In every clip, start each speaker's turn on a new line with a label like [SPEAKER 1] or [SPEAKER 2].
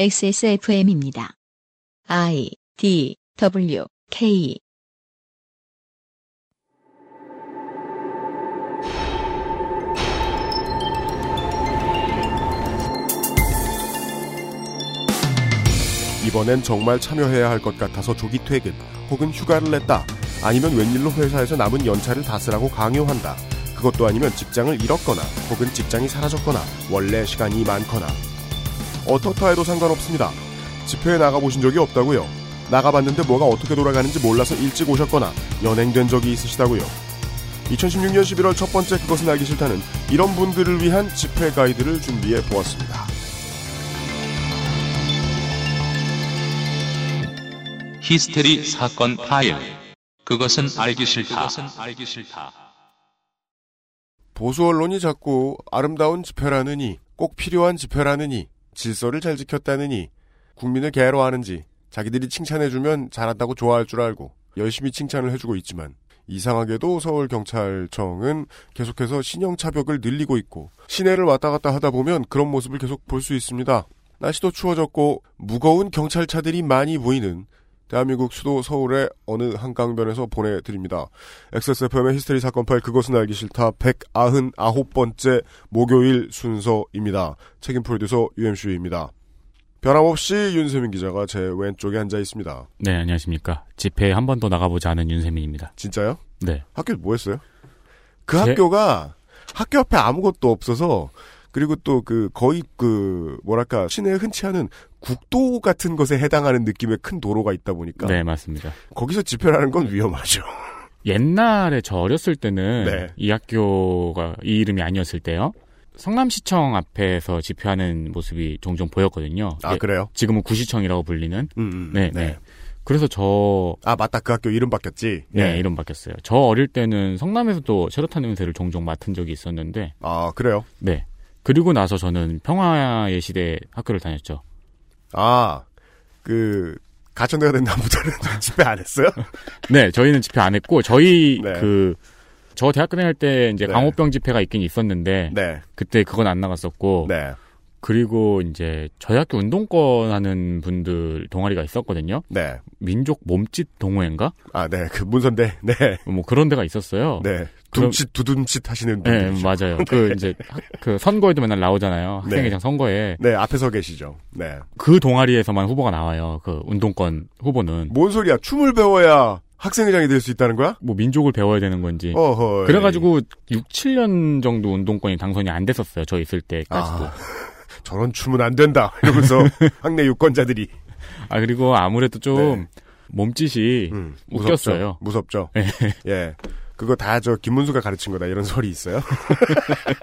[SPEAKER 1] XSFM입니다. I D W K
[SPEAKER 2] 이번엔 정말 참여해야 할 것 같아서 조기 퇴근 혹은 휴가를 냈다. 아니면 웬일로 회사에서 남은 연차를 다 쓰라고 강요한다. 그것도 아니면 직장을 잃었거나 혹은 직장이 사라졌거나 원래 시간이 많거나 어떻다 해도 상관없습니다. 집회에 나가보신 적이 없다고요? 나가봤는데 뭐가 어떻게 돌아가는지 몰라서 일찍 오셨거나 연행된 적이 있으시다고요? 2016년 11월 첫 번째 그것은 알기 싫다는 이런 분들을 위한 집회 가이드를 준비해 보았습니다.
[SPEAKER 3] 히스테리 사건 파일. 그것은 알기 싫다.
[SPEAKER 2] 보수 언론이 자꾸 아름다운 집회라느니 꼭 필요한 집회라느니 질서를 잘 지켰다느니 국민을 괴로워하는지 자기들이 칭찬해주면 잘한다고 좋아할 줄 알고 열심히 칭찬을 해주고 있지만 이상하게도 서울경찰청은 계속해서 신형차벽을 늘리고 있고 시내를 왔다 갔다 하다 보면 그런 모습을 계속 볼 수 있습니다. 날씨도 추워졌고 무거운 경찰차들이 많이 보이는 대한민국 수도 서울의 어느 한강변에서 보내드립니다. XSFM의 히스테리 사건 파일 그것은 알기 싫다 199번째 목요일 순서입니다. 책임 프로듀서 UMC입니다. 변함없이 윤세민 기자가 제 왼쪽에 앉아 있습니다.
[SPEAKER 4] 네, 안녕하십니까. 집회에 한 번도 나가보지 않은 윤세민입니다.
[SPEAKER 2] 진짜요?
[SPEAKER 4] 네.
[SPEAKER 2] 학교 뭐 했어요? 그
[SPEAKER 4] 제-
[SPEAKER 2] 학교가 학교 앞에 아무것도 없어서 그리고 또 그 거의 그 뭐랄까 시내에 흔치 않은 국도 같은 것에 해당하는 느낌의 큰 도로가 있다 보니까
[SPEAKER 4] 네, 맞습니다.
[SPEAKER 2] 거기서 집회라는 건 위험하죠.
[SPEAKER 4] 옛날에 저 어렸을 때는
[SPEAKER 2] 네.
[SPEAKER 4] 이 학교가 이 이름이 아니었을 때요. 성남시청 앞에서 집회하는 모습이 종종 보였거든요.
[SPEAKER 2] 아
[SPEAKER 4] 예,
[SPEAKER 2] 그래요?
[SPEAKER 4] 지금은 구시청이라고 불리는.
[SPEAKER 2] 음, 음,
[SPEAKER 4] 네, 네. 그래서 저
[SPEAKER 2] 아 맞다 그 학교 이름 바뀌었지.
[SPEAKER 4] 네, 이름 바뀌었어요. 저 어릴 때는 성남에서도 체류탄 냄새를 종종 맡은 적이 있었는데,
[SPEAKER 2] 아 그래요?
[SPEAKER 4] 네. 그리고 나서 저는 평화의 시대 학교를 다녔죠.
[SPEAKER 2] 아 그 가천대가 된 다음부터는 집회 안 했어요?
[SPEAKER 4] 네, 저희는 집회 안 했고, 저희
[SPEAKER 2] 네.
[SPEAKER 4] 그, 저 대학교 다닐 때 이제
[SPEAKER 2] 네.
[SPEAKER 4] 광우병 집회가 있긴 있었는데,
[SPEAKER 2] 네,
[SPEAKER 4] 그때 그건 안 나갔었고,
[SPEAKER 2] 네,
[SPEAKER 4] 그리고 이제 저희 학교 운동권 하는 분들 동아리가 있었거든요.
[SPEAKER 2] 네.
[SPEAKER 4] 민족 몸짓 동호회인가?
[SPEAKER 2] 아, 네, 그 문선대, 네,
[SPEAKER 4] 뭐 그런 데가 있었어요.
[SPEAKER 2] 네. 둠칫 두둠칫 하시는
[SPEAKER 4] 네,
[SPEAKER 2] 분들.
[SPEAKER 4] 맞아요. 그 이제 학- 그 선거에도 맨날 나오잖아요.
[SPEAKER 2] 네.
[SPEAKER 4] 학생회장 선거에
[SPEAKER 2] 네, 앞에 서 계시죠. 네.
[SPEAKER 4] 그 동아리에서만 후보가 나와요. 그 운동권 후보는
[SPEAKER 2] 뭔 소리야? 춤을 배워야 학생회장이 될 수 있다는 거야?
[SPEAKER 4] 뭐 민족을 배워야 되는 건지.
[SPEAKER 2] 어허.
[SPEAKER 4] 그래가지고 6, 7년 정도 운동권이 당선이 안 됐었어요. 저 있을 때까지도.
[SPEAKER 2] 아, 저런 춤은 안 된다. 이러면서 학내 유권자들이
[SPEAKER 4] 아 그리고 아무래도 좀
[SPEAKER 2] 네.
[SPEAKER 4] 몸짓이
[SPEAKER 2] 음,
[SPEAKER 4] 웃겼어요.
[SPEAKER 2] 무섭죠. 무섭죠.
[SPEAKER 4] 네.
[SPEAKER 2] 예. 그거 다 저 김문수가 가르친 거다 이런 설이 있어요.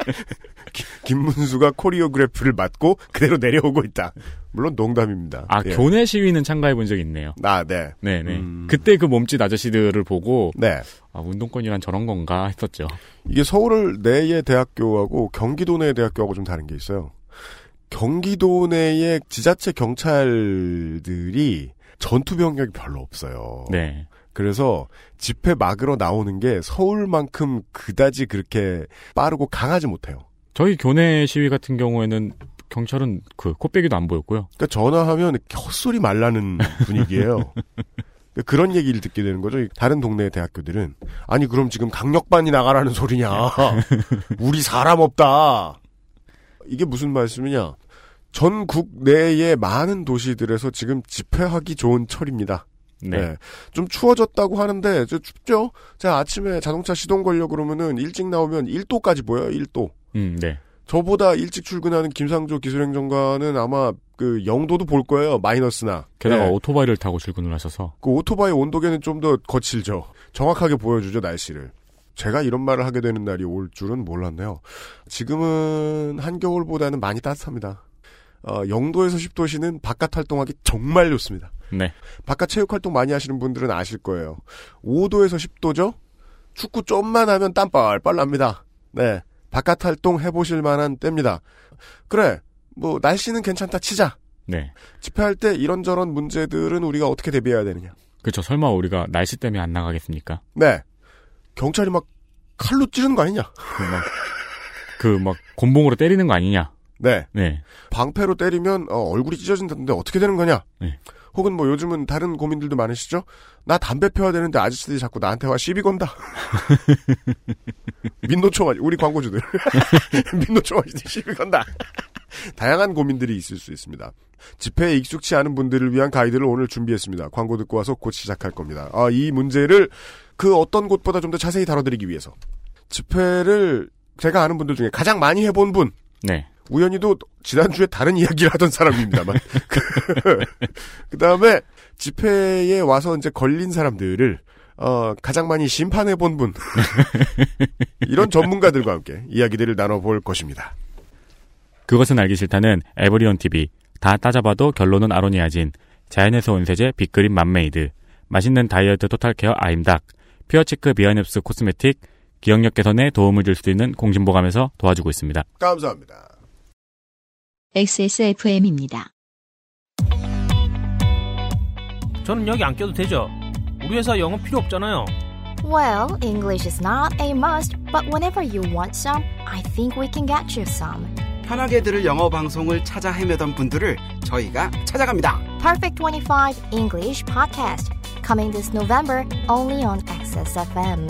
[SPEAKER 2] 기- 김문수가 코리오그래프를 맡고 그대로 내려오고 있다. 물론 농담입니다.
[SPEAKER 4] 아
[SPEAKER 2] 예.
[SPEAKER 4] 교내 시위는 참가해 본 적이 있네요.
[SPEAKER 2] 아, 네.
[SPEAKER 4] 네네.
[SPEAKER 2] 음.
[SPEAKER 4] 그때 그 몸짓 아저씨들을 보고
[SPEAKER 2] 네.
[SPEAKER 4] 아, 운동권이란 저런 건가 했었죠.
[SPEAKER 2] 이게 서울 내의 대학교하고 경기도 내의 대학교하고 좀 다른 게 있어요. 경기도 내의 지자체 경찰들이 전투 병력이 별로 없어요.
[SPEAKER 4] 네.
[SPEAKER 2] 그래서 집회 막으러 나오는 게 서울만큼 그다지 그렇게 빠르고 강하지 못해요.
[SPEAKER 4] 저희 교내 시위 같은 경우에는 경찰은 그 코빼기도 안 보였고요.
[SPEAKER 2] 그러니까 전화하면 헛소리 말라는 분위기예요. 그런 얘기를 듣게 되는 거죠. 다른 동네 대학교들은 아니 그럼 지금 강력반이 나가라는 소리냐? 우리 사람 없다. 이게 무슨 말씀이냐? 전국 내의 많은 도시들에서 지금 집회하기 좋은 철입니다.
[SPEAKER 4] 네.
[SPEAKER 2] 네. 좀 추워졌다고 하는데 저 춥죠? 제가 아침에 자동차 시동 걸려 그러면은 일찍 나오면 1도까지 보여요. 1도.
[SPEAKER 4] 음, 네.
[SPEAKER 2] 저보다 일찍 출근하는 김상조 기술행정관은 아마 그 0도도 볼 거예요. 마이너스나.
[SPEAKER 4] 게다가
[SPEAKER 2] 네.
[SPEAKER 4] 오토바이를 타고 출근을 하셔서
[SPEAKER 2] 그 오토바이 온도계는 좀 더 거칠죠. 정확하게 보여주죠, 날씨를. 제가 이런 말을 하게 되는 날이 올 줄은 몰랐네요. 지금은 한겨울보다는 많이 따뜻합니다. 어, 0도에서 10도시는 바깥 활동하기 정말 좋습니다.
[SPEAKER 4] 네.
[SPEAKER 2] 바깥 체육 활동 많이 하시는 분들은 아실 거예요. 5도에서 10도죠? 축구 좀만 하면 땀 뻘뻘 납니다. 네. 바깥 활동 해보실 만한 때입니다. 그래. 뭐, 날씨는 괜찮다 치자.
[SPEAKER 4] 네.
[SPEAKER 2] 집회할 때 이런저런 문제들은 우리가 어떻게 대비해야 되느냐.
[SPEAKER 4] 그렇죠. 설마 우리가 날씨 때문에 안 나가겠습니까?
[SPEAKER 2] 네. 경찰이 막 칼로 찌르는 거 아니냐.
[SPEAKER 4] 그 막, 그 막 곤봉으로 때리는 거 아니냐?
[SPEAKER 2] 네.
[SPEAKER 4] 네.
[SPEAKER 2] 방패로 때리면 어, 얼굴이 찢어진다는데 어떻게 되는 거냐?
[SPEAKER 4] 네.
[SPEAKER 2] 혹은 뭐 요즘은 다른 고민들도 많으시죠? 나 담배 펴야 되는데 아저씨들이 자꾸 나한테 와 시비 건다. 민노총 아니 우리 광고주들 민노총 아저씨 시비 건다. 다양한 고민들이 있을 수 있습니다. 집회에 익숙치 않은 분들을 위한 가이드를 오늘 준비했습니다. 광고 듣고 와서 곧 시작할 겁니다. 아, 이 문제를 그 어떤 곳보다 좀 더 자세히 다뤄드리기 위해서 집회를 제가 아는 분들 중에 가장 많이 해본 분
[SPEAKER 4] 네.
[SPEAKER 2] 우연히도 지난주에 다른 이야기를 하던 사람입니다만. 그 다음에 집회에 와서 이제 걸린 사람들을, 어, 가장 많이 심판해 본 분. 이런 전문가들과 함께 이야기들을 나눠볼 것입니다.
[SPEAKER 4] 그것은 알기 싫다는 에브리온 TV. 다 따져봐도 결론은 아로니아진. 자연에서 온 세제 빅그린 맘메이드. 맛있는 다이어트 total care 아임닭. 퓨어체크 비아넵스 코스메틱. 기억력 개선에 도움을 줄 수 있는 공진보감에서 도와주고 있습니다.
[SPEAKER 2] 감사합니다.
[SPEAKER 1] XSFM입니다.
[SPEAKER 5] 저는 여기 안 껴도 되죠? 우리 회사 영어 필요 없잖아요.
[SPEAKER 6] Well, English is not a must, but whenever you want some, I think we can get you some.
[SPEAKER 7] 편하게 들을 영어 방송을 찾아 헤매던 분들을 저희가 찾아갑니다.
[SPEAKER 6] Perfect 25 English Podcast, coming this November only on XSFM.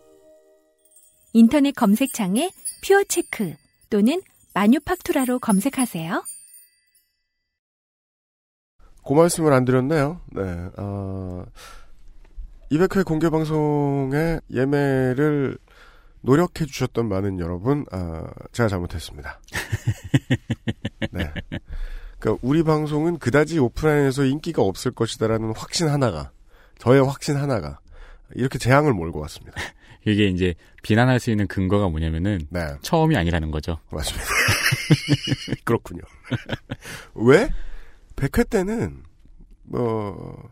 [SPEAKER 8] 인터넷 검색창에 퓨어체크 또는 마뉴팍투라로 검색하세요.
[SPEAKER 2] 그 말씀을 안 드렸나요? 네, 어, 200회 공개 방송에 예매를 노력해 주셨던 많은 여러분, 아, 제가 잘못했습니다. 네. 그러니까 우리 방송은 그다지 오프라인에서 인기가 없을 것이다라는 확신 하나가, 저의 확신 하나가, 이렇게 재앙을 몰고 왔습니다.
[SPEAKER 4] 이게 이제 비난할 수 있는 근거가 뭐냐면은
[SPEAKER 2] 네.
[SPEAKER 4] 처음이 아니라는 거죠.
[SPEAKER 2] 맞습니다. 그렇군요. 왜? 100회 때는, 뭐,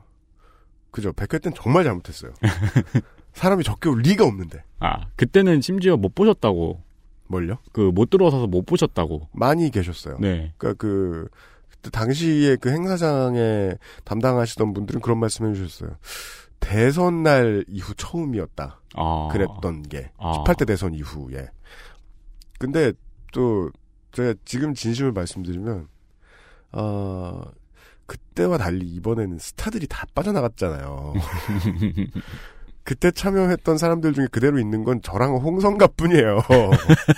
[SPEAKER 2] 그죠. 100회 때는 정말 잘못했어요. 사람이 적게 올 리가 없는데.
[SPEAKER 4] 아, 그때는 심지어 못 보셨다고.
[SPEAKER 2] 뭘요?
[SPEAKER 4] 그 못 들어서서 못 보셨다고.
[SPEAKER 2] 많이 계셨어요.
[SPEAKER 4] 네.
[SPEAKER 2] 그니까 그, 당시에 그 행사장에 담당하시던 분들은 그런 말씀 해주셨어요. 대선 날 이후 처음이었다.
[SPEAKER 4] 아.
[SPEAKER 2] 그랬던 게.
[SPEAKER 4] 아.
[SPEAKER 2] 18대 대선 이후에. 근데 또, 제가 지금 진심을 말씀드리면, 어, 그때와 달리 이번에는 스타들이 다 빠져나갔잖아요. 그때 참여했던 사람들 중에 그대로 있는 건 저랑 홍성갑 뿐이에요.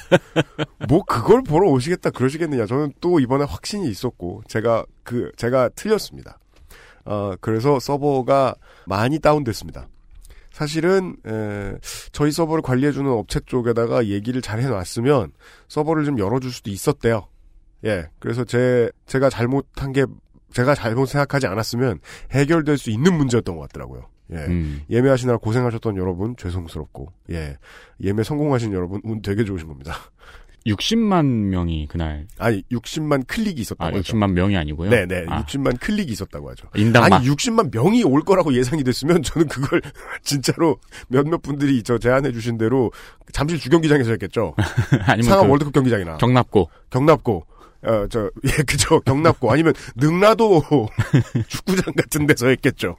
[SPEAKER 2] 뭐 그걸 보러 오시겠다 그러시겠느냐. 저는 또 이번에 확신이 있었고 제가 그 제가 틀렸습니다. 어 그래서 서버가 많이 다운됐습니다. 사실은 에, 저희 서버를 관리해주는 업체 쪽에다가 얘기를 잘 해놨으면 서버를 좀 열어줄 수도 있었대요. 예, 그래서 제 제가 잘못한 게 제가 잘못 생각하지 않았으면 해결될 수 있는 문제였던 것 같더라고요. 예.
[SPEAKER 4] 음.
[SPEAKER 2] 예매하시느라 고생하셨던 여러분 죄송스럽고 예 예매 성공하신 여러분 운 되게 좋으신 겁니다.
[SPEAKER 4] 60만 명이 그날
[SPEAKER 2] 아니 60만 클릭이 있었다고
[SPEAKER 4] 아,
[SPEAKER 2] 하죠.
[SPEAKER 4] 60만 명이 아니고요.
[SPEAKER 2] 네 네
[SPEAKER 4] 아,
[SPEAKER 2] 60만 클릭이 있었다고 하죠.
[SPEAKER 4] 인당
[SPEAKER 2] 아니 60만 명이 올 거라고 예상이 됐으면 저는 그걸 진짜로 몇몇 분들이 저 제안해 주신 대로 잠실 주경기장에서 했겠죠.
[SPEAKER 4] 아니면
[SPEAKER 2] 상암
[SPEAKER 4] 그
[SPEAKER 2] 월드컵 경기장이나
[SPEAKER 4] 경납고
[SPEAKER 2] 경납고 어 저 예 그죠 경납고 아니면 능라도 축구장 같은 데서 했겠죠.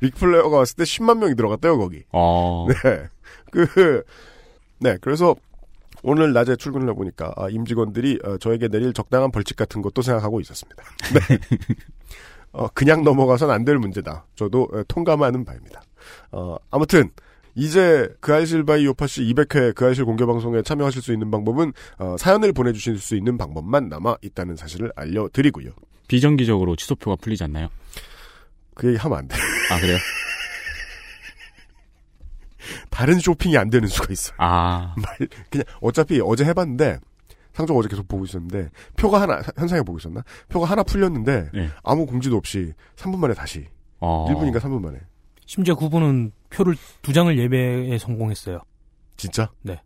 [SPEAKER 2] 릭플레어가 왔을 때 10만 명이 들어갔대요 거기.
[SPEAKER 4] 어
[SPEAKER 2] 네. 그, 네. 그래서 오늘 낮에 출근을 해보니까, 아, 임직원들이 어, 저에게 내릴 적당한 벌칙 같은 것도 생각하고 있었습니다. 네. 어, 그냥 넘어가선 안 될 문제다. 저도 어, 통감하는 바입니다. 어, 아무튼, 이제 그알싫 by 요팟시 200회 그알싫 공개 방송에 참여하실 수 있는 방법은 어, 사연을 보내주실 수 있는 방법만 남아 있다는 사실을 알려드리고요.
[SPEAKER 4] 비정기적으로 취소표가 풀리지 않나요?
[SPEAKER 2] 그 얘기 하면 안 돼.
[SPEAKER 4] 아 그래요?
[SPEAKER 2] 다른 쇼핑이 안 되는 수가 있어.
[SPEAKER 4] 아
[SPEAKER 2] 말 그냥 어차피 어제 해봤는데 상종 어제 계속 보고 있었는데 표가 하나 현상에 보고 있었나? 표가 하나 풀렸는데
[SPEAKER 4] 네.
[SPEAKER 2] 아무 공지도 없이 3분 만에 다시
[SPEAKER 4] 어.
[SPEAKER 2] 1분인가 3분 만에
[SPEAKER 5] 심지어 그분은 표를 두 장을 예매에 성공했어요.
[SPEAKER 2] 진짜?
[SPEAKER 5] 네.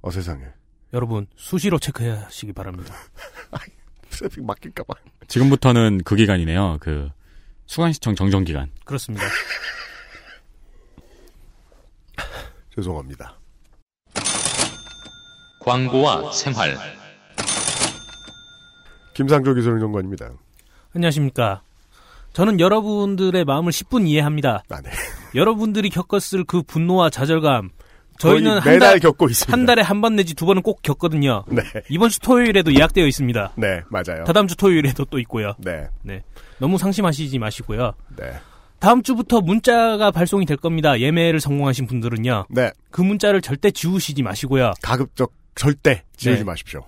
[SPEAKER 2] 어 세상에
[SPEAKER 5] 여러분 수시로 체크하시기 바랍니다.
[SPEAKER 2] 트래픽 맡길까봐
[SPEAKER 4] 지금부터는 그 기간이네요. 그 수강시청 정정 기간.
[SPEAKER 5] 그렇습니다.
[SPEAKER 2] 죄송합니다.
[SPEAKER 3] 광고와 생활.
[SPEAKER 2] 김상조 기술행정관입니다.
[SPEAKER 5] 안녕하십니까. 저는 여러분들의 마음을 10분 이해합니다.
[SPEAKER 2] 아, 네.
[SPEAKER 5] 여러분들이 겪었을 그 분노와 좌절감. 저희는 한,
[SPEAKER 2] 달, 겪고 있습니다.
[SPEAKER 5] 한 달에 한 번 내지 두 번은 꼭 겪거든요.
[SPEAKER 2] 네,
[SPEAKER 5] 이번 주 토요일에도 예약되어 있습니다.
[SPEAKER 2] 네 맞아요.
[SPEAKER 5] 다다음 주 토요일에도 또 있고요.
[SPEAKER 2] 네,
[SPEAKER 5] 너무 상심하시지 마시고요.
[SPEAKER 2] 네,
[SPEAKER 5] 다음 주부터 문자가 발송이 될 겁니다. 예매를 성공하신 분들은요.
[SPEAKER 2] 네.
[SPEAKER 5] 그 문자를 절대 지우시지 마시고요.
[SPEAKER 2] 가급적 절대 지우지
[SPEAKER 5] 네.
[SPEAKER 2] 마십시오.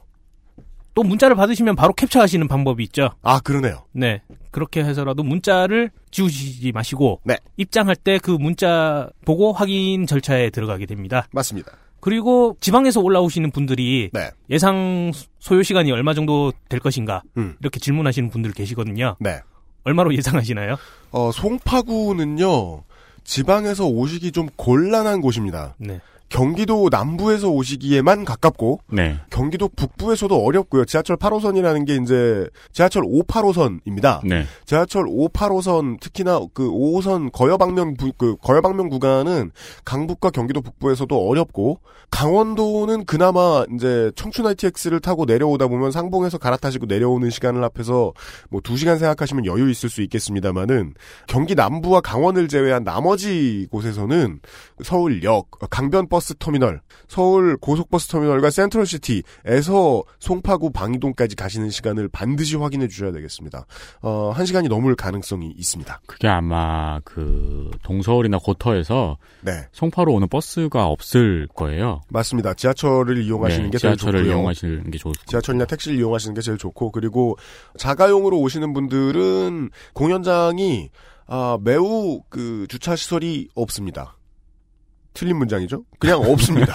[SPEAKER 5] 또 문자를 받으시면 바로 캡처하시는 방법이 있죠.
[SPEAKER 2] 아 그러네요.
[SPEAKER 5] 네. 그렇게 해서라도 문자를 지우시지 마시고
[SPEAKER 2] 네.
[SPEAKER 5] 입장할 때 그 문자 보고 확인 절차에 들어가게 됩니다.
[SPEAKER 2] 맞습니다.
[SPEAKER 5] 그리고 지방에서 올라오시는 분들이
[SPEAKER 2] 네,
[SPEAKER 5] 예상 소요 시간이 얼마 정도 될 것인가
[SPEAKER 2] 음,
[SPEAKER 5] 이렇게 질문하시는 분들 계시거든요.
[SPEAKER 2] 네.
[SPEAKER 5] 얼마로 예상하시나요?
[SPEAKER 2] 어 송파구는요 지방에서 오시기 좀 곤란한 곳입니다.
[SPEAKER 5] 네.
[SPEAKER 2] 경기도 남부에서 오시기에만 가깝고
[SPEAKER 4] 네.
[SPEAKER 2] 경기도 북부에서도 어렵고요. 지하철 8호선이라는 게 이제 지하철 5, 8호선입니다.
[SPEAKER 4] 네.
[SPEAKER 2] 지하철 5, 8호선 특히나 그 5호선 거여방면 부- 그 거여방면 구간은 강북과 경기도 북부에서도 어렵고 강원도는 그나마 이제 청춘 ITX를 타고 내려오다 보면 상봉에서 갈아타시고 내려오는 시간을 합해서 뭐 2시간 생각하시면 여유 있을 수 있겠습니다만은 경기 남부와 강원을 제외한 나머지 곳에서는 서울역, 강변 버스 터미널, 서울 고속버스 터미널과 센트럴시티에서 송파구 방이동까지 가시는 시간을 반드시 확인해 주셔야 되겠습니다. 어, 한 시간이 넘을 가능성이 있습니다.
[SPEAKER 4] 그게 아마 그 동서울이나 고터에서
[SPEAKER 2] 네.
[SPEAKER 4] 송파로 오는 버스가 없을 거예요.
[SPEAKER 2] 맞습니다. 지하철을 이용하시는
[SPEAKER 4] 네,
[SPEAKER 2] 게 제일 좋고요.
[SPEAKER 4] 이용하시는 게 좋을 것
[SPEAKER 2] 지하철이나 택시를 이용하시는 게 제일 좋고 그리고 자가용으로 오시는 분들은 공연장이 아, 매우 그 주차 시설이 없습니다. 틀린 문장이죠? 그냥 없습니다.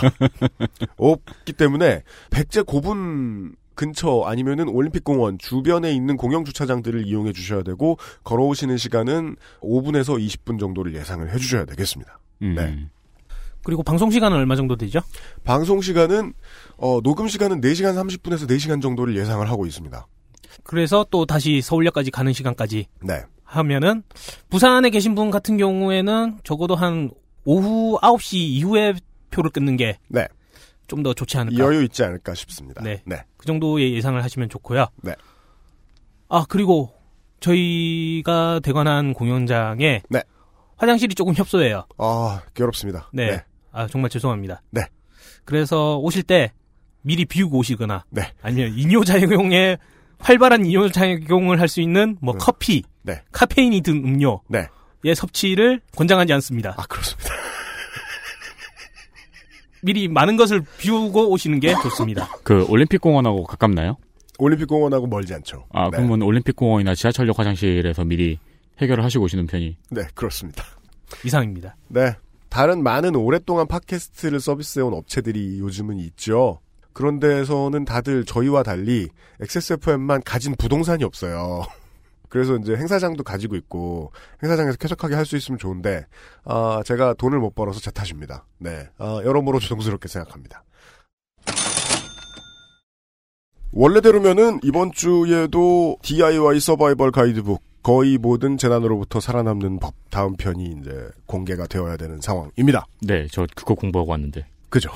[SPEAKER 2] 없기 때문에 백제 고분 근처 아니면은 올림픽공원 주변에 있는 공영 주차장들을 이용해 주셔야 되고 걸어오시는 시간은 5분에서 20분 정도를 예상을 해 주셔야 되겠습니다.
[SPEAKER 4] 음.
[SPEAKER 2] 네.
[SPEAKER 5] 그리고 방송 시간은 얼마 정도 되죠?
[SPEAKER 2] 방송 시간은 어, 녹음 시간은 4시간 30분에서 4시간 정도를 예상을 하고 있습니다.
[SPEAKER 5] 그래서 또 다시 서울역까지 가는 시간까지
[SPEAKER 2] 네.
[SPEAKER 5] 하면은 부산에 계신 분 같은 경우에는 적어도 한 오후 9시 이후에 표를 끊는 게좀더
[SPEAKER 2] 네.
[SPEAKER 5] 좋지 않을까.
[SPEAKER 2] 여유 있지 않을까 싶습니다.
[SPEAKER 5] 네. 그 정도의 예상을 하시면 좋고요.
[SPEAKER 2] 네.
[SPEAKER 5] 아, 그리고 저희가 대관한 공연장에
[SPEAKER 2] 네.
[SPEAKER 5] 화장실이 조금 협소해요.
[SPEAKER 2] 아, 괴롭습니다.
[SPEAKER 5] 네. 아, 정말 죄송합니다.
[SPEAKER 2] 네.
[SPEAKER 5] 그래서 오실 때 미리 비우고 오시거나
[SPEAKER 2] 네.
[SPEAKER 5] 아니면 이뇨작용에 활발한 이뇨작용을 할 수 있는 뭐
[SPEAKER 2] 네.
[SPEAKER 5] 커피,
[SPEAKER 2] 네.
[SPEAKER 5] 카페인이 든 음료의
[SPEAKER 2] 네.
[SPEAKER 5] 섭취를 권장하지 않습니다.
[SPEAKER 2] 아, 그렇습니다.
[SPEAKER 5] 미리 많은 것을 비우고 오시는 게 좋습니다.
[SPEAKER 4] 그 올림픽 공원하고 가깝나요?
[SPEAKER 2] 올림픽 공원하고 멀지 않죠.
[SPEAKER 4] 아,
[SPEAKER 2] 네.
[SPEAKER 4] 그러면 올림픽 공원이나 지하철역 화장실에서 미리 해결을 하시고 오시는 편이
[SPEAKER 2] 네, 그렇습니다.
[SPEAKER 5] 이상입니다.
[SPEAKER 2] 네. 다른 많은 오랫동안 팟캐스트를 서비스해온 업체들이 요즘은 있죠. 그런 데에서는 다들 저희와 달리 XSFM만 가진 부동산이 없어요. 그래서 이제 행사장도 가지고 있고 행사장에서 쾌적하게 할 수 있으면 좋은데 아 제가 돈을 못 벌어서 제 탓입니다. 네, 아, 여러모로 죄송스럽게 생각합니다. 원래대로면은 이번 주에도 DIY 서바이벌 가이드북 거의 모든 재난으로부터 살아남는 법 다음 편이 이제 공개가 되어야 되는 상황입니다.
[SPEAKER 4] 네, 저 그거 공부하고 왔는데.
[SPEAKER 2] 그죠?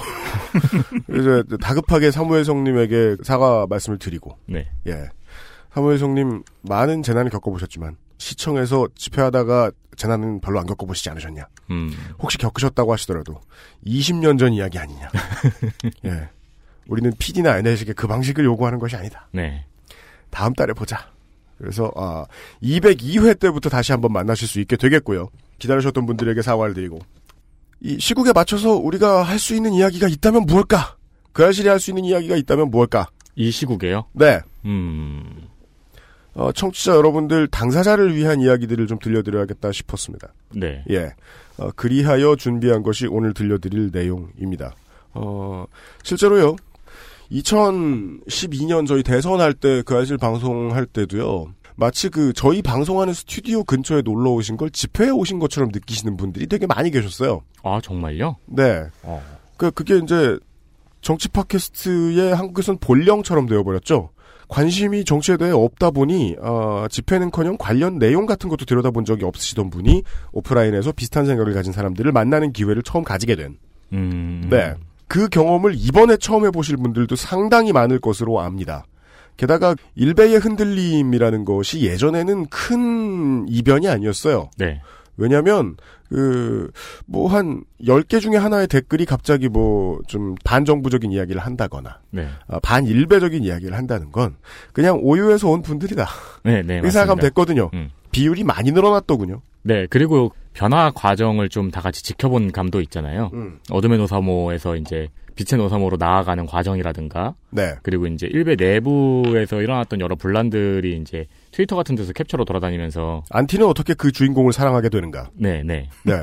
[SPEAKER 2] 이제 다급하게 사무엘성님에게 사과 말씀을 드리고
[SPEAKER 4] 네.
[SPEAKER 2] 예. 사무엘성님 많은 재난을 겪어보셨지만 시청에서 집회하다가 재난은 별로 안 겪어보시지 않으셨냐?
[SPEAKER 4] 음.
[SPEAKER 2] 혹시 겪으셨다고 하시더라도 20년 전 이야기 아니냐? 예. 우리는 PD나 NL식의 그 방식을 요구하는 것이 아니다.
[SPEAKER 4] 네.
[SPEAKER 2] 다음 달에 보자. 그래서 아 202회 때부터 다시 한번 만나실 수 있게 되겠고요. 기다리셨던 분들에게 사과를 드리고 이 시국에 맞춰서 우리가 할 수 있는 이야기가 있다면 무엇일까? 그 아실이 할 수 있는 이야기가 있다면 무엇일까?
[SPEAKER 4] 이 시국에요?
[SPEAKER 2] 네.
[SPEAKER 4] 음.
[SPEAKER 2] 어, 청취자 여러분들 당사자를 위한 이야기들을 좀 들려드려야겠다 싶었습니다.
[SPEAKER 4] 네.
[SPEAKER 2] 예. 어, 그리하여 준비한 것이 오늘 들려드릴 내용입니다. 어, 실제로요. 2012년 저희 대선할 때 그 아실 방송할 때도요. 마치 그 저희 방송하는 스튜디오 근처에 놀러 오신 걸 집회에 오신 것처럼 느끼시는 분들이 되게 많이 계셨어요.
[SPEAKER 4] 아 정말요?
[SPEAKER 2] 네.
[SPEAKER 4] 어.
[SPEAKER 2] 그 그게 이제 정치 팟캐스트의 한국에선 본령처럼 되어버렸죠. 관심이 정치에 대해 없다 보니 어, 집회는커녕 관련 내용 같은 것도 들여다본 적이 없으시던 분이 오프라인에서 비슷한 생각을 가진 사람들을 만나는 기회를 처음 가지게 된.
[SPEAKER 4] 음.
[SPEAKER 2] 네. 그 경험을 이번에 처음 해보실 분들도 상당히 많을 것으로 압니다. 게다가 일베의 흔들림이라는 것이 예전에는 큰 이변이 아니었어요.
[SPEAKER 4] 네.
[SPEAKER 2] 왜냐면, 그, 뭐, 한, 10개 중에 하나의 댓글이 갑자기 뭐, 좀, 반정부적인 이야기를 한다거나,
[SPEAKER 4] 네.
[SPEAKER 2] 아, 반일배적인 이야기를 한다는 건, 그냥 오유에서 온 분들이다.
[SPEAKER 4] 네, 네.
[SPEAKER 2] 생각하면. 됐거든요.
[SPEAKER 4] 음.
[SPEAKER 2] 비율이 많이 늘어났더군요.
[SPEAKER 4] 네, 그리고 변화 과정을 좀 다 같이 지켜본 감도 있잖아요.
[SPEAKER 2] 음.
[SPEAKER 4] 어둠의 노사모에서 이제 빛의 노사모로 나아가는 과정이라든가,
[SPEAKER 2] 네.
[SPEAKER 4] 그리고 이제 일베 내부에서 일어났던 여러 분란들이 이제 트위터 같은 데서 캡처로 돌아다니면서,
[SPEAKER 2] 안티는 어떻게 그 주인공을 사랑하게 되는가.
[SPEAKER 4] 네, 네.
[SPEAKER 2] 네.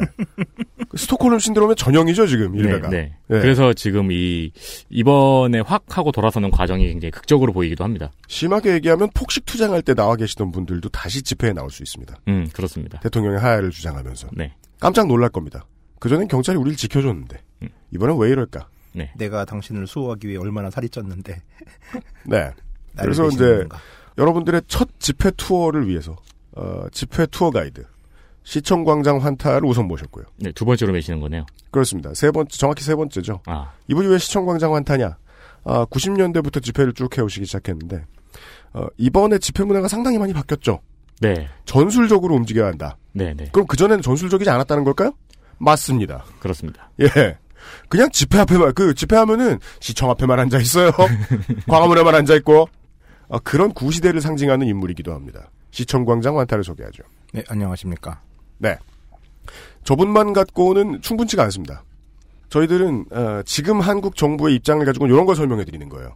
[SPEAKER 2] 그 스톡홀름 신드롬의 전형이죠, 지금, 일베가.
[SPEAKER 4] 네,
[SPEAKER 2] 네.
[SPEAKER 4] 네. 그래서 지금 이, 이번에 확 하고 돌아서는 과정이 굉장히 극적으로 보이기도 합니다.
[SPEAKER 2] 심하게 얘기하면 폭식 투쟁할 때 나와 계시던 분들도 다시 집회에 나올 수 있습니다.
[SPEAKER 4] 음, 그렇습니다.
[SPEAKER 2] 대통령의 하야를 주장하면서.
[SPEAKER 4] 네.
[SPEAKER 2] 깜짝 놀랄 겁니다. 그 전엔 경찰이 우리를 지켜줬는데.
[SPEAKER 4] 음.
[SPEAKER 2] 이번엔 왜 이럴까?
[SPEAKER 4] 네.
[SPEAKER 9] 내가 당신을 수호하기 위해 얼마나 살이 쪘는데.
[SPEAKER 2] 네. 그래서 이제
[SPEAKER 9] 건가.
[SPEAKER 2] 여러분들의 첫 집회 투어를 위해서 어, 집회 투어 가이드 시청광장 환타를 우선 모셨고요.
[SPEAKER 4] 네, 두 번째로 매시는 거네요.
[SPEAKER 2] 그렇습니다. 세 번째 정확히 세 번째죠.
[SPEAKER 4] 아,
[SPEAKER 2] 이분이 왜 시청광장 환타냐? 아, 90년대부터 집회를 쭉 해오시기 시작했는데 어, 이번에 집회 문화가 상당히 많이 바뀌었죠.
[SPEAKER 4] 네.
[SPEAKER 2] 전술적으로 움직여야 한다.
[SPEAKER 4] 네, 네.
[SPEAKER 2] 그럼 그 전에는 전술적이지 않았다는 걸까요? 맞습니다.
[SPEAKER 4] 그렇습니다.
[SPEAKER 2] 예. 그냥 집회 앞에만, 그 집회 하면은 시청 앞에만 앉아 있어요. 광화문 에만 앉아 있고. 아, 그런 구시대를 상징하는 인물이기도 합니다. 시청광장 완타를 소개하죠.
[SPEAKER 9] 네, 안녕하십니까.
[SPEAKER 2] 네. 저분만 갖고는 충분치가 않습니다. 저희들은 어, 지금 한국 정부의 입장을 가지고 이런 걸 설명해 드리는 거예요.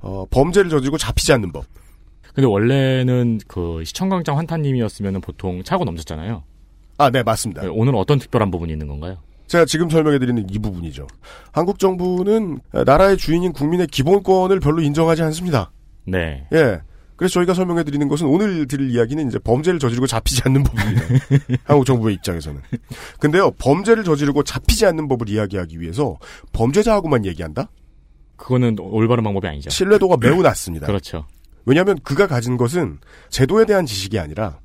[SPEAKER 2] 어, 범죄를 저지르고 잡히지 않는 법.
[SPEAKER 4] 근데 원래는 그 시청광장 환타님이었으면 보통 차고 넘쳤잖아요.
[SPEAKER 2] 아, 네, 맞습니다.
[SPEAKER 4] 네, 오늘 어떤 특별한 부분이 있는 건가요?
[SPEAKER 2] 제가 지금 설명해 드리는 이 부분이죠. 한국 정부는 나라의 주인인 국민의 기본권을 별로 인정하지 않습니다.
[SPEAKER 4] 네.
[SPEAKER 2] 예. 그래서 저희가 설명해 드리는 것은 오늘 드릴 이야기는 이제 범죄를 저지르고 잡히지 않는 법입니다. 한국 정부의 입장에서는. 근데요, 범죄를 저지르고 잡히지 않는 법을 이야기하기 위해서 범죄자하고만 얘기한다?
[SPEAKER 4] 그거는 올바른 방법이 아니죠.
[SPEAKER 2] 신뢰도가 매우 낮습니다.
[SPEAKER 4] 그렇죠.
[SPEAKER 2] 왜냐하면 그가 가진 것은 제도에 대한 지식이 아니라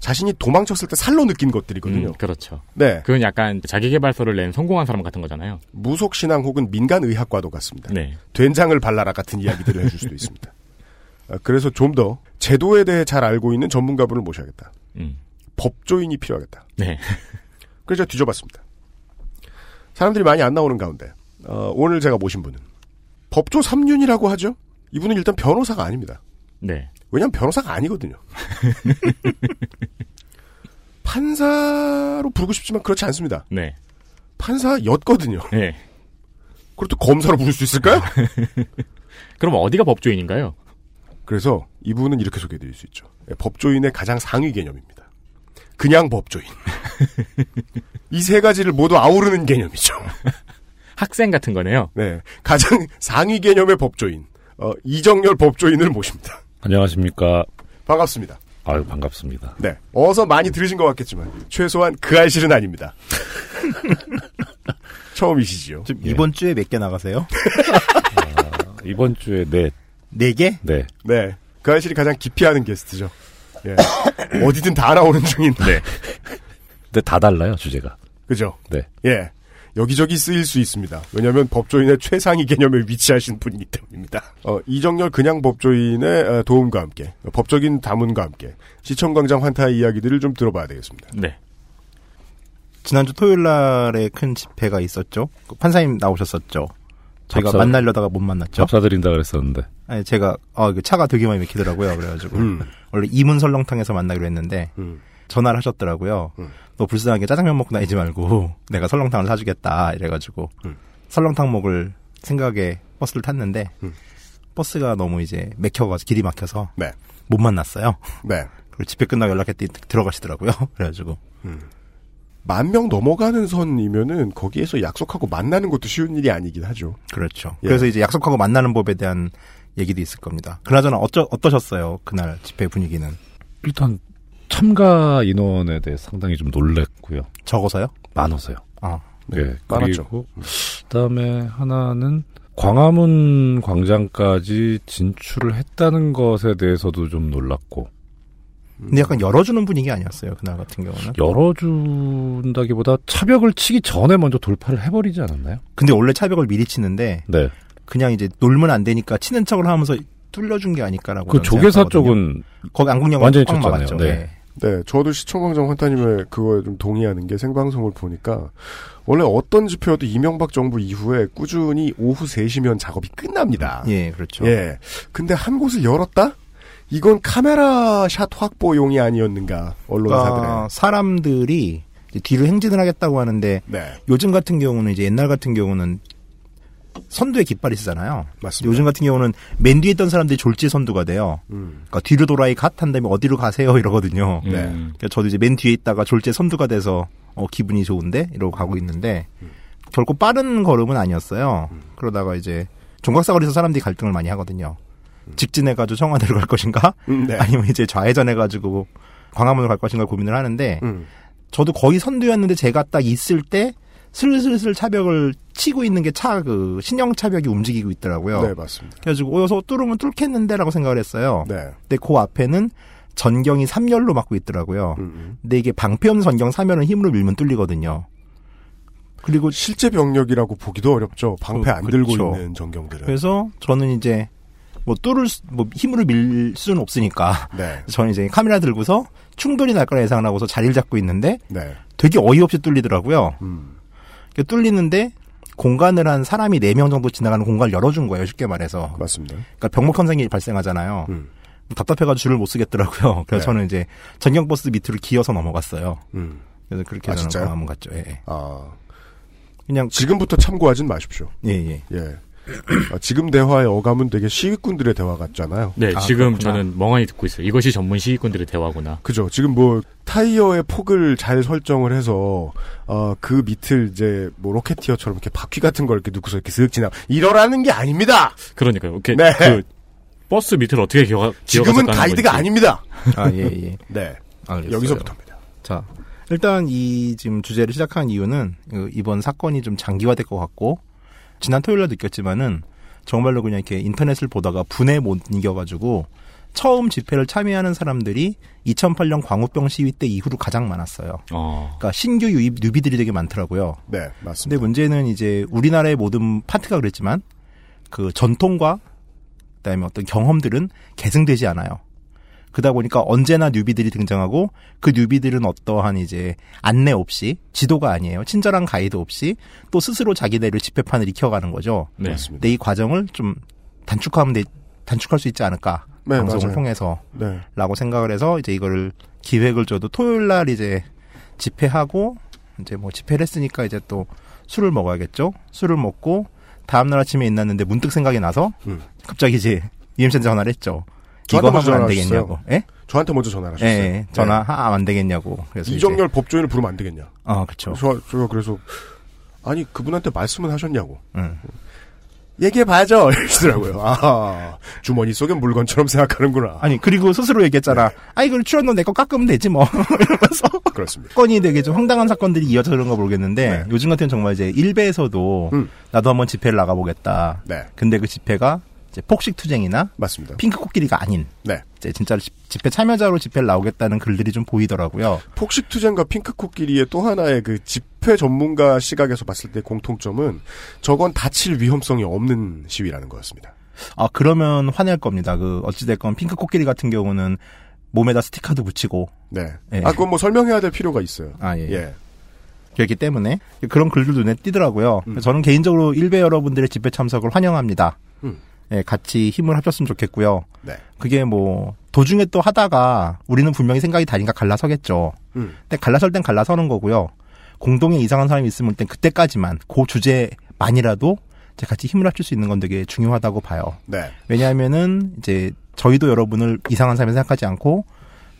[SPEAKER 2] 자신이 도망쳤을 때 살로 느낀 것들이거든요.
[SPEAKER 4] 음, 그렇죠.
[SPEAKER 2] 네.
[SPEAKER 4] 그건 약간 자기개발서를 낸 성공한 사람 같은 거잖아요.
[SPEAKER 2] 무속신앙 혹은 민간의학과도 같습니다.
[SPEAKER 4] 네.
[SPEAKER 2] 된장을 발라라 같은 이야기들을 해줄 수도 있습니다. 아, 그래서 좀 더 제도에 대해 잘 알고 있는 전문가분을 모셔야겠다.
[SPEAKER 4] 음.
[SPEAKER 2] 법조인이 필요하겠다.
[SPEAKER 4] 네.
[SPEAKER 2] 그래서 제가 뒤져봤습니다. 사람들이 많이 안 나오는 가운데 어, 오늘 제가 모신 분은 법조 3륜이라고 하죠. 이분은 일단 변호사가 아닙니다.
[SPEAKER 4] 네.
[SPEAKER 2] 왜냐하면 변호사가 아니거든요. 판사로 부르고 싶지만 그렇지 않습니다.
[SPEAKER 4] 네.
[SPEAKER 2] 판사였거든요.
[SPEAKER 4] 네.
[SPEAKER 2] 또 검사로 부를 수 있을까요?
[SPEAKER 4] 그럼 어디가 법조인인가요?
[SPEAKER 2] 그래서 이분은 이렇게 소개해드릴 수 있죠. 예, 법조인의 가장 상위 개념입니다. 그냥 법조인. 이 세 가지를 모두 아우르는 개념이죠.
[SPEAKER 4] 학생 같은 거네요.
[SPEAKER 2] 네. 가장 상위 개념의 법조인. 어, 이정열 법조인을 모십니다.
[SPEAKER 10] 안녕하십니까.
[SPEAKER 2] 반갑습니다.
[SPEAKER 10] 아유, 반갑습니다.
[SPEAKER 2] 네. 어서 많이 들으신 것 같겠지만, 최소한 그 알실은 아닙니다. 처음이시지요.
[SPEAKER 9] 지금
[SPEAKER 10] 예.
[SPEAKER 9] 이번 주에 몇 개 나가세요?
[SPEAKER 10] 이번 주에 넷,
[SPEAKER 9] 네 개?
[SPEAKER 10] 네.
[SPEAKER 2] 네. 그 알실이 가장 기피하는 게스트죠. 예. 어디든 다 나오는 중인.
[SPEAKER 10] 네. 근데 다 달라요, 주제가.
[SPEAKER 2] 그죠?
[SPEAKER 10] 네.
[SPEAKER 2] 예. 여기저기 쓰일 수 있습니다. 왜냐하면 법조인의 최상위 개념에 위치하신 분이기 때문입니다. 어, 이정열 그냥 법조인의 어, 도움과 함께 어, 법적인 담론과 함께 시청광장 환타의 이야기들을 좀 들어봐야 되겠습니다.
[SPEAKER 4] 네.
[SPEAKER 9] 지난주 토요일 날에 큰 집회가 있었죠. 그 판사님 나오셨었죠. 저희가
[SPEAKER 10] 답사-
[SPEAKER 9] 만나려다가 못 만났죠.
[SPEAKER 10] 잡사드린다 그랬었는데.
[SPEAKER 9] 아니, 제가, 어, 이거 차가 되게 많이 막히더라고요. 그래가지고.
[SPEAKER 2] 음.
[SPEAKER 9] 원래 이문 설렁탕에서 만나기로 했는데,
[SPEAKER 2] 음.
[SPEAKER 9] 전화를 하셨더라고요.
[SPEAKER 2] 음.
[SPEAKER 9] 너 불쌍하게 짜장면 먹고 다니지 말고, 내가 설렁탕을 사주겠다. 이래가지고,
[SPEAKER 2] 음.
[SPEAKER 9] 설렁탕 먹을 생각에 버스를 탔는데,
[SPEAKER 2] 음.
[SPEAKER 9] 버스가 너무 이제 맥혀가지고, 길이 막혀서,
[SPEAKER 2] 네.
[SPEAKER 9] 못 만났어요.
[SPEAKER 2] 네.
[SPEAKER 9] 그리고 집회 끝나고 연락했더니 들어가시더라고요. 그래가지고,
[SPEAKER 2] 음. 만 명 넘어가는 선이면은 거기에서 약속하고 만나는 것도 쉬운 일이 아니긴 하죠.
[SPEAKER 9] 그렇죠.
[SPEAKER 2] 예.
[SPEAKER 9] 그래서 이제 약속하고 만나는 법에 대한 얘기도 있을 겁니다. 그나저나 어쩌, 어떠셨어요? 그날 집회 분위기는?
[SPEAKER 10] 일단 참가 인원에 대해 상당히 좀 놀랬고요.
[SPEAKER 9] 적어서요?
[SPEAKER 10] 많아서요.
[SPEAKER 9] 아,
[SPEAKER 10] 예.
[SPEAKER 2] 많았죠.
[SPEAKER 10] 그리고 그다음에 하나는 광화문 광장까지 진출을 했다는 것에 대해서도 좀 놀랐고
[SPEAKER 9] 근데 약간 열어주는 분위기 아니었어요? 그날 같은 경우는?
[SPEAKER 10] 열어준다기보다 차벽을 치기 전에 먼저 돌파를 해버리지 않았나요?
[SPEAKER 9] 근데 원래 차벽을 미리 치는데
[SPEAKER 10] 네.
[SPEAKER 9] 그냥 이제 놀면 안 되니까 치는 척을 하면서 뚫려준 게 아닐까라고.
[SPEAKER 10] 그 조계사. 쪽은
[SPEAKER 9] 거기 안국영은
[SPEAKER 10] 완전히
[SPEAKER 9] 꽉
[SPEAKER 10] 쳤잖아요.
[SPEAKER 9] 막았죠.
[SPEAKER 10] 네.
[SPEAKER 2] 네, 저도 시청광장 환타님의 그거에 좀 동의하는 게 생방송을 보니까 원래 어떤 집회여도 이명박 정부 이후에 꾸준히 오후 3시면 작업이 끝납니다.
[SPEAKER 9] 예, 그렇죠.
[SPEAKER 2] 예. 근데 한 곳을 열었다? 이건 카메라 샷 확보용이 아니었는가, 언론사들의.
[SPEAKER 9] 그러니까 사람들이 뒤로 행진을 하겠다고 하는데
[SPEAKER 2] 네.
[SPEAKER 9] 요즘 같은 경우는 이제 옛날 같은 경우는 선두에 깃발이 쓰잖아요.
[SPEAKER 2] 맞습니다.
[SPEAKER 9] 요즘 같은 경우는 맨 뒤에 있던 사람들이 졸지 선두가 돼요.
[SPEAKER 2] 음.
[SPEAKER 9] 그러니까 뒤로 돌아이 갓한 다음에 어디로 가세요 이러거든요.
[SPEAKER 4] 음.
[SPEAKER 2] 네.
[SPEAKER 9] 그러니까 저도 이제 맨 뒤에 있다가 졸제 선두가 돼서 어, 기분이 좋은데 이러고 가고 있는데 결코 빠른 걸음은 아니었어요. 그러다가 이제 종각사거리에서 사람들이 갈등을 많이 하거든요. 직진해가지고 청와대로 갈 것인가?
[SPEAKER 2] 음, 네.
[SPEAKER 9] 아니면 이제 좌회전해가지고 광화문으로 갈 것인가 고민을 하는데
[SPEAKER 2] 음.
[SPEAKER 9] 저도 거의 선두였는데 제가 딱 있을 때 슬슬슬 차벽을 치고 있는 게 차 그 신형 차벽이 움직이고 있더라고요.
[SPEAKER 2] 네, 맞습니다.
[SPEAKER 9] 그래가지고 어, 여기서 뚫으면 뚫겠는데라고 생각을 했어요.
[SPEAKER 2] 네.
[SPEAKER 9] 근데 그 앞에는 전경이 3열로 막고 있더라고요.
[SPEAKER 2] 음.
[SPEAKER 9] 근데 이게 방패 없는 전경 3열은 힘으로 밀면 뚫리거든요. 그리고
[SPEAKER 2] 실제 병력이라고 보기도 어렵죠. 방패
[SPEAKER 9] 어,
[SPEAKER 2] 안 들고
[SPEAKER 9] 그렇죠.
[SPEAKER 2] 있는 전경들은.
[SPEAKER 9] 그래서 저는 이제 뭐 뚫을 수- 뭐 힘으로 밀 수는 없으니까
[SPEAKER 2] 네.
[SPEAKER 9] 저는 이제 카메라 들고서 충돌이 날 거라 예상을 하고서 자리를 잡고 있는데
[SPEAKER 2] 네.
[SPEAKER 9] 되게 어이없이 뚫리더라고요.
[SPEAKER 2] 음.
[SPEAKER 9] 뚫리는데 공간을 한 사람이 4명 정도 지나가는 공간을 열어준 거예요. 쉽게 말해서.
[SPEAKER 2] 맞습니다.
[SPEAKER 9] 그러니까 병목 현상이 발생하잖아요.
[SPEAKER 2] 음.
[SPEAKER 9] 답답해가지고 줄을 못 쓰겠더라고요. 그래서
[SPEAKER 2] 네.
[SPEAKER 9] 저는 이제 전경버스 밑으로 기어서 넘어갔어요.
[SPEAKER 2] 음.
[SPEAKER 9] 그래서 그렇게
[SPEAKER 2] 아,
[SPEAKER 9] 저는? 광화문 갔죠. 예, 예.
[SPEAKER 2] 아.
[SPEAKER 9] 그냥
[SPEAKER 2] 지금부터 참고하진 마십시오.
[SPEAKER 9] 예, 예.
[SPEAKER 2] 예. 아, 지금 대화의 어감은 되게 시위꾼들의 대화 같잖아요.
[SPEAKER 4] 네,
[SPEAKER 9] 아,
[SPEAKER 4] 지금
[SPEAKER 9] 그렇구나.
[SPEAKER 4] 저는 멍하니 듣고 있어요. 이것이 전문 시위꾼들의 대화구나.
[SPEAKER 2] 그죠. 지금 뭐 타이어의 폭을 잘 설정을 해서 어, 그 밑을 이제 뭐 로켓티어처럼 이렇게 바퀴 같은 걸 이렇게 넣고서 이렇게 슥 지나 이러라는 게 아닙니다.
[SPEAKER 4] 그러니까요. 이렇게
[SPEAKER 2] 네.
[SPEAKER 4] 그 버스 밑을 어떻게 기어
[SPEAKER 2] 지금은 가이드가 아닙니다.
[SPEAKER 9] 아, 예, 예.
[SPEAKER 2] 네.
[SPEAKER 9] 알겠어요.
[SPEAKER 2] 여기서부터입니다.
[SPEAKER 9] 자, 일단 이 지금 주제를 시작한 이유는 그 이번 사건이 좀 장기화될 것 같고 지난 토요일에 느꼈지만은 정말로 그냥 이렇게 인터넷을 보다가 분에 못 이겨가지고 처음 집회를 참여하는 사람들이 2008년 광우병 시위 때 이후로 가장 많았어요.
[SPEAKER 4] 어.
[SPEAKER 9] 그러니까 신규 유입 뉴비들이 되게 많더라고요.
[SPEAKER 2] 네,
[SPEAKER 9] 근데
[SPEAKER 2] 맞습니다.
[SPEAKER 9] 문제는 이제 우리나라의 모든 파트가 그랬지만 그 전통과 그다음에 어떤 경험들은 계승되지 않아요. 그러다 보니까 언제나 뉴비들이 등장하고 그 뉴비들은 어떠한 이제 안내 없이 지도가 아니에요. 친절한 가이드 없이 또 스스로 자기네를 집회판을 익혀가는 거죠.
[SPEAKER 4] 네.
[SPEAKER 2] 맞습니다.
[SPEAKER 9] 근데 이 과정을 좀 단축하면 돼- 단축할 수 있지 않을까
[SPEAKER 2] 네,
[SPEAKER 9] 방송을
[SPEAKER 2] 맞아요.
[SPEAKER 9] 통해서
[SPEAKER 2] 네.
[SPEAKER 9] 라고 생각을 해서 이제 이거를 기획을 줘도 토요일 날 이제 집회하고 이제 뭐 집회를 했으니까 이제 또 술을 먹어야겠죠. 술을 먹고 다음 날 아침에 일어났는데 문득 생각이 나서
[SPEAKER 2] 음.
[SPEAKER 9] 갑자기 이제 UMC한테 전화를 했죠.
[SPEAKER 2] 저한테
[SPEAKER 9] 이거
[SPEAKER 2] 먼저
[SPEAKER 9] 하면 안? 되겠냐고. 예?
[SPEAKER 2] 저한테 먼저 전화를
[SPEAKER 9] 예,
[SPEAKER 2] 하셨어요.
[SPEAKER 9] 예. 전화 하면 안 되겠냐고. 그래서
[SPEAKER 2] 이정열 법조인을 부르면 안 되겠냐.
[SPEAKER 9] 아, 그렇죠.
[SPEAKER 2] 저, 저 그래서 아니 그분한테 말씀은 하셨냐고.
[SPEAKER 9] 응.
[SPEAKER 2] 얘기해봐야죠. 이러시더라고요. 아, 주머니 속에 물건처럼 생각하는구나.
[SPEAKER 9] 아니 그리고 스스로 얘기했잖아. 아 이걸 출연료 내거 깎으면 되지 뭐. 이러면서
[SPEAKER 2] 그렇습니다.
[SPEAKER 9] 사건이 되게 좀 황당한 사건들이 이어져 그런 거 모르겠는데
[SPEAKER 2] 네.
[SPEAKER 9] 요즘 같은 정말 이제 일베에서도
[SPEAKER 2] 음.
[SPEAKER 9] 나도 한번 집회를 나가보겠다.
[SPEAKER 2] 네,
[SPEAKER 9] 근데 그 집회가 이제 폭식 투쟁이나
[SPEAKER 2] 맞습니다.
[SPEAKER 9] 핑크 코끼리가 아닌
[SPEAKER 2] 네.
[SPEAKER 9] 이제 진짜 집- 집회 참여자로 집회를 나오겠다는 글들이 좀 보이더라고요.
[SPEAKER 2] 폭식 투쟁과 핑크 코끼리의 또 하나의 그 집회 전문가 시각에서 봤을 때 공통점은 저건 다칠 위험성이 없는 시위라는 거였습니다.
[SPEAKER 9] 아 그러면 화낼 겁니다. 그 어찌됐건 핑크 코끼리 같은 경우는 몸에다 스티커도 붙이고
[SPEAKER 2] 네.
[SPEAKER 9] 예.
[SPEAKER 2] 아, 그건 뭐 설명해야 될 필요가 있어요.
[SPEAKER 9] 아 예.
[SPEAKER 2] 예.
[SPEAKER 9] 그렇기 때문에 그런 글들 눈에 띄더라고요.
[SPEAKER 2] 음.
[SPEAKER 9] 저는 개인적으로 일베 여러분들의 집회 참석을 환영합니다.
[SPEAKER 2] 음.
[SPEAKER 9] 예, 같이 힘을 합쳤으면 좋겠고요.
[SPEAKER 2] 네.
[SPEAKER 9] 그게 뭐 도중에 또 하다가 우리는 분명히 생각이 다르니까 갈라서겠죠.
[SPEAKER 2] 음.
[SPEAKER 9] 근데 갈라설 땐 갈라서는 거고요. 공동에 이상한 사람이 있으면 땐 그때까지만 그 주제만이라도 이제 같이 힘을 합칠 수 있는 건 되게 중요하다고 봐요.
[SPEAKER 2] 네.
[SPEAKER 9] 왜냐하면은 이제 저희도 여러분을 이상한 사람이 생각하지 않고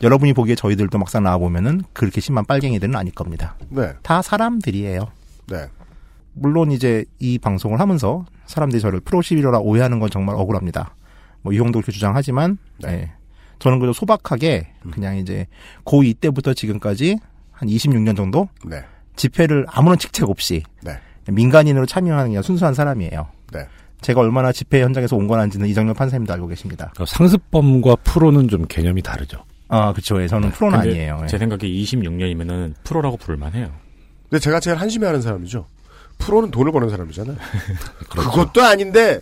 [SPEAKER 9] 여러분이 보기에 저희들도 막상 나와 보면은 그렇게 심한 빨갱이들은 아닐 겁니다.
[SPEAKER 2] 네.
[SPEAKER 9] 다 사람들이에요.
[SPEAKER 2] 네.
[SPEAKER 9] 물론 이제 이 방송을 하면서 사람들이 저를 프로 11호라 오해하는 건 정말 억울합니다. 뭐 이용도 그렇게 주장하지만 네. 저는 그래도 소박하게 그냥 이제 고2 때부터 지금까지 한 26년 정도
[SPEAKER 2] 네.
[SPEAKER 9] 집회를 아무런 직책 없이
[SPEAKER 2] 네.
[SPEAKER 9] 민간인으로 참여하는 그냥 순수한 사람이에요.
[SPEAKER 2] 네.
[SPEAKER 9] 제가 얼마나 집회 현장에서 온건한지는 이정렬 판사님도 알고 계십니다.
[SPEAKER 10] 그러니까 상습범과 프로는 좀 개념이 다르죠.
[SPEAKER 9] 아, 그쵸. 예, 저는 프로는
[SPEAKER 4] 근데
[SPEAKER 9] 아니에요. 예.
[SPEAKER 4] 제 생각에 26년이면은 프로라고 부를 만해요.
[SPEAKER 2] 근데 제가 제일 한심해하는 사람이죠. 프로는 돈을 버는 사람이잖아요. 그것도 아닌데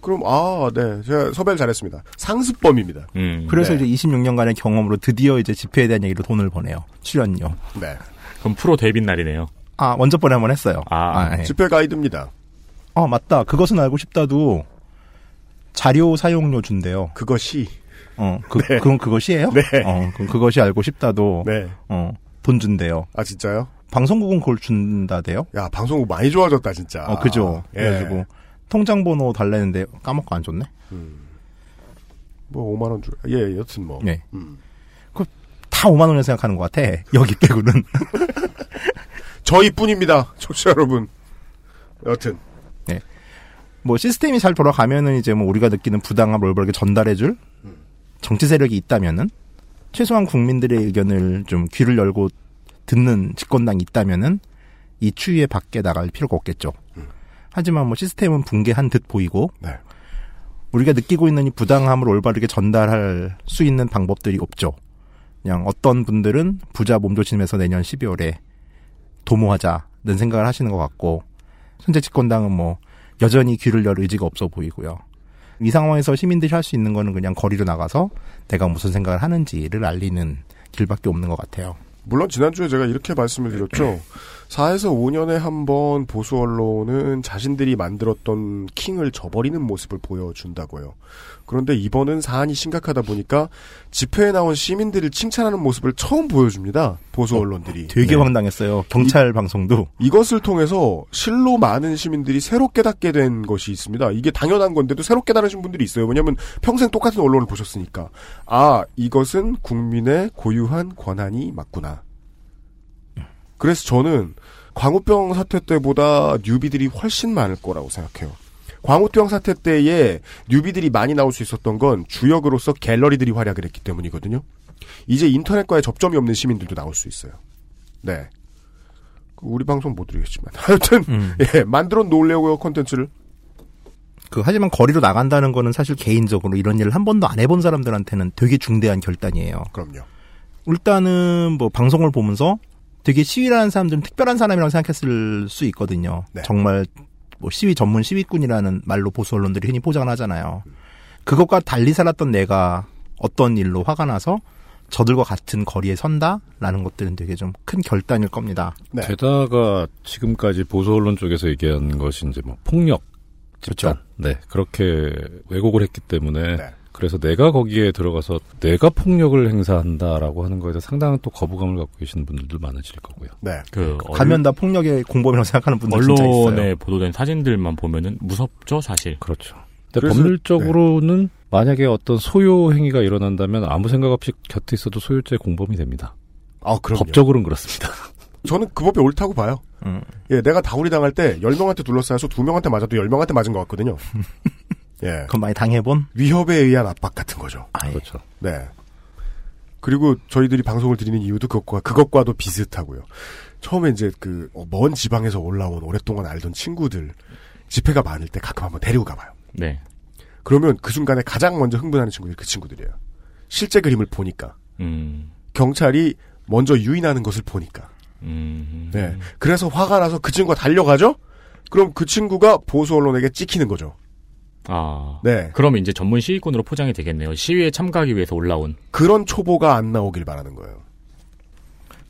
[SPEAKER 2] 그럼 아, 네. 제가 섭외를 잘했습니다. 상습범입니다.
[SPEAKER 4] 음.
[SPEAKER 9] 그래서
[SPEAKER 2] 네.
[SPEAKER 9] 이제 26년간의 경험으로 드디어 이제 집회에 대한 얘기로 돈을 버네요. 출연료.
[SPEAKER 2] 네.
[SPEAKER 4] 그럼 프로 데뷔 날이네요.
[SPEAKER 9] 아, 먼저 번에 한번 했어요.
[SPEAKER 4] 아,
[SPEAKER 9] 예.
[SPEAKER 2] 집회 가이드입니다.
[SPEAKER 9] 어, 맞다. 그것은 알고 싶다도 자료 사용료 준대요.
[SPEAKER 2] 그것이
[SPEAKER 9] 어, 그,
[SPEAKER 2] 네.
[SPEAKER 9] 그럼 그것이에요?
[SPEAKER 2] 네.
[SPEAKER 9] 어, 그럼 그것이 알고 싶다도
[SPEAKER 2] 네.
[SPEAKER 9] 어, 돈 준대요.
[SPEAKER 2] 아 진짜요?
[SPEAKER 9] 방송국은 그걸 준다대요.
[SPEAKER 2] 야 방송국 많이 좋아졌다 진짜.
[SPEAKER 9] 어, 그죠.
[SPEAKER 2] 예.
[SPEAKER 9] 그래가지고 통장 번호 달래는데 까먹고 안 줬네.
[SPEAKER 2] 뭐 5만 원 줄. 예, 여튼 뭐.
[SPEAKER 9] 네.
[SPEAKER 2] 음.
[SPEAKER 9] 다 5만 원을 생각하는 것 같아. 여기 빼고는.
[SPEAKER 2] 저희뿐입니다, 청취자 여러분. 여튼
[SPEAKER 9] 뭐 시스템이 잘 돌아가면은 이제 뭐 우리가 느끼는 부당함 올바르게 전달해줄 정치 세력이 있다면은 최소한 국민들의 의견을 좀 귀를 열고 듣는 집권당이 있다면은 이 추위에 밖에 나갈 필요가 없겠죠. 하지만 뭐 시스템은 붕괴한 듯 보이고
[SPEAKER 2] 네.
[SPEAKER 9] 우리가 느끼고 있는 이 부당함을 올바르게 전달할 수 있는 방법들이 없죠. 그냥 어떤 분들은 부자 몸조심해서 내년 12월에 도모하자는 생각을 하시는 것 같고 현재 집권당은 뭐 여전히 귀를 열 의지가 없어 보이고요. 이 상황에서 시민들이 할 수 있는 거는 그냥 거리로 나가서 내가 무슨 생각을 하는지를 알리는 길밖에 없는 것 같아요.
[SPEAKER 2] 물론 지난주에 제가 이렇게 말씀을 드렸죠. 4에서 5년에 한 번 보수 언론은 자신들이 만들었던 킹을 저버리는 모습을 보여준다고요. 그런데 이번은 사안이 심각하다 보니까 집회에 나온 시민들을 칭찬하는 모습을 처음 보여줍니다. 보수 언론들이.
[SPEAKER 9] 되게
[SPEAKER 2] 네.
[SPEAKER 9] 황당했어요. 경찰 방송도
[SPEAKER 2] 이것을 통해서 실로 많은 시민들이 새로 깨닫게 된 것이 있습니다. 이게 당연한 건데도 새로 깨달으신 분들이 있어요. 왜냐하면 평생 똑같은 언론을 보셨으니까. 아, 이것은 국민의 고유한 권한이 맞구나. 그래서 저는 광우병 사태 때보다 뉴비들이 훨씬 많을 거라고 생각해요. 광우병 사태 때에 뉴비들이 많이 나올 수 있었던 건 주역으로서 갤러리들이 활약을 했기 때문이거든요. 이제 인터넷과의 접점이 없는 시민들도 나올 수 있어요. 네. 우리 방송 못 드리겠지만. 하여튼, 예, 만들어 놓으려고요, 콘텐츠를.
[SPEAKER 9] 그 하지만 거리로 나간다는 거는 사실 개인적으로 이런 일을 한 번도 안 해본 사람들한테는 되게 중대한 결단이에요.
[SPEAKER 2] 그럼요.
[SPEAKER 9] 일단은 뭐 방송을 보면서 되게 시위를 하는 사람들은 특별한 사람이라고 생각했을 수 있거든요.
[SPEAKER 2] 네.
[SPEAKER 9] 정말 뭐 시위 전문 시위꾼이라는 말로 보수 언론들이 흔히 포장을 하잖아요. 그것과 달리 살았던 내가 어떤 일로 화가 나서 저들과 같은 거리에 선다라는 것들은 되게 좀 큰 결단일 겁니다.
[SPEAKER 2] 네.
[SPEAKER 10] 게다가 지금까지 보수 언론 쪽에서 얘기한 것이 이제 뭐 폭력 집단, 네 그렇게 왜곡을 했기 때문에
[SPEAKER 2] 네.
[SPEAKER 10] 그래서 내가 거기에 들어가서 내가 폭력을 행사한다라고 하는 거에 대해서 상당한 또 거부감을 갖고 계시는 분들도 많으실 거고요.
[SPEAKER 2] 네.
[SPEAKER 4] 그
[SPEAKER 9] 가면 다 폭력의 공범이라고 생각하는 분들 진짜
[SPEAKER 4] 언론에
[SPEAKER 9] 있어요.
[SPEAKER 4] 보도된 사진들만 보면은 무섭죠, 사실.
[SPEAKER 10] 그렇죠. 근데 법률적으로는 만약에 어떤 소요 행위가 일어난다면 아무 생각 없이 곁에 있어도 소유죄 공범이 됩니다.
[SPEAKER 2] 아, 그럼요.
[SPEAKER 10] 법적으로는 그렇습니다.
[SPEAKER 2] 저는 그 법이 옳다고 봐요.
[SPEAKER 9] 음.
[SPEAKER 2] 예, 내가 다구리 당할 때 10명한테 둘러싸여서 2명한테 맞아도 10명한테 맞은 것 같거든요. 예.
[SPEAKER 9] 그건 많이 당해본?
[SPEAKER 2] 위협에 의한 압박 같은 거죠.
[SPEAKER 9] 아예.
[SPEAKER 10] 그렇죠.
[SPEAKER 2] 네. 그리고 저희들이 방송을 드리는 이유도 그것과, 그것과도 비슷하고요. 처음에 이제 그, 어, 먼 지방에서 올라온 오랫동안 알던 친구들, 집회가 많을 때 가끔 한번 데리고 가봐요.
[SPEAKER 4] 네.
[SPEAKER 2] 그러면 그 순간에 가장 먼저 흥분하는 친구들이 그 친구들이에요. 실제 그림을 보니까.
[SPEAKER 4] 음.
[SPEAKER 2] 경찰이 먼저 유인하는 것을 보니까.
[SPEAKER 4] 음.
[SPEAKER 2] 네. 그래서 화가 나서 그 친구가 달려가죠? 그럼 그 친구가 보수 언론에게 찍히는 거죠.
[SPEAKER 4] 아.
[SPEAKER 2] 네.
[SPEAKER 4] 그러면 이제 전문 시위꾼으로 포장이 되겠네요. 시위에 참가하기 위해서 올라온.
[SPEAKER 2] 그런 초보가 안 나오길 바라는 거예요.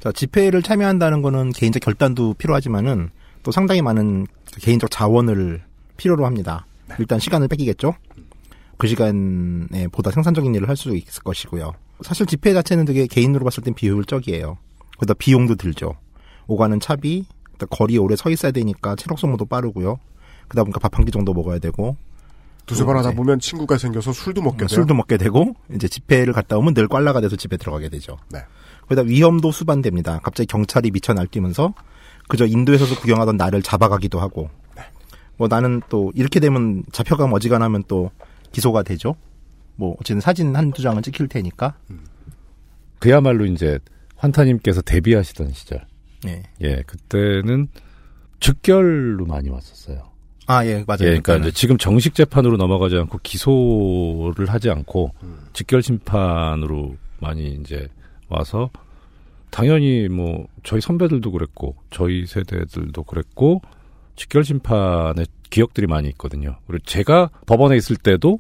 [SPEAKER 9] 자, 집회를 참여한다는 거는 개인적 결단도 필요하지만은 또 상당히 많은 그 개인적 자원을 필요로 합니다. 일단 시간을 뺏기겠죠? 그 시간에 보다 생산적인 일을 할 수 있을 것이고요. 사실 집회 자체는 되게 개인으로 봤을 땐 비효율적이에요. 그러다 비용도 들죠. 오가는 차비, 또 거리에 오래 서 있어야 되니까 체력 소모도 빠르고요. 그러다 보니까 밥 한 끼 정도 먹어야 되고,
[SPEAKER 2] 두세 번 하다 보면 친구가 생겨서 술도 먹게 돼요.
[SPEAKER 9] 술도 먹게 되고 이제 집회를 갔다 오면 늘 꽐라가 돼서 집에 들어가게 되죠.
[SPEAKER 2] 네.
[SPEAKER 9] 거기다 위험도 수반됩니다. 갑자기 경찰이 미쳐 날뛰면서 그저 인도에서도 구경하던 나를 잡아가기도 하고. 뭐 나는 또 이렇게 되면 잡혀가면 어지간하면 또 기소가 되죠. 뭐 어쨌든 사진 한두 장은 찍힐 테니까.
[SPEAKER 10] 그야말로 이제 환타님께서 데뷔하시던 시절.
[SPEAKER 9] 예.
[SPEAKER 10] 예, 그때는 즉결로 많이 왔었어요.
[SPEAKER 9] 아, 예, 맞아요.
[SPEAKER 10] 예, 그러니까 지금 정식 재판으로 넘어가지 않고 기소를 하지 않고 직결 심판으로 많이 이제 와서 당연히 뭐 저희 선배들도 그랬고 저희 세대들도 그랬고 직결 심판의 기억들이 많이 있거든요. 그리고 제가 법원에 있을 때도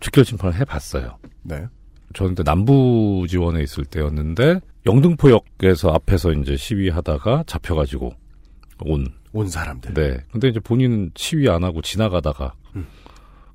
[SPEAKER 10] 직결 심판을 해봤어요.
[SPEAKER 2] 네.
[SPEAKER 10] 저는 그때 남부 지원에 있을 때였는데 영등포역에서 앞에서 이제 시위하다가 잡혀가지고 온
[SPEAKER 2] 온 사람들.
[SPEAKER 10] 네. 근데 이제 본인은 시위 안 하고 지나가다가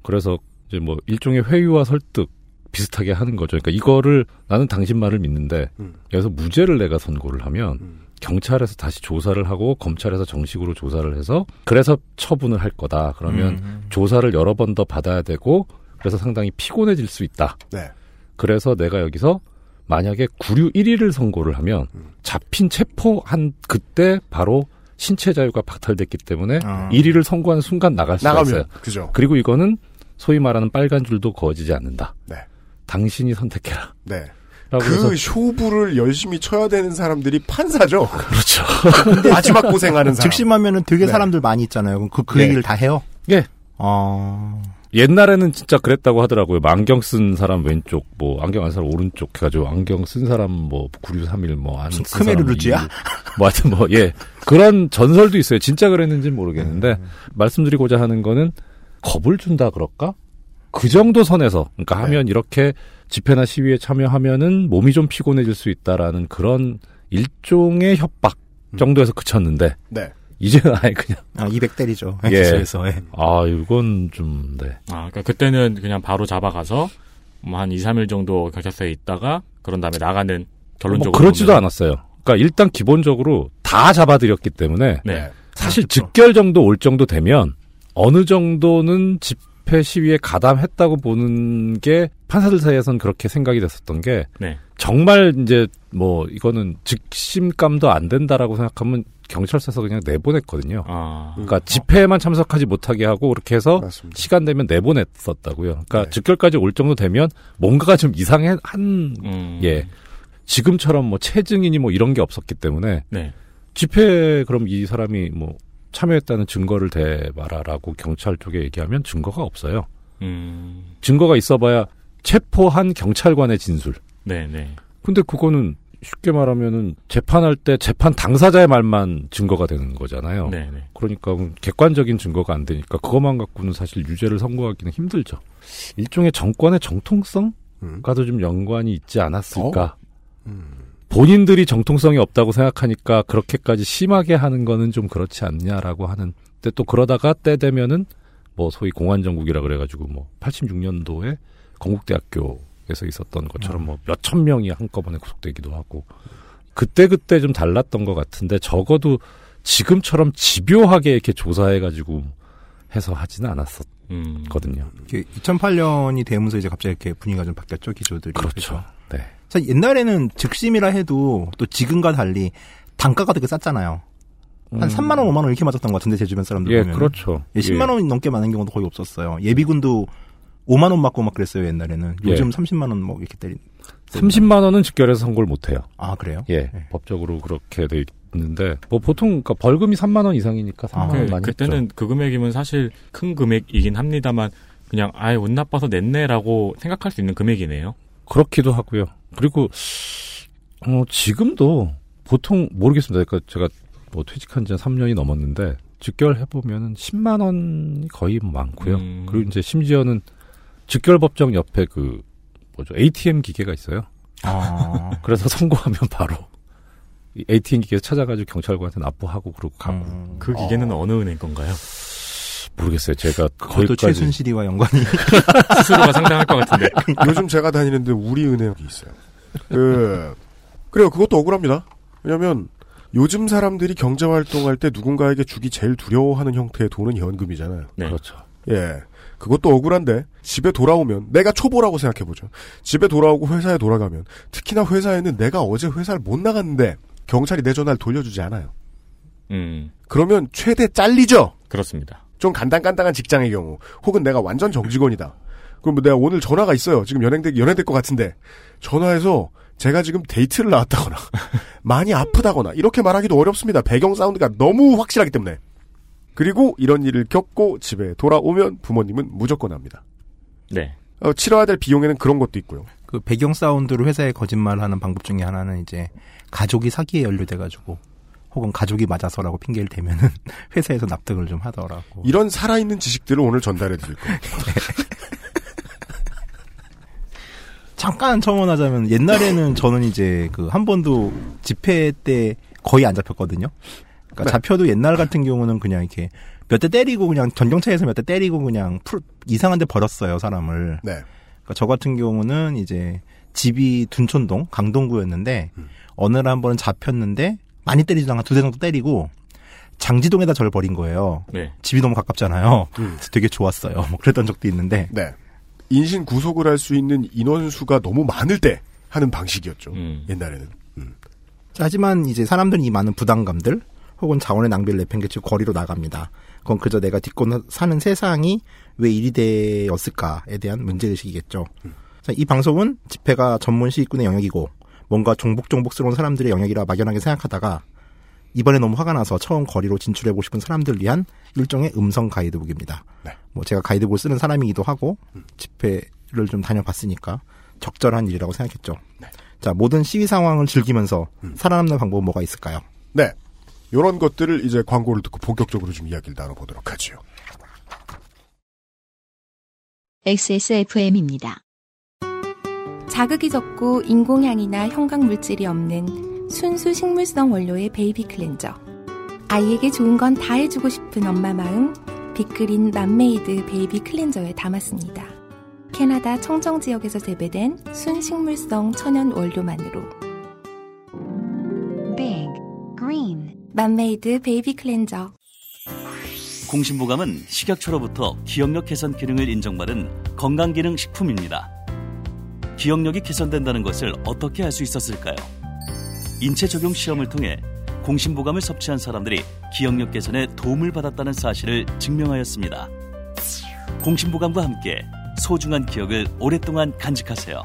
[SPEAKER 10] 그래서 이제 뭐 일종의 회유와 설득 비슷하게 하는 거죠. 그러니까 이거를 나는 당신 말을 믿는데 여기서 무죄를 내가 선고를 하면 경찰에서 다시 조사를 하고 검찰에서 정식으로 조사를 해서 그래서 처분을 할 거다. 그러면
[SPEAKER 2] 음.
[SPEAKER 10] 조사를 여러 번 더 받아야 되고 그래서 상당히 피곤해질 수 있다.
[SPEAKER 2] 네.
[SPEAKER 10] 그래서 내가 여기서 만약에 구류 1위를 선고를 하면 잡힌 체포한 그때 바로 신체 자유가 박탈됐기 때문에
[SPEAKER 2] 아.
[SPEAKER 10] 1위를 선고하는 순간 나갈 수가
[SPEAKER 2] 나가면,
[SPEAKER 10] 있어요.
[SPEAKER 2] 그죠.
[SPEAKER 10] 그리고 이거는 소위 말하는 빨간 줄도 그어지지 않는다.
[SPEAKER 2] 네.
[SPEAKER 10] 당신이 선택해라.
[SPEAKER 2] 네. 그 쇼부를 열심히 쳐야 되는 사람들이 판사죠.
[SPEAKER 10] 그렇죠.
[SPEAKER 2] 마지막 고생하는 사람.
[SPEAKER 9] 즉심하면은 되게
[SPEAKER 2] 네.
[SPEAKER 9] 사람들 많이 있잖아요. 그럼 그, 그
[SPEAKER 10] 네.
[SPEAKER 9] 얘기를 다 해요?
[SPEAKER 10] 예.
[SPEAKER 9] 어.
[SPEAKER 10] 옛날에는 진짜 그랬다고 하더라고요. 뭐 안경 쓴 사람 왼쪽, 뭐 안경 안 사람 오른쪽 해가지고 안경 쓴 사람 뭐 9631 뭐안 쓴 사람
[SPEAKER 9] 크메르루즈야?
[SPEAKER 10] 이- 뭐 하여튼 뭐 예. 그런 전설도 있어요. 진짜 그랬는지는 모르겠는데 말씀드리고자 하는 거는 겁을 준다 그럴까? 그 정도 선에서 그러니까 하면 이렇게 집회나 시위에 참여하면은 몸이 좀 피곤해질 수 있다라는 그런 일종의 협박 정도에서 그쳤는데
[SPEAKER 2] 네.
[SPEAKER 10] 이제는 아예 그냥
[SPEAKER 9] 아, 200 때리죠.
[SPEAKER 10] 예.
[SPEAKER 9] 예.
[SPEAKER 10] 아 이건 좀 네.
[SPEAKER 4] 아, 그러니까 그때는 그냥 바로 잡아가서 뭐 한 2, 3일 정도 경찰서에 있다가 그런 다음에 나가는 결론적으로
[SPEAKER 10] 뭐 그렇지도
[SPEAKER 4] 보면은-
[SPEAKER 10] 않았어요. 그러니까 일단 기본적으로 다 잡아들였기 때문에
[SPEAKER 4] 네.
[SPEAKER 10] 사실 즉결 정도 올 정도 되면 어느 정도는 집 회 시위에 가담했다고 보는 게 판사들 사이에선 그렇게 생각이 됐었던 게
[SPEAKER 4] 네.
[SPEAKER 10] 정말 이제 뭐 이거는 즉심감도 안 된다라고 생각하면 경찰서에서 그냥 내보냈거든요.
[SPEAKER 4] 아.
[SPEAKER 10] 그러니까 집회에만 참석하지 못하게 하고 그렇게 해서 시간 되면 내보냈었다고요. 그러니까
[SPEAKER 4] 네.
[SPEAKER 10] 즉결까지 올 정도 되면 뭔가가 좀 이상해 한
[SPEAKER 4] 음.
[SPEAKER 10] 예. 지금처럼 뭐 체증이니 뭐 이런 게 없었기 때문에
[SPEAKER 4] 네.
[SPEAKER 10] 집회 그럼 이 사람이 뭐 참여했다는 증거를 대봐라라고 경찰 쪽에 얘기하면 증거가 없어요.
[SPEAKER 4] 음.
[SPEAKER 10] 증거가 있어봐야 체포한 경찰관의 진술.
[SPEAKER 4] 네, 네.
[SPEAKER 10] 근데 그거는 쉽게 말하면은 재판할 때 재판 당사자의 말만 증거가 되는 거잖아요.
[SPEAKER 4] 네, 네.
[SPEAKER 10] 그러니까 객관적인 증거가 안 되니까 그것만 갖고는 사실 유죄를 선고하기는 힘들죠. 일종의 정권의 정통성과도 좀 연관이 있지 않았을까. 본인들이 정통성이 없다고 생각하니까 그렇게까지 심하게 하는 거는 좀 그렇지 않냐라고 하는. 근데 또 그러다가 때 되면은 뭐 소위 공안정국이라 그래가지고 뭐 86년도에 건국대학교에서 있었던 것처럼 뭐 몇천 명이 한꺼번에 구속되기도 하고 그때 그때 좀 달랐던 것 같은데 적어도 지금처럼 집요하게 이렇게 조사해가지고 해서 하지는 않았었거든요.
[SPEAKER 9] 2008년이 되면서 이제 갑자기 이렇게 분위기가 좀 바뀌었죠, 기조들이.
[SPEAKER 10] 그렇죠. 네.
[SPEAKER 9] 사실 옛날에는 즉심이라 해도 또 지금과 달리 단가가 되게 쌌잖아요. 한
[SPEAKER 10] 음.
[SPEAKER 9] 3만 원, 5만 원 이렇게 맞았던 것 같은데 제 주변 사람들
[SPEAKER 10] 예,
[SPEAKER 9] 보면
[SPEAKER 10] 그렇죠.
[SPEAKER 9] 예, 10만
[SPEAKER 10] 예.
[SPEAKER 9] 원 넘게 많은 경우도 거의 없었어요. 예비군도 5만 원 맞고 막 그랬어요 옛날에는. 요즘
[SPEAKER 10] 예.
[SPEAKER 9] 30만 원 뭐 이렇게 때린.
[SPEAKER 10] 30만 원은 즉결에서 선고를 못 해요.
[SPEAKER 9] 아 그래요?
[SPEAKER 10] 예, 법적으로 그렇게 돼 있는데 뭐 보통 그러니까 벌금이 3만 원 이상이니까 3만 원
[SPEAKER 4] 그,
[SPEAKER 10] 많이
[SPEAKER 4] 그때는
[SPEAKER 10] 했죠.
[SPEAKER 4] 그 금액이면 사실 큰 금액이긴 합니다만 그냥 아예 운 나빠서 냈네라고 생각할 수 있는 금액이네요.
[SPEAKER 10] 그렇기도 하고요. 그리고 어, 지금도 보통 모르겠습니다. 그러니까 제가 뭐 퇴직한 지 3년이 넘었는데 직결 해 보면은 10만 원이 거의 뭐 많고요.
[SPEAKER 4] 음.
[SPEAKER 10] 그리고 이제 심지어는 직결 법정 옆에 그 뭐죠 ATM 기계가 있어요.
[SPEAKER 9] 아.
[SPEAKER 10] 그래서 선고하면 바로 이 ATM 기계 찾아가지고 경찰관한테 납부하고 그러고 가고.
[SPEAKER 4] 그 기계는 어. 느 은행 건가요?
[SPEAKER 10] 모르겠어요. 제가
[SPEAKER 9] 그것도
[SPEAKER 10] 거기까지
[SPEAKER 9] 최순실이와 연관이
[SPEAKER 4] 수수료가 상당할 것 같은데.
[SPEAKER 2] 요즘 제가 다니는데 우리 은행이 있어요. 그 그래요. 그것도 억울합니다. 왜냐하면 요즘 사람들이 경제 활동할 때 누군가에게 주기 제일 두려워하는 형태의 돈은 현금이잖아요.
[SPEAKER 4] 네.
[SPEAKER 10] 그렇죠.
[SPEAKER 2] 예. 그것도 억울한데 집에 돌아오면 내가 초보라고 생각해보죠. 집에 돌아오고 회사에 돌아가면 특히나 회사에는 내가 어제 회사를 못 나갔는데 경찰이 내 전화를 돌려주지 않아요.
[SPEAKER 4] 음.
[SPEAKER 2] 그러면 최대 잘리죠.
[SPEAKER 4] 그렇습니다.
[SPEAKER 2] 좀 간당간당한 직장의 경우 혹은 내가 완전 정직원이다. 그럼 뭐 내가 오늘 전화가 있어요. 지금 연행될 연행될 것 같은데 전화해서 제가 지금 데이트를 나왔다거나 많이 아프다거나 이렇게 말하기도 어렵습니다. 배경 사운드가 너무 확실하기 때문에. 그리고 이런 일을 겪고 집에 돌아오면 부모님은 무조건 합니다.
[SPEAKER 4] 네.
[SPEAKER 2] 어, 치러야 될 비용에는 그런 것도 있고요.
[SPEAKER 9] 그 배경 사운드로 회사에 거짓말하는 방법 중에 하나는 이제 가족이 사기에 연루돼가지고 혹은 가족이 맞아서라고 핑계를 대면은 회사에서 납득을 좀 하더라고.
[SPEAKER 2] 이런 살아있는 지식들을 오늘 전달해 드릴 겁니다.
[SPEAKER 9] 잠깐 첨언하자면 옛날에는 저는 이제 그 한 번도 집회 때 거의 안 잡혔거든요. 그러니까
[SPEAKER 2] 네.
[SPEAKER 9] 잡혀도 옛날 같은 경우는 그냥 이렇게 몇 대 때리고 그냥 전경차에서 몇 대 때리고 그냥 풀 이상한 데 버렸어요 사람을.
[SPEAKER 2] 네.
[SPEAKER 9] 그러니까 저 같은 경우는 이제 집이 둔촌동 강동구였는데 어느 날 한 번은 잡혔는데 많이 때리지도 않고 두대 정도 때리고 장지동에다 저를 버린 거예요.
[SPEAKER 4] 네.
[SPEAKER 9] 집이 너무 가깝잖아요.
[SPEAKER 2] 음.
[SPEAKER 9] 되게 좋았어요. 뭐 그랬던 적도 있는데.
[SPEAKER 2] 네. 인신 구속을 할 수 있는 인원수가 너무 많을 때 하는 방식이었죠.
[SPEAKER 4] 음.
[SPEAKER 2] 옛날에는.
[SPEAKER 9] 자, 하지만 이제 사람들이 이 많은 부담감들 혹은 자원의 낭비를 내팽개치고 거리로 나갑니다. 그건 그저 내가 딛고 나- 사는 세상이 왜 이리 되었을까에 대한 문제의식이겠죠. 자, 이 방송은 집회가 전문 시위꾼의 영역이고 뭔가 종복종복스러운 사람들의 영역이라 막연하게 생각하다가 이번에 너무 화가 나서 처음 거리로 진출해보고 싶은 사람들을 위한 일종의 음성 가이드북입니다.
[SPEAKER 2] 네.
[SPEAKER 9] 뭐 제가 가이드북을 쓰는 사람이기도 하고 집회를 좀 다녀봤으니까 적절한 일이라고 생각했죠. 자, 모든 시위 상황을 즐기면서 살아남는 방법은 뭐가 있을까요?
[SPEAKER 2] 네. 요런 것들을 이제 광고를 듣고 본격적으로 좀 이야기를 나눠보도록 하지요.
[SPEAKER 1] XSFM입니다.
[SPEAKER 11] 자극이 적고 인공향이나 형광 물질이 없는 순수 식물성 원료의 baby cleanser. 아이에게 좋은 건 다 해주고 싶은 엄마 마음, 빅그린 맘메이드 baby cleanser에 담았습니다. 캐나다 청정 지역에서 재배된 순식물성 천연 원료만으로.
[SPEAKER 12] Big Green
[SPEAKER 11] 맘메이드 baby cleanser.
[SPEAKER 13] 공신보감은 식약처로부터 기억력 개선 기능을 인정받은 건강기능 식품입니다. 기억력이 개선된다는 것을 어떻게 알 수 있었을까요? 인체 적용 시험을 통해 공신보감을 섭취한 사람들이 기억력 개선에 도움을 받았다는 사실을 증명하였습니다. 공신보감과 함께 소중한 기억을 오랫동안 간직하세요.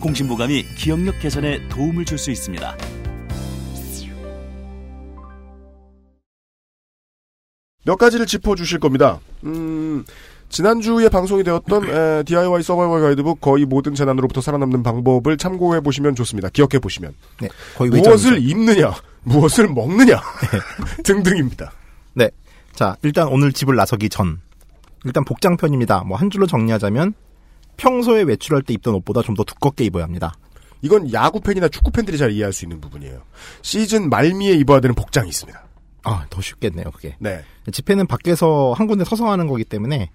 [SPEAKER 13] 공신보감이 기억력 개선에 도움을 줄 수 있습니다.
[SPEAKER 2] 몇 가지를 짚어 주실 겁니다. 음, 지난주에 방송이 되었던 에, DIY 서바이벌 가이드북 거의 모든 재난으로부터 살아남는 방법을 참고해 보시면 좋습니다. 기억해 보시면
[SPEAKER 9] 네, 거의
[SPEAKER 2] 무엇을. 입느냐, 무엇을 먹느냐 등등입니다.
[SPEAKER 9] 네. 자, 일단 오늘 집을 나서기 전. 일단 복장편입니다. 뭐 한 줄로 정리하자면 평소에 외출할 때 입던 옷보다 좀 더 두껍게 입어야 합니다.
[SPEAKER 2] 이건 야구 팬이나 축구 팬들이 잘 이해할 수 있는 부분이에요. 시즌 말미에 입어야 되는 복장이 있습니다.
[SPEAKER 9] 아, 더 쉽겠네요, 그게.
[SPEAKER 2] 네.
[SPEAKER 9] 집회는 밖에서 한 군데 서서 하는 거기 때문에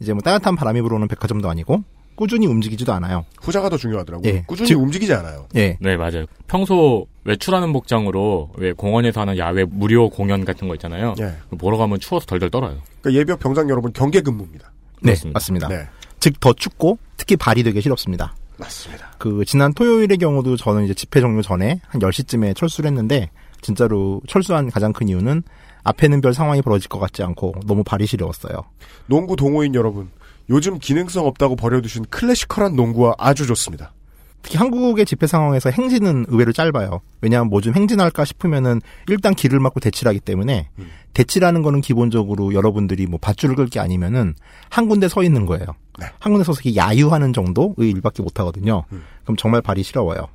[SPEAKER 9] 이제 뭐 따뜻한 바람이 불어오는 백화점도 아니고 꾸준히 움직이지도 않아요.
[SPEAKER 2] 후자가 더 중요하더라고요.
[SPEAKER 9] 예.
[SPEAKER 2] 꾸준히
[SPEAKER 9] 집-
[SPEAKER 2] 움직이지 않아요.
[SPEAKER 9] 예.
[SPEAKER 4] 네, 맞아요. 평소 외출하는 복장으로 왜 공원에서 하는 야외 무료 공연 같은 거 있잖아요.
[SPEAKER 2] 예.
[SPEAKER 4] 보러 가면 추워서 덜덜 떨어요.
[SPEAKER 2] 그러니까 예비역 병장 여러분 경계 근무입니다.
[SPEAKER 9] 네,
[SPEAKER 4] 그렇습니다.
[SPEAKER 9] 맞습니다.
[SPEAKER 2] 네.
[SPEAKER 9] 즉더 춥고 특히 발이 되게 시렵습니다.
[SPEAKER 2] 맞습니다.
[SPEAKER 9] 그 지난 토요일의 경우도 저는 이제 집회 종료 전에 한 10시쯤에 철수를 했는데 진짜로 철수한 가장 큰 이유는 앞에는 별 상황이 벌어질 것 같지 않고 너무 발이 시려웠어요.
[SPEAKER 2] 농구 동호인 여러분, 요즘 기능성 없다고 버려두신 클래시컬한 농구와 아주 좋습니다.
[SPEAKER 9] 특히 한국의 집회 상황에서 행진은 의외로 짧아요. 왜냐하면 뭐 좀 행진할까 싶으면은 일단 길을 막고 대치하기 때문에 대치라는 거는 기본적으로 여러분들이 뭐 밧줄을 끌 게 아니면은 한 군데 서 있는 거예요. 한 군데 서서 야유하는 정도의 일밖에 못 하거든요. 그럼 정말 발이 시려워요.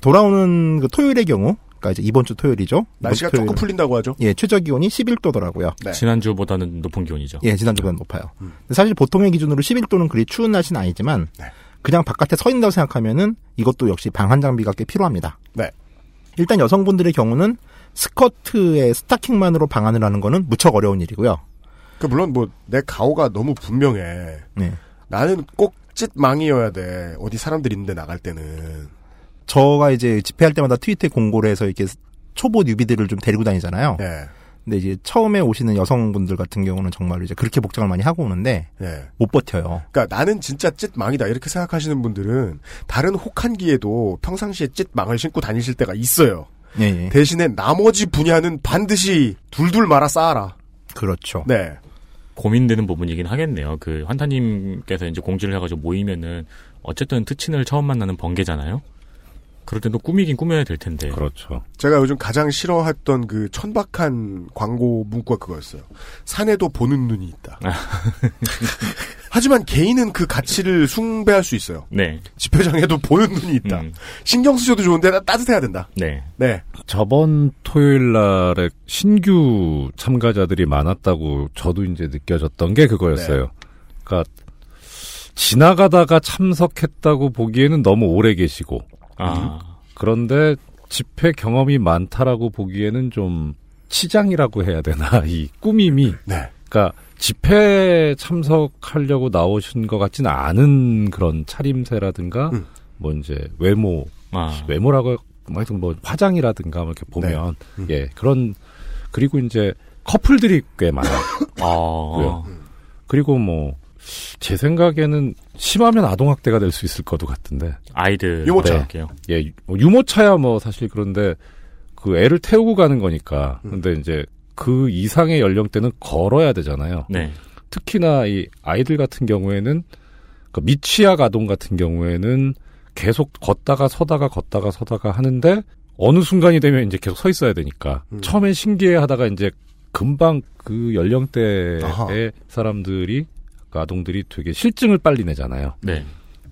[SPEAKER 9] 돌아오는 그 토요일의 경우, 그러니까 이제 이번 주 토요일이죠.
[SPEAKER 2] 날씨가
[SPEAKER 9] 주
[SPEAKER 2] 조금
[SPEAKER 9] 토요일.
[SPEAKER 2] 풀린다고 하죠.
[SPEAKER 9] 예, 최저 기온이 11도더라고요.
[SPEAKER 2] 네.
[SPEAKER 4] 지난주보다는 높은 기온이죠.
[SPEAKER 9] 예, 지난주보다 높아요. 근데 사실 보통의 기준으로 11도는 그리 추운 날씨는 아니지만
[SPEAKER 2] 네.
[SPEAKER 9] 그냥 바깥에 서 있는다고 생각하면은 이것도 역시 방한 장비가 꽤 필요합니다.
[SPEAKER 2] 네.
[SPEAKER 9] 일단 여성분들의 경우는 스커트에 스타킹만으로 방한을 하는 거는 무척 어려운 일이고요.
[SPEAKER 2] 그 물론 뭐 내 가오가 너무 분명해.
[SPEAKER 9] 네.
[SPEAKER 2] 나는 꼭 찢망이어야 돼. 어디 사람들 있는데 나갈 때는.
[SPEAKER 9] 저가 이제 집회할 때마다 트위터에 공고를 해서 이렇게 초보 뉴비들을 좀 데리고 다니잖아요.
[SPEAKER 2] 네.
[SPEAKER 9] 근데 이제 처음에 오시는 여성분들 같은 경우는 정말 이제 그렇게 복장을 많이 하고 오는데
[SPEAKER 2] 예.
[SPEAKER 9] 못 버텨요.
[SPEAKER 2] 그러니까 나는 진짜 찢망이다 이렇게 생각하시는 분들은 다른 혹한기에도 평상시에 찢망을 신고 다니실 때가 있어요.
[SPEAKER 9] 예, 예.
[SPEAKER 2] 대신에 나머지 분야는 반드시 둘둘 말아 쌓아라.
[SPEAKER 9] 그렇죠.
[SPEAKER 2] 네.
[SPEAKER 4] 고민되는 부분이긴 하겠네요. 그 환타님께서 이제 공지를 해가지고 모이면은 어쨌든 특친을 처음 만나는 번개잖아요. 그럴 땐 또 꾸미긴 꾸며야 될 텐데.
[SPEAKER 10] 그렇죠.
[SPEAKER 2] 제가 요즘 가장 싫어했던 그 천박한 광고 문구가 그거였어요. 산에도 보는 눈이 있다. 하지만 개인은 그 가치를 숭배할 수 있어요.
[SPEAKER 4] 네.
[SPEAKER 2] 집회장에도 보는 눈이 있다.
[SPEAKER 10] 음.
[SPEAKER 2] 신경 쓰셔도 좋은데 따- 따뜻해야 된다.
[SPEAKER 4] 네.
[SPEAKER 2] 네.
[SPEAKER 10] 저번 토요일 날에 신규 참가자들이 많았다고 저도 이제 느껴졌던 게 그거였어요. 그러니까 지나가다가 참석했다고 보기에는 너무 오래 계시고
[SPEAKER 4] 아.
[SPEAKER 10] 그런데 집회 경험이 많다라고 보기에는 좀 치장이라고 해야 되나 이 꾸밈이
[SPEAKER 2] 네.
[SPEAKER 10] 그러니까 집회 참석하려고 나오신 것 같지는 않은 그런 차림새라든가 뭐 이제 외모
[SPEAKER 4] 아.
[SPEAKER 10] 외모라고 뭐 하여튼 뭐 화장이라든가 뭐 이렇게 보면
[SPEAKER 2] 네. 음.
[SPEAKER 10] 예 그런 그리고 이제 커플들이 꽤 많아요.
[SPEAKER 4] 아.
[SPEAKER 10] 그리고 뭐 제 생각에는 심하면 아동학대가 될 수 있을 것도 같은데
[SPEAKER 4] 아이들
[SPEAKER 2] 유모차.
[SPEAKER 4] 네. 할게요.
[SPEAKER 10] 예, 유- 뭐 유모차야 뭐 사실 그런데 그 애를 태우고 가는 거니까. 근데 이제 그 이상의 연령대는 걸어야 되잖아요.
[SPEAKER 4] 네.
[SPEAKER 10] 특히나 이 아이들 같은 경우에는 그 미취학 아동 같은 경우에는 계속 걷다가 서다가 걷다가 서다가 하는데 어느 순간이 되면 이제 계속 서 있어야 되니까 처음엔 신기해 하다가 이제 금방 그 연령대의
[SPEAKER 2] 아하.
[SPEAKER 10] 사람들이 그 아동들이 되게 실증을 빨리 내잖아요.
[SPEAKER 4] 네.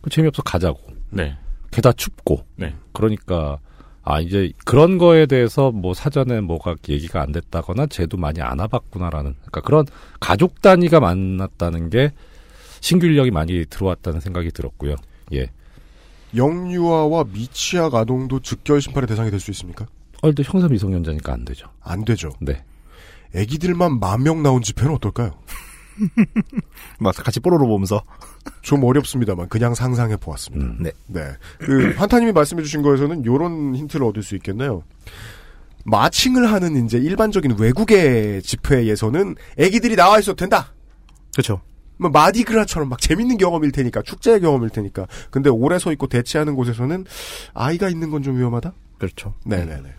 [SPEAKER 10] 그 재미없어 가자고.
[SPEAKER 4] 네.
[SPEAKER 10] 게다 춥고.
[SPEAKER 4] 네.
[SPEAKER 10] 그러니까 아 이제 그런 거에 대해서 뭐 사전에 뭐가 얘기가 안 됐다거나 쟤도 많이 안 와봤구나라는 그러니까 그런 가족 단위가 만났다는 게 신규 인력이 많이 들어왔다는 생각이 들었고요. 예.
[SPEAKER 2] 영유아와 미취학 아동도 즉결 심판의 대상이 될 수 있습니까?
[SPEAKER 10] 어, 근데 형사 미성년자니까 안 되죠.
[SPEAKER 2] 안 되죠.
[SPEAKER 10] 네.
[SPEAKER 2] 애기들만 만 명 나온 집회는 어떨까요?
[SPEAKER 9] 막 같이 뽀로로 보면서
[SPEAKER 2] 좀 어렵습니다만 그냥 상상해 보았습니다.
[SPEAKER 10] 음.
[SPEAKER 9] 네.
[SPEAKER 2] 네. 그 환타님이 말씀해 주신 거에서는 요런 힌트를 얻을 수 있겠네요. 마칭을 하는 이제 일반적인 외국의 집회에서는 애기들이 나와 있어도 된다.
[SPEAKER 9] 그렇죠.
[SPEAKER 2] 뭐 마디그라처럼 막 재밌는 경험일 테니까 축제의 경험일 테니까. 근데 오래 서 있고 대치하는 곳에서는 아이가 있는 건 좀 위험하다.
[SPEAKER 9] 그렇죠.
[SPEAKER 2] 네네네.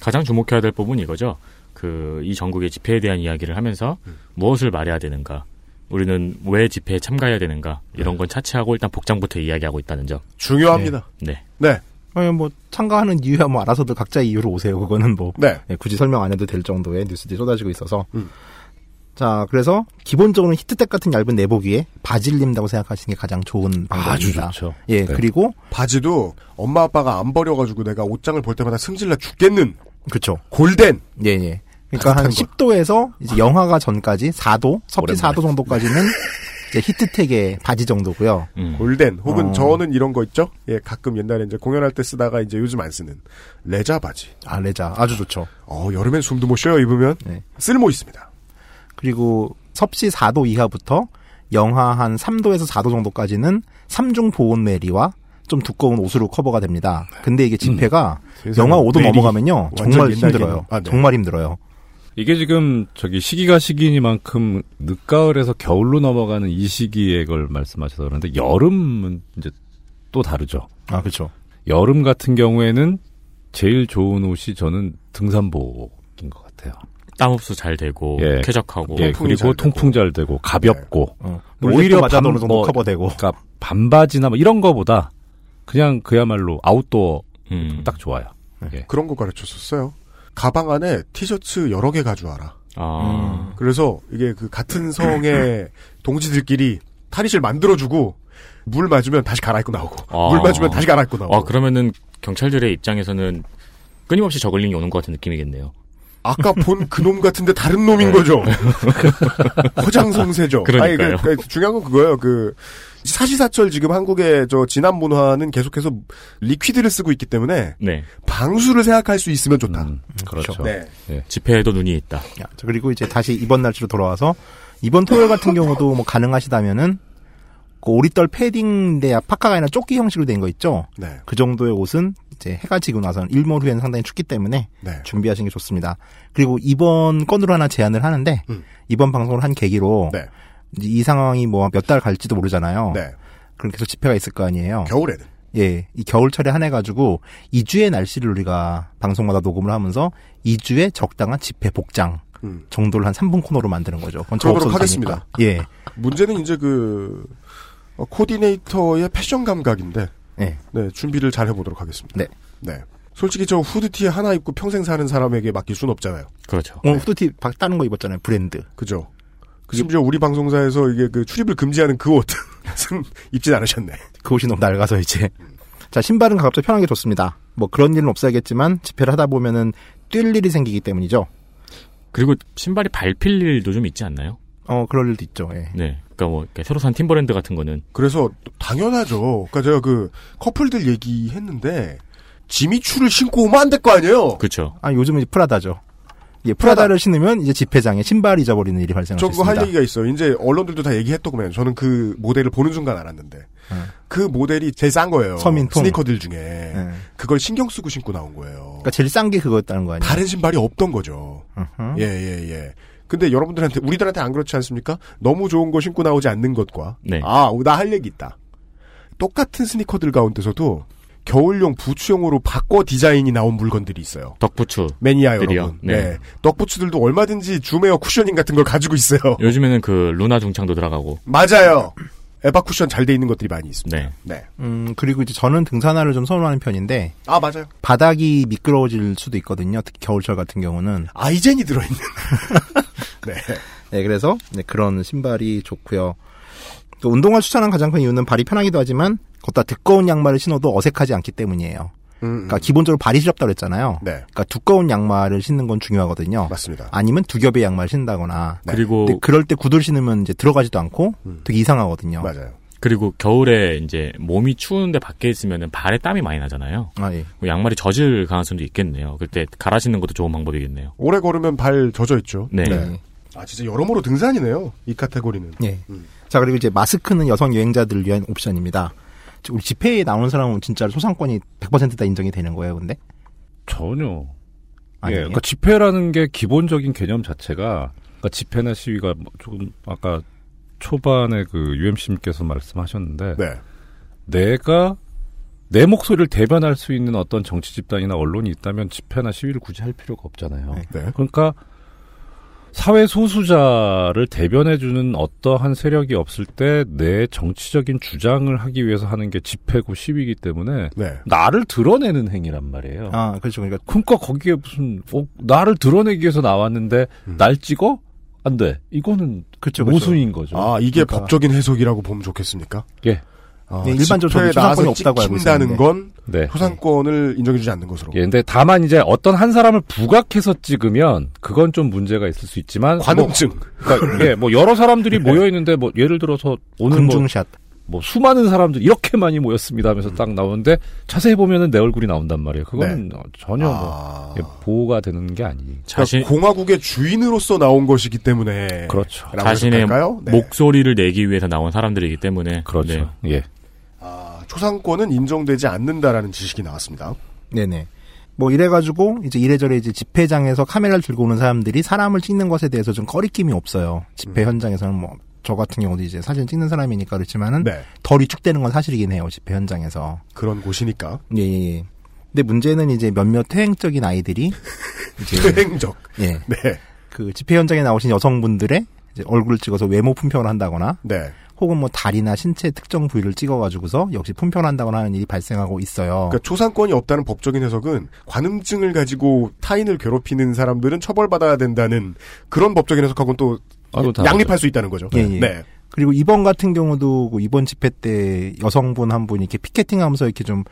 [SPEAKER 4] 가장 주목해야 될 부분이 이거죠. 그, 이 전국의 집회에 대한 이야기를 하면서 무엇을 말해야 되는가. 우리는 왜 집회에 참가해야 되는가. 이런 건 차치하고 일단 복장부터 이야기하고 있다는 점.
[SPEAKER 2] 중요합니다.
[SPEAKER 4] 네.
[SPEAKER 2] 네.
[SPEAKER 9] 아니 뭐 참가하는 이유야 뭐 알아서들 각자 이유로 오세요. 그거는 뭐
[SPEAKER 2] 네.
[SPEAKER 9] 예, 굳이 설명 안 해도 될 정도의 뉴스들이 쏟아지고 있어서. 자, 그래서 기본적으로 히트텍 같은 얇은 내복 위에 바지를 입는다고 생각하시는 게 가장 좋은 방법입니다.
[SPEAKER 10] 아주 좋죠.
[SPEAKER 9] 예,
[SPEAKER 10] 네.
[SPEAKER 9] 그리고
[SPEAKER 2] 바지도 엄마 아빠가 안 버려가지고 내가 옷장을 볼 때마다 승질나 죽겠는
[SPEAKER 9] 그렇죠.
[SPEAKER 2] 골덴.
[SPEAKER 9] 예, 예. 그러니까 한
[SPEAKER 2] 따뜻한
[SPEAKER 9] 10도에서 이제 영하가 전까지 4도, 섭씨
[SPEAKER 10] 오랜만에.
[SPEAKER 9] 4도 정도까지는 이제 히트텍의 바지 정도고요.
[SPEAKER 4] 음.
[SPEAKER 2] 골덴 혹은
[SPEAKER 9] 어.
[SPEAKER 2] 저는 이런 거 있죠. 예, 가끔 옛날에 이제 공연할 때 쓰다가 이제 요즘 안 쓰는 레자 바지.
[SPEAKER 9] 아, 레자. 아주 좋죠.
[SPEAKER 2] 어, 여름엔 숨도 못 쉬어요 입으면
[SPEAKER 9] 네.
[SPEAKER 2] 쓸모 있습니다.
[SPEAKER 9] 그리고 섭씨 4도 이하부터 영하 한 3도에서 4도 정도까지는 삼중 보온 메리와 좀 두꺼운 옷으로 커버가 됩니다. 근데 이게 집회가
[SPEAKER 2] 세상에,
[SPEAKER 9] 영하 5도
[SPEAKER 2] 메리.
[SPEAKER 9] 넘어가면요. 정말 힘들어요.
[SPEAKER 2] 아, 네.
[SPEAKER 9] 정말 힘들어요.
[SPEAKER 10] 이게 지금 저기 시기가 시기니만큼 늦가을에서 겨울로 넘어가는 이 시기에 걸 말씀하셔서 그러는데 여름은 이제 또 다르죠.
[SPEAKER 9] 아, 그렇죠.
[SPEAKER 10] 여름 같은 경우에는 제일 좋은 옷이 저는 등산복인 것 같아요.
[SPEAKER 4] 땀 흡수 잘 되고,
[SPEAKER 10] 예.
[SPEAKER 4] 쾌적하고.
[SPEAKER 10] 예,
[SPEAKER 2] 잘
[SPEAKER 10] 그리고
[SPEAKER 2] 되고.
[SPEAKER 10] 통풍 잘 되고 가볍고
[SPEAKER 9] 어.
[SPEAKER 10] 오히려
[SPEAKER 9] 맞아도
[SPEAKER 10] 밤-
[SPEAKER 9] 어느 정도
[SPEAKER 10] 뭐,
[SPEAKER 9] 커버되고.
[SPEAKER 10] 그러니까 반바지나 뭐 이런 거보다 그냥 그야말로 아웃도어
[SPEAKER 4] 음.
[SPEAKER 10] 딱 좋아요. 예.
[SPEAKER 2] 그런 거 가르쳤었어요. 가방 안에 티셔츠 여러 개 가져와라.
[SPEAKER 4] 아.
[SPEAKER 2] 그래서 이게 그 같은 성의 동지들끼리 탈의실 만들어주고 물 맞으면 다시 갈아입고 나오고
[SPEAKER 4] 아.
[SPEAKER 2] 물 맞으면 다시 갈아입고 나오고.
[SPEAKER 4] 아, 그러면은 경찰들의 입장에서는 끊임없이 저글링이 오는 것 같은 느낌이겠네요.
[SPEAKER 2] 아까 본 그놈 같은데 다른 놈인 거죠. 허장성세죠.
[SPEAKER 4] 그러니까요.
[SPEAKER 2] 아니, 그, 그 중요한 건 그거예요. 그 사시사철 지금 한국의 저 진압 문화는 계속해서 리퀴드를 쓰고 있기 때문에
[SPEAKER 4] 네.
[SPEAKER 2] 방수를 생각할 수 있으면 좋다.
[SPEAKER 10] 음, 그렇죠.
[SPEAKER 2] 네.
[SPEAKER 4] 집회에도 눈이 있다.
[SPEAKER 9] 그리고 이제 다시 이번 날짜로 돌아와서 이번 토요일 같은 경우도 뭐 가능하시다면은 그 오리떨 패딩인데 파카가 아니라 조끼 형식으로 된 거 있죠.
[SPEAKER 2] 네.
[SPEAKER 9] 그 정도의 옷은 이제 해가 지고 나서는 일몰 후에는 상당히 춥기 때문에
[SPEAKER 2] 네.
[SPEAKER 9] 준비하시는 게 좋습니다. 그리고 이번 건으로 하나 제안을 하는데
[SPEAKER 2] 음.
[SPEAKER 9] 이번 방송을 한 계기로
[SPEAKER 2] 네.
[SPEAKER 9] 이제 이 상황이 뭐 몇 달 갈지도 모르잖아요.
[SPEAKER 2] 네.
[SPEAKER 9] 그럼 계속 집회가 있을 거 아니에요.
[SPEAKER 2] 겨울에는.
[SPEAKER 9] 예, 이 겨울철에 한해 가지고 2주의 날씨를 우리가 방송마다 녹음을 하면서 2주의 적당한 집회 복장
[SPEAKER 2] 음.
[SPEAKER 9] 정도를 한 3분 코너로 만드는 거죠. 그건 저 없어도.
[SPEAKER 2] 하겠습니다.
[SPEAKER 9] 예.
[SPEAKER 2] 문제는 이제 그 어, 코디네이터의 패션 감각인데
[SPEAKER 9] 네.
[SPEAKER 2] 네, 준비를 잘 해보도록 하겠습니다.
[SPEAKER 9] 네.
[SPEAKER 2] 네. 솔직히 저 후드티 하나 입고 평생 사는 사람에게 맡길 수는 없잖아요.
[SPEAKER 4] 그렇죠.
[SPEAKER 9] 오늘 후드티 박 따는 거 입었잖아요. 브랜드.
[SPEAKER 2] 그죠. 그 심지어 우리 방송사에서 이게 그 출입을 금지하는 그 옷은 입진 않으셨네.
[SPEAKER 9] 그 옷이 너무 낡아서 이제. 자, 신발은 가급적 편한 게 좋습니다. 뭐 그런 일은 없어야겠지만 집회를 하다 보면은 뛸 일이 생기기 때문이죠.
[SPEAKER 4] 그리고 신발이 밟힐 일도 좀 있지 않나요?
[SPEAKER 9] 어, 그럴 일도 있죠. 예.
[SPEAKER 4] 네. 그러니까 뭐 이렇게 새로 산 팀버랜드 같은 거는
[SPEAKER 2] 그래서 당연하죠. 그러니까 제가 그 커플들 얘기했는데 지미추를 신고 오면 안 될 거 아니에요.
[SPEAKER 4] 그렇죠.
[SPEAKER 9] 아, 요즘은 이제 프라다죠. 예, 프라다를 신으면 이제 집회장에 신발 잊어버리는 일이 발생할
[SPEAKER 2] 수저 그거
[SPEAKER 9] 있습니다.
[SPEAKER 2] 할 얘기가 있어요. 이제 언론들도 다 얘기했더구만. 저는 그 모델을 보는 순간 알았는데 그 모델이 제일 싼 거예요.
[SPEAKER 9] 서민통.
[SPEAKER 2] 스니커들 중에
[SPEAKER 9] 예.
[SPEAKER 2] 그걸 신경 쓰고 신고 나온 거예요.
[SPEAKER 9] 그러니까 제일 싼 게 그거였다는 거 아니에요?
[SPEAKER 2] 다른 신발이 없던 거죠.
[SPEAKER 9] 어허.
[SPEAKER 2] 예, 예, 예. 근데 여러분들한테, 우리들한테 안 그렇지 않습니까? 너무 좋은 거 신고 나오지 않는 것과,
[SPEAKER 4] 네.
[SPEAKER 2] 아, 나 할 얘기 있다. 똑같은 스니커들 가운데서도 겨울용 부츠용으로 바꿔 디자인이 나온 물건들이 있어요.
[SPEAKER 4] 덕부츠
[SPEAKER 2] 매니아. 여러분.
[SPEAKER 4] 네.
[SPEAKER 2] 네. 덕부츠들도 얼마든지 줌웨어 쿠셔닝 같은 걸 가지고 있어요.
[SPEAKER 4] 요즘에는 그 루나 중창도 들어가고
[SPEAKER 2] 맞아요. 에바 쿠션 잘 돼 있는 것들이 많이 있습니다.
[SPEAKER 4] 네.
[SPEAKER 2] 네.
[SPEAKER 9] 음, 그리고 이제 저는 등산화를 좀 선호하는 편인데
[SPEAKER 2] 아, 맞아요.
[SPEAKER 9] 바닥이 미끄러워질 수도 있거든요. 특히 겨울철 같은 경우는.
[SPEAKER 2] 아이젠이 들어있는. 네.
[SPEAKER 9] 네, 그래서 네, 그런 신발이 좋고요. 또 운동화 추천한 가장 큰 이유는 발이 편하기도 하지만 걷다 두꺼운 양말을 신어도 어색하지 않기 때문이에요. 그러니까 기본적으로 발이 시렵다고 그랬잖아요.
[SPEAKER 2] 네.
[SPEAKER 9] 그러니까 두꺼운 양말을 신는 건 중요하거든요.
[SPEAKER 2] 맞습니다.
[SPEAKER 9] 아니면 두 겹의 양말 신다거나.
[SPEAKER 4] 그리고-
[SPEAKER 9] 근데 그럴 때 구두를 신으면 이제 들어가지도 않고 되게 이상하거든요.
[SPEAKER 2] 맞아요.
[SPEAKER 4] 그리고 겨울에 이제 몸이 추운데 밖에 있으면은 발에 땀이 많이 나잖아요.
[SPEAKER 9] 아, 예.
[SPEAKER 4] 뭐 양말이 젖을 가능성도 있겠네요. 그때 갈아 신는 것도 좋은 방법이겠네요.
[SPEAKER 2] 오래 걸으면 발 젖어 있죠.
[SPEAKER 4] 네.
[SPEAKER 2] 아, 진짜 여러모로 등산이네요. 이 카테고리는.
[SPEAKER 9] 예. 자, 그리고 이제 마스크는 여성 여행자들을 위한 옵션입니다. 우리 집회에 나오는 사람은 진짜 소상권이 100%다 인정이 되는 거예요, 근데?
[SPEAKER 10] 전혀. 예,
[SPEAKER 9] 아니에요?
[SPEAKER 10] 그러니까 집회라는 게 기본적인 개념 자체가 그러니까 집회나 시위가 뭐 조금 아까 초반에 그 UMC님께서 말씀하셨는데
[SPEAKER 2] 네.
[SPEAKER 10] 내가 내 목소리를 대변할 수 있는 어떤 정치 집단이나 언론이 있다면 집회나 시위를 굳이 할 필요가 없잖아요.
[SPEAKER 2] 네.
[SPEAKER 10] 그러니까 사회 소수자를 대변해주는 어떠한 세력이 없을 때 내 정치적인 주장을 하기 위해서 하는 게 집회고 시위이기 때문에
[SPEAKER 2] 네.
[SPEAKER 10] 나를 드러내는 행위란 말이에요.
[SPEAKER 9] 아, 그렇죠. 그러니까
[SPEAKER 10] 그러니까 거기에 무슨 어, 나를 드러내기 위해서 나왔는데 날 찍어? 안 돼. 이거는
[SPEAKER 9] 그렇죠,
[SPEAKER 10] 모순인 거죠.
[SPEAKER 2] 아, 이게
[SPEAKER 10] 그러니까.
[SPEAKER 2] 법적인 해석이라고 보면 좋겠습니까?
[SPEAKER 10] 예.
[SPEAKER 2] 아,
[SPEAKER 9] 네, 일반적으로 소상권이 없다고 알고 있었는데.
[SPEAKER 2] 건
[SPEAKER 10] 네.
[SPEAKER 2] 소상권을 인정해주지 않는 것으로.
[SPEAKER 10] 예, 근데 다만 이제 어떤 한 사람을 부각해서 찍으면 그건 좀 문제가 있을 수 있지만
[SPEAKER 2] 관음증.
[SPEAKER 10] 뭐, 그러니까 예, 뭐 여러 사람들이 모여 있는데 뭐 예를 들어서 오늘 뭐,
[SPEAKER 9] 군중샷.
[SPEAKER 10] 뭐 수많은 사람들 이렇게 많이 모였습니다 하면서 딱 나오는데 자세히 보면은 내 얼굴이 나온단 말이에요. 그거는 전혀 뭐 예, 보호가 되는 게 아니.
[SPEAKER 4] 자신-
[SPEAKER 2] 그러니까 공화국의 주인으로서 나온 것이기 때문에.
[SPEAKER 10] 그렇죠.
[SPEAKER 4] 자신의?
[SPEAKER 2] 네.
[SPEAKER 4] 목소리를 내기 위해서 나온 사람들이기 때문에
[SPEAKER 10] 그렇죠. 예.
[SPEAKER 2] 아, 초상권은 인정되지 않는다라는 지식이 나왔습니다.
[SPEAKER 9] 네네. 뭐 이래가지고 이제 이래저래 이제 집회장에서 카메라를 들고 오는 사람들이 사람을 찍는 것에 대해서 좀 꺼리낌이 없어요. 집회 현장에서는 뭐 저 같은 경우도 이제 사진 찍는 사람이니까 그렇지만은
[SPEAKER 2] 네.
[SPEAKER 9] 덜 위축되는 건 사실이긴 해요. 집회 현장에서.
[SPEAKER 2] 그런 곳이니까.
[SPEAKER 9] 예, 예, 예. 근데 문제는 이제 몇몇 퇴행적인 아이들이 이제
[SPEAKER 2] 퇴행적.
[SPEAKER 9] 예.
[SPEAKER 2] 네.
[SPEAKER 9] 그 집회 현장에 나오신 여성분들의 이제 얼굴을 찍어서 외모 품평을 한다거나
[SPEAKER 2] 네.
[SPEAKER 9] 혹은 뭐 다리나 신체 특정 부위를 찍어가지고서 역시 품평을 한다거나 하는 일이 발생하고 있어요.
[SPEAKER 2] 그러니까 초상권이 없다는 법적인 해석은 관음증을 가지고 타인을 괴롭히는 사람들은 처벌받아야 된다는 그런 법적인 해석하고는
[SPEAKER 10] 또다
[SPEAKER 2] 양립할 수 있다는 거죠.
[SPEAKER 9] 예, 예.
[SPEAKER 2] 네.
[SPEAKER 9] 그리고 이번 같은 경우도 그 이번 집회 때 여성분 한 분이 이렇게 피켓팅하면서 이렇게 좀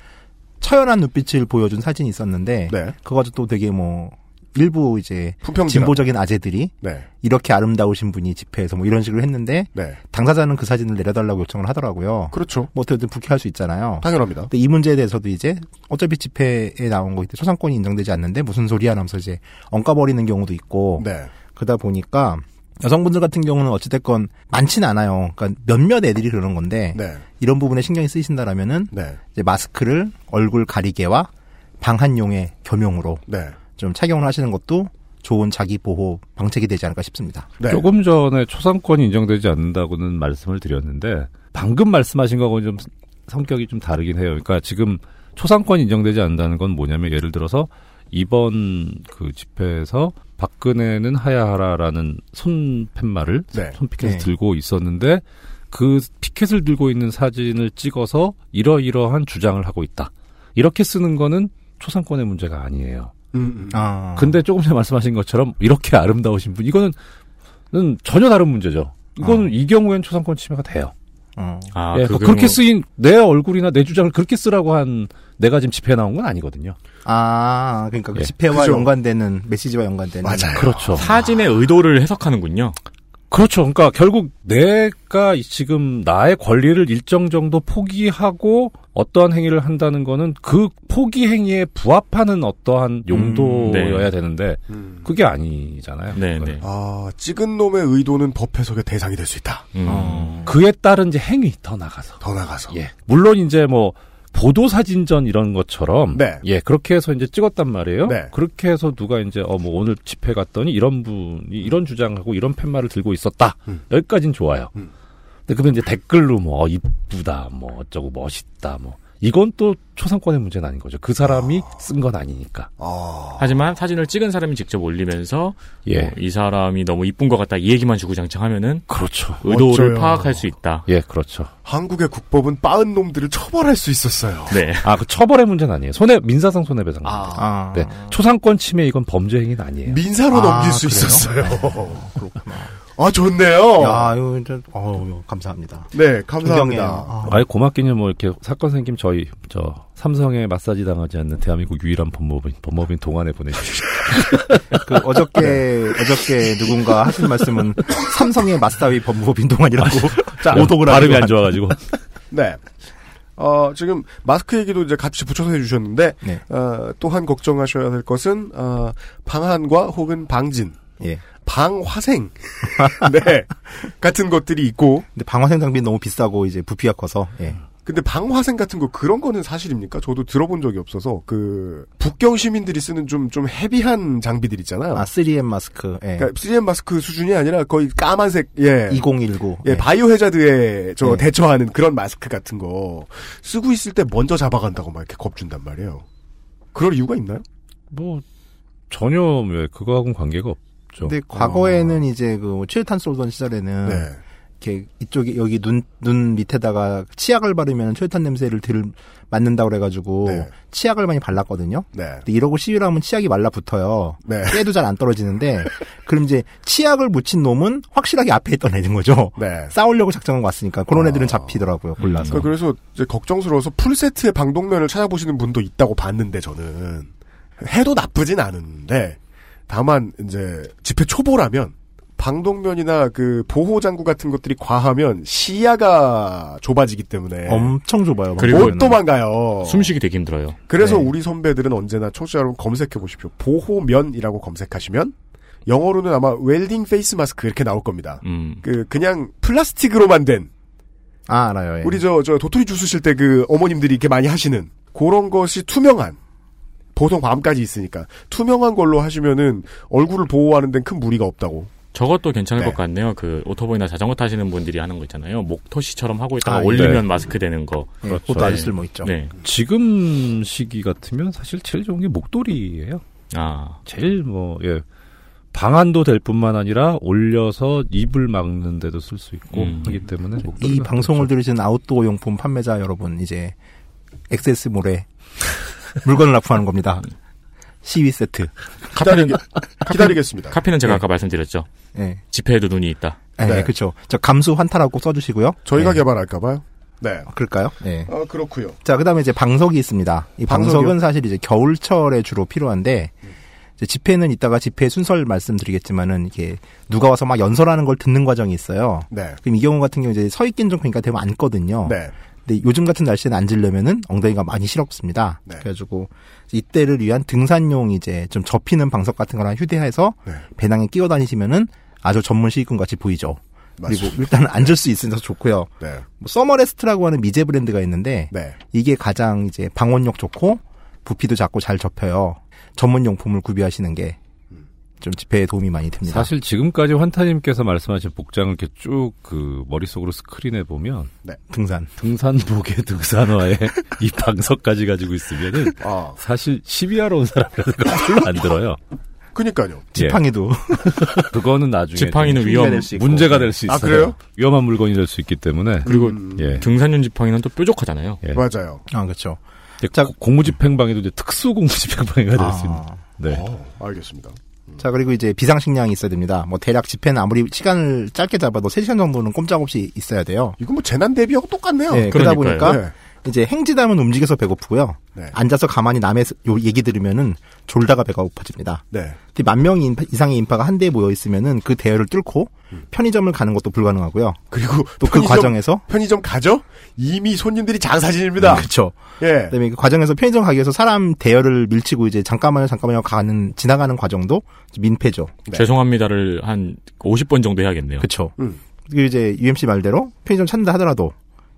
[SPEAKER 9] 처연한 눈빛을 보여준 사진이 있었는데
[SPEAKER 2] 네.
[SPEAKER 9] 그것도 또 되게 뭐 일부 이제
[SPEAKER 2] 품평지나.
[SPEAKER 9] 진보적인 아재들이
[SPEAKER 2] 네.
[SPEAKER 9] 이렇게 아름다우신 분이 집회에서 뭐 이런 식으로 했는데
[SPEAKER 2] 네.
[SPEAKER 9] 당사자는 그 사진을 내려달라고 요청을 하더라고요.
[SPEAKER 2] 그렇죠.
[SPEAKER 9] 뭐 어떻게든 불쾌할 수 있잖아요.
[SPEAKER 2] 당연합니다.
[SPEAKER 9] 근데 이 문제에 대해서도 이제 어차피 집회에 나온 거 이때 소상권이 인정되지 않는데 무슨 소리야 하면서 이제 엉까버리는 경우도 있고
[SPEAKER 2] 네.
[SPEAKER 9] 그러다 보니까 여성분들 같은 경우는 어찌됐건 많지는 않아요. 그러니까 몇몇 애들이 그러는 건데
[SPEAKER 2] 네.
[SPEAKER 9] 이런 부분에 신경이 쓰이신다라면은 이제 마스크를 얼굴 가리개와 방한용의 겸용으로
[SPEAKER 2] 네.
[SPEAKER 9] 좀 착용을 하시는 것도 좋은 자기 보호 방책이 되지 않을까 싶습니다.
[SPEAKER 2] 네.
[SPEAKER 10] 조금 전에 초상권이 인정되지 않는다고는 말씀을 드렸는데 방금 말씀하신 거하고는 좀 성격이 좀 다르긴 해요. 그러니까 지금 초상권이 인정되지 않는다는 건 뭐냐면 예를 들어서 이번 그 집회에서 박근혜는 하야하라라는 손 팻말을
[SPEAKER 2] 네.
[SPEAKER 10] 손 피켓을
[SPEAKER 2] 네.
[SPEAKER 10] 들고 있었는데 그 피켓을 들고 있는 사진을 찍어서 이러이러한 주장을 하고 있다. 이렇게 쓰는 거는 초상권의 문제가 아니에요.
[SPEAKER 2] 음,
[SPEAKER 9] 아.
[SPEAKER 10] 근데 조금 전에 말씀하신 것처럼 이렇게 아름다우신 분 이거는 는 전혀 다른 문제죠. 이거는 이 경우엔 초상권 침해가 돼요.
[SPEAKER 4] 아,
[SPEAKER 10] 예,
[SPEAKER 4] 그
[SPEAKER 10] 그렇게
[SPEAKER 4] 경우-
[SPEAKER 10] 쓰인 내 얼굴이나 내 주장을 그렇게 쓰라고 한 내가 지금 집회에 나온 건 아니거든요.
[SPEAKER 9] 아, 그러니까 그
[SPEAKER 10] 예.
[SPEAKER 9] 집회와
[SPEAKER 10] 그죠.
[SPEAKER 9] 연관되는 메시지와 연관되는
[SPEAKER 10] 그렇죠.
[SPEAKER 4] 사진의 의도를 해석하는군요.
[SPEAKER 10] 그렇죠. 그러니까 결국 내가 지금 나의 권리를 일정 정도 포기하고 어떠한 행위를 한다는 거는 그 포기 행위에 부합하는 어떠한 용도여야
[SPEAKER 4] 네.
[SPEAKER 10] 되는데 그게 아니잖아요.
[SPEAKER 4] 네,
[SPEAKER 10] 그거는.
[SPEAKER 2] 아, 찍은 놈의 의도는 법 해석의 대상이 될 수 있다.
[SPEAKER 10] 어. 그에 따른 이제 행위 더 나가서.
[SPEAKER 2] 더 나가서.
[SPEAKER 10] 예. 물론 이제 뭐 보도 사진전 이런 것처럼
[SPEAKER 2] 네.
[SPEAKER 10] 예 그렇게 해서 이제 찍었단 말이에요.
[SPEAKER 2] 네.
[SPEAKER 10] 그렇게 해서 누가 이제 어 뭐 오늘 집회 갔더니 이런 분이 이런 주장하고 이런 팻말을 들고 있었다.
[SPEAKER 2] 음.
[SPEAKER 10] 여기까지는 좋아요. 근데 그러면 이제 댓글로 뭐 어, 이쁘다, 뭐 어쩌고 멋있다, 뭐 이건 또 초상권의 문제는 아닌 거죠. 그 사람이 쓴건 아니니까.
[SPEAKER 4] 하지만 사진을 찍은 사람이 직접 올리면서
[SPEAKER 10] 예.
[SPEAKER 4] 뭐 이 사람이 너무 이쁜 것 같다 이 얘기만 주구장창하면은
[SPEAKER 10] 그렇죠.
[SPEAKER 4] 의도를
[SPEAKER 2] 멋져요.
[SPEAKER 4] 파악할 수 있다.
[SPEAKER 10] 예, 그렇죠.
[SPEAKER 2] 한국의 국법은 빠은 놈들을 처벌할 수 있었어요.
[SPEAKER 4] 네.
[SPEAKER 10] 아, 그 처벌의 문제는 아니에요. 손해 민사상 손해배상.
[SPEAKER 2] 아.
[SPEAKER 10] 네. 초상권 침해 이건 범죄 행위는 아니에요.
[SPEAKER 2] 민사로
[SPEAKER 9] 아,
[SPEAKER 2] 넘길 수
[SPEAKER 9] 그래요?
[SPEAKER 2] 있었어요. 아, 좋네요.
[SPEAKER 9] 야, 이거 진짜 어우, 감사합니다.
[SPEAKER 2] 네, 감사합니다.
[SPEAKER 9] 아.
[SPEAKER 10] 아예 고맙긴요. 뭐 이렇게 사건 생김 저희 저 삼성에 마사지 당하지 않는 대한민국 유일한 법무부인 법무부인 동안에 보내주시죠.
[SPEAKER 9] 그 어저께 어저께 누군가 하신 말씀은 삼성의 마스타위 법무법인 동안이라고
[SPEAKER 10] 자,
[SPEAKER 9] 오독을
[SPEAKER 10] 발음이 안 좋아가지고.
[SPEAKER 2] 네. 어, 지금 마스크 얘기도 이제 같이 붙여서 해주셨는데,
[SPEAKER 9] 네.
[SPEAKER 2] 어, 또한 걱정하셔야 될 것은, 어, 방한과 혹은 방진,
[SPEAKER 9] 예.
[SPEAKER 2] 방화생, 네. 같은 것들이 있고,
[SPEAKER 9] 근데 방화생 장비 너무 비싸고 이제 부피가 커서 예.
[SPEAKER 2] 근데 방화생 같은 거 그런 거는 사실입니까? 저도 들어본 적이 없어서 그 북경 시민들이 쓰는 좀좀 헤비한 장비들 있잖아요.
[SPEAKER 9] 아 3M 마스크. 예.
[SPEAKER 2] 그러니까 3M 마스크 수준이 아니라 거의 까만색 예.
[SPEAKER 9] 2019.
[SPEAKER 2] 예, 바이오 해자드에 저
[SPEAKER 9] 네.
[SPEAKER 2] 대처하는 그런 마스크 같은 거 쓰고 있을 때 먼저 잡아간다고 막 이렇게 겁준단 말이에요. 그럴 이유가 있나요?
[SPEAKER 10] 뭐 전혀 왜 그거하고는 관계가 없 죠.
[SPEAKER 9] 근데 과거에는 이제 그 최탄 쏘던 시절에는
[SPEAKER 2] 네.
[SPEAKER 9] 이렇게 이쪽에 여기 눈 눈 밑에다가 치약을 바르면 최탄 냄새를 들 맞는다 그래가지고
[SPEAKER 2] 네.
[SPEAKER 9] 치약을 많이 발랐거든요.
[SPEAKER 2] 네.
[SPEAKER 9] 근데 이러고 시위를 하면 치약이 말라붙어요.
[SPEAKER 2] 네.
[SPEAKER 9] 때도 잘 안 떨어지는데 그럼 이제 치약을 묻힌 놈은 확실하게 앞에 있던 애인 거죠.
[SPEAKER 2] 네.
[SPEAKER 9] 싸우려고 작정하고 왔으니까 그런 애들은 잡히더라고요. 골라서.
[SPEAKER 2] 그러니까 그래서 이제 걱정스러워서 풀 세트의 방독면을 찾아보시는 분도 있다고 봤는데 저는 해도 나쁘진 않은데 다만 이제 집회 초보라면 방독면이나 그 보호 장구 같은 것들이 과하면 시야가 좁아지기 때문에
[SPEAKER 9] 엄청 좁아요.
[SPEAKER 2] 못 도망가요.
[SPEAKER 4] 숨쉬기 되게 힘들어요.
[SPEAKER 2] 그래서
[SPEAKER 9] 네.
[SPEAKER 2] 우리 선배들은 언제나 청취자 여러분 검색해 보십시오. 보호면이라고 검색하시면 영어로는 아마 welding face mask 이렇게 나올 겁니다.
[SPEAKER 4] 음.
[SPEAKER 2] 그 그냥 플라스틱으로만 된
[SPEAKER 9] 아 알아요. 예.
[SPEAKER 2] 우리 저 저 도토리 주스실 때 그 어머님들이 이렇게 많이 하시는 그런 것이 투명한 보통 밤까지 있으니까 투명한 걸로 하시면은 얼굴을 보호하는 데는 큰 무리가 없다고.
[SPEAKER 4] 저것도 괜찮을
[SPEAKER 2] 네.
[SPEAKER 4] 것 같네요. 그 오토바이나 자전거 타시는 분들이 하는 거 있잖아요. 목토시처럼 하고 있다가
[SPEAKER 10] 아,
[SPEAKER 4] 올리면
[SPEAKER 10] 네.
[SPEAKER 4] 마스크 되는 거.
[SPEAKER 9] 예,
[SPEAKER 10] 그렇죠.
[SPEAKER 9] 그것도 아주
[SPEAKER 10] 네.
[SPEAKER 9] 쓸모 있죠.
[SPEAKER 4] 네.
[SPEAKER 10] 지금 시기 같으면 사실 제일 좋은 게 목도리예요.
[SPEAKER 4] 아.
[SPEAKER 10] 제일 뭐 예. 방안도 될 뿐만 아니라 올려서 입을 막는 데도 쓸 수 있고
[SPEAKER 4] 음.
[SPEAKER 10] 하기 때문에
[SPEAKER 9] 이 방송을 들으시는 아웃도어 용품 판매자 여러분 이제 액세스몰에 물건을 납품하는 겁니다. 시위 세트.
[SPEAKER 4] 카페는
[SPEAKER 2] 기다리겠습니다.
[SPEAKER 4] 카페는 제가
[SPEAKER 9] 네.
[SPEAKER 4] 아까 말씀드렸죠.
[SPEAKER 9] 예.
[SPEAKER 4] 집회에도 눈이 있다.
[SPEAKER 9] 네,
[SPEAKER 2] 네.
[SPEAKER 9] 그렇죠. 저 감수 환타라고 써주시고요.
[SPEAKER 2] 저희가
[SPEAKER 9] 네.
[SPEAKER 2] 개발할까봐요. 네.
[SPEAKER 9] 그럴까요? 네.
[SPEAKER 2] 아 그렇고요.
[SPEAKER 9] 자, 그 다음에 이제 방석이 있습니다. 이
[SPEAKER 2] 방석이요?
[SPEAKER 9] 방석은 사실 이제 겨울철에 주로 필요한데, 이제 집회는 이따가 집회 순서를 말씀드리겠지만은, 이게 누가 와서 막 연설하는 걸 듣는 과정이 있어요.
[SPEAKER 2] 네.
[SPEAKER 9] 그럼 이 경우 같은 경우 이제 서 있긴 좀 그러니까 되면 앉거든요.
[SPEAKER 2] 네.
[SPEAKER 9] 근데 요즘 같은 날씨에는 앉으려면은 엉덩이가 많이 시렵습니다.
[SPEAKER 2] 네.
[SPEAKER 9] 그래가지고 이때를 위한 등산용 이제 좀 접히는 방석 같은 거랑 휴대해서
[SPEAKER 2] 네.
[SPEAKER 9] 배낭에 끼워 다니시면은 아주 전문 시위꾼 같이 보이죠. 그리고
[SPEAKER 2] 맞습니다.
[SPEAKER 9] 일단 앉을 수 있어서 좋고요.
[SPEAKER 2] 네.
[SPEAKER 9] 뭐 Therm-a-Rest라고 하는 미제 브랜드가 있는데
[SPEAKER 2] 네.
[SPEAKER 9] 이게 가장 이제 보온력 좋고 부피도 작고 잘 접혀요. 전문 용품을 구비하시는 게 좀 집회에 도움이 많이 됩니다.
[SPEAKER 10] 사실 지금까지 환타님께서 말씀하신 복장을 이렇게 쭉 그 머릿속으로 스크린에 보면
[SPEAKER 2] 네.
[SPEAKER 9] 등산
[SPEAKER 10] 등산복에 등산화에 이 방석까지 가지고 있으면은
[SPEAKER 2] 아.
[SPEAKER 10] 사실 시위하러 온 사람이라는 거 별로 안 들어요.
[SPEAKER 2] 그니까요.
[SPEAKER 9] 지팡이도
[SPEAKER 10] 그거는 나중에
[SPEAKER 4] 지팡이는
[SPEAKER 10] 좀
[SPEAKER 4] 위험-
[SPEAKER 10] 문제가 될수
[SPEAKER 2] 아,
[SPEAKER 10] 있어요.
[SPEAKER 2] 그래요?
[SPEAKER 10] 위험한 물건이 될 수 있기 때문에
[SPEAKER 4] 그리고
[SPEAKER 10] 예.
[SPEAKER 4] 등산용 지팡이는 또 뾰족하잖아요.
[SPEAKER 10] 예.
[SPEAKER 2] 맞아요.
[SPEAKER 9] 아 그렇죠.
[SPEAKER 10] 자, 고무집행방에도 이제 특수 고무집행방이가 될 수 있는.
[SPEAKER 9] 아.
[SPEAKER 10] 네.
[SPEAKER 2] 어, 알겠습니다.
[SPEAKER 9] 자 그리고 이제 비상식량이 있어야 됩니다. 뭐 대략 집회는 아무리 시간을 짧게 잡아도 3시간 정도는 꼼짝없이 있어야 돼요.
[SPEAKER 2] 이거 뭐 재난 대비하고 똑같네요.
[SPEAKER 9] 네, 그러다
[SPEAKER 4] 그러니까요.
[SPEAKER 9] 이제 행지담은 움직여서 배고프고요.
[SPEAKER 2] 네.
[SPEAKER 9] 앉아서 가만히 남의 요 얘기 들으면은 졸다가 배가 고파집니다.
[SPEAKER 2] 네.
[SPEAKER 9] 만 명 이상의 인파가 한데에 모여 있으면은 그 대열을 뚫고 편의점을 가는 것도 불가능하고요.
[SPEAKER 2] 그리고
[SPEAKER 9] 또그
[SPEAKER 2] 편의점-
[SPEAKER 9] 과정에서
[SPEAKER 2] 편의점 가죠? 이미 손님들이 장사진입니다.
[SPEAKER 9] 그렇죠.
[SPEAKER 2] 예.
[SPEAKER 9] 그다음에 그 과정에서 편의점 가기 위해서 사람 대열을 밀치고 이제 잠깐만요, 잠깐만요 가는 지나가는 과정도 민폐죠.
[SPEAKER 4] 죄송합니다를 한 50번 정도 해야겠네요.
[SPEAKER 9] 그렇죠.
[SPEAKER 2] 음.
[SPEAKER 9] 그리고 이제 UMC 말대로 편의점 찾는다 하더라도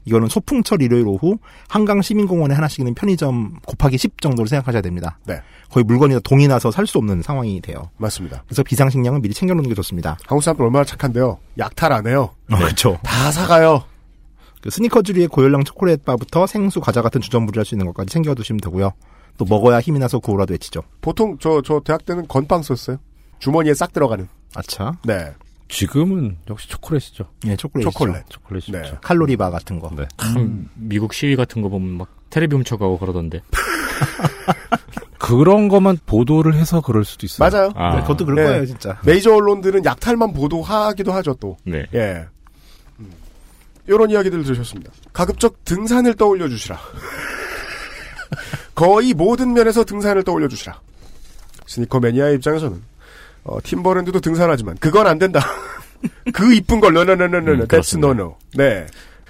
[SPEAKER 9] 이거는 소풍철 일요일 오후 한강 시민공원에 하나씩 있는 편의점 곱하기 10 정도로 생각하셔야 됩니다.
[SPEAKER 2] 네.
[SPEAKER 9] 거의 물건이 다 동이 나서 살 수 없는 상황이 돼요.
[SPEAKER 2] 맞습니다.
[SPEAKER 9] 그래서 비상식량은 미리 챙겨놓는 게 좋습니다.
[SPEAKER 2] 한국 사람들 얼마나 착한데요. 약탈 안 해요.
[SPEAKER 9] 그렇죠.
[SPEAKER 2] 다 사가요.
[SPEAKER 9] 그 스니커즈리의 고열량 초콜릿 바부터 생수, 과자 같은 주전부리 할수 있는 것까지 챙겨두시면 되고요. 또 먹어야 힘이 나서 구호라도 외치죠.
[SPEAKER 2] 보통 저, 저 대학 때는 건빵 썼어요. 주머니에 싹 들어가는.
[SPEAKER 9] 아차.
[SPEAKER 2] 네.
[SPEAKER 10] 지금은 역시 초콜릿이죠.
[SPEAKER 9] 예, 초콜릿.
[SPEAKER 2] 초콜릿.
[SPEAKER 10] 초콜릿이죠.
[SPEAKER 2] 네.
[SPEAKER 9] 칼로리 바 같은 거.
[SPEAKER 10] 네.
[SPEAKER 4] 참 미국 시위 같은 거 보면 막 테레비 훔쳐가고 그러던데.
[SPEAKER 10] 그런 것만 보도를 해서 그럴 수도 있어요.
[SPEAKER 2] 맞아요.
[SPEAKER 4] 아.
[SPEAKER 9] 네, 그것도 그럴
[SPEAKER 2] 네.
[SPEAKER 9] 거예요, 진짜.
[SPEAKER 2] 메이저 언론들은 약탈만 보도하기도 하죠, 또.
[SPEAKER 4] 네.
[SPEAKER 2] 예. 음. 요런 이야기들을 들으셨습니다. 가급적 등산을 떠올려 주시라. 거의 모든 면에서 등산을 떠올려 주시라. 스니커 매니아의 입장에서는 어, 팀버랜드도 등산하지만 그건 안 된다. 그 이쁜 걸 너너너너너
[SPEAKER 4] 음,
[SPEAKER 2] that's no no. 네.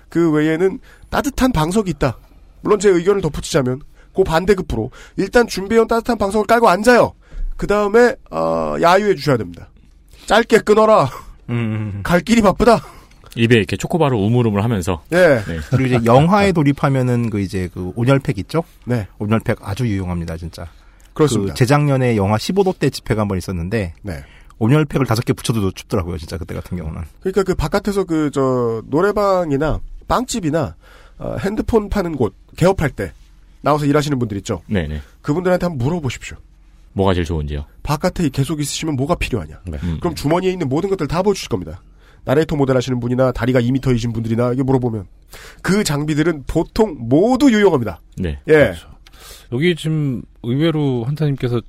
[SPEAKER 2] 그 외에는 따뜻한 방석이 있다. 물론 제 의견을 덧붙이자면 그 반대급부로 일단 준비해온 따뜻한 방석을 깔고 앉아요. 그 다음에 어, 야유해 주셔야 됩니다. 짧게 끊어라.
[SPEAKER 9] 음.
[SPEAKER 2] 갈 길이 바쁘다.
[SPEAKER 4] 입에 이렇게 초코바를 우물우물 하면서.
[SPEAKER 2] 예.
[SPEAKER 4] 네.
[SPEAKER 9] 그리고 이제 영화에 돌입하면은 그 이제 그 온열팩 있죠?
[SPEAKER 2] 네.
[SPEAKER 9] 온열팩 아주 유용합니다, 진짜.
[SPEAKER 2] 그렇습니다.
[SPEAKER 9] 그 재작년에 영화 15도 때 집회가 한 번 있었는데
[SPEAKER 2] 네.
[SPEAKER 9] 온열팩을 다섯 개 붙여도 춥더라고요, 진짜 그때 같은 경우는.
[SPEAKER 2] 그러니까 그 바깥에서 그 저 노래방이나 빵집이나 어, 핸드폰 파는 곳 개업할 때 나와서 일하시는 분들 있죠.
[SPEAKER 4] 네네.
[SPEAKER 2] 그분들한테 한번 물어보십시오.
[SPEAKER 4] 뭐가 제일 좋은지요?
[SPEAKER 2] 바깥에 계속 있으시면 뭐가 필요하냐.
[SPEAKER 4] 음.
[SPEAKER 2] 그럼 주머니에 있는 모든 것들 다 보여주실 겁니다. 나레이터 모델 하시는 분이나 다리가 2미터이신 분들이나 이게 물어보면 그 장비들은 보통 모두 유용합니다.
[SPEAKER 4] 네.
[SPEAKER 2] 예.
[SPEAKER 10] 여기 지금 의외로 환타님께서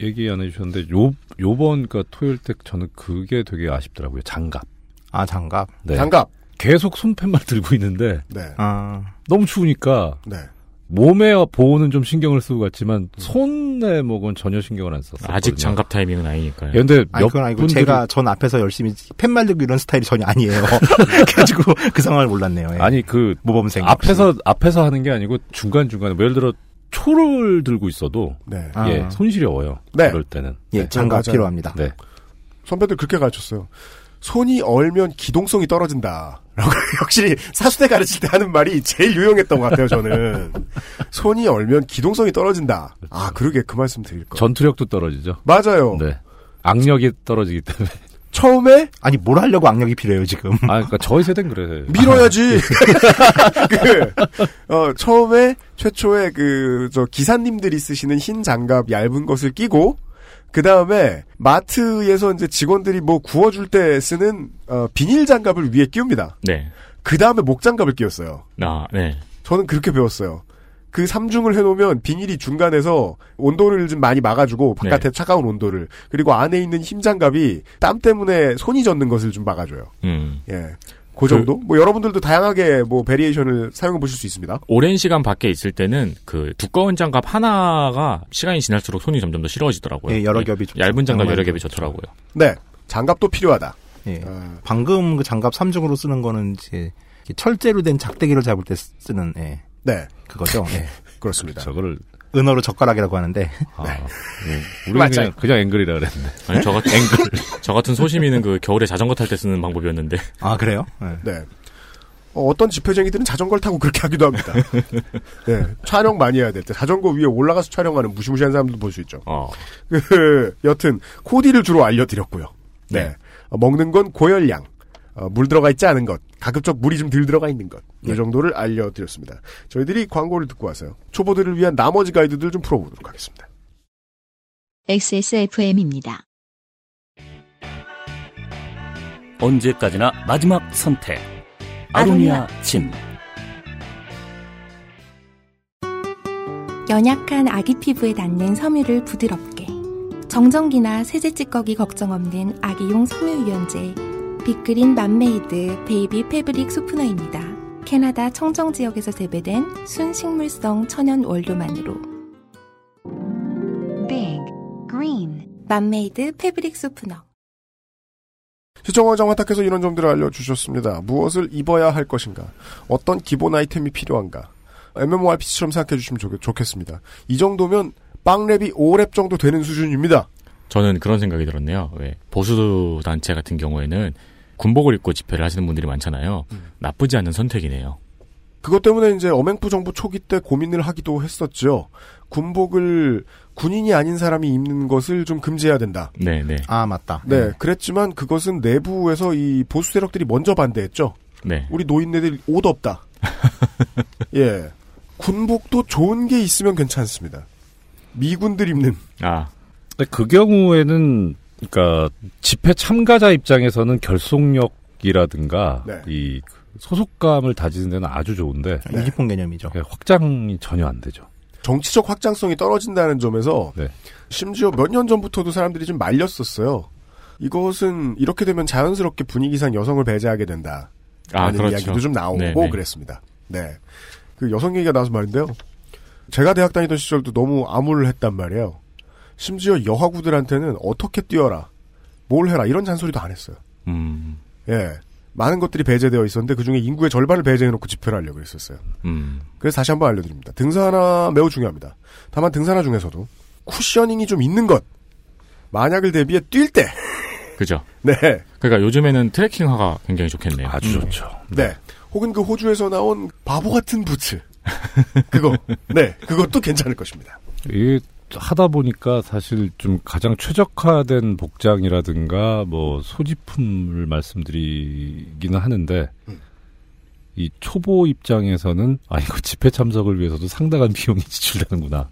[SPEAKER 10] 얘기 안 해주셨는데 요 요번 그 토요일 때 저는 그게 되게 아쉽더라고요. 장갑.
[SPEAKER 9] 아, 장갑.
[SPEAKER 10] 네.
[SPEAKER 2] 장갑.
[SPEAKER 10] 계속 손펜만 들고 있는데
[SPEAKER 2] 네.
[SPEAKER 9] 아,
[SPEAKER 10] 너무 추우니까
[SPEAKER 2] 네.
[SPEAKER 10] 몸에 보호는 좀 신경을 쓰고 갔지만 손에 먹은 전혀 신경을 안 썼어요.
[SPEAKER 4] 아직 장갑 타이밍은 아니니까요.
[SPEAKER 10] 예, 근데
[SPEAKER 9] 아니,
[SPEAKER 10] 몇
[SPEAKER 9] 그건 아니고
[SPEAKER 10] 분들이
[SPEAKER 9] 제가 전 앞에서 열심히 펜말 들고 이런 스타일이 전혀 아니에요. 그래가지고 그 상황을 몰랐네요. 예.
[SPEAKER 10] 아니 그
[SPEAKER 9] 모범생.
[SPEAKER 10] 앞에서 앞에서 하는 게 아니고 중간 중간에 뭐 예를 들어 초를 들고 있어도
[SPEAKER 2] 네.
[SPEAKER 9] 아.
[SPEAKER 10] 예 손시려워요.
[SPEAKER 2] 네.
[SPEAKER 10] 그럴 때는
[SPEAKER 9] 예, 장갑
[SPEAKER 2] 맞아요.
[SPEAKER 9] 필요합니다.
[SPEAKER 10] 네.
[SPEAKER 2] 선배들 그렇게 가르쳤어요. 손이 얼면 기동성이 떨어진다. 라고 확실히 사수대 가르칠 때 하는 말이 제일 유용했던 것 같아요, 저는. 손이 얼면 기동성이 떨어진다. 아, 그러게 그 말씀 드릴 거.
[SPEAKER 10] 전투력도 떨어지죠.
[SPEAKER 2] 맞아요.
[SPEAKER 10] 네. 악력이 떨어지기 때문에.
[SPEAKER 2] 처음에
[SPEAKER 9] 아니 뭘 하려고 악력이 필요해요 지금.
[SPEAKER 10] 아, 그러니까 저희 세대는 그래.
[SPEAKER 2] 밀어야지. 그, 어, 처음에 최초에 그, 저, 기사님들이 쓰시는 흰 장갑 얇은 것을 끼고, 그 다음에 마트에서 이제 직원들이 뭐 구워줄 때 쓰는, 어, 비닐 장갑을 위에 끼웁니다.
[SPEAKER 4] 네.
[SPEAKER 2] 그 다음에 목 장갑을 끼웠어요.
[SPEAKER 4] 아, 네.
[SPEAKER 2] 저는 그렇게 배웠어요. 그 삼중을 해놓으면 비닐이 중간에서 온도를 좀 많이 막아주고 바깥에 차가운 온도를 그리고 안에 있는 흰 장갑이 땀 때문에 손이 젖는 것을 좀 막아줘요.
[SPEAKER 4] 음.
[SPEAKER 2] 예, 그 정도. 뭐 여러분들도 다양하게 뭐 variation을 사용해 보실 수 있습니다.
[SPEAKER 4] 오랜 시간 밖에 있을 때는 그 두꺼운 장갑 하나가 시간이 지날수록 손이 점점 더 시려워지더라고요.
[SPEAKER 9] 예, 여러 겹이 좋죠.
[SPEAKER 4] 얇은 장갑 여러 겹이 좋더라고요.
[SPEAKER 2] 네, 장갑도 필요하다.
[SPEAKER 9] 예.
[SPEAKER 2] 어,
[SPEAKER 9] 방금 그 장갑 3중으로 쓰는 거는 이제 철제로 된 작대기를 잡을 때 쓰는 예.
[SPEAKER 2] 네,
[SPEAKER 9] 그거죠. 예.
[SPEAKER 2] 그렇습니다.
[SPEAKER 10] 저거를
[SPEAKER 9] 은어로 젓가락이라고 하는데.
[SPEAKER 10] 아, 예. 우리는 그냥, 그냥 앵글이라 그랬는데.
[SPEAKER 4] 아니, 저 같은, 앵글. 저 같은 소심이는 그 겨울에 자전거 탈 때 쓰는 방법이었는데.
[SPEAKER 9] 아, 그래요?
[SPEAKER 2] 네. 어, 어떤 집회쟁이들은 자전거를 타고 그렇게 하기도 합니다. 네. 촬영 많이 해야 될 때 자전거 위에 올라가서 촬영하는 무시무시한 사람들도 볼 수 있죠.
[SPEAKER 4] 어.
[SPEAKER 2] 그, 여튼 코디를 주로 알려드렸고요. 네.
[SPEAKER 4] 네.
[SPEAKER 2] 어, 먹는 건 고열량, 어, 물 들어가 있지 않은 것, 가급적 물이 좀 덜 들어가 있는 것, 이 정도를 알려드렸습니다. 저희들이 광고를 듣고 와서요. 초보들을 위한 나머지 가이드들 좀 풀어보도록 하겠습니다.
[SPEAKER 1] XSFM입니다.
[SPEAKER 13] 언제까지나 마지막 선택. 아로니아 침.
[SPEAKER 11] 연약한 아기 피부에 닿는 섬유를 부드럽게. 정전기나 세제 찌꺼기 걱정 없는 아기용 섬유 유연제. 빅그린 맘메이드 baby fabric softener입니다. 캐나다 청정 지역에서 재배된 순식물성 천연 원료만으로.
[SPEAKER 12] Big Green
[SPEAKER 11] 맘메이드 fabric softener.
[SPEAKER 2] 시청자 정화탁께서 이런 점들을 알려주셨습니다. 무엇을 입어야 할 것인가? 어떤 기본 아이템이 필요한가? MMORPG처럼 생각해 주시면 좋, 겠습니다이 정도면 빵랩이 5랩 정도 되는 수준입니다.
[SPEAKER 4] 저는 그런 생각이 들었네요. 왜 보수 단체 같은 경우에는 군복을 입고 집회를 하시는 분들이 많잖아요. 나쁘지 않은 선택이네요.
[SPEAKER 2] 그것 때문에 이제 어맹부 정부 초기 때 고민을 하기도 했었죠. 군복을 군인이 아닌 사람이 입는 것을 좀 금지해야 된다.
[SPEAKER 4] 네, 네.
[SPEAKER 9] 아, 맞다.
[SPEAKER 2] 네, 그랬지만 그것은 내부에서 이 보수 세력들이 먼저 반대했죠.
[SPEAKER 4] 네.
[SPEAKER 2] 우리 노인네들 옷 없다. 예. 군복도 좋은 게 있으면 괜찮습니다. 미군들 입는.
[SPEAKER 4] 아.
[SPEAKER 10] 그 경우에는 그러니까 집회 참가자 입장에서는 결속력이라든가
[SPEAKER 2] 네.
[SPEAKER 10] 이 소속감을 다지는 데는 아주 좋은데
[SPEAKER 9] 유니폼 개념이죠.
[SPEAKER 10] 확장이 전혀 안 되죠.
[SPEAKER 2] 정치적 확장성이 떨어진다는 점에서
[SPEAKER 10] 네.
[SPEAKER 2] 심지어 몇 년 전부터도 사람들이 좀 말렸었어요. 이것은 이렇게 되면 자연스럽게 분위기상 여성을 배제하게 된다.
[SPEAKER 4] 아,
[SPEAKER 2] 라는
[SPEAKER 4] 그렇죠.
[SPEAKER 2] 이야기도 좀 나오고
[SPEAKER 4] 네, 네.
[SPEAKER 2] 그랬습니다. 네. 그 여성 얘기가 나와서 말인데요. 제가 대학 다니던 시절도 너무 암울을 했단 말이에요. 심지어 여화구들한테는 어떻게 뛰어라, 뭘 해라 이런 잔소리도 안 했어요.
[SPEAKER 4] 음.
[SPEAKER 2] 예. 많은 것들이 배제되어 있었는데 그 중에 인구의 절반을 배제해놓고 집회를 하려고 했었어요.
[SPEAKER 4] 음.
[SPEAKER 2] 그래서 다시 한번 알려드립니다. 등산화 매우 중요합니다. 다만 등산화 중에서도 쿠셔닝이 좀 있는 것. 만약을 대비해 뛸 때.
[SPEAKER 4] 그죠.
[SPEAKER 2] 네.
[SPEAKER 4] 그러니까 요즘에는 트레킹화가 굉장히 좋겠네요.
[SPEAKER 10] 아주 좋죠.
[SPEAKER 2] 네. 혹은 그 호주에서 나온 바보 같은 부츠. 그거. 네. 그것도 괜찮을 것입니다.
[SPEAKER 10] 이게 하다 보니까 사실 좀 가장 최적화된 복장이라든가 뭐 소지품을 말씀드리기는 하는데 이 초보 입장에서는 아 이거 집회 참석을 위해서도 상당한 비용이 지출되는구나.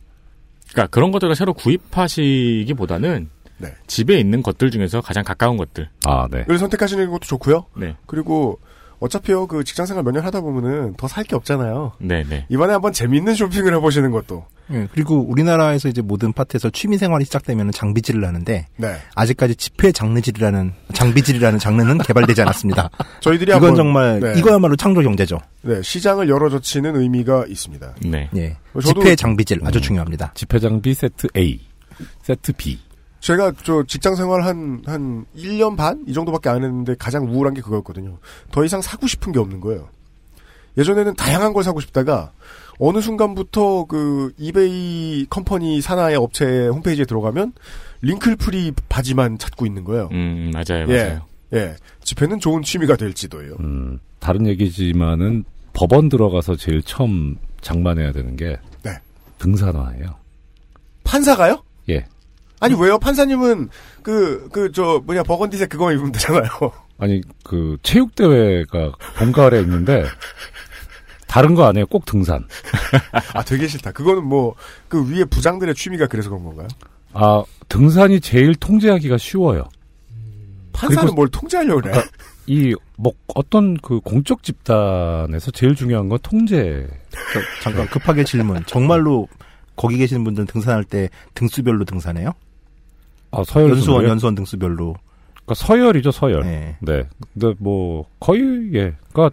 [SPEAKER 4] 그러니까 그런 것들을 새로 구입하시기보다는
[SPEAKER 2] 네.
[SPEAKER 4] 집에 있는 것들 중에서 가장 가까운 것들.
[SPEAKER 10] 아, 네.
[SPEAKER 2] 을 선택하시는 것도 좋고요.
[SPEAKER 4] 네.
[SPEAKER 2] 그리고 어차피요 그 직장생활 몇 년 하다 보면은 더 살 게 없잖아요.
[SPEAKER 4] 네, 네.
[SPEAKER 2] 이번에 한번 재미있는 쇼핑을 해보시는 것도.
[SPEAKER 9] 예, 그리고 우리나라에서 이제 모든 파트에서 취미 생활이 시작되면 장비질을 하는데
[SPEAKER 2] 네.
[SPEAKER 9] 아직까지 집회 장르질이라는 장비질이라는 장르는 개발되지 않았습니다.
[SPEAKER 2] 저희들이
[SPEAKER 9] 이건
[SPEAKER 2] 한번-
[SPEAKER 9] 정말
[SPEAKER 2] 네.
[SPEAKER 9] 이거야말로 창조 경제죠.
[SPEAKER 2] 네, 시장을 열어젖히는 의미가 있습니다.
[SPEAKER 4] 네.
[SPEAKER 9] 예.
[SPEAKER 2] 저도-
[SPEAKER 9] 집회 장비질 아주
[SPEAKER 10] 음.
[SPEAKER 9] 중요합니다.
[SPEAKER 10] 집회 장비 세트 A, 세트 B.
[SPEAKER 2] 제가 저 직장 생활 한, 한 1년 반? 이 정도밖에 안 했는데 가장 우울한 게 그거였거든요. 더 이상 사고 싶은 게 없는 거예요. 예전에는 다양한 걸 사고 싶다가 어느 순간부터 그 eBay company 산하의 업체 홈페이지에 들어가면 wrinkle free 바지만 찾고 있는 거예요.
[SPEAKER 4] 음, 맞아요,
[SPEAKER 2] 예.
[SPEAKER 4] 맞아요.
[SPEAKER 2] 예. 집회는 좋은 취미가 될지도요.
[SPEAKER 10] 음, 다른 얘기지만은 법원 들어가서 제일 처음 장만해야 되는 게
[SPEAKER 2] 네.
[SPEAKER 10] 등산화예요.
[SPEAKER 2] 판사가요?
[SPEAKER 10] 예.
[SPEAKER 2] 아니 왜요? 판사님은 그 그 저 뭐냐 버건디색 그거 입으면 되잖아요.
[SPEAKER 10] 아니 그 체육 대회가 봄가을에 있는데 다른 거 아니에요. 꼭 등산.
[SPEAKER 2] 아 되게 싫다. 그거는 뭐 그 위에 부장들의 취미가 그래서 그런 건가요?
[SPEAKER 10] 아 등산이 제일 통제하기가 쉬워요.
[SPEAKER 2] 판사는 뭘 통제하려고 그래?
[SPEAKER 10] 그러니까 이뭐 어떤 그 공적 집단에서 제일 중요한 건 통제.
[SPEAKER 9] 저, 잠깐 급하게 질문. 정말로 거기 계시는 분들은 등산할 때 등수별로 등산해요?
[SPEAKER 10] 아 서열
[SPEAKER 9] 연수원
[SPEAKER 10] 순으로요?
[SPEAKER 9] 연수원 등수별로.
[SPEAKER 10] 그러니까 서열이죠 서열.
[SPEAKER 9] 네.
[SPEAKER 10] 네. 근데 뭐 거의 예. 그러니까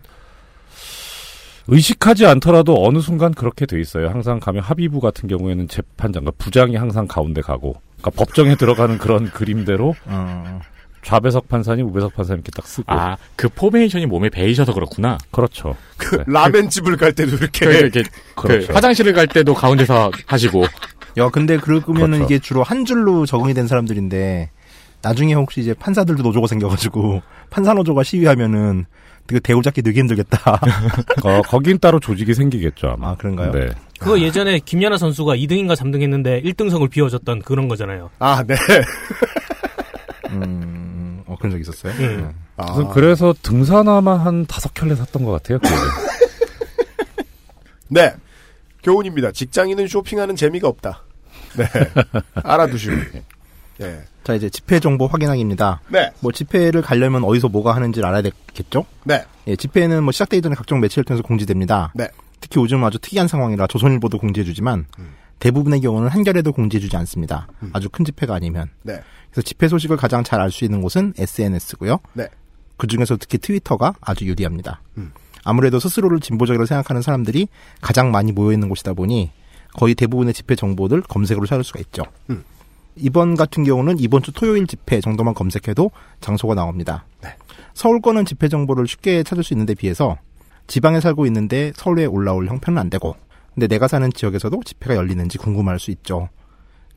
[SPEAKER 10] 의식하지 않더라도 어느 순간 그렇게 돼 있어요. 항상 가면 합의부 같은 경우에는 재판장, 그 부장이 항상 가운데 가고, 그러니까 법정에 들어가는 그런 그림대로
[SPEAKER 9] 어.
[SPEAKER 10] 좌배석 판사님, 우배석 판사님 이렇게 딱 쓰고.
[SPEAKER 4] 아, 그 포메이션이 몸에 배이셔서 그렇구나.
[SPEAKER 10] 그렇죠.
[SPEAKER 2] 그 라멘집을 갈 때도 이렇게.
[SPEAKER 4] 그, 이렇게
[SPEAKER 10] 그렇죠.
[SPEAKER 4] 그 화장실을 갈 때도 가운데서 하시고.
[SPEAKER 9] 야, 근데 그러면은
[SPEAKER 10] 그렇죠.
[SPEAKER 9] 이게 주로 한 줄로 적응이 된 사람들인데 나중에 혹시 이제 판사들도 노조가 생겨가지고 판사 노조가 시위하면은 그 대오 잡기 되게 힘들겠다.
[SPEAKER 10] 어, 거긴 따로 조직이 생기겠죠, 아마.
[SPEAKER 9] 아, 그런가요?
[SPEAKER 10] 네.
[SPEAKER 5] 그거 예전에 김연아 선수가 2등인가 3등 했는데 1등석을 비워줬던 그런 거잖아요.
[SPEAKER 2] 아, 네.
[SPEAKER 9] 음, 어, 그런 적 있었어요?
[SPEAKER 5] 음.
[SPEAKER 9] 네.
[SPEAKER 2] 아.
[SPEAKER 10] 그래서, 그래서 등산화만 한 다섯 켤레 샀던 것 같아요. 그게.
[SPEAKER 2] 네. 교훈입니다. 직장인은 쇼핑하는 재미가 없다. 네. 알아두시고. 네.
[SPEAKER 9] 자, 이제 집회 정보 확인하기입니다.
[SPEAKER 2] 네.
[SPEAKER 9] 뭐 집회를 가려면 어디서 뭐가 하는지를 알아야 되겠죠?
[SPEAKER 2] 네.
[SPEAKER 9] 예, 집회는 뭐 시작되기 전에 각종 매체를 통해서 공지됩니다.
[SPEAKER 2] 네.
[SPEAKER 9] 특히 요즘 아주 특이한 상황이라 조선일보도 공지해주지만
[SPEAKER 2] 음.
[SPEAKER 9] 대부분의 경우는 한겨레도 공지해주지 않습니다. 아주 큰 집회가 아니면.
[SPEAKER 2] 네.
[SPEAKER 9] 그래서 집회 소식을 가장 잘 알 수 있는 곳은 SNS고요.
[SPEAKER 2] 네.
[SPEAKER 9] 그 중에서 특히 트위터가 아주 유리합니다.
[SPEAKER 2] 음.
[SPEAKER 9] 아무래도 스스로를 진보적이라고 생각하는 사람들이 가장 많이 모여 있는 곳이다 보니 거의 대부분의 집회 정보들 검색으로 찾을 수가 있죠.
[SPEAKER 2] 음.
[SPEAKER 9] 이번 같은 경우는 이번 주 토요일 집회 정도만 검색해도 장소가 나옵니다.
[SPEAKER 2] 네.
[SPEAKER 9] 서울권은 집회 정보를 쉽게 찾을 수 있는데 비해서 지방에 살고 있는데 서울에 올라올 형편은 안 되고 근데 내가 사는 지역에서도 집회가 열리는지 궁금할 수 있죠.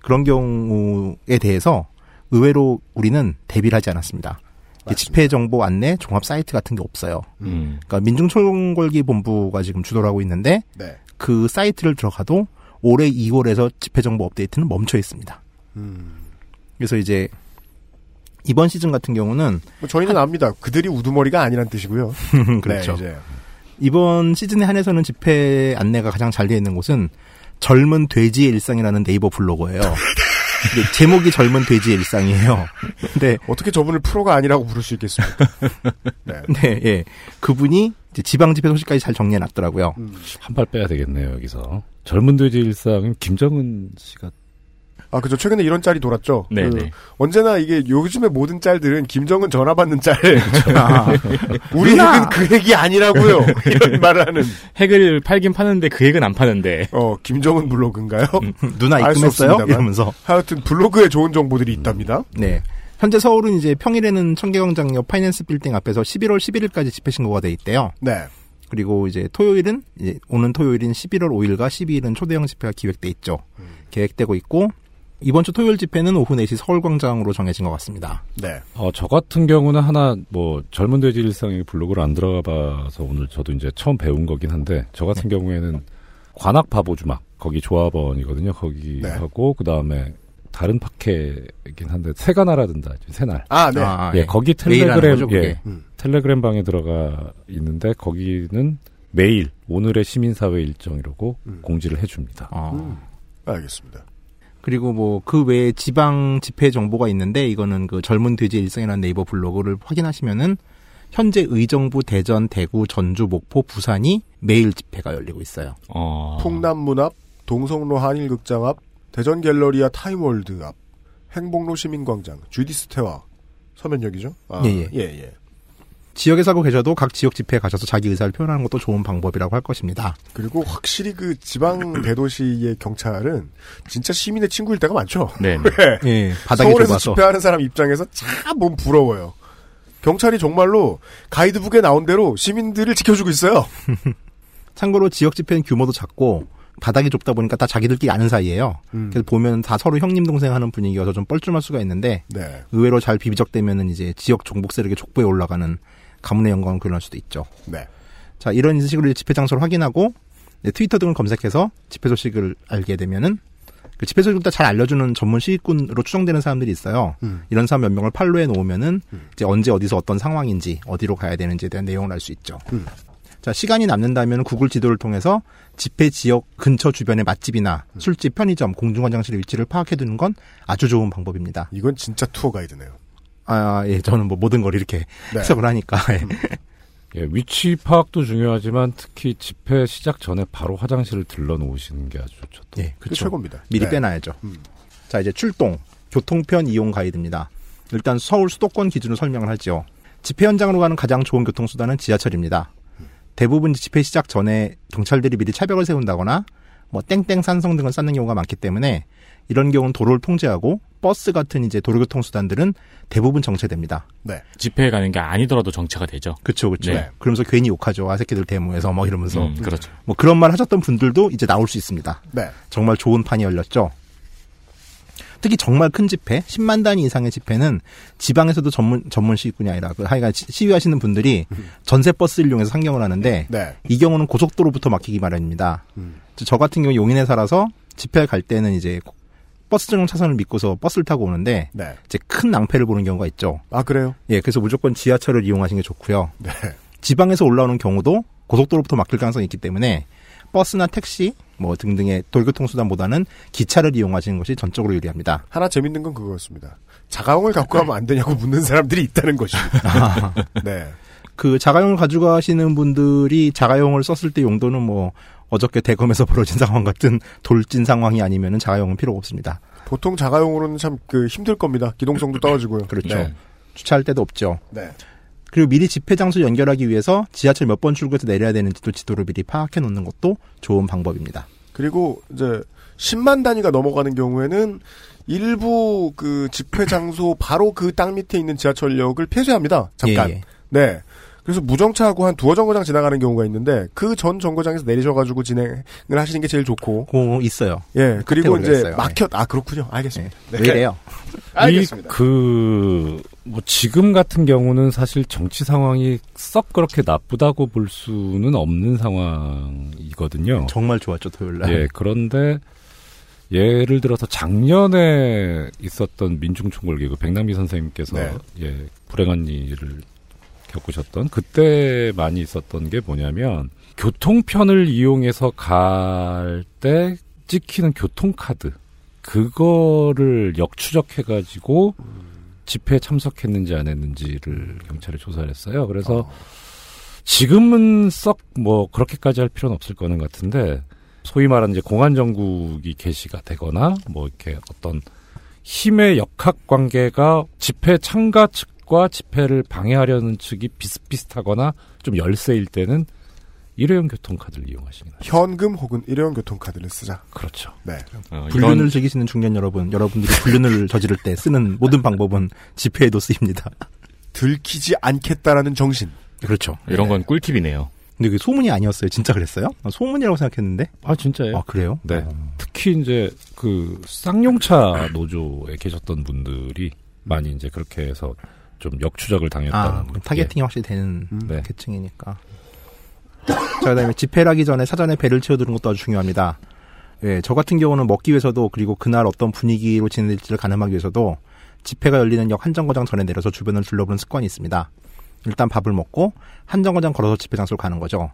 [SPEAKER 9] 그런 경우에 대해서 의외로 우리는 대비를 하지 않았습니다. 이 집회 정보 안내 종합 사이트 같은 게 없어요.
[SPEAKER 10] 음.
[SPEAKER 9] 그러니까 민중총궐기 본부가 지금 주도를 하고 있는데
[SPEAKER 2] 네.
[SPEAKER 9] 그 사이트를 들어가도 올해 2월에서 집회 정보 업데이트는 멈춰 있습니다.
[SPEAKER 2] 음.
[SPEAKER 9] 그래서 이제 이번 시즌 같은 경우는
[SPEAKER 2] 뭐 저희는 압니다. 그들이 우두머리가 아니란 뜻이고요.
[SPEAKER 9] 그렇죠.
[SPEAKER 2] 네.
[SPEAKER 9] 이번 시즌에 한해서는 집회 안내가 가장 잘 되어 있는 곳은 젊은 돼지의 일상이라는 네이버 블로거예요. 근데 제목이 젊은 돼지의 일상이에요. 근데
[SPEAKER 2] 어떻게 저분을 프로가 아니라고 부를 수 있겠습니까? 네.
[SPEAKER 9] 네, 예. 그분이 이제 지방 집회 소식까지 잘 정리해 놨더라고요.
[SPEAKER 2] 음.
[SPEAKER 10] 한발 빼야 되겠네요, 여기서. 젊은 돼지 일상은 김정은 씨가
[SPEAKER 2] 아, 그죠. 최근에 이런 짤이 돌았죠.
[SPEAKER 4] 네,
[SPEAKER 2] 그
[SPEAKER 4] 네.
[SPEAKER 2] 언제나 이게 요즘의 모든 짤들은 김정은 전화 받는 짤.
[SPEAKER 9] 아,
[SPEAKER 2] 우리 핵은 그 핵이 아니라고요. 이런 말을 하는.
[SPEAKER 4] 핵을 팔긴 파는데 그 핵은 안 파는데.
[SPEAKER 2] 어, 김정은 블로그인가요?
[SPEAKER 9] 누나
[SPEAKER 2] 알수
[SPEAKER 9] 입금했어요? 이러면서.
[SPEAKER 2] 하여튼 블로그에 좋은 정보들이 있답니다.
[SPEAKER 9] 네. 현재 서울은 이제 평일에는 청계광장 옆 파이낸스 빌딩 앞에서 11월 11일까지 집회 신고가 돼 있대요.
[SPEAKER 2] 네.
[SPEAKER 9] 그리고 이제 토요일은 이제 오는 토요일인 11월 5일과 12일은 초대형 집회가 기획돼 있죠. 계획되고 있고 이번 주 토요일 집회는 오후 4시 서울광장으로 정해진 것 같습니다.
[SPEAKER 2] 네.
[SPEAKER 10] 어, 저 같은 경우는 하나, 뭐, 젊은 돼지 일상의 블로그를 안 들어가 봐서 오늘 저도 이제 처음 배운 거긴 한데, 저 같은 경우에는 관악 바보 주막, 거기 조합원이거든요. 거기
[SPEAKER 2] 네.
[SPEAKER 10] 하고, 그 다음에 다른 파케이긴 한데, 새가 날아든다. 새날.
[SPEAKER 2] 아, 네.
[SPEAKER 9] 아,
[SPEAKER 10] 예, 거기
[SPEAKER 9] 메일 하는
[SPEAKER 10] 텔레그램,
[SPEAKER 9] 거죠,
[SPEAKER 10] 예?
[SPEAKER 2] 음.
[SPEAKER 10] 텔레그램 방에 들어가 있는데, 거기는 매일, 오늘의 시민사회 일정 이라고
[SPEAKER 2] 음.
[SPEAKER 10] 공지를 해줍니다.
[SPEAKER 9] 어.
[SPEAKER 2] 음. 알겠습니다.
[SPEAKER 9] 그리고 뭐 그 외에 지방 집회 정보가 있는데 이거는 그 젊은 돼지 일상이라는 네이버 블로그를 확인하시면은 현재 의정부, 대전, 대구, 전주, 목포, 부산이 매일 집회가 열리고 있어요.
[SPEAKER 4] 어.
[SPEAKER 2] 풍남문 앞, 동성로 한일극장 앞, 대전 갤러리아 타임월드 앞, 행복로 시민광장, 주디스 태화, 서면역이죠? 아,
[SPEAKER 9] 예, 예.
[SPEAKER 2] 예, 예.
[SPEAKER 9] 지역에 살고 계셔도 각 지역 집회에 가셔서 자기 의사를 표현하는 것도 좋은 방법이라고 할 것입니다.
[SPEAKER 2] 그리고 확실히 그 지방 대도시의 경찰은 진짜 시민의 친구일 때가 많죠.
[SPEAKER 4] 네.
[SPEAKER 9] 예, 바닥이
[SPEAKER 2] 서울에서
[SPEAKER 9] 좁아서.
[SPEAKER 2] 집회하는 사람 입장에서 참 몸 부러워요. 경찰이 정말로 가이드북에 나온 대로 시민들을 지켜주고 있어요.
[SPEAKER 9] 참고로 지역 집회는 규모도 작고 바닥이 좁다 보니까 다 자기들끼리 아는 사이예요.
[SPEAKER 2] 음.
[SPEAKER 9] 그래서 보면 다 서로 형님 동생 하는 분위기여서 좀 뻘쭘할 수가 있는데
[SPEAKER 2] 네.
[SPEAKER 9] 의외로 잘 비비적되면은 이제 지역 종북 세력의 족보에 올라가는 가문의 영광을 교현할 수도 있죠.
[SPEAKER 2] 네.
[SPEAKER 9] 자 이런 식으로 집회 장소를 확인하고 이제 트위터 등을 검색해서 집회 소식을 알게 되면은 그 집회 소식을 잘 알려주는 전문 시위꾼으로 추정되는 사람들이 있어요.
[SPEAKER 2] 음.
[SPEAKER 9] 이런 사람 몇 명을 팔로해 놓으면은 이제 언제 어디서 어떤 상황인지 어디로 가야 되는지에 대한 내용을 알 수 있죠.
[SPEAKER 2] 음.
[SPEAKER 9] 자 시간이 남는다면 구글 지도를 통해서 집회 지역 근처 주변의 맛집이나
[SPEAKER 2] 음.
[SPEAKER 9] 술집, 편의점, 공중 화장실의 위치를 파악해 두는 건 아주 좋은 방법입니다.
[SPEAKER 2] 이건 진짜 투어 가이드네요.
[SPEAKER 9] 아, 예, 저는 뭐 모든 걸 이렇게
[SPEAKER 2] 네.
[SPEAKER 9] 해석을 하니까. 예.
[SPEAKER 10] 예, 위치 파악도 중요하지만 특히 집회 시작 전에 바로 화장실을 들러 놓으시는 게 아주 좋죠. 또.
[SPEAKER 9] 예,
[SPEAKER 2] 그게
[SPEAKER 9] 그렇죠.
[SPEAKER 2] 최고입니다.
[SPEAKER 9] 미리
[SPEAKER 2] 네.
[SPEAKER 9] 빼놔야죠.
[SPEAKER 2] 음.
[SPEAKER 9] 자, 이제 출동. 교통편 이용 가이드입니다. 일단 서울 수도권 기준으로 설명을 하죠. 집회 현장으로 가는 가장 좋은 교통수단은 지하철입니다. 대부분 집회 시작 전에 경찰들이 미리 차벽을 세운다거나 뭐 땡땡 산성 등을 쌓는 경우가 많기 때문에 이런 경우는 도로를 통제하고 버스 같은 이제 도로교통 수단들은 대부분 정체됩니다.
[SPEAKER 2] 네.
[SPEAKER 4] 집회에 가는 게 아니더라도 정체가 되죠.
[SPEAKER 9] 그렇죠, 그렇죠.
[SPEAKER 4] 네.
[SPEAKER 9] 그러면서 괜히 욕하죠. 아 새끼들 데모에서 뭐 이러면서.
[SPEAKER 4] 음, 그렇죠.
[SPEAKER 9] 뭐 그런 말 하셨던 분들도 이제 나올 수 있습니다.
[SPEAKER 2] 네.
[SPEAKER 9] 정말 좋은 판이 열렸죠. 특히 정말 큰 집회, 10만 단위 이상의 집회는 지방에서도 전문 전문 시군이 아니라 그 하여간 시- 시위하시는 분들이 전세 버스를 이용해서 상경을 하는데
[SPEAKER 2] 네.
[SPEAKER 9] 이 경우는 고속도로부터 막히기 마련입니다. 저 같은 경우 용인에 살아서 집회 갈 때는 이제 버스 전용 차선을 믿고서 버스를 타고 오는데
[SPEAKER 2] 네.
[SPEAKER 9] 이제 큰 낭패를 보는 경우가 있죠.
[SPEAKER 2] 아 그래요?
[SPEAKER 9] 예, 그래서 무조건 지하철을 이용하시는 게 좋고요.
[SPEAKER 2] 네.
[SPEAKER 9] 지방에서 올라오는 경우도 고속도로부터 막힐 가능성이 있기 때문에 버스나 택시 뭐 등등의 도교통수단보다는 기차를 이용하시는 것이 전적으로 유리합니다.
[SPEAKER 2] 하나 재밌는 건 그거였습니다. 자가용을 갖고 가면 안 되냐고 묻는 사람들이 있다는 것입니다. 네.
[SPEAKER 9] 그 자가용을 가져가시는 분들이 자가용을 썼을 때 용도는 뭐 어저께 대검에서 벌어진 상황 같은 돌진 상황이 아니면은 자가용은 필요가 없습니다.
[SPEAKER 2] 보통 자가용으로는 참 그 힘들 겁니다. 기동성도 떨어지고요.
[SPEAKER 9] 그렇죠.
[SPEAKER 2] 네.
[SPEAKER 9] 주차할 데도 없죠.
[SPEAKER 2] 네.
[SPEAKER 9] 그리고 미리 집회 장소 연결하기 위해서 지하철 몇 번 출구에서 내려야 되는지도 지도를 미리 파악해 놓는 것도 좋은 방법입니다.
[SPEAKER 2] 그리고 이제 10만 단위가 넘어가는 경우에는 일부 그 집회 장소 바로 그 땅 밑에 있는 지하철역을 폐쇄합니다. 잠깐.
[SPEAKER 9] 예, 예.
[SPEAKER 2] 네. 그래서 무정차하고 한 두어 정거장 지나가는 경우가 있는데 그 전 정거장에서 내리셔가지고 진행을 하시는 게 제일 좋고.
[SPEAKER 9] 그 있어요.
[SPEAKER 2] 예. 그리고 이제
[SPEAKER 9] 있어요.
[SPEAKER 2] 막혔. 아 그렇군요. 알겠습니다. 네.
[SPEAKER 9] 왜 이래요?
[SPEAKER 2] 알겠습니다.
[SPEAKER 10] 그, 뭐, 지금 같은 경우는 사실 정치 상황이 썩 그렇게 나쁘다고 볼 수는 없는 상황이거든요.
[SPEAKER 9] 정말 좋았죠, 토요일 날.
[SPEAKER 10] 예, 그런데, 예를 들어서 작년에 있었던 민중총궐기구 백남기 선생님께서
[SPEAKER 2] 네.
[SPEAKER 10] 예, 불행한 일을 겪으셨던 그때 많이 있었던 게 뭐냐면 교통편을 이용해서 갈 때 찍히는 교통카드 그거를 역추적해 가지고 집회에 참석했는지 안 했는지를 경찰에 조사를 했어요. 그래서 지금은 썩 뭐 그렇게까지 할 필요는 없을 거는 같은데 소위 말하는 이제 공안 정국이 개시가 되거나 뭐 이렇게 어떤 힘의 역학 관계가 집회 참가 측 과 집회를 방해하려는 측이 비슷비슷하거나 좀 열세일 때는 일회용 교통카드를 이용하시는 거죠.
[SPEAKER 2] 현금 혹은 일회용 교통카드를 쓰자.
[SPEAKER 10] 그렇죠.
[SPEAKER 2] 네.
[SPEAKER 4] 어,
[SPEAKER 9] 불륜을
[SPEAKER 4] 이런-
[SPEAKER 9] 즐기시는 중년 여러분, 여러분들이 불륜을 저지를 때 쓰는 모든 방법은 집회에도 쓰입니다.
[SPEAKER 2] 들키지 않겠다라는 정신.
[SPEAKER 9] 그렇죠.
[SPEAKER 4] 이런 건 꿀팁이네요.
[SPEAKER 9] 근데 그게 소문이 아니었어요. 진짜 그랬어요? 난 소문이라고 생각했는데.
[SPEAKER 10] 아 진짜예요?
[SPEAKER 9] 아 그래요?
[SPEAKER 10] 네. 특히 이제 그 쌍용차 노조에 계셨던 분들이 많이 이제 그렇게 해서 좀 역추적을 당했다는
[SPEAKER 9] 아, 타겟팅이 확실히 되는
[SPEAKER 10] 네.
[SPEAKER 9] 계층이니까. 자, 그다음에 집회를 하기 전에 사전에 배를 채워두는 것도 아주 중요합니다. 예, 저 같은 경우는 먹기 위해서도 그리고 그날 어떤 분위기로 진행될지를 가늠하기 위해서도 집회가 열리는 역 한정거장 전에 내려서 주변을 둘러보는 습관이 있습니다. 일단 밥을 먹고 한정거장 걸어서 집회 장소로 가는 거죠.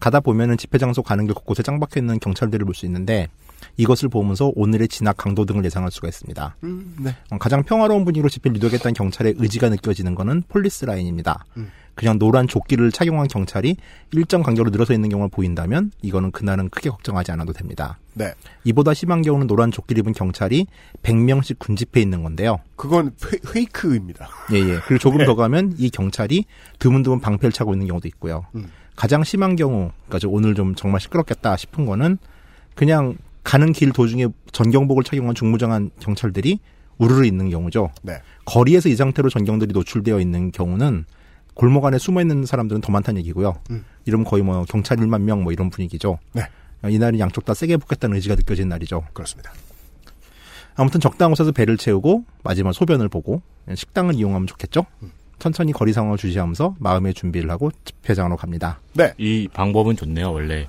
[SPEAKER 9] 가다 보면은 집회 장소 가는 길 곳곳에 짱박혀 있는 경찰들을 볼 수 있는데 이것을 보면서 오늘의 진압 강도 등을 예상할 수가 있습니다.
[SPEAKER 2] 음, 네.
[SPEAKER 9] 어, 가장 평화로운 분위기로 집회를 유도하겠다는 경찰의 의지가 느껴지는 것은 폴리스 라인입니다.
[SPEAKER 2] 음.
[SPEAKER 9] 그냥 노란 조끼를 착용한 경찰이 일정 간격으로 늘어서 있는 경우가 보인다면 이거는 그날은 크게 걱정하지 않아도 됩니다.
[SPEAKER 2] 네.
[SPEAKER 9] 이보다 심한 경우는 노란 조끼를 입은 경찰이 100명씩 군집해 있는 건데요.
[SPEAKER 2] 그건 페, fake입니다.
[SPEAKER 9] 예, 예. 그리고 조금
[SPEAKER 2] 네.
[SPEAKER 9] 더 가면 이 경찰이 드문드문 방패를 차고 있는 경우도 있고요.
[SPEAKER 2] 음.
[SPEAKER 9] 가장 심한 경우, 그러니까 저 오늘 좀 정말 시끄럽겠다 싶은 거는 그냥 가는 길 도중에 전경복을 착용한 중무장한 경찰들이 우르르 있는 경우죠.
[SPEAKER 2] 네.
[SPEAKER 9] 거리에서 이 상태로 전경들이 노출되어 있는 경우는 골목 안에 숨어 있는 사람들은 더 많다는 얘기고요.
[SPEAKER 2] 음.
[SPEAKER 9] 이러면 거의 뭐 경찰 1만 명 뭐 이런 분위기죠.
[SPEAKER 2] 네.
[SPEAKER 9] 이날은 양쪽 다 세게 붙겠다는 의지가 느껴지는 날이죠.
[SPEAKER 2] 그렇습니다.
[SPEAKER 9] 아무튼 적당 곳에서 배를 채우고 마지막 소변을 보고 식당을 이용하면 좋겠죠. 천천히 거리 상황을 주시하면서 마음의 준비를 하고 집회장으로 갑니다.
[SPEAKER 2] 네.
[SPEAKER 4] 이 방법은 좋네요, 원래.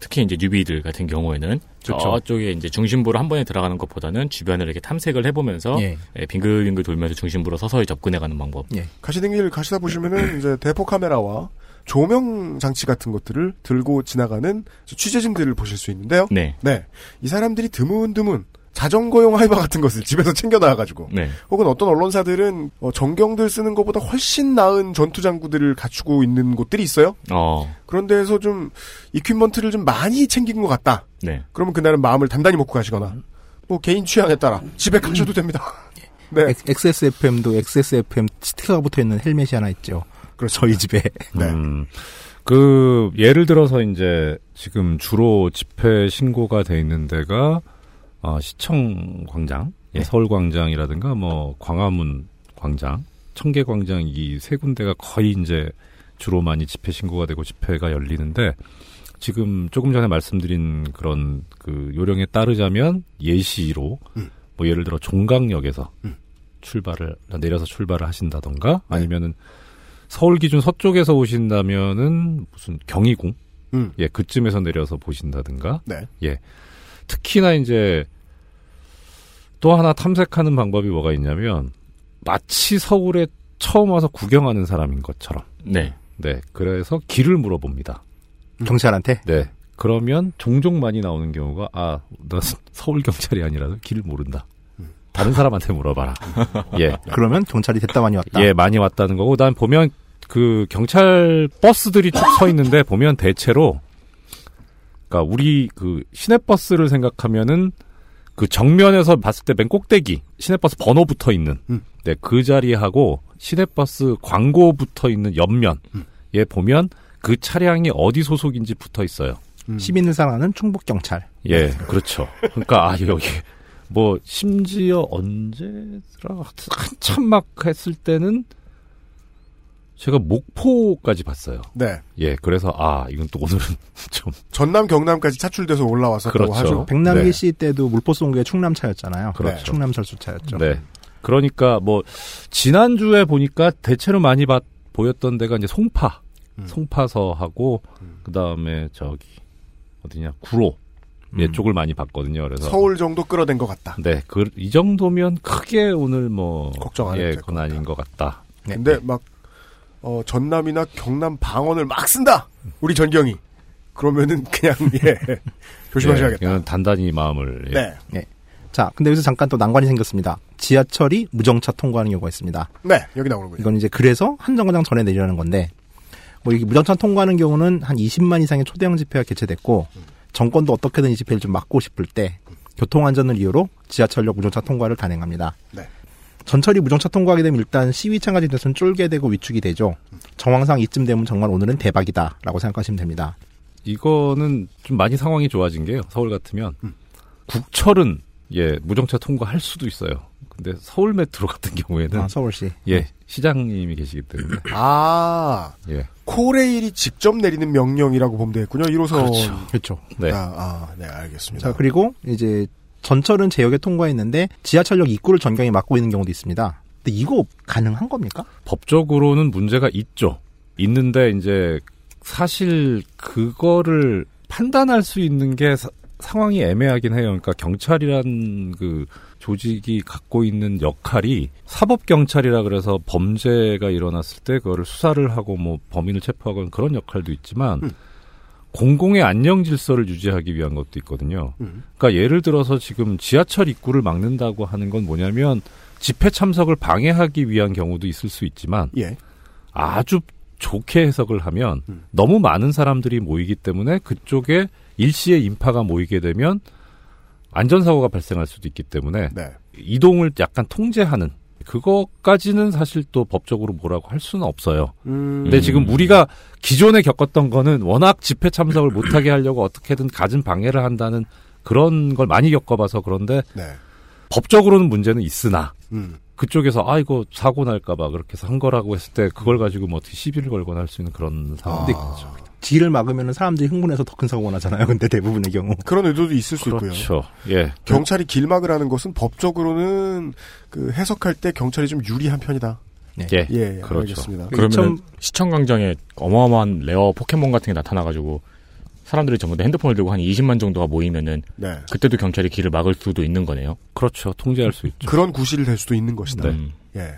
[SPEAKER 4] 특히 이제 뉴비들 같은 경우에는
[SPEAKER 9] 그렇죠.
[SPEAKER 4] 저쪽에 이제 중심부로 한 번에 들어가는 것보다는 주변을 이렇게 탐색을 해보면서
[SPEAKER 9] 예.
[SPEAKER 4] 예, 빙글빙글 돌면서 중심부로 서서히 접근해가는 방법.
[SPEAKER 9] 예.
[SPEAKER 2] 가시는 길 가시다 보시면은 이제 대포 카메라와 조명 장치 같은 것들을 들고 지나가는 취재진들을 보실 수 있는데요.
[SPEAKER 4] 네.
[SPEAKER 2] 네. 이 사람들이 드문드문 자전거용 하이바 같은 것을 집에서 챙겨 나와가지고
[SPEAKER 4] 네.
[SPEAKER 2] 혹은 어떤 언론사들은 어, 정경들 쓰는 것보다 훨씬 나은 전투 장구들을 갖추고 있는 곳들이 있어요.
[SPEAKER 4] 어,
[SPEAKER 2] 그런 데에서 좀 이퀴먼트를 좀 많이 챙긴 것 같다.
[SPEAKER 4] 네.
[SPEAKER 2] 그러면 그날은 마음을 단단히 먹고 가시거나 뭐 개인 취향에 따라 집에 가셔도 됩니다. 네.
[SPEAKER 9] XSFM도 XSFM 스티커가 붙어 있는 헬멧이 하나 있죠.
[SPEAKER 2] 그렇죠.
[SPEAKER 9] 저희 집에.
[SPEAKER 2] 네.
[SPEAKER 10] 음, 그 예를 들어서 이제 지금 주로 집회 신고가 돼 있는 데가 어, 시청 광장, 예, 서울 광장이라든가 뭐 광화문 광장, 청계 광장 이 세 군데가 거의 이제 주로 많이 집회 신고가 되고 집회가 열리는데 지금 조금 전에 말씀드린 그런 그 요령에 따르자면 예시로 뭐 예를 들어 종강역에서 출발을 내려서 출발을 하신다던가 아니면은 서울 기준 서쪽에서 오신다면은 무슨 경희궁?
[SPEAKER 2] 음.
[SPEAKER 10] 예 그쯤에서 내려서 보신다든가?
[SPEAKER 2] 네.
[SPEAKER 10] 예 특히나 이제 또 하나 탐색하는 방법이 뭐가 있냐면 마치 서울에 처음 와서 구경하는 사람인 것처럼.
[SPEAKER 4] 네.
[SPEAKER 10] 네 그래서 길을 물어봅니다.
[SPEAKER 9] 경찰한테?
[SPEAKER 10] 네. 그러면 종종 많이 나오는 경우가 아너 서울 경찰이 아니라도 길을 모른다. 다른 사람한테 물어봐라. 예.
[SPEAKER 9] 그러면 경찰이 됐다 많이 왔다.
[SPEAKER 10] 예, 많이 왔다는 거고, 난 보면 그 경찰 버스들이 쭉 서 있는데 보면 대체로, 그러니까 우리 그 시내버스를 생각하면은 그 정면에서 봤을 때 맨 꼭대기 시내버스 번호 붙어 있는 네, 그 자리하고 시내버스 광고 붙어 있는 옆면에 보면 그 차량이 어디 소속인지 붙어 있어요.
[SPEAKER 9] 시민을 사랑하는 충북 경찰.
[SPEAKER 10] 예, 그렇죠. 그러니까 아 여기 뭐 심지어 언제더라 한참 막 했을 때는 제가 목포까지 봤어요.
[SPEAKER 2] 네.
[SPEAKER 10] 예, 그래서 아 이건 또 오늘은 좀
[SPEAKER 2] 전남 경남까지 차출돼서 올라왔었다고
[SPEAKER 10] 그렇죠.
[SPEAKER 2] 하죠.
[SPEAKER 9] 백남기 씨 때도 물포 쏜게 충남차였잖아요.
[SPEAKER 10] 그렇죠.
[SPEAKER 9] 충남 설수차였죠.
[SPEAKER 10] 네. 그러니까 뭐 지난주에 보니까 대체로 많이 봤, 보였던 데가 이제 송파, 송파서하고 그다음에 저기 어디냐 구로 예 쪽을 많이 봤거든요. 그래서
[SPEAKER 2] 서울 정도 끌어댄 것 같다.
[SPEAKER 10] 네, 그 이 정도면 크게 오늘 뭐
[SPEAKER 2] 걱정 안 해도
[SPEAKER 10] 예,
[SPEAKER 2] 될것
[SPEAKER 10] 그건 아닌 것 같다.
[SPEAKER 2] 근데 막 어, 전남이나 경남 방언을 막 쓴다. 우리 전경이. 그러면은 그냥 예 조심하셔야겠다.
[SPEAKER 10] 예, 이건 단단히 마음을 예.
[SPEAKER 2] 네.
[SPEAKER 9] 네. 자, 근데 여기서 잠깐 또 난관이 생겼습니다. 지하철이 무정차 통과하는 경우가 있습니다.
[SPEAKER 2] 네, 여기 나오는군요.
[SPEAKER 9] 이건 이제 그래서 한 정거장 전에 내리라는 건데, 뭐 이게 무정차 통과하는 경우는 한 20만 이상의 초대형 집회가 개최됐고, 정권도 어떻게든 이 집회를 좀 막고 싶을 때, 교통 안전을 이유로 지하철역 무정차 통과를 단행합니다.
[SPEAKER 2] 네.
[SPEAKER 9] 전철이 무정차 통과하게 되면 일단 시위 참가진들은 쫄게 되고 위축이 되죠. 정황상 이쯤 되면 정말 오늘은 대박이다라고 생각하시면 됩니다.
[SPEAKER 10] 이거는 좀 많이 상황이 좋아진 게요. 서울 같으면 국철은 예 무정차 통과할 수도 있어요. 근데 서울 메트로 같은 경우에는
[SPEAKER 9] 아, 서울시
[SPEAKER 10] 예 시장님이 계시기 때문에
[SPEAKER 2] 아,
[SPEAKER 10] 예
[SPEAKER 2] 코레일이 직접 내리는 명령이라고 보면 되겠군요. 1호선.
[SPEAKER 9] 그렇죠. 그렇죠.
[SPEAKER 10] 네.
[SPEAKER 2] 아, 아, 네, 알겠습니다.
[SPEAKER 9] 자, 그리고 이제 전철은 제역에 통과했는데 지하철역 입구를 전경이 막고 있는 경우도 있습니다. 근데 이거 가능한 겁니까?
[SPEAKER 10] 법적으로는 문제가 있죠. 있는데 이제 사실 그거를 판단할 수 있는 게 사- 상황이 애매하긴 해요. 그러니까 경찰이란 그 조직이 갖고 있는 역할이 사법 경찰이라 그래서 범죄가 일어났을 때 그거를 수사를 하고 뭐 범인을 체포하거나 그런 역할도 있지만 공공의 안녕 질서를 유지하기 위한 것도 있거든요. 그러니까 예를 들어서 지금 지하철 입구를 막는다고 하는 건 뭐냐면 집회 참석을 방해하기 위한 경우도 있을 수 있지만
[SPEAKER 2] 예.
[SPEAKER 10] 아주 좋게 해석을 하면 너무 많은 사람들이 모이기 때문에 그쪽에 일시에 인파가 모이게 되면 안전사고가 발생할 수도 있기 때문에
[SPEAKER 2] 네.
[SPEAKER 10] 이동을 약간 통제하는 그것까지는 사실 또 법적으로 뭐라고 할 수는 없어요.
[SPEAKER 2] 음.
[SPEAKER 10] 근데 지금 우리가 기존에 겪었던 거는 워낙 집회 참석을 못하게 하려고 어떻게든 갖은 방해를 한다는 그런 걸 많이 겪어봐서 그런데
[SPEAKER 2] 네.
[SPEAKER 10] 법적으로는 문제는 있으나
[SPEAKER 2] 음.
[SPEAKER 10] 그쪽에서 아 이거 사고 날까봐 그렇게 해서 한 거라고 했을 때 그걸 가지고 뭐 어떻게 시비를 걸거나 할 수 있는 그런 상황도 있죠.
[SPEAKER 9] 길을 막으면 사람들이 흥분해서 더 큰 사고가 나잖아요. 근데 대부분의 경우.
[SPEAKER 2] 그런 의도도 있을 수 있고요.
[SPEAKER 10] 그렇죠. 예.
[SPEAKER 2] 경찰이 길막을 하는 것은 법적으로는 그 해석할 때 경찰이 좀 유리한 편이다.
[SPEAKER 10] 예.
[SPEAKER 2] 예,
[SPEAKER 4] 그렇죠.
[SPEAKER 2] 알겠습니다.
[SPEAKER 4] 그러면 시청 광장에 어마어마한 레어 포켓몬 같은 게 나타나가지고 사람들이 전부 다 핸드폰을 들고 한 20만 정도가 모이면은
[SPEAKER 2] 네.
[SPEAKER 4] 그때도 경찰이 길을 막을 수도 있는 거네요.
[SPEAKER 10] 그렇죠. 통제할 수 있죠.
[SPEAKER 2] 그런 구실이 될 수도 있는 것이다.
[SPEAKER 4] 네.
[SPEAKER 2] 예.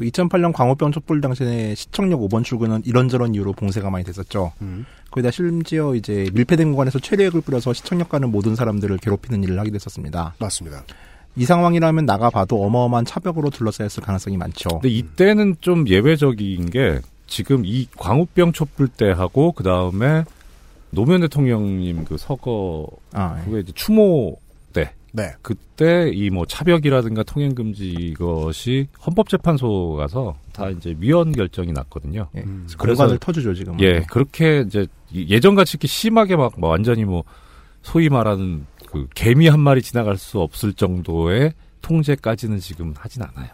[SPEAKER 9] 그 2008년 광우병 촛불 당시에 시청역 5번 출구는 이런저런 이유로 봉쇄가 많이 됐었죠.
[SPEAKER 2] 음.
[SPEAKER 9] 거기다 심지어 이제 밀폐된 공간에서 최대액을 뿌려서 시청역 가는 모든 사람들을 괴롭히는 일을 하기도 했었습니다.
[SPEAKER 2] 맞습니다.
[SPEAKER 9] 이 상황이라면 나가봐도 어마어마한 차벽으로 둘러싸였을 가능성이 많죠.
[SPEAKER 10] 근데 이때는 좀 예외적인 게 지금 이 광우병 촛불 때하고 그 다음에 노무현 대통령님 그 서거
[SPEAKER 9] 아, 예.
[SPEAKER 10] 후에 이제 추모 때
[SPEAKER 2] 네.
[SPEAKER 10] 그때 이 뭐 차벽이라든가 통행 금지 이것이 헌법재판소 가서 다 이제 위헌 결정이 났거든요.
[SPEAKER 9] 예. 공간을 터주죠 지금.
[SPEAKER 10] 예, 그렇게 이제 예전같이 이렇게 심하게 막 완전히 뭐 소위 말하는 그 개미 한 마리 지나갈 수 없을 정도의 통제까지는 지금 하진 않아요.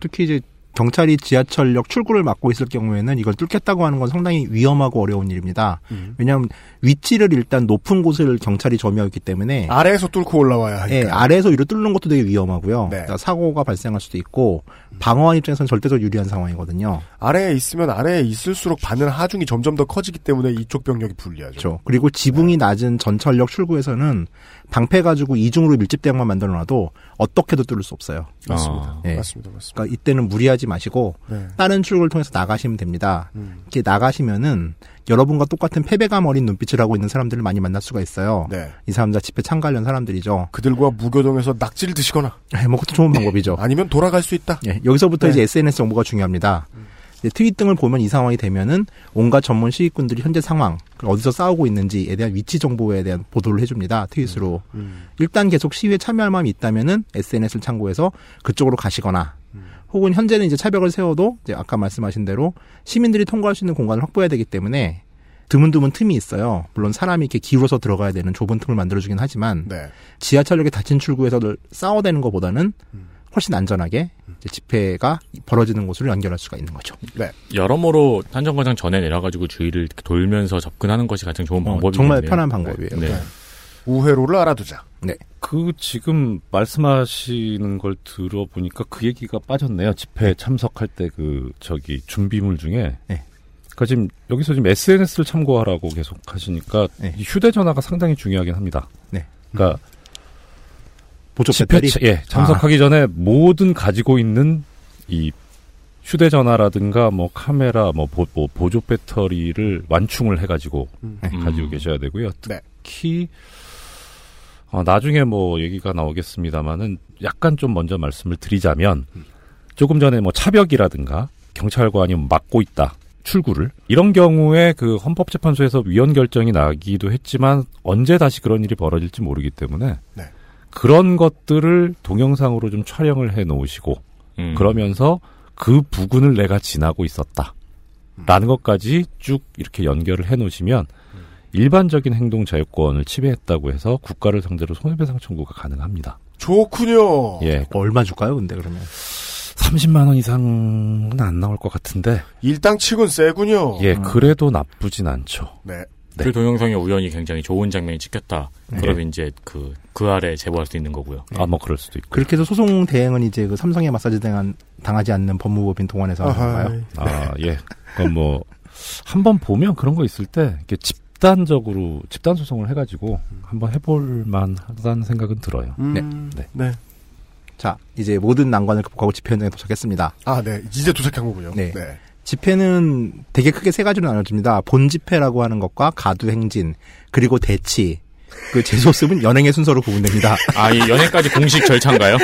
[SPEAKER 9] 특히 이제 경찰이 지하철역 출구를 막고 있을 경우에는 이걸 뚫겠다고 하는 건 상당히 위험하고 어려운 일입니다.
[SPEAKER 2] 음.
[SPEAKER 9] 왜냐하면 위치를 일단 높은 곳을 경찰이 점유하고 있기 때문에
[SPEAKER 2] 아래에서 뚫고 올라와야 하니까.
[SPEAKER 9] 예, 아래에서 위로 뚫는 것도 되게 위험하고요.
[SPEAKER 2] 네.
[SPEAKER 9] 그러니까 사고가 발생할 수도 있고 방어한 입장에서는 절대적 유리한 상황이거든요.
[SPEAKER 2] 아래에 있으면 아래에 있을수록 받는 하중이 점점 더 커지기 때문에 이쪽 병력이 불리하죠.
[SPEAKER 9] 그렇죠. 그리고 지붕이 낮은 전철역 출구에서는 방패 가지고 이중으로 밀집대역만 만들어놔도 어떻게도 뚫을 수 없어요.
[SPEAKER 2] 맞습니다.
[SPEAKER 9] 예.
[SPEAKER 2] 맞습니다. 맞습니다.
[SPEAKER 9] 그러니까 이때는 무리하지 마시고
[SPEAKER 2] 네.
[SPEAKER 9] 다른 출구를 통해서 나가시면 됩니다.
[SPEAKER 2] 음.
[SPEAKER 9] 이렇게 나가시면은 여러분과 똑같은 패배감 어린 눈빛을 하고 있는 사람들을 많이 만날 수가 있어요.
[SPEAKER 2] 네.
[SPEAKER 9] 이 사람들 집회 참가하려는 사람들이죠.
[SPEAKER 2] 그들과 무교동에서 낙지를 드시거나
[SPEAKER 9] 네, 뭐 그것도 좋은 방법이죠.
[SPEAKER 2] 아니면 돌아갈 수 있다.
[SPEAKER 9] 예, 여기서부터
[SPEAKER 2] 네.
[SPEAKER 9] 이제 SNS 정보가 중요합니다. 이제 트윗 등을 보면 이 상황이 되면은 온갖 전문 시위꾼들이 현재 상황, 어디서 싸우고 있는지에 대한 위치 정보에 대한 보도를 해줍니다. 트윗으로.
[SPEAKER 2] 음.
[SPEAKER 9] 일단 계속 시위에 참여할 마음이 있다면은 SNS를 참고해서 그쪽으로 가시거나 혹은 현재는 이제 차벽을 세워도 이제 아까 말씀하신 대로 시민들이 통과할 수 있는 공간을 확보해야 되기 때문에 드문드문 틈이 있어요. 물론 사람이 이렇게 기울어서 들어가야 되는 좁은 틈을 만들어주긴 하지만
[SPEAKER 2] 네.
[SPEAKER 9] 지하철역의 닫힌 출구에서 늘 싸워대는 것보다는 훨씬 안전하게 집회가 벌어지는 곳으로 연결할 수가 있는 거죠.
[SPEAKER 2] 네.
[SPEAKER 4] 여러모로 한정거장 전에 내려가지고 주위를 이렇게 돌면서 접근하는 것이 가장 좋은 방법이겠네요.
[SPEAKER 9] 어, 정말 편한 방법이에요.
[SPEAKER 4] 네.
[SPEAKER 2] 우회로를 알아두자.
[SPEAKER 9] 네.
[SPEAKER 10] 그 지금 말씀하시는 걸 들어보니까 그 얘기가 빠졌네요. 집회 참석할 때 그 저기 준비물 중에.
[SPEAKER 9] 네.
[SPEAKER 10] 그러니까 지금 여기서 지금 SNS를 참고하라고 계속 하시니까
[SPEAKER 9] 네.
[SPEAKER 10] 이 휴대전화가 상당히 중요하긴 합니다.
[SPEAKER 9] 네.
[SPEAKER 10] 그러니까
[SPEAKER 9] 보조 배터리?
[SPEAKER 10] 차- 예 참석하기 전에 모든 가지고 있는 이 휴대전화라든가 뭐 카메라 뭐, 보, 뭐 보조 배터리를 완충을 해가지고
[SPEAKER 9] 네.
[SPEAKER 10] 가지고 계셔야 되고요.
[SPEAKER 2] 네.
[SPEAKER 10] 특히 어, 나중에 뭐 얘기가 나오겠습니다만은 약간 좀 먼저 말씀을 드리자면 조금 전에 뭐 차벽이라든가 경찰관이 막고 있다 출구를 이런 경우에 그 헌법재판소에서 위헌 결정이 나기도 했지만 언제 다시 그런 일이 벌어질지 모르기 때문에
[SPEAKER 2] 네.
[SPEAKER 10] 그런 것들을 동영상으로 좀 촬영을 해 놓으시고
[SPEAKER 4] 음.
[SPEAKER 10] 그러면서 그 부근을 내가 지나고 있었다. 라는 것까지 쭉 이렇게 연결을 해 놓으시면 일반적인 행동 자유권을 침해했다고 해서 국가를 상대로 손해배상 청구가 가능합니다.
[SPEAKER 2] 좋군요.
[SPEAKER 10] 예.
[SPEAKER 9] 얼마 줄까요, 근데 그러면?
[SPEAKER 10] 30만 원 이상은 안 나올 것 같은데.
[SPEAKER 2] 일당 치곤 세군요.
[SPEAKER 10] 예, 그래도 나쁘진 않죠.
[SPEAKER 2] 네.
[SPEAKER 10] 네.
[SPEAKER 4] 그 동영상에 우연히 굉장히 좋은 장면이 찍혔다.
[SPEAKER 9] 네.
[SPEAKER 4] 그러면 이제 그, 그 아래 제보할 수 있는 거고요.
[SPEAKER 10] 아, 뭐 그럴 수도 있고.
[SPEAKER 9] 그렇게 해서 소송 대행은 이제 그 삼성의 마사지 당한, 당하지 않는 법무법인 동안에서 하는 건가요?
[SPEAKER 10] 아, 예. 그건 뭐, 한번 보면 그런 거 있을 때, 이렇게 집단적으로, 집단 소송을 해가지고, 한번 해볼 만하다는 생각은 들어요.
[SPEAKER 2] 음,
[SPEAKER 10] 네.
[SPEAKER 2] 네.
[SPEAKER 9] 자, 이제 모든 난관을 극복하고 집회 현장에 도착했습니다.
[SPEAKER 2] 아, 네. 이제 도착한 거군요.
[SPEAKER 9] 네. 집회는 되게 크게 세 가지로 나눠집니다. 본 집회라고 하는 것과 가두 행진, 그리고 대치. 그 재수없으면 연행의 순서로 구분됩니다.
[SPEAKER 4] 아, 이 연애까지 공식 절차인가요?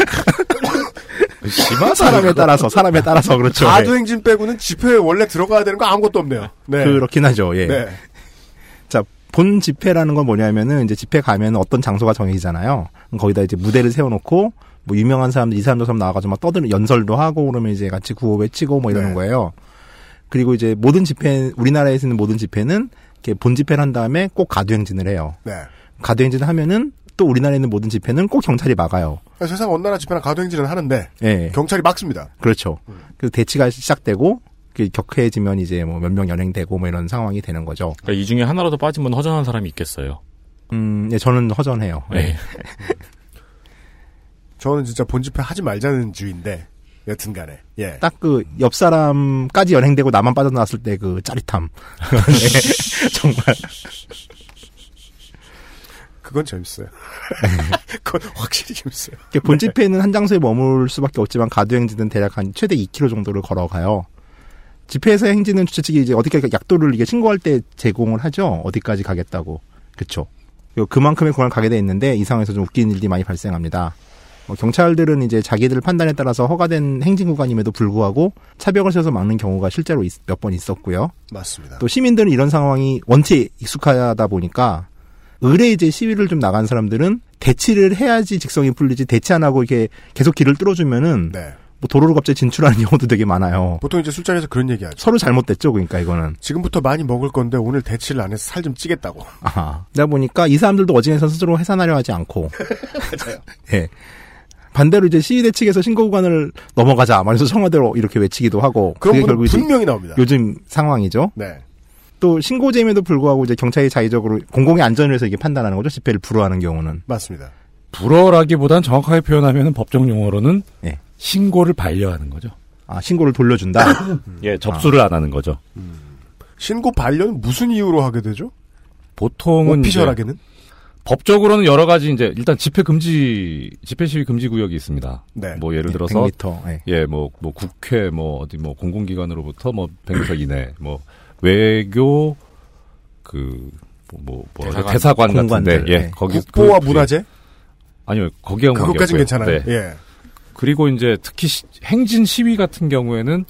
[SPEAKER 9] 사람에 따라서, 사람에 따라서 그렇죠.
[SPEAKER 2] 가두행진 빼고는 집회에 원래 들어가야 되는 거 아무것도 없네요. 네.
[SPEAKER 9] 그렇긴 하죠. 예.
[SPEAKER 2] 네.
[SPEAKER 9] 자, 본 집회라는 건 뭐냐면은 이제 집회 가면 어떤 장소가 정해지잖아요. 거기다 이제 무대를 세워 놓고 뭐 유명한 사람들 이 사람 저 사람 나와가지고 막 떠드는 연설도 하고 그러면 이제 같이 구호 외치고 뭐 이러는
[SPEAKER 2] 네.
[SPEAKER 9] 거예요. 그리고 이제 모든 집회 우리나라에서 있는 모든 집회는 이렇게 본 집회를 한 다음에 꼭 가두행진을 해요.
[SPEAKER 2] 네.
[SPEAKER 9] 가두행진을 하면은 또 우리나라에 있는 모든 집회는 꼭 경찰이 막아요.
[SPEAKER 2] 세상 어느 나라 집회나 가두행진은 하는데
[SPEAKER 9] 예.
[SPEAKER 2] 경찰이 막습니다.
[SPEAKER 9] 그렇죠. 그래서 대치가 시작되고 그 격해지면 이제 뭐 몇 명 연행되고 뭐 이런 상황이 되는 거죠.
[SPEAKER 4] 그러니까 이 중에 하나라도 빠지면 허전한 사람이 있겠어요.
[SPEAKER 9] 음, 예, 저는 허전해요.
[SPEAKER 4] 네.
[SPEAKER 2] 저는 진짜 본 집회 하지 말자는 주의인데 여튼 간에. 예.
[SPEAKER 9] 딱 그 옆 사람까지 연행되고 나만 빠져나왔을 때 그 짜릿함. 네, 정말.
[SPEAKER 2] 그건 재밌어요. 그건 확실히 재밌어요.
[SPEAKER 9] 이렇게 본 집회는 한 장소에 머물 수밖에 없지만 가두행진은 대략 한 최대 2km 정도를 걸어가요. 집회에서 행진은 주최 측이 이제 어디까지 약도를 이게 신고할 때 제공을 하죠. 어디까지 가겠다고. 그쵸. 그만큼의 공간을 가게 돼 있는데 이 상황에서 좀 웃기는 일이 많이 발생합니다. 뭐 경찰들은 이제 자기들 판단에 따라서 허가된 행진 구간임에도 불구하고 차벽을 세워서 막는 경우가 실제로 몇 번 있었고요.
[SPEAKER 2] 맞습니다.
[SPEAKER 9] 또 시민들은 이런 상황이 원체 익숙하다 보니까 의뢰 이제 시위를 좀 나간 사람들은 대치를 해야지 직성이 풀리지 대치 안 하고 이렇게 계속 길을 뚫어주면은
[SPEAKER 2] 네.
[SPEAKER 9] 뭐 도로로 갑자기 진출하는 경우도 되게 많아요.
[SPEAKER 2] 보통 이제 술자리에서 그런 얘기하죠.
[SPEAKER 9] 서로 잘못됐죠, 그러니까 이거는.
[SPEAKER 2] 지금부터 많이 먹을 건데 오늘 대치를 안 해서 살 좀 찌겠다고.
[SPEAKER 9] 아, 그러다 보니까 이 사람들도 어진에서 스스로 해산하려 하지 않고.
[SPEAKER 2] 맞아요.
[SPEAKER 9] 예. 반대로 이제 시위대 측에서 신고 구간을 넘어가자, 말해서 청와대로 이렇게 외치기도 하고.
[SPEAKER 2] 그런
[SPEAKER 9] 결국 이제
[SPEAKER 2] 분명히 나옵니다.
[SPEAKER 9] 요즘 상황이죠.
[SPEAKER 2] 네.
[SPEAKER 9] 또 신고제임에도 불구하고 이제 경찰이 자의적으로 공공의 안전을 위해서 이게 판단하는 거죠. 집회를 불허하는 경우는.
[SPEAKER 2] 맞습니다.
[SPEAKER 10] 불어라기보단 정확하게 표현하면 법정 용어로는
[SPEAKER 9] 예.
[SPEAKER 10] 신고를 반려하는 거죠.
[SPEAKER 9] 아, 신고를 돌려준다?
[SPEAKER 10] 예, 접수를 안 하는 거죠.
[SPEAKER 2] 신고 반려는 무슨 이유로 하게 되죠?
[SPEAKER 10] 보통은
[SPEAKER 2] 오피셜하게는?
[SPEAKER 10] 이제 법적으로는 여러 가지 이제 일단 집회 금지 집회 시위 금지 구역이 있습니다.
[SPEAKER 2] 네.
[SPEAKER 10] 뭐 예를
[SPEAKER 9] 네,
[SPEAKER 10] 들어서
[SPEAKER 9] 100m, 예.
[SPEAKER 10] 예, 뭐, 뭐 국회 뭐 어디 뭐 공공기관으로부터 뭐 100m 이내 뭐 외교 그 뭐, 뭐
[SPEAKER 2] 대사관,
[SPEAKER 10] 대사관 같은데 예,
[SPEAKER 2] 네.
[SPEAKER 10] 거기
[SPEAKER 2] 국보와
[SPEAKER 10] 그-
[SPEAKER 2] 문화재?
[SPEAKER 10] 아니요, 거기가
[SPEAKER 2] 그것까진 괜찮아요.
[SPEAKER 10] 네.
[SPEAKER 2] 예.
[SPEAKER 10] 그리고 이제 특히 시- 행진 시위 같은 경우에는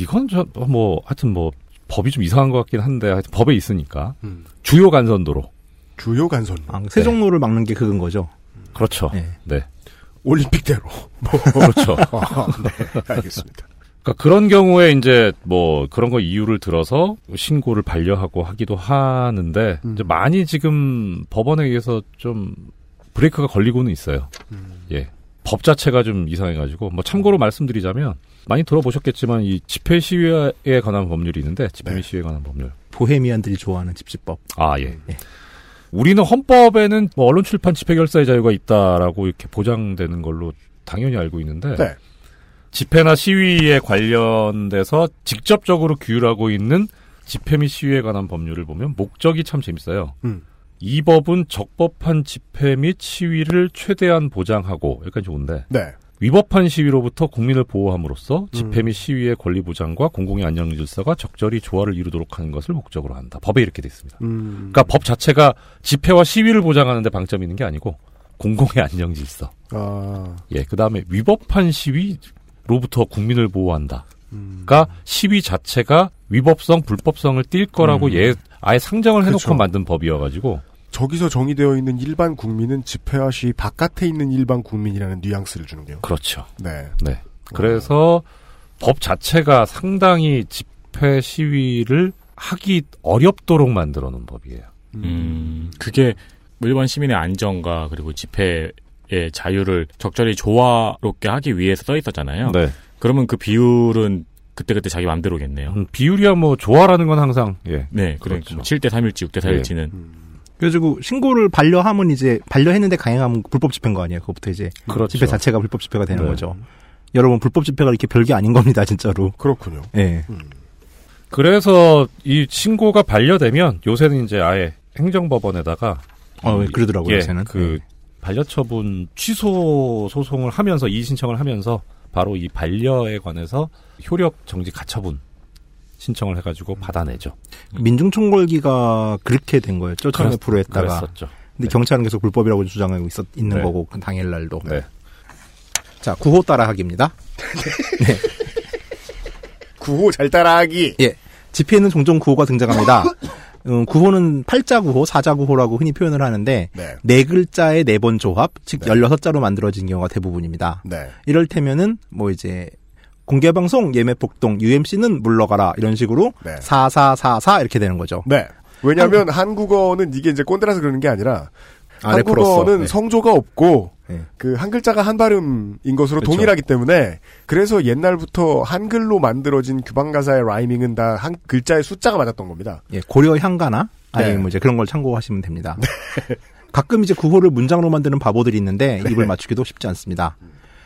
[SPEAKER 10] 이건 저뭐 하여튼 뭐 법이 좀 이상한 것 같긴 한데 하여튼 법에 있으니까
[SPEAKER 2] 음.
[SPEAKER 10] 주요 간선도로
[SPEAKER 2] 주요 간선.
[SPEAKER 9] 아, 세종로를 막는 게 그건 거죠.
[SPEAKER 10] 그렇죠.
[SPEAKER 9] 예.
[SPEAKER 10] 네.
[SPEAKER 2] 올림픽대로. 뭐.
[SPEAKER 10] 그렇죠.
[SPEAKER 2] 아, 네. 알겠습니다.
[SPEAKER 10] 그러니까 그런 경우에 이제 뭐 그런 거 이유를 들어서 신고를 반려하고 하기도 하는데
[SPEAKER 2] 음.
[SPEAKER 10] 이제 많이 지금 법원에 의해서 좀 브레이크가 걸리고는 있어요.
[SPEAKER 2] 음.
[SPEAKER 10] 예. 법 자체가 좀 이상해가지고 뭐 참고로 말씀드리자면 많이 들어보셨겠지만 이 집회 시위에 관한 법률이 있는데 집회
[SPEAKER 2] 네.
[SPEAKER 10] 및 시위에 관한 법률.
[SPEAKER 9] 보헤미안들이 좋아하는 집시법.
[SPEAKER 10] 아 예. 우리는 헌법에는 뭐 언론 출판 집회 결사의 자유가 있다라고 이렇게 보장되는 걸로 당연히 알고 있는데
[SPEAKER 2] 네.
[SPEAKER 10] 집회나 시위에 관련돼서 직접적으로 규율하고 있는 집회 및 시위에 관한 법률을 보면 목적이 참 재밌어요.
[SPEAKER 2] 음.
[SPEAKER 10] 이 법은 적법한 집회 및 시위를 최대한 보장하고 여기까지 좋은데
[SPEAKER 2] 네.
[SPEAKER 10] 위법한 시위로부터 국민을 보호함으로써 집회 및 시위의 권리 보장과 공공의 안녕 질서가 적절히 조화를 이루도록 하는 것을 목적으로 한다. 법에 이렇게 돼 있습니다.
[SPEAKER 2] 음.
[SPEAKER 10] 그러니까 법 자체가 집회와 시위를 보장하는데 방점이 있는 게 아니고 공공의 안녕 질서.
[SPEAKER 2] 아.
[SPEAKER 10] 예, 그 다음에 위법한 시위 로부터 국민을 보호한다.
[SPEAKER 2] 음.
[SPEAKER 10] 그러니까 시위 자체가 위법성, 불법성을 띌 거라고
[SPEAKER 2] 음.
[SPEAKER 10] 예, 아예 상정을 해놓고
[SPEAKER 2] 그렇죠.
[SPEAKER 10] 만든 법이어가지고
[SPEAKER 2] 저기서 정의되어 있는 일반 국민은 집회와 시 바깥에 있는 일반 국민이라는 뉘앙스를 주는 게요.
[SPEAKER 10] 그렇죠.
[SPEAKER 2] 네.
[SPEAKER 10] 네. 그래서 법 자체가 상당히 집회 시위를 하기 어렵도록 만들어 놓은 법이에요.
[SPEAKER 4] 음, 그게 일반 시민의 안전과 그리고 집회 의 자유를 적절히 조화롭게 하기 위해서 써 있었잖아요.
[SPEAKER 10] 네.
[SPEAKER 4] 그러면 그 비율은 그때그때 자기 맘대로겠네요.
[SPEAKER 10] 음, 비율이야 뭐 조화라는 건 항상 예.
[SPEAKER 4] 네, 그러니까
[SPEAKER 10] 그렇죠.
[SPEAKER 4] 뭐 7대 3일지 6대 4일지는
[SPEAKER 9] 그래가지고 신고를 반려하면 이제 반려했는데 강행하면 불법 집회인 거 아니에요. 그것부터 이제
[SPEAKER 10] 그렇죠.
[SPEAKER 9] 집회 자체가 불법 집회가 되는
[SPEAKER 10] 네.
[SPEAKER 9] 거죠. 여러분 불법 집회가 이렇게 별게 아닌 겁니다, 진짜로.
[SPEAKER 2] 그렇군요.
[SPEAKER 9] 예.
[SPEAKER 10] 그래서 이 신고가 반려되면 요새는 이제 아예 행정법원에다가
[SPEAKER 9] 어,
[SPEAKER 10] 이-
[SPEAKER 9] 그러더라고요,
[SPEAKER 10] 예,
[SPEAKER 9] 요새는.
[SPEAKER 10] 그 반려처분 취소 소송을 하면서 이의 신청을 하면서 바로 이 반려에 관해서 효력 정지 가처분 신청을 해가지고 받아내죠.
[SPEAKER 9] 민중총궐기가 그렇게 된 거였죠. 처음에
[SPEAKER 10] 그랬-
[SPEAKER 9] 불허했다가.
[SPEAKER 10] 그랬었죠.
[SPEAKER 9] 근데
[SPEAKER 10] 네.
[SPEAKER 9] 경찰은 계속 불법이라고 주장하고 있었, 있는
[SPEAKER 10] 네.
[SPEAKER 9] 거고, 그 당일날도.
[SPEAKER 10] 네.
[SPEAKER 9] 자, 구호 따라하기입니다. 네.
[SPEAKER 2] 구호 잘 따라하기.
[SPEAKER 9] 예. 집회에는 종종 구호가 등장합니다. 음, 구호는 팔자 구호, 사자 구호라고 흔히 표현을 하는데
[SPEAKER 2] 네.
[SPEAKER 9] 네 글자의 네 번 조합, 즉 16자로 만들어진 경우가 대부분입니다.
[SPEAKER 2] 네.
[SPEAKER 9] 이럴 테면은 뭐 이제 공개 방송 예매 폭동 UMC는 물러가라 이런 식으로
[SPEAKER 2] 네.
[SPEAKER 9] 4444 이렇게 되는 거죠.
[SPEAKER 2] 네. 왜냐하면 한 국어는 이게 이제 꼰대라서 그러는 게 아니라
[SPEAKER 9] 아, 래퍼로서.
[SPEAKER 2] 한국어는
[SPEAKER 9] 네.
[SPEAKER 2] 성조가 없고
[SPEAKER 9] 네.
[SPEAKER 2] 그한 글자가 한 발음인 것으로
[SPEAKER 9] 그렇죠.
[SPEAKER 2] 동일하기 때문에 그래서 옛날부터 한글로 만들어진 규방 가사의 라이밍은 다 한 글자의 숫자가 맞았던 겁니다.
[SPEAKER 9] 예, 고려 향가나 아니면
[SPEAKER 2] 네.
[SPEAKER 9] 뭐 이제 그런 걸 참고하시면 됩니다. 가끔 이제 구호를 문장으로 만드는 바보들이 있는데
[SPEAKER 2] 네.
[SPEAKER 9] 입을 맞추기도 쉽지 않습니다.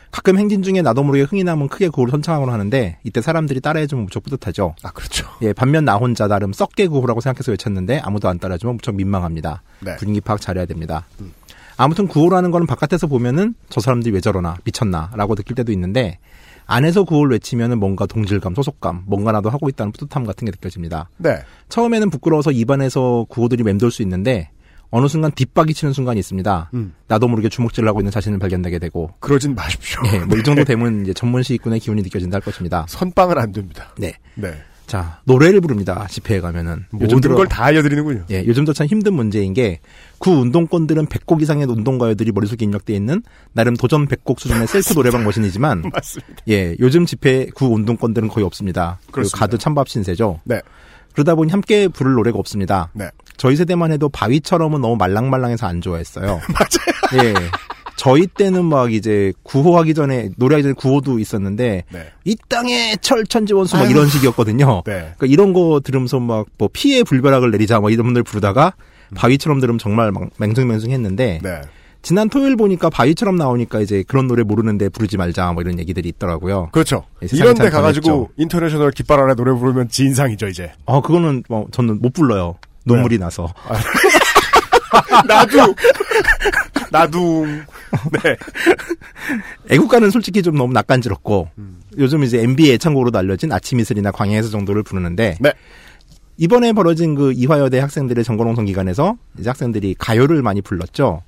[SPEAKER 9] 가끔 행진 중에 나도 모르게 흥이 나면 크게 구호를 선창하곤 하는데 이때 사람들이 따라해주면 무척 뿌듯하죠.
[SPEAKER 2] 아 그렇죠.
[SPEAKER 9] 예, 반면 나 혼자 나름 썩게 구호라고 생각해서 외쳤는데 아무도 안 따라주면 무척 민망합니다.
[SPEAKER 2] 네.
[SPEAKER 9] 분위기 파악 잘해야 됩니다. 아무튼 구호라는 거는 바깥에서 보면은 저 사람들이 왜 저러나 미쳤나라고 느낄 때도 있는데 안에서 구호를 외치면은 뭔가 동질감, 소속감, 뭔가 나도 하고 있다는 뿌듯함 같은 게 느껴집니다.
[SPEAKER 2] 네.
[SPEAKER 9] 처음에는 부끄러워서 입안에서 구호들이 맴돌 수 있는데 어느 순간 뒷박이 치는 순간이 있습니다.
[SPEAKER 2] 음.
[SPEAKER 9] 나도 모르게 주먹질을 하고 있는 자신을 발견하게 되고
[SPEAKER 2] 그러진 마십시오.
[SPEAKER 9] 예, 뭐이 정도 되면 이제 전문 시위꾼의 기운이 느껴진다 할 것입니다.
[SPEAKER 2] 선빵은 안 됩니다.
[SPEAKER 9] 네.
[SPEAKER 2] 네.
[SPEAKER 9] 자, 노래를 부릅니다. 집회에 가면은.
[SPEAKER 2] 모든 걸 다 알려드리는군요.
[SPEAKER 9] 예, 요즘도 참 힘든 문제인 게, 구 운동권들은 100곡 이상의 운동가요들이 머릿속에 입력되어 있는, 나름 도전 100곡 수준의 셀프 노래방 머신이지만,
[SPEAKER 2] 맞습니다.
[SPEAKER 9] 예, 요즘 집회 구 운동권들은 거의 없습니다.
[SPEAKER 2] 그렇습니다.
[SPEAKER 9] 가드 찬밥 신세죠.
[SPEAKER 2] 네.
[SPEAKER 9] 그러다 보니 함께 부를 노래가 없습니다.
[SPEAKER 2] 네.
[SPEAKER 9] 저희 세대만 해도 바위처럼은 너무 말랑말랑해서 안 좋아했어요. 맞아요. 예. 저희 때는 막 이제 구호하기 전에 노래하기 전에 구호도 있었는데
[SPEAKER 2] 네.
[SPEAKER 9] 이 땅에 철천지 원수 막
[SPEAKER 2] 아유.
[SPEAKER 9] 이런 식이었거든요.
[SPEAKER 2] 네.
[SPEAKER 9] 그러니까 이런 거 들으면서 막 뭐 피해 불벼락을 내리자 막 이런 분들 부르다가 바위처럼 들으면 정말 막 맹성맹성했는데
[SPEAKER 2] 네.
[SPEAKER 9] 지난 토요일 보니까 바위처럼 나오니까 이제 그런 노래 모르는데 부르지 말자 뭐 이런 얘기들이 있더라고요.
[SPEAKER 2] 그렇죠.
[SPEAKER 9] 예,
[SPEAKER 2] 이런
[SPEAKER 9] 데참
[SPEAKER 2] 가가지고. 인터내셔널 깃발 아래 노래 부르면 진상이죠, 이제.
[SPEAKER 9] 아 그거는 뭐 저는 못 불러요. 눈물이 나서.
[SPEAKER 2] 나도. 나도. 네.
[SPEAKER 9] 애국가는 솔직히 좀 너무 낯간지럽고 요즘 이제 NBA 애창곡으로도 알려진 아침 이슬이나 광야에서 정도를 부르는데
[SPEAKER 2] 네.
[SPEAKER 9] 이번에 벌어진 그 이화여대 학생들의 전공농성 기간에서 이제 학생들이 가요를 많이 불렀죠.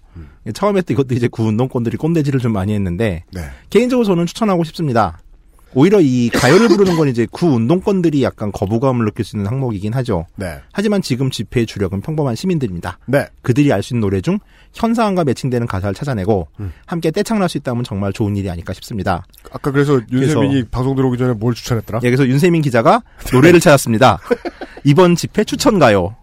[SPEAKER 9] 처음에 또 이것도 이제 구운동권들이 꼰대질을 좀 많이 했는데
[SPEAKER 2] 네.
[SPEAKER 9] 개인적으로 저는 추천하고 싶습니다. 오히려 이 가요를 부르는 건 이제 구 운동권들이 약간 거부감을 느낄 수 있는 항목이긴 하죠.
[SPEAKER 2] 네.
[SPEAKER 9] 하지만 지금 집회의 주력은 평범한 시민들입니다.
[SPEAKER 2] 네.
[SPEAKER 9] 그들이 알 수 있는 노래 중 현상과 매칭되는 가사를 찾아내고 함께 떼창날 수 있다면 정말 좋은 일이 아닐까 싶습니다.
[SPEAKER 2] 아까 그래서 윤세민이
[SPEAKER 9] 그래서-
[SPEAKER 2] 방송 들어오기 전에 뭘 추천했더라?
[SPEAKER 9] 예, 그래서 윤세민 기자가 노래를 찾았습니다. 이번 집회 추천 가요.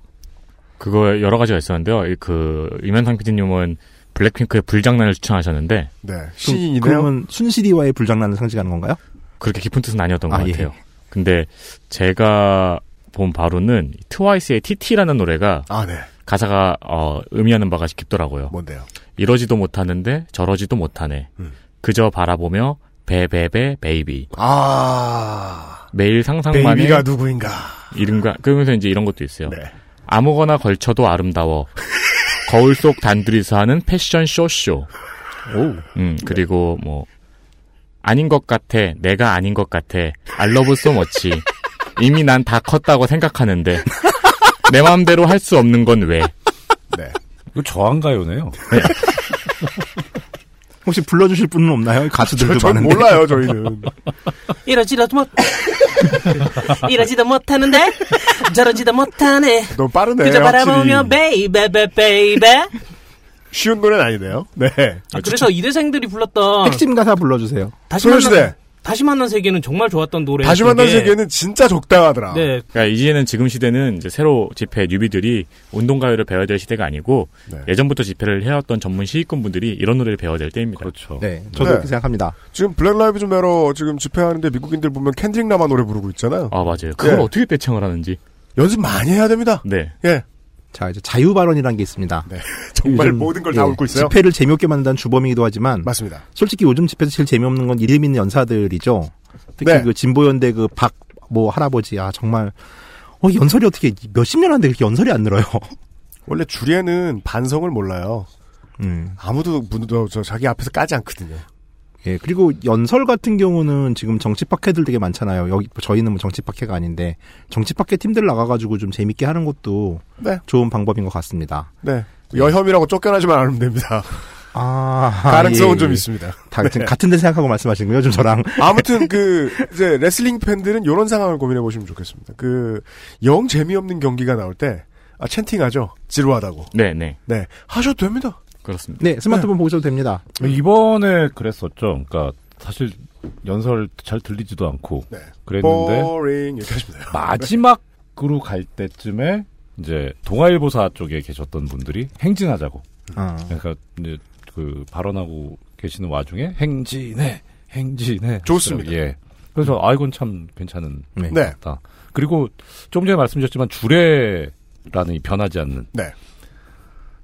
[SPEAKER 4] 그거 여러 가지가 있었는데요. 이그 이면상 PD님은 블랙핑크의 불장난을 추천하셨는데
[SPEAKER 2] 네.
[SPEAKER 9] 그럼- 그러면 순실이와의 불장난을 상징하는 건가요?
[SPEAKER 4] 그렇게 깊은 뜻은 아니었던 것
[SPEAKER 9] 아, 예.
[SPEAKER 4] 같아요. 근데 제가 본 바로는 트와이스의 TT라는 노래가
[SPEAKER 2] 아, 네.
[SPEAKER 4] 가사가 어, 의미하는 바가 깊더라고요.
[SPEAKER 2] 뭔데요?
[SPEAKER 4] 이러지도 못하는데 저러지도 못하네.
[SPEAKER 2] 음.
[SPEAKER 4] 그저 바라보며 ba ba ba baby.
[SPEAKER 2] 아.
[SPEAKER 4] 매일 상상만
[SPEAKER 2] 해 baby가 누구인가?
[SPEAKER 4] 이른가 그러면서 이제 이런 것도 있어요.
[SPEAKER 2] 네.
[SPEAKER 4] 아무거나 걸쳐도 아름다워. 거울 속 단둘이서 하는 fashion show show. 음, 그리고 뭐 아닌 것 같아. 내가 아닌 것 같아. I love you so much. 이미 난 다 컸다고 생각하는데 내 마음대로 할 수 없는 건 왜?
[SPEAKER 2] 네.
[SPEAKER 10] 이거 저항가요네요.
[SPEAKER 9] 혹시 불러주실 분은 없나요? 가수들도
[SPEAKER 2] 전
[SPEAKER 9] 많은데.
[SPEAKER 2] 몰라요, 저희는.
[SPEAKER 5] 이러지도 못 이러지도 못하는데 저러지도 못하네
[SPEAKER 2] 너무 빠르네.
[SPEAKER 5] 그저 바라보며
[SPEAKER 2] 확실히.
[SPEAKER 5] baby ba baby
[SPEAKER 2] 쉬운 노래는 아니네요. 네.
[SPEAKER 5] 아, 그래서 이대생들이 불렀던
[SPEAKER 9] 핵심 가사 불러주세요.
[SPEAKER 5] 다시
[SPEAKER 2] 소녀시대.
[SPEAKER 5] 만난 다시 만난 세계는 정말 좋았던 노래
[SPEAKER 2] 다시 만난 세계는 진짜 적당하더라.
[SPEAKER 5] 네
[SPEAKER 4] 그러니까 이제는 지금 시대는 이제 새로 집회 newbie들이 운동가요를 배워야 될 시대가 아니고
[SPEAKER 2] 네.
[SPEAKER 4] 예전부터 집회를 해왔던 전문 시위꾼 분들이 이런 노래를 배워야 될 때입니다.
[SPEAKER 10] 그렇죠.
[SPEAKER 9] 네, 저도
[SPEAKER 2] 네.
[SPEAKER 9] 그렇게 생각합니다.
[SPEAKER 2] 지금 Black Lives Matter 지금 집회하는데 미국인들 보면 켄드릭 라마 노래 부르고 있잖아요.
[SPEAKER 4] 아 맞아요. 그걸
[SPEAKER 2] 예.
[SPEAKER 4] 어떻게 떼창을 하는지.
[SPEAKER 2] 연습 많이 해야 됩니다.
[SPEAKER 4] 네.
[SPEAKER 2] 예.
[SPEAKER 9] 자, 이제 자유 발언이라는 게 있습니다.
[SPEAKER 2] 네. 정말 모든 걸 다
[SPEAKER 9] 예,
[SPEAKER 2] 읊고 있어요.
[SPEAKER 9] 집회를 재미없게 만든다는 주범이기도 하지만
[SPEAKER 2] 맞습니다.
[SPEAKER 9] 솔직히 요즘 집회에서 제일 재미없는 건 이름 있는 연사들이죠. 특히
[SPEAKER 2] 네.
[SPEAKER 9] 그 진보연대 그 박 뭐 할아버지 아 정말 어 연설이 어떻게 몇십 년 하는데 그렇게 연설이 안 늘어요.
[SPEAKER 2] 원래 주례는 반성을 몰라요.
[SPEAKER 9] 음.
[SPEAKER 2] 아무도 문도 저 자기 앞에서 까지 않거든요.
[SPEAKER 9] 예, 그리고 연설 같은 경우는 지금 정치 파케들 되게 많잖아요. 여기 저희는 뭐 정치 파케가 아닌데 정치 파케 팀들 나가가지고 좀 재밌게 하는 것도
[SPEAKER 2] 네.
[SPEAKER 9] 좋은 방법인 것 같습니다.
[SPEAKER 2] 네. 여혐이라고 쫓겨나지만 않으면 됩니다.
[SPEAKER 9] 아,
[SPEAKER 2] 가능성은
[SPEAKER 9] 예,
[SPEAKER 2] 좀
[SPEAKER 9] 예.
[SPEAKER 2] 있습니다.
[SPEAKER 9] 다
[SPEAKER 2] 네.
[SPEAKER 9] 같은 데 생각하고 말씀하시는 거요, 좀 저랑.
[SPEAKER 2] 아무튼 그 이제 레슬링 팬들은 이런 상황을 고민해 보시면 좋겠습니다. 그 영 재미없는 경기가 나올 때 아, 채팅하죠. 지루하다고.
[SPEAKER 4] 네, 네.
[SPEAKER 2] 네. 하셔도 됩니다.
[SPEAKER 4] 그렇습니다.
[SPEAKER 9] 네, 스마트폰 보셔도 됩니다.
[SPEAKER 10] 이번에 그랬었죠. 그러니까 사실 연설 잘 들리지도 않고
[SPEAKER 2] 네.
[SPEAKER 10] 그랬는데
[SPEAKER 2] 돼요.
[SPEAKER 10] 마지막으로 갈 때쯤에 이제 동아일보사 쪽에 계셨던 분들이 행진하자고.
[SPEAKER 9] 아.
[SPEAKER 10] 그러니까 이제 그 발언하고 계시는 와중에 행진해, 행진해.
[SPEAKER 2] 좋습니다.
[SPEAKER 10] 예. 그래서 아 이건 참 괜찮은
[SPEAKER 9] 네.
[SPEAKER 2] 네.
[SPEAKER 10] 그리고 좀 전에 말씀드렸지만 주례라는 이 변하지 않는
[SPEAKER 2] 네.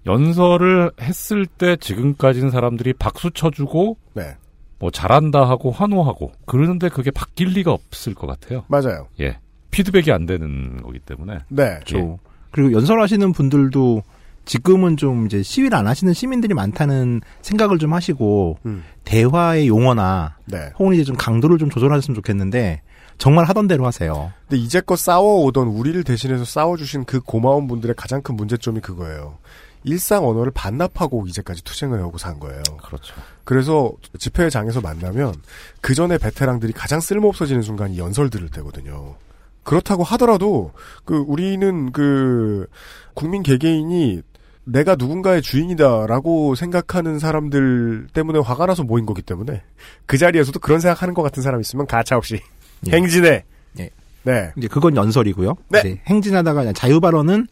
[SPEAKER 10] 연설을 했을 때 지금까지는 사람들이 박수 쳐주고
[SPEAKER 2] 네.
[SPEAKER 10] 뭐 잘한다 하고 환호하고 그러는데 그게 바뀔 리가 없을 것 같아요.
[SPEAKER 2] 맞아요.
[SPEAKER 10] 예. 피드백이 안 되는 거기 때문에.
[SPEAKER 2] 네.
[SPEAKER 9] 저 그리고 연설하시는 분들도 지금은 좀 이제 시위를 안 하시는 시민들이 많다는 생각을 좀 하시고
[SPEAKER 2] 음.
[SPEAKER 9] 대화의 용어나
[SPEAKER 2] 네.
[SPEAKER 9] 혹은 이제 좀 강도를 좀 조절하셨으면 좋겠는데 정말 하던 대로 하세요.
[SPEAKER 2] 근데 이제껏 싸워오던 우리를 대신해서 싸워주신 그 고마운 분들의 가장 큰 문제점이 그거예요. 일상 언어를 반납하고 이제까지 투쟁을 하고 산 거예요.
[SPEAKER 10] 그렇죠.
[SPEAKER 2] 그래서 집회장에서 만나면 그 전에 베테랑들이 가장 쓸모없어지는 순간이 연설 들을 때거든요. 그렇다고 하더라도 그 우리는 그 국민 개개인이 내가 누군가의 주인이다라고 생각하는 사람들 때문에 화가 나서 모인 거기 때문에 그 자리에서도 그런 생각하는 것 같은 사람 있으면 가차 없이
[SPEAKER 9] 예.
[SPEAKER 2] 행진해.
[SPEAKER 9] 예.
[SPEAKER 2] 네.
[SPEAKER 9] 이제 그건 연설이고요.
[SPEAKER 2] 네.
[SPEAKER 9] 행진하다가 자유 발언은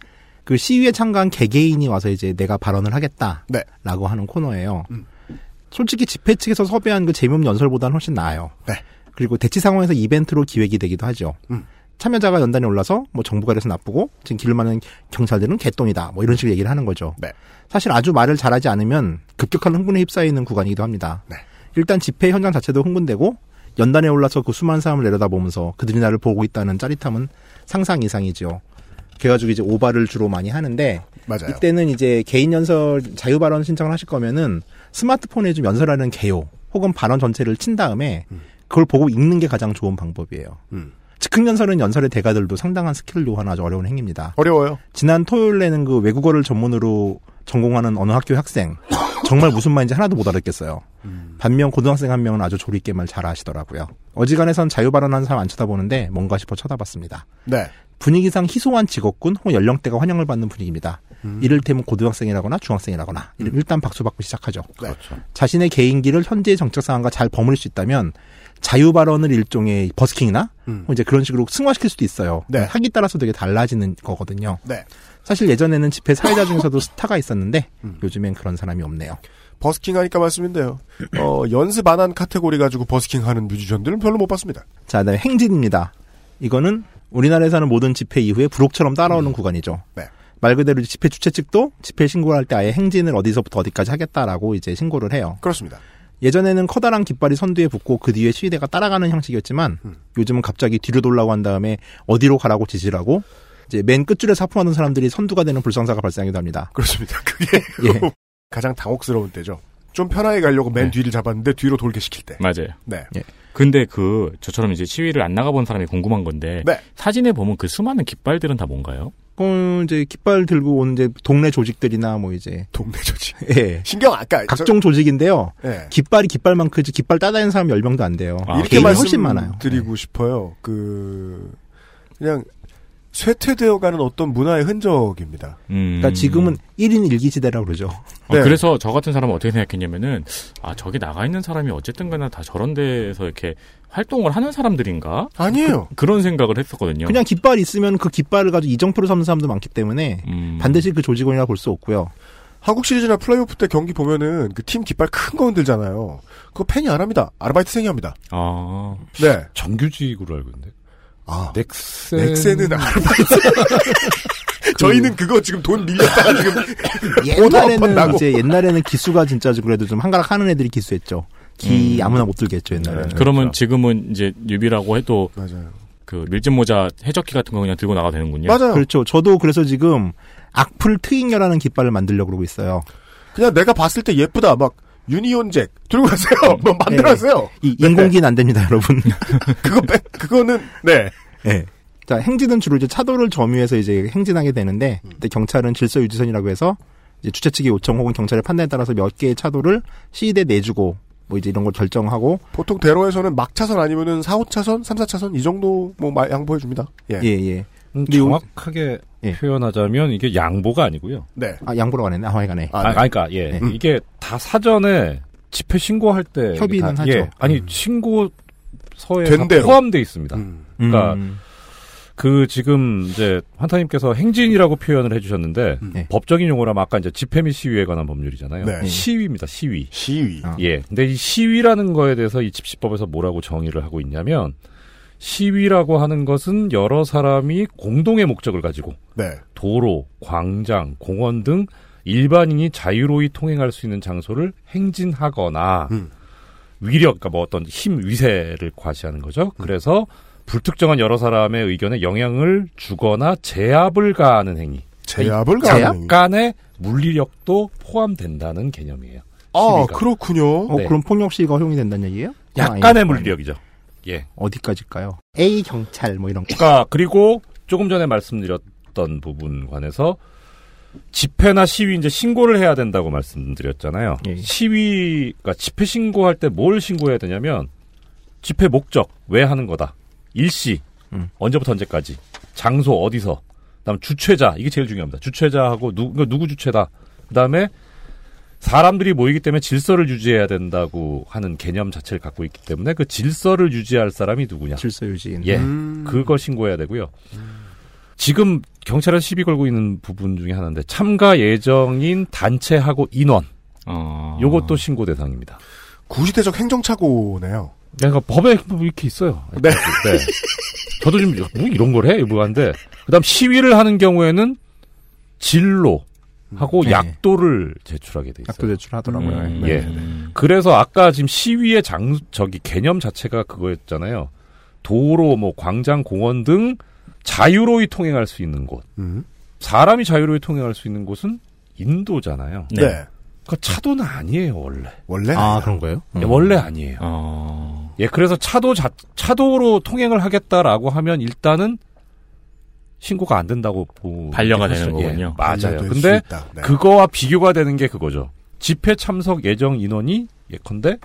[SPEAKER 9] 그 시위에 참가한 개개인이 와서 이제 내가 발언을 하겠다라고
[SPEAKER 2] 네.
[SPEAKER 9] 하는 코너예요.
[SPEAKER 2] 음.
[SPEAKER 9] 솔직히 집회 측에서 섭외한 그 재미없는 연설보다는 훨씬 나아요.
[SPEAKER 2] 네.
[SPEAKER 9] 그리고 대치 상황에서 이벤트로 기획이 되기도 하죠.
[SPEAKER 2] 음.
[SPEAKER 9] 참여자가 연단에 올라서 뭐 정부가 이래서 나쁘고 지금 길 많은 경찰들은 개똥이다 뭐 이런 식으로 얘기를 하는 거죠.
[SPEAKER 2] 네.
[SPEAKER 9] 사실 아주 말을 잘하지 않으면 급격한 흥분에 휩싸이는 구간이기도 합니다.
[SPEAKER 2] 네.
[SPEAKER 9] 일단 집회 현장 자체도 흥분되고 연단에 올라서 그 수많은 사람을 내려다보면서 그들이 나를 보고 있다는 짜릿함은 상상 이상이죠. 그래가지고 이제 오바를 주로 많이 하는데
[SPEAKER 2] 맞아요.
[SPEAKER 9] 이때는 이제 개인 연설 자유 발언 신청을 하실 거면은 스마트폰에 좀 연설하는 개요 혹은 발언 전체를 친 다음에 그걸 보고 읽는 게 가장 좋은 방법이에요.
[SPEAKER 2] 음.
[SPEAKER 9] 즉흥 연설은 연설의 대가들도 상당한 skill을 요하는 아주 어려운 행위입니다.
[SPEAKER 2] 어려워요.
[SPEAKER 9] 지난 토요일에는 그 외국어를 전문으로 전공하는 어느 학교 학생 정말 무슨 말인지 하나도 못 알아듣겠어요. 반면 고등학생 한 명은 아주 조리 있게 말 잘하시더라고요. 어지간해선 자유 발언하는 사람 안 쳐다보는데 뭔가 싶어 쳐다봤습니다.
[SPEAKER 2] 네.
[SPEAKER 9] 분위기상 희소한 직업군 혹은 연령대가 환영을 받는 분위기입니다.
[SPEAKER 2] 음.
[SPEAKER 9] 이를테면 고등학생이라거나 중학생이라거나 일단 박수 받고 시작하죠.
[SPEAKER 2] 그렇죠.
[SPEAKER 9] 자신의 개인기를 현재의 정책 상황과 잘 버무릴 수 있다면 자유 발언을 일종의 busking이나
[SPEAKER 2] 음.
[SPEAKER 9] 이제 그런 식으로 승화시킬 수도 있어요.
[SPEAKER 2] 네.
[SPEAKER 9] 하기 따라서 되게 달라지는 거거든요.
[SPEAKER 2] 네.
[SPEAKER 9] 사실 예전에는 집회 사회자 중에서도 스타가 있었는데
[SPEAKER 2] 음.
[SPEAKER 9] 요즘엔 그런 사람이 없네요.
[SPEAKER 2] 버스킹 하니까 말씀인데요. 어, 연습 안 한 카테고리 가지고 버스킹 하는 뮤지션들은 별로 못 봤습니다.
[SPEAKER 9] 자, 그다음에 행진입니다. 이거는 우리나라에서 하는 모든 집회 이후에 부록처럼 따라오는 구간이죠.
[SPEAKER 2] 네.
[SPEAKER 9] 말 그대로 집회 주최 측도 집회 신고를 할 때 아예 행진을 어디서부터 어디까지 하겠다라고 이제 신고를 해요.
[SPEAKER 2] 그렇습니다.
[SPEAKER 9] 예전에는 커다란 깃발이 선두에 붙고 그 뒤에 시위대가 따라가는 형식이었지만 요즘은 갑자기 뒤로 돌라고 한 다음에 어디로 가라고 지시라고 이제 맨 끝줄에 사품하는 사람들이 선두가 되는 불상사가 발생하기도 합니다.
[SPEAKER 2] 그렇습니다. 그게
[SPEAKER 9] 예.
[SPEAKER 2] 가장 당혹스러운 때죠. 좀 편하게 가려고 맨 뒤를 잡았는데 뒤로 돌게 시킬 때.
[SPEAKER 4] 맞아요.
[SPEAKER 2] 네.
[SPEAKER 4] 근데 그 저처럼 이제 시위를 안 나가본 사람이 궁금한 건데
[SPEAKER 2] 네.
[SPEAKER 4] 사진에 보면 그 수많은 깃발들은 다 뭔가요?
[SPEAKER 9] 어, 이제 깃발 들고 오는 이제 동네 조직들이나 뭐 이제
[SPEAKER 2] 동네 조직.
[SPEAKER 9] 예.
[SPEAKER 2] 신경 아까
[SPEAKER 9] 각종 조직인데요.
[SPEAKER 2] 예.
[SPEAKER 9] 깃발이 깃발만 크지 깃발 따다니는 사람 10명도 안 돼요.
[SPEAKER 2] 이렇게
[SPEAKER 9] 개인이 훨씬 많아요.
[SPEAKER 2] 드리고 싶어요. 그 그냥 쇠퇴되어가는 어떤 문화의 흔적입니다.
[SPEAKER 9] 그러니까 지금은 1인 일기지대라고 그러죠.
[SPEAKER 4] 어, 그래서 저 같은 사람은 어떻게 생각했냐면은 아 저기 나가 있는 사람이 어쨌든 간에 다 저런 데서 이렇게 활동을 하는 사람들인가?
[SPEAKER 2] 아니에요.
[SPEAKER 4] 그, 런 생각을 했었거든요.
[SPEAKER 9] 그냥 깃발 있으면 그 깃발을 가지고 이정표로 삼는 사람도 많기 때문에
[SPEAKER 4] 음.
[SPEAKER 9] 반드시 그 조직원이라 볼 수 없고요.
[SPEAKER 2] 한국 시리즈나 플레이오프 때 경기 보면은 그 팀 깃발 큰 거 흔들잖아요. 그거 팬이 안 합니다. 아르바이트생이 합니다.
[SPEAKER 4] 아.
[SPEAKER 2] 네.
[SPEAKER 10] 정규직으로 알고 있는데.
[SPEAKER 2] 아.
[SPEAKER 10] 넥센.
[SPEAKER 2] 넥센은 아르바이트. 저희는 그거 지금 돈 밀렸다가 지금
[SPEAKER 9] 옛날에는. 이제 옛날에는 기수가 진짜 좀 그래도 좀 한가락 하는 애들이 기수했죠. 기
[SPEAKER 4] 음.
[SPEAKER 9] 아무나 못 들겠죠 옛날에는.
[SPEAKER 4] 그러면 지금은 이제 뉴비라고 해도
[SPEAKER 2] 맞아요.
[SPEAKER 4] 그 밀짚 모자 해적기 같은 거 그냥 들고 나가 도 되는군요.
[SPEAKER 9] 그렇죠. 저도 그래서 지금 악플 트윙여라는 깃발을 만들려고 그러고 있어요.
[SPEAKER 2] 그냥 내가 봤을 때 예쁘다. 막 유니온잭 들고 가세요. 뭐 만들어세요.
[SPEAKER 9] 네. 이 인공기는 안 됩니다, 여러분.
[SPEAKER 2] 그거 빼, 그거는 네.
[SPEAKER 9] 네. 자, 행진은 주로 이제 차도를 점유해서 이제 행진하게 되는데, 근데 경찰은 질서 유지선이라고 해서 이제 주최 측의 요청 혹은 경찰의 판단에 따라서 몇 개의 차도를 시위대 내주고 뭐 이제 이런 걸 결정하고
[SPEAKER 2] 보통 대로에서는 막 차선 아니면은 4, 5차선, 3, 4차선 이 정도 뭐 마- 양보해 줍니다. 예.
[SPEAKER 9] 예, 예.
[SPEAKER 10] 음, 정확하게 표현하자면 이게 양보가 아니고요.
[SPEAKER 2] 네.
[SPEAKER 9] 아, 양보라고 안 했네. 아, 하여간에.
[SPEAKER 10] 아, 그러니까 예
[SPEAKER 9] 네.
[SPEAKER 10] 이게 다 사전에 집회 신고할 때
[SPEAKER 9] 협의는
[SPEAKER 10] 다-
[SPEAKER 9] 하죠.
[SPEAKER 10] 예, 아니 신고서에 다
[SPEAKER 2] 된대요.
[SPEAKER 10] 포함돼 있습니다. 그러니까
[SPEAKER 9] 음.
[SPEAKER 10] 그 지금 이제 환타님께서 행진이라고 표현을 해주셨는데
[SPEAKER 9] 네.
[SPEAKER 10] 법적인 용어라면 아까 이제 집회 및 시위에 관한 법률이잖아요.
[SPEAKER 2] 네.
[SPEAKER 10] 시위입니다. 시위.
[SPEAKER 2] 시위.
[SPEAKER 10] 예. 근데 이 시위라는 거에 대해서 이 집시법에서 뭐라고 정의를 하고 있냐면 시위라고 하는 것은 여러 사람이 공동의 목적을 가지고
[SPEAKER 2] 네.
[SPEAKER 10] 도로, 광장, 공원 등 일반인이 자유로이 통행할 수 있는 장소를 행진하거나
[SPEAKER 2] 음.
[SPEAKER 10] 위력, 그러니까 뭐 어떤 힘, 위세를 과시하는 거죠. 그래서 불특정한 여러 사람의 의견에 영향을 주거나 제압을 가하는 행위.
[SPEAKER 2] 제압을
[SPEAKER 10] 그러니까
[SPEAKER 2] 가하는 행위.
[SPEAKER 10] 약간의 물리력도 포함된다는 개념이에요.
[SPEAKER 2] 아,
[SPEAKER 10] 시위가.
[SPEAKER 2] 그렇군요.
[SPEAKER 9] 어,
[SPEAKER 10] 네.
[SPEAKER 9] 그럼 폭력 시위가 허용이 된다는 얘기예요?
[SPEAKER 10] 약간의 물리력이죠. 예.
[SPEAKER 9] 어디까지일까요? A 경찰 뭐 이런 거.
[SPEAKER 10] 그러니까 그리고 조금 전에 말씀드렸던 부분 관해서 집회나 시위 이제 신고를 해야 된다고 말씀드렸잖아요.
[SPEAKER 9] 예.
[SPEAKER 10] 시위가 집회 신고할 때 뭘 신고해야 되냐면 집회 목적 왜 하는 거다. 일시 언제부터 언제까지, 장소 어디서, 그다음 주최자 이게 제일 중요합니다. 주최자하고 누, 그러니까 누구 주최다. 그다음에 사람들이 모이기 때문에 질서를 유지해야 된다고 하는 개념 자체를 갖고 있기 때문에 그 질서를 유지할 사람이 누구냐.
[SPEAKER 9] 질서 유지인.
[SPEAKER 10] 예.
[SPEAKER 9] 음.
[SPEAKER 10] 그거 신고해야 되고요. 지금 경찰에 시비 걸고 있는 부분 중에 하나인데 참가 예정인 단체하고 인원.
[SPEAKER 4] 어.
[SPEAKER 10] 요것도 신고 대상입니다.
[SPEAKER 2] 구시대적 행정착오네요.
[SPEAKER 10] 그러니까 법에 뭐 이렇게 있어요.
[SPEAKER 2] 네.
[SPEAKER 10] 네. 저도 좀뭐 이런 걸 해? 뭐 한데 그 다음 시위를 하는 경우에는 진로 하고
[SPEAKER 9] 네.
[SPEAKER 10] 약도를 제출하게 돼 있어요.
[SPEAKER 9] 약도 제출하더라고요.
[SPEAKER 10] 음,
[SPEAKER 9] 네.
[SPEAKER 10] 예. 그래서 아까 지금 시위의 장 저기 개념 자체가 그거였잖아요. 도로, 뭐 광장, 공원 등 자유로이 통행할 수 있는 곳.
[SPEAKER 2] 음.
[SPEAKER 10] 사람이 자유로이 통행할 수 있는 곳은 인도잖아요.
[SPEAKER 2] 네.
[SPEAKER 10] 그 차도는 아니에요 원래.
[SPEAKER 2] 원래
[SPEAKER 9] 아 그런 거예요?
[SPEAKER 10] 예, 원래 아니에요.
[SPEAKER 4] 어.
[SPEAKER 10] 예, 그래서 차도 자, 차도로 통행을 하겠다라고 하면 일단은 신고가 안 된다고 보
[SPEAKER 4] 반려가 되는
[SPEAKER 10] 예,
[SPEAKER 4] 거군요.
[SPEAKER 10] 맞아요. 근데.
[SPEAKER 2] 네.
[SPEAKER 10] 그거와 비교가 되는 게 그거죠. 집회 참석 예정 인원이 예컨대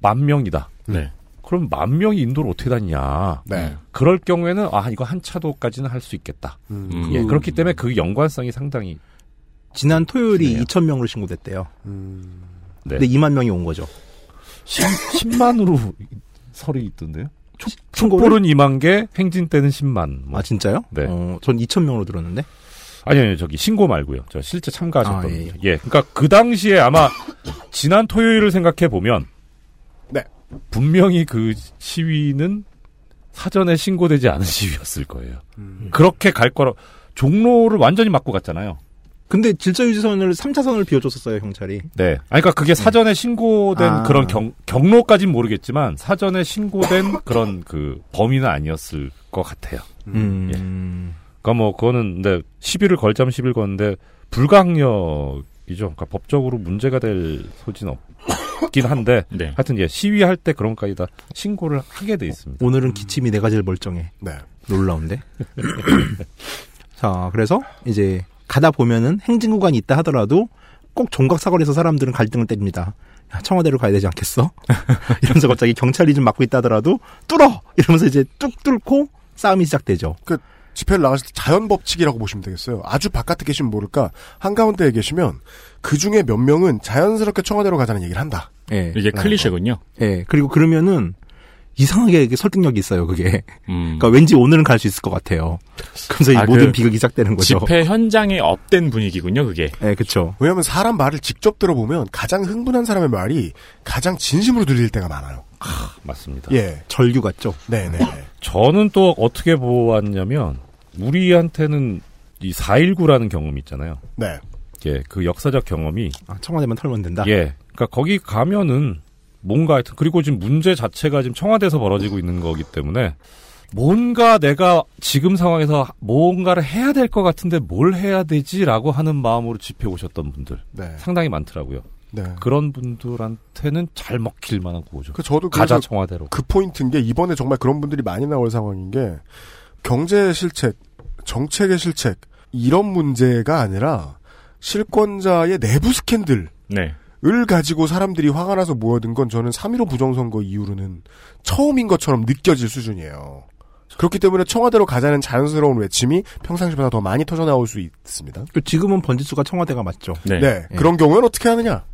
[SPEAKER 10] 만 명이다.
[SPEAKER 4] 네.
[SPEAKER 10] 그럼 만 명이 인도를 어떻게 다니냐?
[SPEAKER 2] 네.
[SPEAKER 10] 그럴 경우에는 아 이거 한 차도까지는 할 수 있겠다.
[SPEAKER 2] 음.
[SPEAKER 10] 예, 그렇기 때문에 그 연관성이 상당히
[SPEAKER 9] 지난 토요일이
[SPEAKER 10] 그래요.
[SPEAKER 9] 2천 명으로 신고됐대요.
[SPEAKER 2] 음.
[SPEAKER 10] 네.
[SPEAKER 9] 근데 2만 명이 온 거죠.
[SPEAKER 10] 10, 만으로 설이 있던데요. 촛불은 2만 개, 행진 때는 10만. 뭐.
[SPEAKER 9] 아 진짜요?
[SPEAKER 10] 네.
[SPEAKER 9] 어, 전 2천 명으로 들었는데.
[SPEAKER 10] 아니, 아니, 저기, 신고 말고요. 저 실제 참가하셨던
[SPEAKER 9] 아,
[SPEAKER 10] 분.
[SPEAKER 9] 예,
[SPEAKER 10] 예,
[SPEAKER 9] 예.
[SPEAKER 10] 그러니까 그 당시에 아마 지난 토요일을 생각해 보면
[SPEAKER 2] 네.
[SPEAKER 10] 분명히 그 시위는 사전에 신고되지 않은 시위였을 거예요.
[SPEAKER 9] 음.
[SPEAKER 10] 그렇게 갈 거라 종로를 완전히 막고 갔잖아요.
[SPEAKER 9] 근데 질서유지선을 3차선을 비워줬었어요 경찰이.
[SPEAKER 10] 네. 아니, 그러니까 그게 사전에 신고된
[SPEAKER 9] 아.
[SPEAKER 10] 그런 경, 경로까진 모르겠지만 사전에 신고된 그런 그 범위는 아니었을 것 같아요.
[SPEAKER 9] 음.
[SPEAKER 10] 그러니까 뭐 그거는 근데 시비를 걸자면 시비를 거는데 불가항력 이죠. 그러니까 법적으로 문제가 될 소지는 없긴 한데
[SPEAKER 4] 네.
[SPEAKER 10] 하여튼 예 시위할 때 그런 것까지 다 신고를 하게 돼 있습니다.
[SPEAKER 9] 오늘은 기침이 내가 제일 멀쩡해.
[SPEAKER 2] 네.
[SPEAKER 9] 놀라운데. 자, 그래서 이제 가다 보면은 행진구간이 있다 하더라도 꼭 종각사거리에서 사람들은 갈등을 때립니다. 야, 청와대로 가야 되지 않겠어? 이러면서 갑자기 경찰이 좀 막고 있다 하더라도 뚫어! 이러면서 이제 뚝 뚫고 싸움이 시작되죠.
[SPEAKER 2] 그 집회를 나갔을 때 자연 법칙이라고 보시면 되겠어요. 아주 바깥에 계시면 모를까 한가운데에 계시면 그 중에 몇 명은 자연스럽게 청와대로 가자는 얘기를 한다.
[SPEAKER 9] 예.
[SPEAKER 4] 이게 클리셰군요.
[SPEAKER 9] 예. 그리고 그러면은 이상하게 이게 설득력이 있어요, 그게.
[SPEAKER 4] 음.
[SPEAKER 9] 그러니까 왠지 오늘은 갈 수 있을 것 같아요. 그래서 이
[SPEAKER 4] 아,
[SPEAKER 9] 모든
[SPEAKER 4] 그
[SPEAKER 9] 비극이 시작되는 거죠.
[SPEAKER 4] 집회 현장에 업된 분위기군요, 그게.
[SPEAKER 9] 예, 그쵸.
[SPEAKER 2] 왜냐하면 사람 말을 직접 들어보면 가장 흥분한 사람의 말이 가장 진심으로 들릴 때가 많아요.
[SPEAKER 10] 맞습니다.
[SPEAKER 2] 예.
[SPEAKER 9] 절규 같죠?
[SPEAKER 2] 네 네.
[SPEAKER 10] 저는 또 어떻게 보았냐면 우리한테는 이 4.19라는 경험이 있잖아요.
[SPEAKER 2] 네.
[SPEAKER 10] 예, 그 역사적 경험이
[SPEAKER 9] 아, 청와대만 털면 된다?
[SPEAKER 10] 예. 그러니까 거기 가면은 뭔가 하여튼 그리고 지금 문제 자체가 지금 청와대에서 벌어지고 있는 거기 때문에 뭔가 내가 지금 상황에서 뭔가를 해야 될 것 같은데 뭘 해야 되지라고 하는 마음으로 집회 오셨던 분들
[SPEAKER 2] 네.
[SPEAKER 10] 상당히 많더라고요.
[SPEAKER 2] 네.
[SPEAKER 10] 그런 분들한테는 잘 먹힐 만한 구호죠.
[SPEAKER 2] 그 저도
[SPEAKER 10] 가자 청와대로.
[SPEAKER 2] 그 포인트인 게 이번에 정말 그런 분들이 많이 나올 상황인 게 경제 실책, 정책의 실책 이런 문제가 아니라 실권자의 내부 스캔들
[SPEAKER 4] 네.
[SPEAKER 2] 을 가지고 사람들이 화가 나서 모여든 건 저는 3.15 부정선거 이후로는 처음인 것처럼 느껴질 수준이에요. 그렇기 때문에 청와대로 가자는 자연스러운 외침이 평상시보다 더 많이 터져나올 수 있습니다.
[SPEAKER 9] 그 지금은 번지수가 청와대가 맞죠.
[SPEAKER 4] 네.
[SPEAKER 2] 네.
[SPEAKER 9] 예.
[SPEAKER 2] 그런 경우에는 어떻게 하느냐?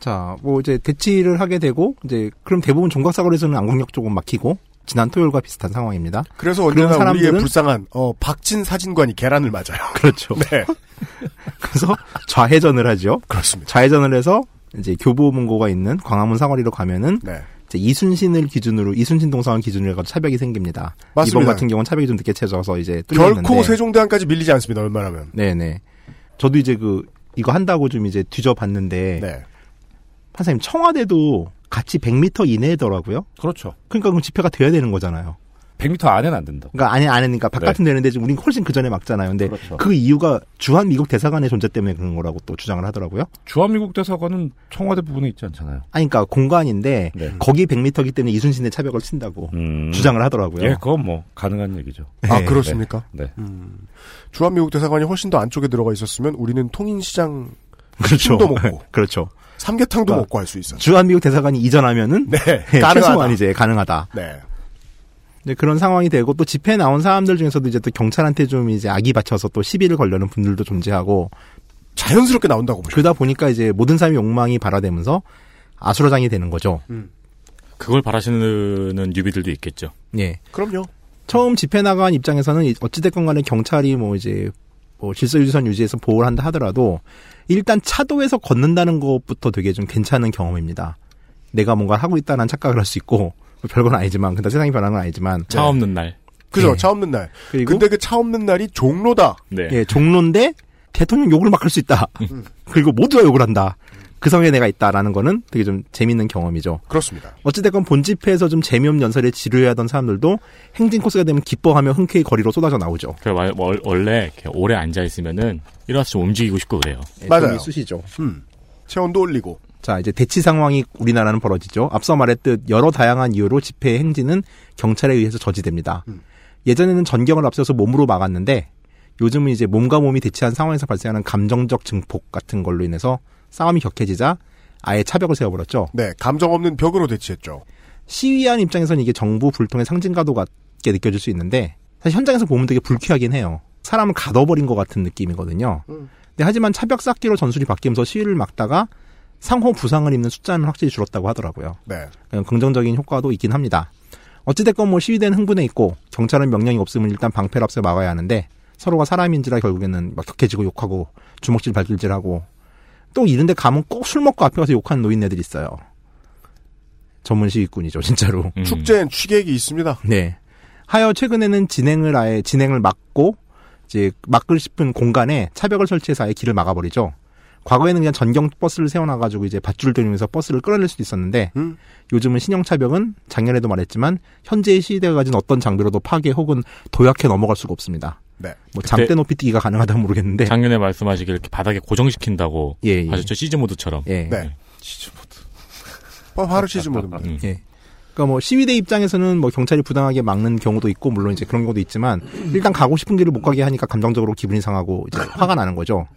[SPEAKER 9] 자, 뭐 이제 대치를 하게 되고 이제 그럼 대부분 종각사거리에서는 안국역 쪽은 막히고 지난 토요일과 비슷한 상황입니다.
[SPEAKER 2] 그래서 언제나 우리의
[SPEAKER 9] 사람들은-
[SPEAKER 2] 불쌍한 어, 박진 사진관이 계란을 맞아요.
[SPEAKER 9] 그렇죠.
[SPEAKER 2] 네.
[SPEAKER 9] 그래서 좌회전을 하죠.
[SPEAKER 2] 그렇습니다.
[SPEAKER 9] 좌회전을 해서 이제 교보문고가 있는 광화문 사거리로 가면은
[SPEAKER 2] 네.
[SPEAKER 9] 이제 이순신을 기준으로 이순신 동상을 기준으로 해서 차벽이 생깁니다.
[SPEAKER 2] 맞습니다.
[SPEAKER 9] 이번 같은 경우는 차벽이 좀 늦게 채져서 이제 뚫렸는데
[SPEAKER 2] 결코 세종대왕까지 밀리지 않습니다. 웬만하면.
[SPEAKER 9] 네네. 저도 이제 그 이거 한다고 좀 이제 뒤져봤는데
[SPEAKER 2] 네.
[SPEAKER 9] 판사님 청와대도 같이 100m 이내더라고요.
[SPEAKER 10] 그렇죠.
[SPEAKER 9] 그러니까 그럼 집회가 돼야 되는 거잖아요.
[SPEAKER 10] 100m 안에는 안 된다.
[SPEAKER 9] 그러니까 안에 안에니까 바깥은 되는데 지금 우린 훨씬 그 전에 막잖아요. 근데
[SPEAKER 10] 그렇죠.
[SPEAKER 9] 그 이유가 주한 미국 대사관의 존재 때문에 그런 거라고 또 주장을 하더라고요.
[SPEAKER 10] 주한 미국 대사관은 청와대 부분에 있지 않잖아요.
[SPEAKER 9] 아니 그러니까 공간인데
[SPEAKER 10] 네.
[SPEAKER 9] 거기 100m이기 때문에 이순신의 차벽을 친다고
[SPEAKER 10] 음.
[SPEAKER 9] 주장을 하더라고요.
[SPEAKER 10] 예, 그건 뭐 가능한 얘기죠.
[SPEAKER 2] 아
[SPEAKER 9] 네.
[SPEAKER 2] 그렇습니까?
[SPEAKER 10] 네.
[SPEAKER 2] 음. 주한 미국 대사관이 훨씬 더 안쪽에 들어가 있었으면 우리는 통인 시장
[SPEAKER 9] 그렇죠.
[SPEAKER 2] 도 먹고
[SPEAKER 9] 그렇죠.
[SPEAKER 2] 삼계탕도
[SPEAKER 9] 그러니까
[SPEAKER 2] 먹고 할 수 있었죠.
[SPEAKER 9] 주한 미국 대사관이 이전하면은
[SPEAKER 2] 네,
[SPEAKER 9] 예,
[SPEAKER 2] 가능하다.
[SPEAKER 9] 최소한 이제 가능하다.
[SPEAKER 2] 네.
[SPEAKER 9] 네, 그런 상황이 되고 또 집회에 나온 사람들 중에서도 이제 또 경찰한테 좀 이제 악이 받쳐서 또 시비를 걸려는 분들도 존재하고
[SPEAKER 2] 자연스럽게 나온다고 보죠.
[SPEAKER 9] 그러다 보니까 이제 모든 사람의 욕망이 발화되면서 아수라장이 되는 거죠.
[SPEAKER 2] 음.
[SPEAKER 4] 그걸 바라시는 뉴비들도 있겠죠.
[SPEAKER 9] 예.
[SPEAKER 2] 그럼요.
[SPEAKER 9] 처음 집회 나간 입장에서는 이- 어찌됐건 간에 경찰이 뭐 이제 뭐 질서유지선 유지해서 보호를 한다 하더라도 일단 차도에서 걷는다는 것부터 되게 좀 괜찮은 경험입니다. 내가 뭔가 하고 있다는 착각을 할 수 있고 뭐 별건 아니지만 근데 세상이 변한 건 아니지만
[SPEAKER 4] 차 없는 날.
[SPEAKER 2] 그죠.
[SPEAKER 9] 예.
[SPEAKER 2] 차 없는 날.
[SPEAKER 9] 그리고
[SPEAKER 2] 근데 그 차 없는 날이 종로다.
[SPEAKER 4] 네.
[SPEAKER 9] 예, 종로인데 대통령 욕을 막할수 있다. 그리고 모두가 욕을 한다. 그 성에 내가 있다라는 거는 되게 좀 재밌는 경험이죠.
[SPEAKER 2] 그렇습니다.
[SPEAKER 9] 어찌됐건 본 집회에서 좀 재미없는 연설에 지루해하던 사람들도 행진 코스가 되면 기뻐하며 흔쾌히 거리로 쏟아져 나오죠.
[SPEAKER 4] 그 와- 월- 원래 이렇게 오래 앉아 있으면은 일어나서 좀 움직이고 싶고 그래요.
[SPEAKER 2] 맞아요.
[SPEAKER 9] 이 쑤시죠.
[SPEAKER 2] 음. 체온도 올리고.
[SPEAKER 9] 자, 이제 대치 상황이 우리나라는 벌어지죠. 앞서 말했듯 여러 다양한 이유로 집회의 행진은 경찰에 의해서 저지됩니다. 예전에는 전경을 앞서서 몸으로 막았는데 요즘은 이제 몸과 몸이 대치한 상황에서 발생하는 감정적 증폭 같은 걸로 인해서 싸움이 격해지자 아예 차벽을 세워버렸죠.
[SPEAKER 2] 네. 감정 없는 벽으로 대치했죠.
[SPEAKER 9] 시위한 입장에서는 이게 정부 불통의 상징과도 같게 느껴질 수 있는데 사실 현장에서 보면 되게 불쾌하긴 해요. 사람을 가둬버린 것 같은 느낌이거든요. 근데 하지만 차벽 쌓기로 전술이 바뀌면서 시위를 막다가 상호 부상을 입는 숫자는 확실히 줄었다고 하더라고요.
[SPEAKER 2] 네.
[SPEAKER 9] 어, 긍정적인 효과도 있긴 합니다. 어찌됐건 뭐 시위대는 흥분해 있고 경찰은 명령이 없으면 일단 방패를 앞서 막아야 하는데 서로가 사람인지라 결국에는 막 격해지고 욕하고 주먹질 발길질하고 또 이런데 가면 꼭 술 먹고 앞에 가서 욕하는 노인네들 있어요. 전문 시위꾼이죠, 진짜로.
[SPEAKER 4] 음.
[SPEAKER 2] 축제엔 취객이 있습니다.
[SPEAKER 9] 네. 하여 최근에는 진행을 아예 진행을 막고 이제 막을 싶은 공간에 차벽을 설치해서 아예 길을 막아버리죠. 과거에는 그냥 전경 버스를 세워놔가지고 이제 밧줄을 돌리면서 버스를 끌어낼 수도 있었는데
[SPEAKER 2] 음.
[SPEAKER 9] 요즘은 신형 차벽은 작년에도 말했지만 현재의 시대가 가진 어떤 장비로도 파괴 혹은 도약해 넘어갈 수가 없습니다.
[SPEAKER 2] 네.
[SPEAKER 9] 뭐 장대 높이 뛰기가 가능하다 모르겠는데
[SPEAKER 4] 작년에 말씀하시길 이렇게 바닥에 고정시킨다고
[SPEAKER 9] 예, 예.
[SPEAKER 4] 하셨죠 시즈 모드처럼.
[SPEAKER 9] 예.
[SPEAKER 2] 네. 어, 바로 시즌 모드입니다.
[SPEAKER 4] 음.
[SPEAKER 9] 예. 그러니까 뭐 시위대 입장에서는 뭐 경찰이 부당하게 막는 경우도 있고 물론 이제 그런 경우도 있지만 일단 가고 싶은 길을 못 가게 하니까 감정적으로 기분이 상하고 이제 화가 나는 거죠.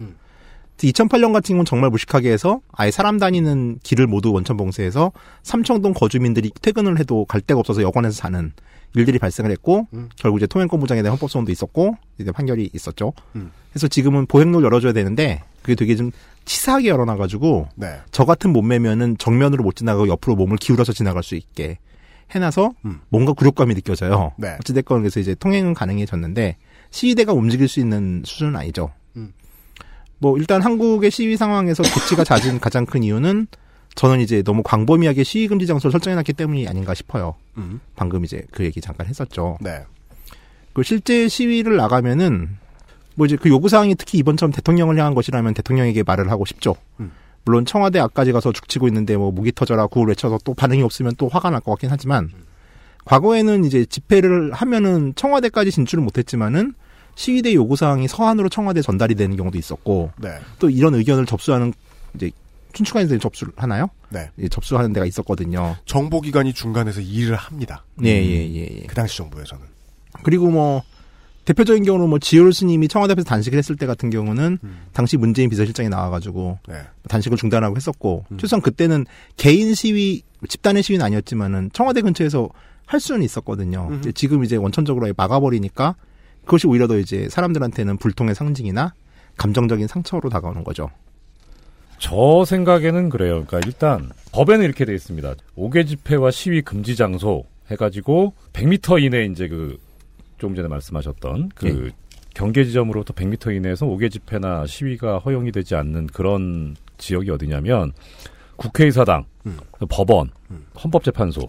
[SPEAKER 9] 2008년 같은 경우는 정말 무식하게 해서 아예 사람 다니는 길을 모두 원천 봉쇄해서 삼청동 거주민들이 퇴근을 해도 갈 데가 없어서 여관에서 사는 일들이 발생을 했고 결국 이제 통행권 부장에 대한 헌법 소원도 있었고 이제 판결이 있었죠.
[SPEAKER 2] 음.
[SPEAKER 9] 그래서 지금은 보행로를 열어줘야 되는데 그게 되게 좀 치사하게 열어놔가지고
[SPEAKER 2] 네.
[SPEAKER 9] 저 같은 몸매면은 정면으로 못 지나가고 옆으로 몸을 기울여서 지나갈 수 있게 해놔서 뭔가 굴욕감이 느껴져요.
[SPEAKER 2] 네.
[SPEAKER 9] 어찌됐건 그래서 이제 통행은 가능해졌는데 시위대가 움직일 수 있는 수준은 아니죠.
[SPEAKER 2] 음.
[SPEAKER 9] 뭐 일단 한국의 시위 상황에서 대치가 잦은 가장 큰 이유는 저는 이제 너무 광범위하게 시위 금지 장소를 설정해놨기 때문이 아닌가 싶어요.
[SPEAKER 2] 음.
[SPEAKER 9] 방금 이제 그 얘기 잠깐 했었죠.
[SPEAKER 2] 네.
[SPEAKER 9] 그 실제 시위를 나가면은 뭐 이제 그 요구 사항이 특히 이번처럼 대통령을 향한 것이라면 대통령에게 말을 하고 싶죠.
[SPEAKER 2] 음.
[SPEAKER 9] 물론 청와대 앞까지 가서 죽치고 있는데 뭐 무기 터져라 구을 외쳐서 또 반응이 없으면 또 화가 날 것 같긴 하지만 과거에는 이제 집회를 하면은 청와대까지 진출을 못했지만은 시위대 요구 사항이 서한으로 청와대 전달이 되는 경우도 있었고
[SPEAKER 2] 네.
[SPEAKER 9] 또 이런 의견을 접수하는 이제 춘추관에서 접수를 하나요?
[SPEAKER 2] 네.
[SPEAKER 9] 예, 접수하는 데가 있었거든요.
[SPEAKER 2] 정보기관이 중간에서 일을 합니다.
[SPEAKER 9] 예, 예, 예, 예.
[SPEAKER 2] 그 당시 정부에서는.
[SPEAKER 9] 그리고 뭐 대표적인 경우는 뭐 지올 스님이 청와대 앞에서 단식을 했을 때 같은 경우는 당시 문재인 비서실장이 나와가지고
[SPEAKER 2] 네.
[SPEAKER 9] 단식을 중단하고 했었고 최소한 그때는 개인 시위 집단의 시위는 아니었지만은 청와대 근처에서 할 수는 있었거든요.
[SPEAKER 2] 음흠.
[SPEAKER 9] 지금 이제 원천적으로 막아버리니까 그것이 오히려 더 이제 사람들한테는 불통의 상징이나 감정적인 상처로 다가오는 거죠.
[SPEAKER 10] 저 생각에는 그래요. 그러니까 일단 법에는 이렇게 돼 있습니다. 5개 집회와 시위 금지 장소 해가지고 100m 이내 이제 그 조금 전에 말씀하셨던 그
[SPEAKER 9] 예.
[SPEAKER 10] 경계 지점으로부터 100m 이내에서 5개 집회나 시위가 허용이 되지 않는 그런 지역이 어디냐면 국회의사당, 법원, 헌법재판소,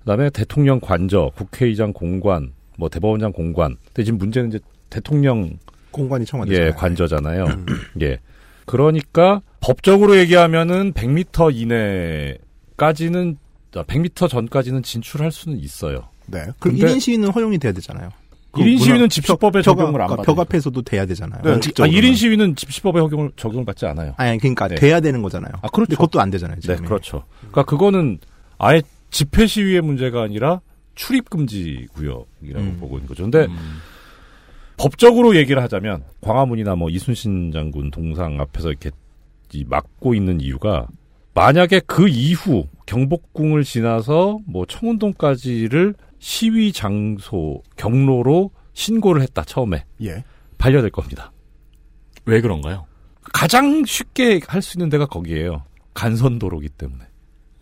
[SPEAKER 10] 그다음에 대통령 관저, 국회의장 공관, 뭐 대법원장 공관. 근데 지금 문제는 이제 대통령
[SPEAKER 9] 공관이 청와대잖아요.
[SPEAKER 10] 예, 관저잖아요. 예. 그러니까 법적으로 얘기하면은 100m 이내까지는 100m 전까지는 진출할 수는 있어요.
[SPEAKER 2] 네.
[SPEAKER 9] 그
[SPEAKER 10] 근데-
[SPEAKER 9] 1인 시위는 허용이 돼야 되잖아요. 그
[SPEAKER 10] 1인
[SPEAKER 9] 문화-
[SPEAKER 10] 시위는 집시법에
[SPEAKER 9] 벽-
[SPEAKER 10] 적용을 안
[SPEAKER 9] 벽-
[SPEAKER 10] 받아요.
[SPEAKER 9] 벽 앞에서도 돼야 되잖아요.
[SPEAKER 10] 네. 아,
[SPEAKER 9] 원칙적으로.
[SPEAKER 10] 1인 시위는 집시법에 적용을, 적용을 받지 않아요.
[SPEAKER 9] 아니, 그러니까
[SPEAKER 10] 네.
[SPEAKER 9] 돼야 되는 거잖아요.
[SPEAKER 10] 아, 그렇죠.
[SPEAKER 9] 그것도 안 되잖아요.
[SPEAKER 10] 네,
[SPEAKER 9] 지금.
[SPEAKER 10] 그렇죠. 그러니까 그거는 아예 집회 시위의 문제가 아니라 출입 금지 구역이라고
[SPEAKER 9] 음.
[SPEAKER 10] 보고 있는 거죠. 근데 법적으로 얘기를 하자면 광화문이나 뭐 이순신 장군 동상 앞에서 이렇게 이 막고 있는 이유가 만약에 그 이후 경복궁을 지나서 뭐 청운동까지를 시위 장소 경로로 신고를 했다 처음에
[SPEAKER 2] 예.
[SPEAKER 10] 반려될 겁니다.
[SPEAKER 4] 왜 그런가요?
[SPEAKER 10] 가장 쉽게 할 수 있는 데가 거기에요. 간선도로기 때문에.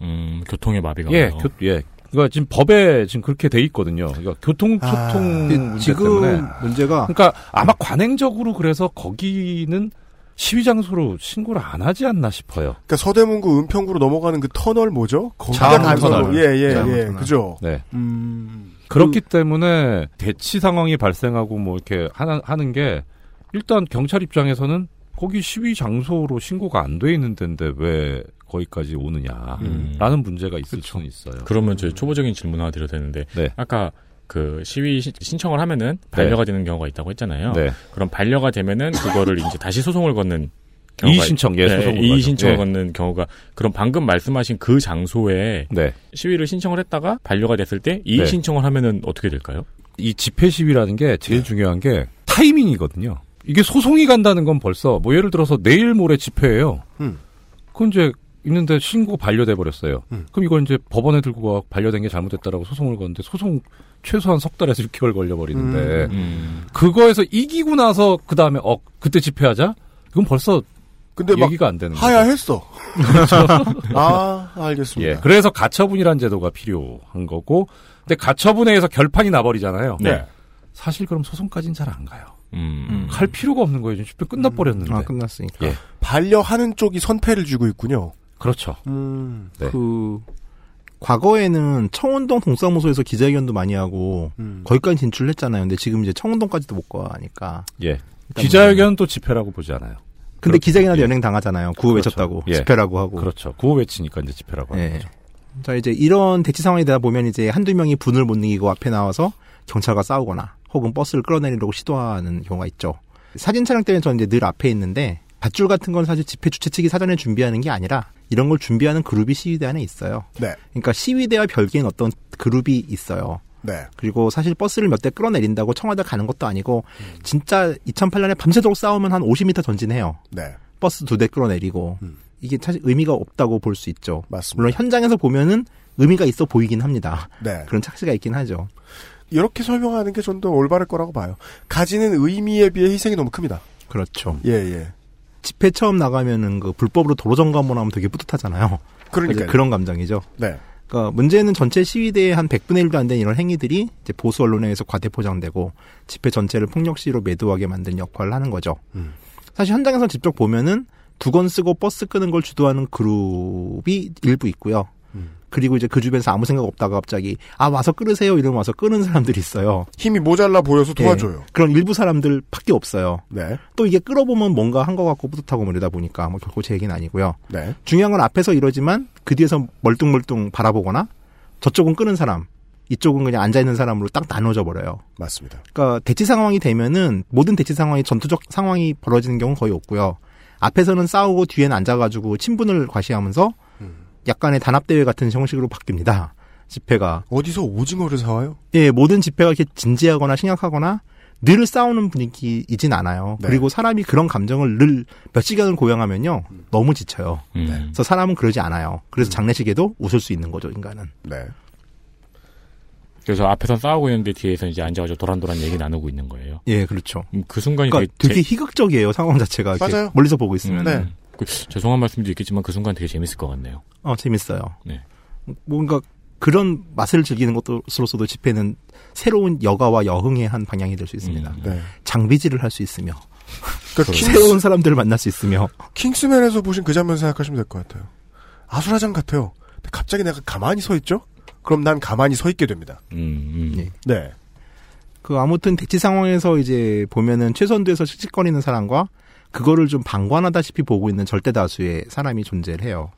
[SPEAKER 4] 음, 교통의 마비가.
[SPEAKER 10] 예. 교, 예. 그러니까 지금 법에 지금 그렇게 돼 있거든요. 그러니까 교통
[SPEAKER 9] 아,
[SPEAKER 10] 소통 문제
[SPEAKER 9] 지금
[SPEAKER 10] 때문에.
[SPEAKER 9] 문제가
[SPEAKER 10] 그러니까 아마 관행적으로 그래서 거기는 시위 장소로 신고를 안 하지 않나 싶어요.
[SPEAKER 2] 그러니까 서대문구 은평구로 넘어가는 그 터널 뭐죠? 거기가
[SPEAKER 10] 자원
[SPEAKER 2] 간선로.
[SPEAKER 10] 터널.
[SPEAKER 2] 예, 예, 예.
[SPEAKER 10] 터널.
[SPEAKER 2] 그죠?
[SPEAKER 10] 네.
[SPEAKER 2] 음.
[SPEAKER 10] 그렇기 때문에 대치 상황이 발생하고 뭐 이렇게 하는, 하는 게 일단 경찰 입장에서는 거기 시위 장소로 신고가 안 돼 있는 데인데 왜 거기까지 오느냐라는 문제가 있을 수는 있어요.
[SPEAKER 4] 그러면 저희 초보적인 질문 하나 드려도 되는데
[SPEAKER 10] 네.
[SPEAKER 4] 아까 그 시위 시- 신청을 하면은 반려가 되는 경우가 있다고 했잖아요.
[SPEAKER 10] 네.
[SPEAKER 4] 그럼 반려가 되면은 그거를 이제 다시 소송을 걷는
[SPEAKER 10] 이의 신청, 예,
[SPEAKER 4] 네, 이의
[SPEAKER 10] 가죠.
[SPEAKER 4] 신청을
[SPEAKER 10] 예.
[SPEAKER 4] 걷는 경우가 그럼 방금 말씀하신 그 장소에
[SPEAKER 10] 네.
[SPEAKER 4] 시위를 신청을 했다가 반려가 됐을 때 이의
[SPEAKER 10] 네.
[SPEAKER 4] 신청을 하면은 어떻게 될까요?
[SPEAKER 10] 이 집회 시위라는 게 제일 중요한 게 타이밍이거든요. 이게 소송이 간다는 건 벌써 뭐 예를 들어서 내일 모레 집회예요.
[SPEAKER 2] 음.
[SPEAKER 10] 그건 이제 있는데 신고 반려돼 버렸어요. 그럼 이걸 이제 법원에 들고 가 반려된 게 잘못됐다라고 소송을 거는데 소송 최소한 석 달에서 6개월 걸려 버리는데
[SPEAKER 4] 음.
[SPEAKER 10] 그거에서 이기고 나서 그 다음에 어 그때 집회하자? 이건 벌써
[SPEAKER 2] 근데 막
[SPEAKER 10] 얘기가 안 되는.
[SPEAKER 2] 하야했어.
[SPEAKER 10] 그렇죠.
[SPEAKER 2] 아, 알겠습니다.
[SPEAKER 10] 예, 그래서 가처분이란 제도가 필요한 거고, 근데 가처분에 의해서 결판이 나버리잖아요.
[SPEAKER 4] 네.
[SPEAKER 10] 사실 그럼 소송까지는 잘 안 가요.
[SPEAKER 4] 음.
[SPEAKER 10] 할 필요가 없는 거예요. 지금 집회 끝나버렸는데.
[SPEAKER 9] 아, 끝났으니까.
[SPEAKER 10] 예,
[SPEAKER 2] 반려하는 쪽이 선패를 쥐고 있군요.
[SPEAKER 10] 그렇죠.
[SPEAKER 2] 음.
[SPEAKER 10] 네.
[SPEAKER 9] 그 과거에는 청운동 동사무소에서 기자회견도 많이 하고
[SPEAKER 2] 음.
[SPEAKER 9] 거기까지 진출했잖아요. 근데 지금 이제 청운동까지도 못 가니까.
[SPEAKER 10] 예. 기자회견 또 집회라고 보지 않아요.
[SPEAKER 9] 근데
[SPEAKER 10] 그렇-
[SPEAKER 9] 기자회견
[SPEAKER 10] 예.
[SPEAKER 9] 연행 당하잖아요. 구호
[SPEAKER 10] 그렇죠.
[SPEAKER 9] 외쳤다고
[SPEAKER 10] 예.
[SPEAKER 9] 집회라고 하고.
[SPEAKER 10] 그렇죠. 구호 외치니까 이제 집회라고 하는
[SPEAKER 9] 예.
[SPEAKER 10] 거죠.
[SPEAKER 9] 자 이제 이런 대치 상황이 되다 보면 이제 한두 명이 분을 못 이기고 앞에 나와서 경찰과 싸우거나 혹은 버스를 끌어내리려고 시도하는 경우가 있죠. 사진 촬영 때는 저는 이제 늘 앞에 있는데 밧줄 같은 건 사실 집회 주최 측이 사전에 준비하는 게 아니라 이런 걸 준비하는 그룹이 시위대 안에 있어요.
[SPEAKER 2] 네.
[SPEAKER 9] 그러니까 시위대와 별개인 어떤 그룹이 있어요.
[SPEAKER 2] 네.
[SPEAKER 9] 그리고 사실 버스를 몇 대 끌어내린다고 청와대 가는 것도 아니고 진짜 2008년에 밤새도록 싸우면 한 50m 전진해요.
[SPEAKER 2] 네.
[SPEAKER 9] 버스 두 대 끌어내리고 이게 사실 의미가 없다고 볼 수 있죠.
[SPEAKER 2] 맞습니다.
[SPEAKER 9] 물론 현장에서 보면은 의미가 있어 보이긴 합니다.
[SPEAKER 2] 네.
[SPEAKER 9] 그런 착시가 있긴 하죠.
[SPEAKER 2] 이렇게 설명하는 게 좀 더 올바를 거라고 봐요. 가지는 의미에 비해 희생이 너무 큽니다.
[SPEAKER 9] 그렇죠.
[SPEAKER 2] 예, 예.
[SPEAKER 9] 집회 처음 나가면은 그 불법으로 도로 점검을 하면 되게 뿌듯하잖아요.
[SPEAKER 2] 그러니까요.
[SPEAKER 9] 그런 감정이죠.
[SPEAKER 2] 네.
[SPEAKER 9] 그러니까 문제는 전체 시위대의 한 100분의 1도 안 되는 이런 행위들이 이제 보수 언론에 의해서 과대포장되고 집회 전체를 폭력 시위로 매도하게 만든 역할을 하는 거죠.
[SPEAKER 2] 음.
[SPEAKER 9] 사실 현장에서 직접 보면은 두건 쓰고 버스 끄는 걸 주도하는 그룹이 일부 있고요.
[SPEAKER 2] 음.
[SPEAKER 9] 그리고 이제 그 주변에서 아무 생각 없다가 갑자기 아 와서 끌으세요 이러면 와서 끄는 사람들이 있어요.
[SPEAKER 2] 힘이 모자라 보여서 도와줘요.
[SPEAKER 9] 예, 그런 일부 사람들밖에 없어요.
[SPEAKER 2] 네.
[SPEAKER 9] 또 이게 끌어보면 뭔가 한 것 같고 뿌듯하고 뭐 이러다 보니까 뭐 결코 제 얘기는 아니고요.
[SPEAKER 2] 네.
[SPEAKER 9] 중요한 건 앞에서 이러지만 그 뒤에서 멀뚱멀뚱 바라보거나 저쪽은 끄는 사람, 이쪽은 그냥 앉아있는 사람으로 딱 나눠져 버려요.
[SPEAKER 2] 맞습니다.
[SPEAKER 9] 그러니까 대치 상황이 되면은 모든 대치 상황이 전투적 상황이 벌어지는 경우는 거의 없고요. 앞에서는 싸우고 뒤에는 앉아가지고 친분을 과시하면서 약간의 단합대회 같은 형식으로 바뀝니다. 집회가.
[SPEAKER 2] 어디서 오징어를 사와요?
[SPEAKER 9] 예, 모든 집회가 이렇게 진지하거나 심각하거나 늘 싸우는 분위기이진 않아요.
[SPEAKER 2] 네.
[SPEAKER 9] 그리고 사람이 그런 감정을 늘 몇 시간을 고양하면요. 너무 지쳐요.
[SPEAKER 4] 음.
[SPEAKER 9] 그래서 사람은 그러지 않아요. 그래서 장례식에도 웃을 수 있는 거죠, 인간은.
[SPEAKER 2] 네.
[SPEAKER 4] 그래서 앞에서 싸우고 있는데 뒤에서 이제 앉아가지고 도란도란 얘기 나누고 있는 거예요.
[SPEAKER 9] 예, 그렇죠.
[SPEAKER 4] 음, 그 순간이
[SPEAKER 9] 그러니까
[SPEAKER 4] 되게,
[SPEAKER 9] 되게
[SPEAKER 4] 제-
[SPEAKER 9] 희극적이에요, 상황 자체가.
[SPEAKER 2] 맞아요.
[SPEAKER 9] 멀리서 보고 있으면.
[SPEAKER 4] 음, 그, 죄송한 말씀도 있겠지만 그 순간 되게 재밌을 것 같네요.
[SPEAKER 9] 어, 재밌어요.
[SPEAKER 4] 네.
[SPEAKER 9] 뭔가 그런 맛을 즐기는 것으로서도 집회는 새로운 여가와 여흥의 한 방향이 될 수 있습니다.
[SPEAKER 4] 음.
[SPEAKER 2] 네.
[SPEAKER 9] 장비질을 할 수 있으며
[SPEAKER 2] 그러니까 킹스,
[SPEAKER 9] 새로운 사람들을 만날 수 있으며
[SPEAKER 2] 킹스맨에서 보신 그 장면 생각하시면 될 것 같아요. 아수라장 같아요. 갑자기 내가 가만히 서 있죠? 그럼 난 가만히 서 있게 됩니다.
[SPEAKER 4] 음,
[SPEAKER 9] 예.
[SPEAKER 2] 네.
[SPEAKER 9] 그 아무튼 대치 상황에서 이제 보면은 최선두에서 씩씩거리는 사람과 그거를 좀 방관하다시피 보고 있는 절대 다수의 사람이 존재를 해요.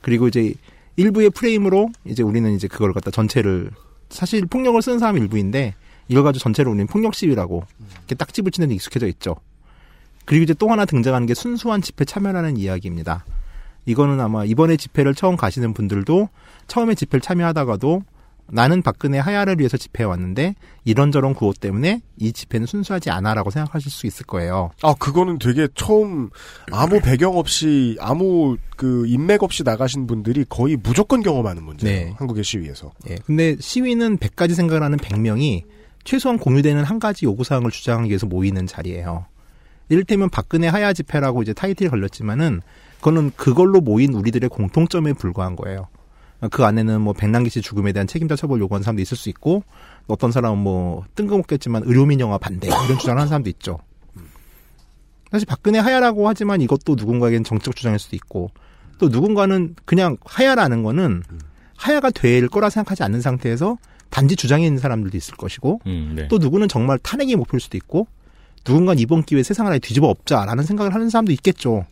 [SPEAKER 9] 그리고 이제 일부의 프레임으로 이제 우리는 이제 그걸 갖다 전체를 사실 폭력을 쓰는 사람이 일부인데 이걸 가지고 전체를 우리는 폭력 시위라고 이렇게 딱 집어치는 데 익숙해져 있죠. 그리고 이제 또 하나 등장하는 게 순수한 집회 참여라는 이야기입니다. 이거는 아마 이번에 집회를 처음 가시는 분들도 처음에 집회를 참여하다가도 나는 박근혜 하야를 위해서 집회에 왔는데 이런저런 구호 때문에 이 집회는 순수하지 않아라고 생각하실 수 있을 거예요.
[SPEAKER 2] 아, 그거는 되게 처음 아무 배경 없이 아무 그 인맥 없이 나가신 분들이 거의 무조건 경험하는 문제예요.
[SPEAKER 9] 네.
[SPEAKER 2] 한국의 시위에서.
[SPEAKER 9] 예. 근데 시위는 100가지 생각을 하는 100명이 최소한 공유되는 한 가지 요구 사항을 주장하기 위해서 모이는 자리예요. 이를테면 박근혜 하야 집회라고 이제 타이틀이 걸렸지만은 그거는 그걸로 모인 우리들의 공통점에 불과한 거예요. 그 안에는 뭐 백남기 씨 죽음에 대한 책임자 처벌 요구하는 사람도 있을 수 있고 어떤 사람은 뭐 뜬금없겠지만 의료민 영화 반대 이런 주장을 하는 사람도 있죠. 사실 박근혜 하야라고 하지만 이것도 누군가에겐 정책 주장일 수도 있고 또 누군가는 그냥 하야라는 거는 하야가 될 거라 생각하지 않는 상태에서 단지 주장에 있는 사람들도 있을 것이고
[SPEAKER 4] 음, 네.
[SPEAKER 9] 또 누구는 정말 탄핵이 목표일 수도 있고 누군가 이번 기회에 세상을 아예 뒤집어 엎자라는 생각을 하는 사람도 있겠죠.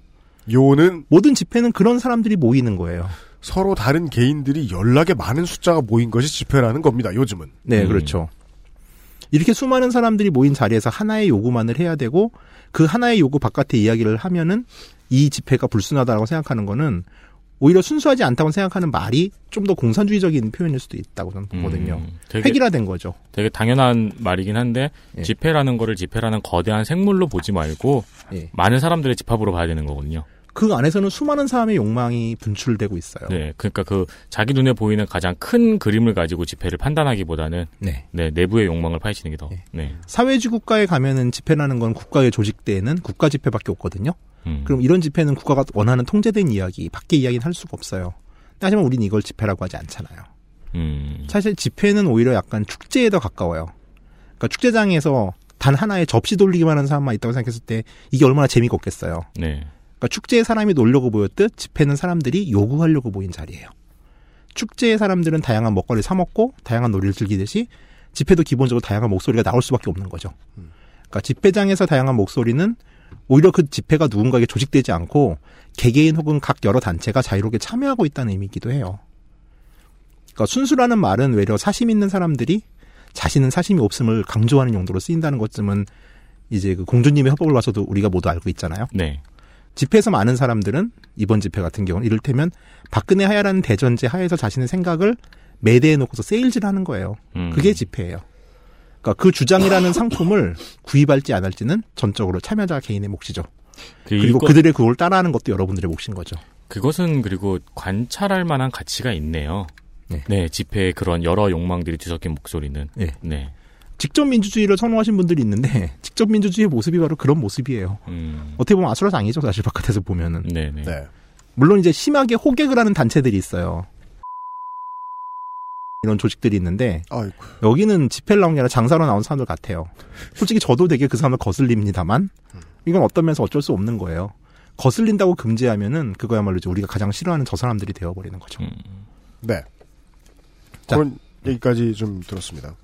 [SPEAKER 2] 요는
[SPEAKER 9] 모든 집회는 그런 사람들이 모이는 거예요.
[SPEAKER 2] 서로 다른 개인들이 연락에 많은 숫자가 모인 것이 집회라는 겁니다. 요즘은.
[SPEAKER 9] 네, 그렇죠. 이렇게 수많은 사람들이 모인 자리에서 하나의 요구만을 해야 되고 그 하나의 요구 바깥에 이야기를 하면은 이 집회가 불순하다고 생각하는 거는 오히려 순수하지 않다고 생각하는 말이 좀 더 공산주의적인 표현일 수도 있다고 저는 보거든요.
[SPEAKER 4] 음, 되게-
[SPEAKER 9] 획일화된 거죠.
[SPEAKER 4] 되게 당연한 말이긴 한데
[SPEAKER 9] 예.
[SPEAKER 4] 집회라는 거를 집회라는 거대한 생물로 보지 말고
[SPEAKER 9] 예.
[SPEAKER 4] 많은 사람들의 집합으로 봐야 되는 거거든요.
[SPEAKER 9] 그 안에서는 수많은 사람의 욕망이 분출되고 있어요.
[SPEAKER 4] 네, 그러니까 그 자기 눈에 보이는 가장 큰 그림을 가지고 집회를 판단하기보다는
[SPEAKER 9] 네.
[SPEAKER 4] 내부의 욕망을 파헤치는 게 더. 네.
[SPEAKER 9] 사회주의 국가에 가면은 집회라는 건 국가의 조직대에는 국가 집회밖에 없거든요.
[SPEAKER 4] 음.
[SPEAKER 9] 그럼 이런 집회는 국가가 원하는 통제된 이야기, 밖에 이야기는 할 수가 없어요. 하지만 우리는 이걸 집회라고 하지 않잖아요.
[SPEAKER 4] 음.
[SPEAKER 9] 사실 집회는 오히려 약간 축제에 더 가까워요. 그러니까 축제장에서 단 하나의 접시 돌리기만 하는 사람만 있다고 생각했을 때 이게 얼마나 재미가 없겠어요.
[SPEAKER 4] 네.
[SPEAKER 9] 그러니까 축제에 사람이 놀려고 모였듯 집회는 사람들이 요구하려고 모인 자리예요. 축제의 사람들은 다양한 먹거리를 사 먹고 다양한 놀이를 즐기듯이 집회도 기본적으로 다양한 목소리가 나올 수밖에 없는 거죠. 그러니까 집회장에서 다양한 목소리는 오히려 그 집회가 누군가에게 조직되지 않고 개개인 혹은 각 여러 단체가 자유롭게 참여하고 있다는 의미이기도 해요. 그러니까 순수라는 말은 외려 사심 있는 사람들이 자신은 사심이 없음을 강조하는 용도로 쓰인다는 것쯤은 이제 그 공주님의 협박을 봐서도 우리가 모두 알고 있잖아요.
[SPEAKER 4] 네.
[SPEAKER 9] 집회에서 많은 사람들은 이번 집회 같은 경우는 이를테면 박근혜 하야라는 대전제 하에서 자신의 생각을 매대해 놓고서 세일즈를 하는 거예요.
[SPEAKER 4] 음.
[SPEAKER 9] 그게 집회예요. 그러니까 그 주장이라는 상품을 구입할지 안 할지는 전적으로 참여자 개인의 몫이죠.
[SPEAKER 4] 그
[SPEAKER 9] 그리고
[SPEAKER 4] 이거-
[SPEAKER 9] 그들의 그걸 따라하는 것도 여러분들의 몫인 거죠.
[SPEAKER 4] 그것은 그리고 관찰할 만한 가치가 있네요. 네, 집회의 그런 여러 욕망들이 뒤섞인 목소리는.
[SPEAKER 9] 예.
[SPEAKER 4] 네.
[SPEAKER 9] 직접 민주주의를 선호하신 분들이 있는데 직접 민주주의의 모습이 바로 그런 모습이에요.
[SPEAKER 4] 음.
[SPEAKER 9] 어떻게 보면 아수라장이죠, 사실 바깥에서 보면은.
[SPEAKER 4] 네네.
[SPEAKER 9] 물론 이제 심하게 호객을 하는 단체들이 있어요. 이런 조직들이 있는데 여기는 집회를 나온 게 아니라 장사로 나온 사람들 같아요. 솔직히 저도 되게 그 사람을 거슬립니다만 이건 어떤 면에서 어쩔 수 없는 거예요. 거슬린다고 금지하면은 그거야말로 이제 우리가 가장 싫어하는 저 사람들이 되어버리는 거죠.
[SPEAKER 2] 네. 그런 얘기까지 좀 들었습니다.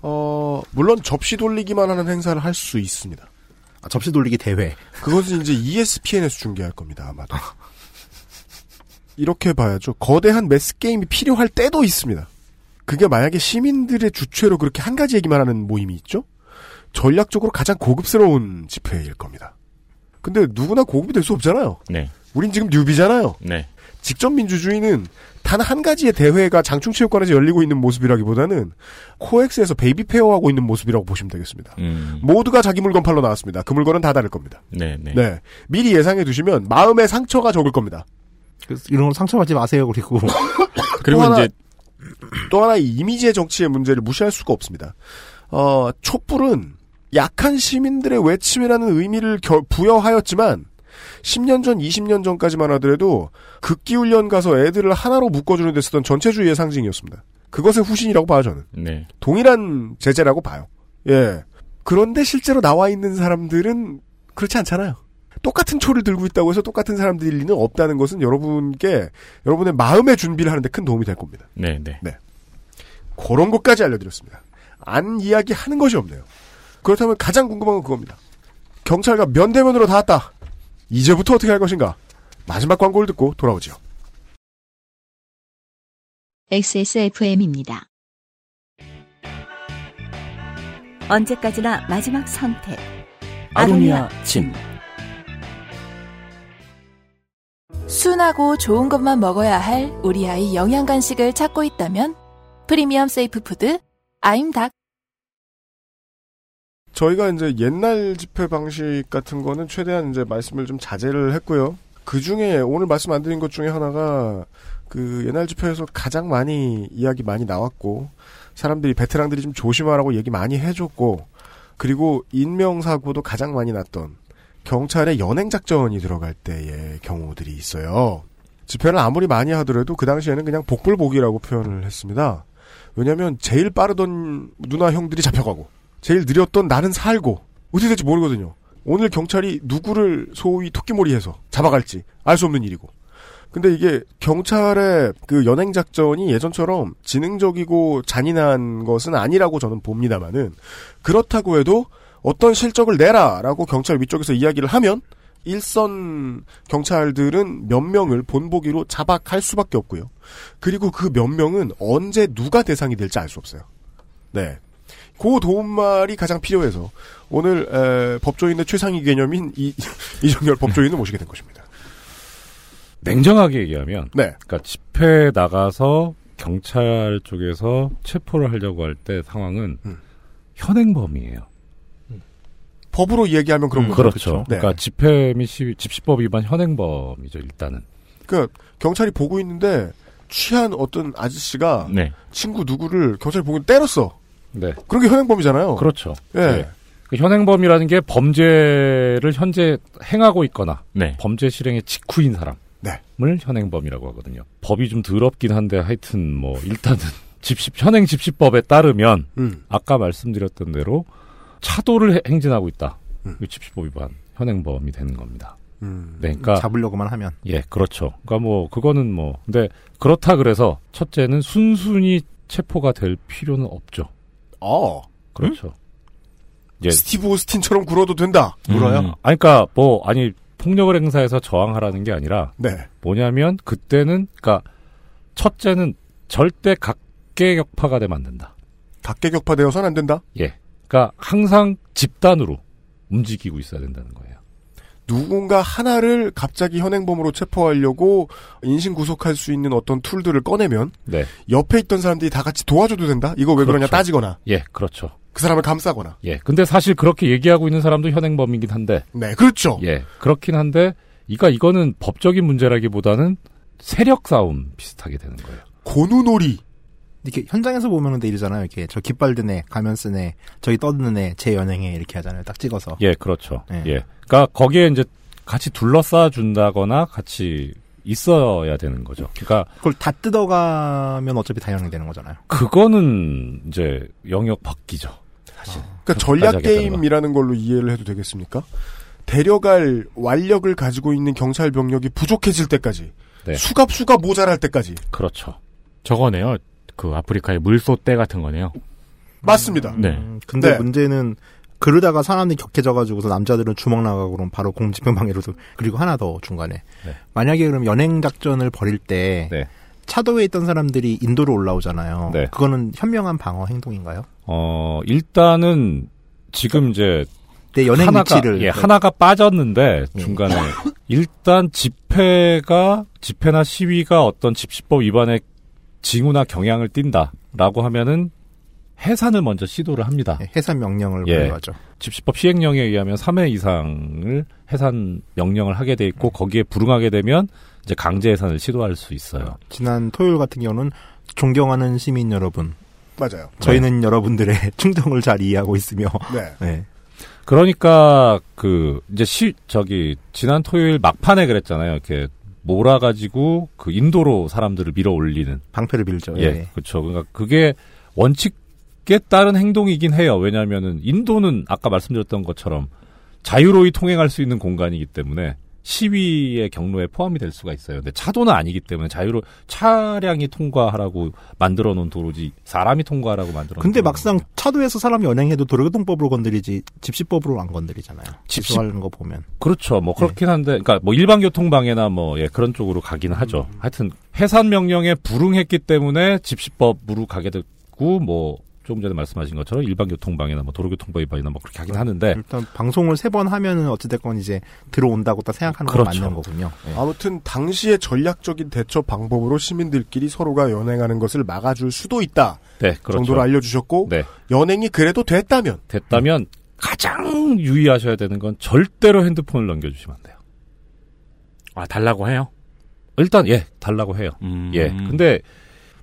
[SPEAKER 2] 어, 물론 접시 돌리기만 하는 행사를 할 수 있습니다.
[SPEAKER 9] 아, 접시 돌리기 대회.
[SPEAKER 2] 그것은 이제 ESPN에서 중계할 겁니다, 아마도. 이렇게 봐야죠. 거대한 매스게임이 필요할 때도 있습니다. 그게 만약에 시민들의 주최로 그렇게 한 가지 얘기만 하는 모임이 있죠? 전략적으로 가장 고급스러운 집회일 겁니다. 근데 누구나 고급이 될 수 없잖아요.
[SPEAKER 4] 네.
[SPEAKER 2] 우린 지금 newbie잖아요.
[SPEAKER 4] 네.
[SPEAKER 2] 직접 민주주의는 단 한 가지의 대회가 장충체육관에서 열리고 있는 모습이라기보다는 코엑스에서 baby fair하고 있는 모습이라고 보시면 되겠습니다.
[SPEAKER 4] 음.
[SPEAKER 2] 모두가 자기 물건 팔러 나왔습니다. 그 물건은 다 다를 겁니다.
[SPEAKER 4] 네, 네.
[SPEAKER 2] 네. 미리 예상해 두시면 마음의 상처가 적을 겁니다.
[SPEAKER 9] 이런 거 상처받지 마세요. 그리고
[SPEAKER 4] 그리고
[SPEAKER 2] 또 하나,
[SPEAKER 4] 이제
[SPEAKER 2] 또 하나 이 이미지의 정치의 문제를 무시할 수가 없습니다. 어, 촛불은 약한 시민들의 외침이라는 의미를 겨- 부여하였지만 10년 전, 20년 전까지만 하더라도 극기훈련 가서 애들을 하나로 묶어주는 데 쓰던 전체주의의 상징이었습니다. 그것의 후신이라고 봐요, 저는.
[SPEAKER 4] 네.
[SPEAKER 2] 동일한 제재라고 봐요. 예. 그런데 실제로 나와 있는 사람들은 그렇지 않잖아요. 똑같은 초를 들고 있다고 해서 똑같은 사람들일 리는 없다는 것은 여러분께 여러분의 마음의 준비를 하는데 큰 도움이 될 겁니다.
[SPEAKER 4] 네, 네.
[SPEAKER 2] 그런 것까지 알려드렸습니다. 안 이야기하는 것이 없네요. 그렇다면 가장 궁금한 건 그겁니다. 경찰과 면대면으로 닿았다. 이제부터 어떻게 할 것인가? 마지막 광고를 듣고 돌아오죠.
[SPEAKER 1] XSFM입니다.
[SPEAKER 14] 언제까지나 마지막 선택.
[SPEAKER 15] 아로니아 진.
[SPEAKER 16] 순하고 좋은 것만 먹어야 할 우리 아이 영양 간식을 찾고 있다면
[SPEAKER 11] premium safe food 아임닭
[SPEAKER 2] 저희가 이제 옛날 집회 방식 같은 거는 최대한 이제 말씀을 좀 자제를 했고요. 그 중에 오늘 말씀 안 드린 것 중에 하나가 그 옛날 집회에서 가장 많이 이야기 많이 나왔고 사람들이 베테랑들이 좀 조심하라고 얘기 많이 해줬고 그리고 인명사고도 가장 많이 났던 경찰의 연행 작전이 들어갈 때의 경우들이 있어요. 집회를 아무리 많이 하더라도 그 당시에는 그냥 복불복이라고 표현을 했습니다. 왜냐하면 제일 빠르던 누나 형들이 잡혀가고 제일 느렸던 나는 살고 어떻게 될지 모르거든요. 오늘 경찰이 누구를 소위 토끼몰이해서 잡아갈지 알 수 없는 일이고. 근데 이게 경찰의 그 연행 작전이 예전처럼 지능적이고 잔인한 것은 아니라고 저는 봅니다만은 그렇다고 해도 어떤 실적을 내라라고 경찰 위쪽에서 이야기를 하면 일선 경찰들은 몇 명을 본보기로 자박할 수밖에 없고요. 그리고 그 몇 명은 언제 누가 대상이 될지 알 수 없어요. 네. 그 도움말이 가장 필요해서 오늘 에, 법조인의 최상위 개념인 이, 이정열 법조인을 모시게 된 것입니다.
[SPEAKER 10] 냉정하게 얘기하면,
[SPEAKER 2] 네.
[SPEAKER 10] 그러니까 집회 나가서 경찰 쪽에서 체포를 하려고 할 때 상황은
[SPEAKER 2] 음.
[SPEAKER 10] 현행범이에요.
[SPEAKER 2] 법으로 이야기하면 그런
[SPEAKER 10] 음,
[SPEAKER 2] 거죠.
[SPEAKER 10] 그렇죠.
[SPEAKER 2] 그렇죠? 네.
[SPEAKER 10] 그러니까 집회 및 시위, 집시법 위반 현행범이죠 일단은.
[SPEAKER 2] 그러니까 경찰이 보고 있는데 취한 어떤 아저씨가
[SPEAKER 10] 네.
[SPEAKER 2] 친구 누구를 경찰이 보고 때렸어.
[SPEAKER 10] 네.
[SPEAKER 2] 그런 게 현행범이잖아요.
[SPEAKER 10] 그렇죠.
[SPEAKER 2] 예.
[SPEAKER 10] 네. 그 현행범이라는 게 범죄를 현재 행하고 있거나
[SPEAKER 4] 네.
[SPEAKER 10] 범죄 실행의 직후인 사람을
[SPEAKER 2] 네.
[SPEAKER 10] 현행범이라고 하거든요. 법이 좀 더럽긴 한데 하여튼 뭐 일단은 집시 현행 집시법에 따르면
[SPEAKER 2] 음.
[SPEAKER 10] 아까 말씀드렸던 대로 차도를 해- 행진하고 있다.
[SPEAKER 2] 음.
[SPEAKER 10] 이 집시법 위반 현행범이 되는 겁니다.
[SPEAKER 2] 음.
[SPEAKER 10] 네, 그러니까
[SPEAKER 9] 잡으려고만 하면
[SPEAKER 10] 예, 그렇죠. 그러니까 뭐 그거는 뭐 근데 그렇다 그래서 첫째는 순순히 체포가 될 필요는 없죠.
[SPEAKER 2] 어.
[SPEAKER 10] 그렇죠. 이제
[SPEAKER 2] 스티브 오스틴처럼 굴어도 된다. 물어요.
[SPEAKER 10] 음. 아니, 그러니까 뭐 아니 폭력을 행사해서 저항하라는 게 아니라
[SPEAKER 2] 네.
[SPEAKER 10] 뭐냐면 그때는 그러니까 첫째는 절대 각계격파가 되면 안 된다.
[SPEAKER 2] 각계격파되어서는 안 된다.
[SPEAKER 10] 예. 그러니까 항상 집단으로 움직이고 있어야 된다는 거예요.
[SPEAKER 2] 누군가 하나를 갑자기 현행범으로 체포하려고 인신 구속할 수 있는 어떤 툴들을 꺼내면
[SPEAKER 10] 네.
[SPEAKER 2] 옆에 있던 사람들이 다 같이 도와줘도 된다. 이거 왜 그러냐
[SPEAKER 10] 그렇죠.
[SPEAKER 2] 따지거나
[SPEAKER 10] 예, 그렇죠.
[SPEAKER 2] 그 사람을 감싸거나.
[SPEAKER 10] 예. 근데 사실 그렇게 얘기하고 있는 사람도 현행범이긴 한데.
[SPEAKER 2] 네, 그렇죠.
[SPEAKER 10] 예. 그렇긴 한데, 그러니까 이거는 법적인 문제라기보다는 세력 싸움 비슷하게 되는 거예요.
[SPEAKER 2] 고누놀이.
[SPEAKER 9] 이렇게 현장에서 보면은 이러잖아요. 이렇게 저 깃발 든 애, 가면 쓴 애, 저기 떠드는 애, 제 연행애 이렇게 하잖아요. 딱 찍어서.
[SPEAKER 10] 예, 그렇죠.
[SPEAKER 9] 네.
[SPEAKER 10] 예. 그러니까 거기에 이제 같이 둘러싸 준다거나 같이 있어야 되는 거죠. 그러니까
[SPEAKER 9] 그걸 다 뜯어가면 어차피 다 연행되는 거잖아요.
[SPEAKER 10] 그거는 이제 영역 바뀌죠. 사실.
[SPEAKER 2] 그러니까 전략 게임이라는 걸로 이해를 해도 되겠습니까? 데려갈 완력을 가지고 있는 경찰 병력이 부족해질 때까지
[SPEAKER 10] 네.
[SPEAKER 2] 수갑 수가 모자랄 때까지
[SPEAKER 10] 그렇죠.
[SPEAKER 4] 저거네요. 그 아프리카의 물소떼 같은 거네요.
[SPEAKER 2] 맞습니다.
[SPEAKER 4] 네.
[SPEAKER 9] 음, 근데
[SPEAKER 2] 네.
[SPEAKER 9] 문제는 그러다가 사람들이 격해져가지고서 남자들은 주먹 나가고 그럼 바로 공집행방해로도 그리고 하나 더 중간에
[SPEAKER 10] 네.
[SPEAKER 9] 만약에 그럼 연행 작전을 벌일 때
[SPEAKER 10] 네.
[SPEAKER 9] 차도에 있던 사람들이 인도로 올라오잖아요.
[SPEAKER 10] 네.
[SPEAKER 9] 그거는 현명한 방어 행동인가요?
[SPEAKER 10] 어, 일단은 지금 이제
[SPEAKER 9] 내 연행
[SPEAKER 10] 하나가,
[SPEAKER 9] 위치를
[SPEAKER 10] 예, 하나가 빠졌는데 중간에 일단 집회가 집회나 시위가 어떤 집시법 위반의 징후나 경향을 띈다라고 하면은 해산을 먼저 시도를 합니다.
[SPEAKER 9] 네, 해산 명령을
[SPEAKER 10] 예.
[SPEAKER 9] 발효하죠.
[SPEAKER 10] 집시법 시행령에 의하면 3회 이상을 해산 명령을 하게 돼 있고 거기에 불응하게 되면 이제 강제 해산을 시도할 수 있어요.
[SPEAKER 9] 지난 토요일 같은 경우는 존경하는 시민 여러분.
[SPEAKER 2] 맞아요.
[SPEAKER 9] 저희는 여러분들의 충동을 잘 이해하고 있으며.
[SPEAKER 2] 네.
[SPEAKER 9] 네.
[SPEAKER 10] 그러니까 그 이제 시 저기 지난 토요일 막판에 그랬잖아요. 이렇게 몰아가지고 그 인도로 사람들을 밀어 올리는
[SPEAKER 9] 방패를 빌죠.
[SPEAKER 10] 예,
[SPEAKER 9] 예.
[SPEAKER 10] 그렇죠. 그러니까 그게 원칙에 따른 행동이긴 해요. 왜냐하면은 인도는 아까 말씀드렸던 것처럼 자유로이 통행할 수 있는 공간이기 때문에 시위의 경로에 포함이 될 수가 있어요. 근데 차도는 아니기 때문에 자유로 차량이 통과하라고 만들어 놓은 도로지 사람이 통과하라고 만들어 놓은
[SPEAKER 9] 근데. 막상 차도에서 사람이 연행해도 도로교통법으로 건드리지 집시법으로 안 건드리잖아요.
[SPEAKER 10] 집시-
[SPEAKER 9] 집시하는 거 보면.
[SPEAKER 10] 그렇죠. 뭐 그렇긴 한데, 그러니까 뭐 일반 교통 방해나 뭐 예, 그런 쪽으로 가긴 하죠. 하여튼 해산 명령에 불응했기 때문에 집시법으로 가게 됐고 뭐 조금 전에 말씀하신 것처럼 일반 교통방해나 뭐 도로교통법 위반이나 뭐 그렇게 하긴 하는데
[SPEAKER 9] 일단 방송을 세 번 하면은 어찌됐건 이제 들어온다고 딱 생각하는 건
[SPEAKER 10] 그렇죠.
[SPEAKER 9] 맞는 거군요. 예.
[SPEAKER 2] 아무튼 당시의 전략적인 대처 방법으로 시민들끼리 서로가 연행하는 것을 막아줄 수도 있다.
[SPEAKER 10] 네, 그렇죠.
[SPEAKER 2] 정도로 알려주셨고
[SPEAKER 10] 네.
[SPEAKER 2] 연행이 그래도 됐다면
[SPEAKER 10] 됐다면 가장 유의하셔야 되는 건 절대로 핸드폰을 넘겨주시면 안 돼요.
[SPEAKER 4] 아 달라고 해요?
[SPEAKER 10] 일단 예 달라고 해요.
[SPEAKER 4] 음.
[SPEAKER 10] 예. 근데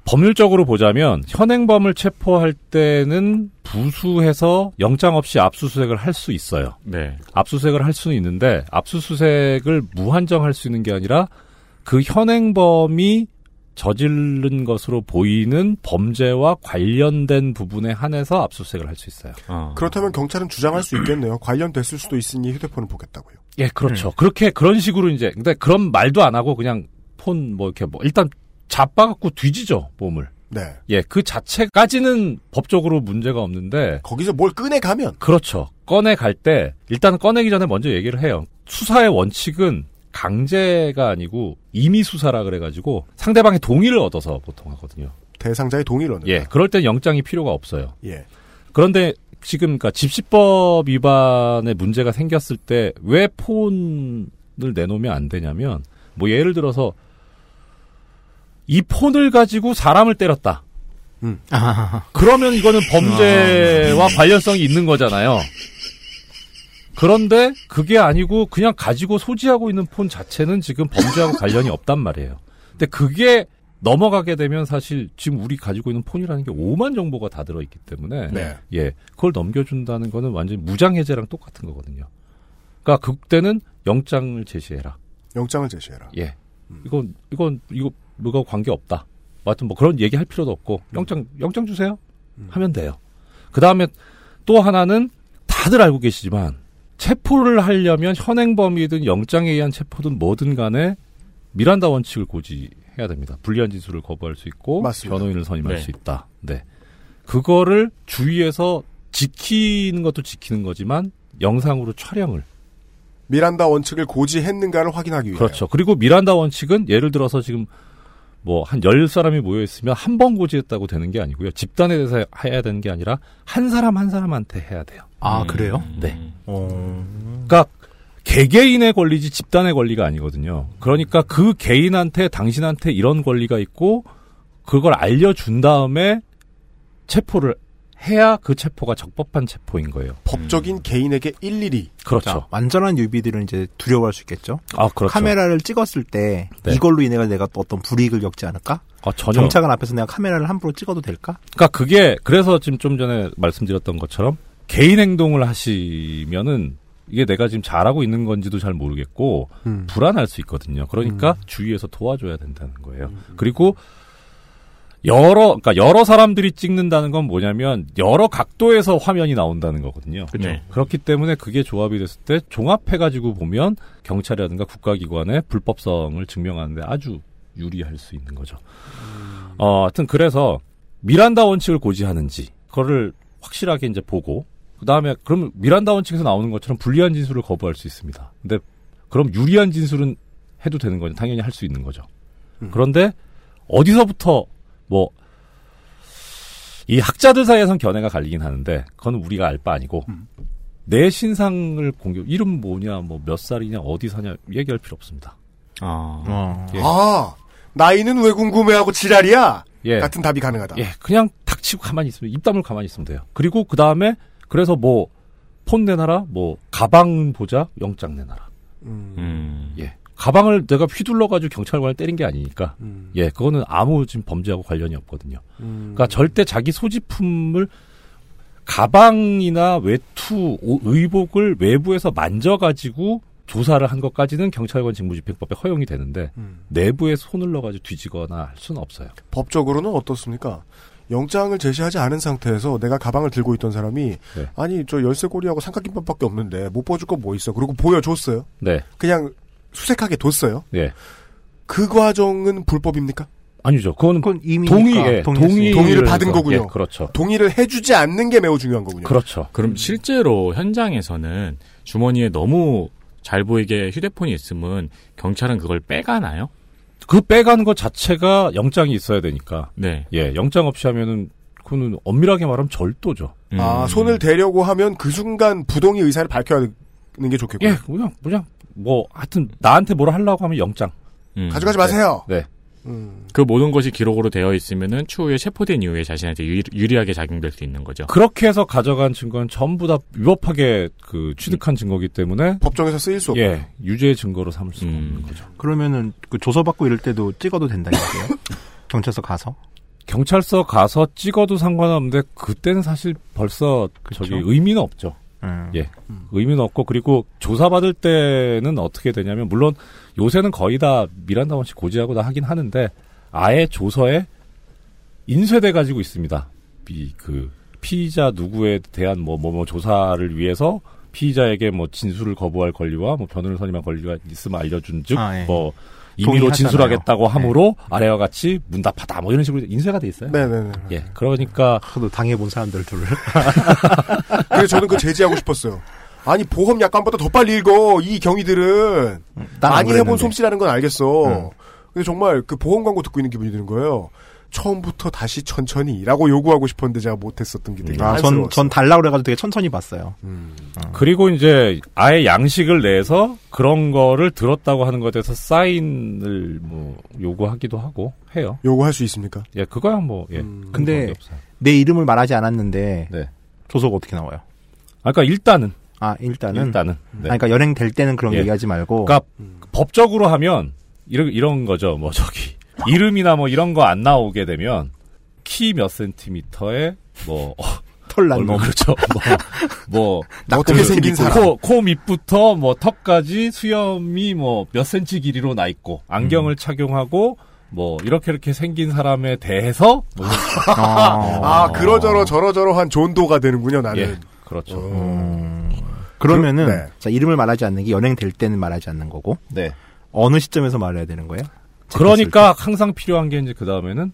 [SPEAKER 10] 법률적으로 보자면 현행범을 체포할 때는 부수해서 영장 없이 압수수색을 할 수 있어요.
[SPEAKER 4] 네.
[SPEAKER 10] 압수수색을 할 수는 있는데 압수수색을 무한정 할 수 있는 게 아니라 그 현행범이 저지른 것으로 보이는 범죄와 관련된 부분에 한해서 압수수색을 할 수 있어요.
[SPEAKER 2] 그렇다면 경찰은 주장할 수 있겠네요. 관련됐을 수도 있으니 휴대폰을 보겠다고요.
[SPEAKER 10] 예, 그렇죠. 그렇게 그런 식으로 이제 근데 그런 말도 안 하고 그냥 폰뭐 이렇게 뭐 일단 잡아갖고 뒤지죠 몸을.
[SPEAKER 2] 네.
[SPEAKER 10] 예, 그 자체까지는 법적으로 문제가 없는데
[SPEAKER 2] 거기서 뭘 꺼내 가면
[SPEAKER 10] 그렇죠. 꺼내 갈 때 일단 꺼내기 전에 먼저 얘기를 해요. 수사의 원칙은 강제가 아니고 임의 수사라 그래가지고 상대방의 동의를 얻어서 보통 하거든요.
[SPEAKER 2] 대상자의 동의를 얻는다.
[SPEAKER 10] 예, 그럴 땐 영장이 필요가 없어요.
[SPEAKER 2] 예.
[SPEAKER 10] 그런데 지금 그러니까 집시법 위반에 문제가 생겼을 때 왜 폰을 내놓으면 안 되냐면 뭐 예를 들어서 이 폰을 가지고 사람을 때렸다.
[SPEAKER 2] 음.
[SPEAKER 10] 그러면 이거는 범죄와 관련성이 있는 거잖아요. 그런데 그게 아니고 그냥 가지고 소지하고 있는 폰 자체는 지금 범죄하고 관련이 없단 말이에요. 근데 그게 넘어가게 되면 사실 지금 우리 가지고 있는 폰이라는 게 오만 정보가 다 들어있기 때문에
[SPEAKER 2] 네.
[SPEAKER 10] 예 그걸 넘겨준다는 거는 완전 히 무장해제랑 똑같은 거거든요. 그러니까 그때는 영장을 제시해라.
[SPEAKER 2] 영장을 제시해라.
[SPEAKER 10] 예. 이건 이건 이거 뭐 가 관계 없다. 뭐 하여튼 뭐 그런 얘기 할 필요도 없고 영장 영장 주세요. 하면 돼요. 그 다음에 또 하나는 다들 알고 계시지만 체포를 하려면 현행범이든 영장에 의한 체포든 뭐든 간에 미란다 원칙을 고지해야 됩니다. 불리한 진술을 거부할 수 있고
[SPEAKER 2] 맞습니다.
[SPEAKER 10] 변호인을 선임할
[SPEAKER 2] 네.
[SPEAKER 10] 수 있다. 네. 그거를 주의해서 지키는 것도 지키는 거지만 영상으로 촬영을
[SPEAKER 2] 미란다 원칙을 고지했는가를 확인하기 위해.
[SPEAKER 10] 그렇죠. 그리고 미란다 원칙은 예를 들어서 지금 뭐 한 열 사람이 모여 있으면 한 번 고지했다고 되는 게 아니고요. 집단에 대해서 해야 되는 게 아니라 한 사람 한 사람한테 해야 돼요.
[SPEAKER 9] 아, 그래요?
[SPEAKER 10] 네.
[SPEAKER 9] 어.
[SPEAKER 10] 그러니까 개개인의 권리지 집단의 권리가 아니거든요. 그러니까 그 개인한테 당신한테 이런 권리가 있고 그걸 알려준 다음에 체포를 해야 그 체포가 적법한 체포인 거예요.
[SPEAKER 2] 법적인 개인에게 일일이
[SPEAKER 10] 그렇죠.
[SPEAKER 9] 자, 완전한 유비들은 이제 두려워할 수 있겠죠.
[SPEAKER 10] 아, 그렇죠.
[SPEAKER 9] 카메라를 찍었을 때
[SPEAKER 10] 네.
[SPEAKER 9] 이걸로 인해 내가 또 어떤 불이익을 겪지 않을까?
[SPEAKER 10] 아, 전혀.
[SPEAKER 9] 경찰관 앞에서 내가 카메라를 함부로 찍어도 될까?
[SPEAKER 10] 그러니까 그게 그래서 지금 좀 전에 말씀드렸던 것처럼 개인 행동을 하시면은 이게 내가 지금 잘하고 있는 건지도 잘 모르겠고
[SPEAKER 2] 음.
[SPEAKER 10] 불안할 수 있거든요. 그러니까 주위에서 도와줘야 된다는 거예요. 그리고 여러 그러니까 여러 사람들이 찍는다는 건 뭐냐면 여러 각도에서 화면이 나온다는 거거든요.
[SPEAKER 4] 그죠. 네.
[SPEAKER 10] 그렇기 때문에 그게 조합이 됐을 때 종합해 가지고 보면 경찰이라든가 국가기관의 불법성을 증명하는데 아주 유리할 수 있는 거죠. 어, 하여튼 그래서 미란다 원칙을 고지하는지 그거를 확실하게 이제 보고 그 다음에 그럼 미란다 원칙에서 나오는 것처럼 불리한 진술을 거부할 수 있습니다. 근데 그럼 유리한 진술은 해도 되는 거죠. 당연히 할 수 있는 거죠. 그런데 어디서부터 뭐 이 학자들 사이에선 견해가 갈리긴 하는데 그건 우리가 알 바 아니고 내 신상을 공개 이름 뭐냐 뭐 몇 살이냐 어디 사냐 얘기할 필요 없습니다.
[SPEAKER 4] 아.
[SPEAKER 10] 예.
[SPEAKER 2] 아, 나이는 왜 궁금해하고 지랄이야?
[SPEAKER 10] 예.
[SPEAKER 2] 같은 답이 가능하다.
[SPEAKER 10] 예, 그냥 닥치고 가만히 있으면 입 다물고 가만히 있으면 돼요. 그리고 그 다음에 그래서 뭐 폰 내놔라, 뭐 가방 보자, 영장 내놔라.
[SPEAKER 4] 음.
[SPEAKER 10] 예, 가방을 내가 휘둘러 가지고 경찰관을 때린 게 아니니까. 예, 그거는 아무 지금 범죄하고 관련이 없거든요. 그러니까 절대 자기 소지품을 가방이나 외투, 오- 의복을 외부에서 만져가지고 조사를 한 것까지는 경찰관 직무집행법에 허용이 되는데 내부에 손을 넣어가지고 뒤지거나 할 수는 없어요.
[SPEAKER 2] 법적으로는 어떻습니까? 영장을 제시하지 않은 상태에서 내가 가방을 들고 있던 사람이
[SPEAKER 10] 네.
[SPEAKER 2] 아니 저 열쇠 고리하고 삼각김밥밖에 없는데 못 보여줄 거 뭐 있어? 그리고 보여줬어요.
[SPEAKER 10] 네,
[SPEAKER 2] 그냥 수색하게 뒀어요.
[SPEAKER 10] 예.
[SPEAKER 2] 그 과정은 불법입니까?
[SPEAKER 10] 아니죠. 그건,
[SPEAKER 9] 이미
[SPEAKER 10] 동의, 예, 동의
[SPEAKER 2] 동의를 받은 거군요.
[SPEAKER 10] 예, 그렇죠.
[SPEAKER 2] 동의를 해주지 않는 게 매우 중요한 거군요.
[SPEAKER 10] 그렇죠.
[SPEAKER 4] 그럼 실제로 현장에서는 주머니에 너무 잘 보이게 휴대폰이 있으면 경찰은 그걸 빼가나요?
[SPEAKER 10] 그 빼가는 것 자체가 영장이 있어야 되니까.
[SPEAKER 4] 네.
[SPEAKER 10] 예, 영장 없이 하면은 그거는 엄밀하게 말하면 절도죠.
[SPEAKER 2] 아, 손을 대려고 하면 그 순간 부동의 의사를 밝혀야 하는 게 좋겠고.
[SPEAKER 10] 예, 그냥 그냥 뭐 하여튼 나한테 뭐라 하려고 하면 영장.
[SPEAKER 4] 음.
[SPEAKER 2] 가져가지 마세요.
[SPEAKER 10] 네.
[SPEAKER 4] 그 모든 것이 기록으로 되어 있으면은 추후에 체포된 이후에 자신한테 유, 유리 하게 작용될 수 있는 거죠.
[SPEAKER 10] 그렇게 해서 가져간 증거는 전부 다 위법하게 그 취득한 증거기 때문에
[SPEAKER 2] 법정에서 쓰일 수 없고.
[SPEAKER 10] 예, 유죄 증거로 삼을 수가
[SPEAKER 4] 음.
[SPEAKER 10] 없는 거죠.
[SPEAKER 9] 그러면은 그 조서 받고 이럴 때도 찍어도 된다는 얘기예요? 경찰서 가서?
[SPEAKER 10] 경찰서 가서 찍어도 상관없는데 그때는 사실 벌써 저기 의미는 없죠.
[SPEAKER 9] 음.
[SPEAKER 10] 예. 의미는 없고 그리고 조사받을 때는 어떻게 되냐면 물론 요새는 거의 다 미란다 원칙 고지하고 다 하긴 하는데 아예 조서에 인쇄돼 가지고 있습니다. 이 그 피의자 누구에 대한 뭐 뭐 뭐 조사를 위해서 피의자에게 뭐 진술을 거부할 권리와 뭐 변호를 선임할 권리가 있으면 알려준 즉
[SPEAKER 9] 아, 예.
[SPEAKER 10] 뭐 임의로. 진술하겠다고 함으로 아래와 같이 문답하다 뭐 이런 식으로 인쇄가 돼 있어요.
[SPEAKER 2] 네네네.
[SPEAKER 10] 예. 그러니까
[SPEAKER 9] 저도 당해본 사람들 둘을
[SPEAKER 2] 그래서 저는 그 제지하고 싶었어요. 아니 보험 약관보다 더 빨리 읽어 이 경위들은
[SPEAKER 9] 난
[SPEAKER 2] 많이
[SPEAKER 9] 안
[SPEAKER 2] 해본. 솜씨라는 건 알겠어.
[SPEAKER 9] 응.
[SPEAKER 2] 근데 정말 그 보험 광고 듣고 있는 기분이 드는 거예요. 처음부터 다시 천천히라고 요구하고 싶었는데 제가 못했었던 게 되게
[SPEAKER 9] 아, 전. 전 달라고 그래가지고 되게 천천히 봤어요.
[SPEAKER 10] 그리고 이제 아예 양식을 내서 그런 거를 들었다고 하는 것에 대해서 사인을 뭐 요구하기도 하고 해요.
[SPEAKER 2] 요구할 수 있습니까?
[SPEAKER 10] 예, 그거야 뭐 예.
[SPEAKER 2] 음.
[SPEAKER 9] 근데 내 이름을 말하지 않았는데
[SPEAKER 10] 네.
[SPEAKER 9] 조서가 어떻게 나와요?
[SPEAKER 10] 아, 그러니까 일단은
[SPEAKER 9] 아 일단은
[SPEAKER 10] 일단은
[SPEAKER 9] 아, 그러니까 연행 될 때는 그런
[SPEAKER 10] 예.
[SPEAKER 9] 얘기하지 말고
[SPEAKER 10] 그러니까 법적으로 하면 이런 이런 거죠. 뭐 저기 이름이나 뭐 이런 거 안 나오게 되면 키 몇 센티미터에 뭐
[SPEAKER 9] 털난
[SPEAKER 10] 뭐
[SPEAKER 9] 놈.
[SPEAKER 10] 그렇죠. 뭐, 뭐
[SPEAKER 2] 어떻게 생긴 사람.
[SPEAKER 10] 코, 코 밑부터 뭐 턱까지 수염이 뭐 몇 센치 길이로 나 있고 안경을
[SPEAKER 2] 음.
[SPEAKER 10] 착용하고 뭐 이렇게 이렇게 생긴 사람에 대해서 뭐
[SPEAKER 2] 아, 그러저러 저러저러한 존도가 되는군요 나는.
[SPEAKER 10] 예, 그렇죠.
[SPEAKER 9] 그러면은
[SPEAKER 2] 네.
[SPEAKER 9] 자 이름을 말하지 않는 게 연행 될 때는 말하지 않는 거고
[SPEAKER 10] 네.
[SPEAKER 9] 어느 시점에서 말해야 되는 거예요?
[SPEAKER 10] 그러니까 항상 필요한 게 이제 그 다음에는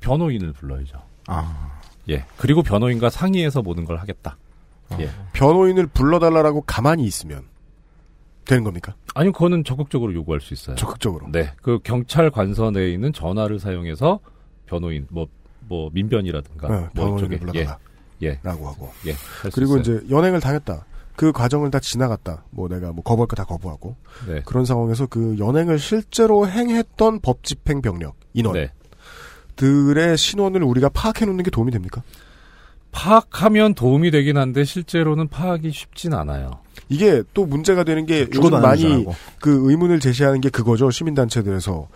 [SPEAKER 10] 변호인을 불러야죠.
[SPEAKER 9] 아.
[SPEAKER 10] 예. 그리고 변호인과 상의해서 모든 걸 하겠다. 예.
[SPEAKER 2] 변호인을 불러달라고 가만히 있으면 되는 겁니까?
[SPEAKER 10] 아니, 그거는 적극적으로 요구할 수 있어요.
[SPEAKER 2] 적극적으로.
[SPEAKER 10] 네. 그 경찰 관서 내에 있는 전화를 사용해서 변호인, 뭐, 뭐, 민변이라든가.
[SPEAKER 2] 네,
[SPEAKER 10] 뭐
[SPEAKER 2] 변호인을. 불러달라.
[SPEAKER 10] 예. 예.
[SPEAKER 2] 라고 하고.
[SPEAKER 10] 예.
[SPEAKER 2] 그리고. 이제 연행을 당했다. 그 과정을 다 지나갔다. 뭐 내가 뭐 거부할 거 다 거부하고.
[SPEAKER 10] 네.
[SPEAKER 2] 그런 상황에서 그 연행을 실제로 행했던 법 집행 병력 인원
[SPEAKER 10] 네.
[SPEAKER 2] 들의 신원을 우리가 파악해 놓는 게 도움이 됩니까?
[SPEAKER 10] 파악하면 도움이 되긴 한데 실제로는 파악이 쉽진 않아요.
[SPEAKER 2] 이게 또 문제가 되는 게 요즘 많이. 그 의문을 제시하는 게 그거죠. 시민단체들에서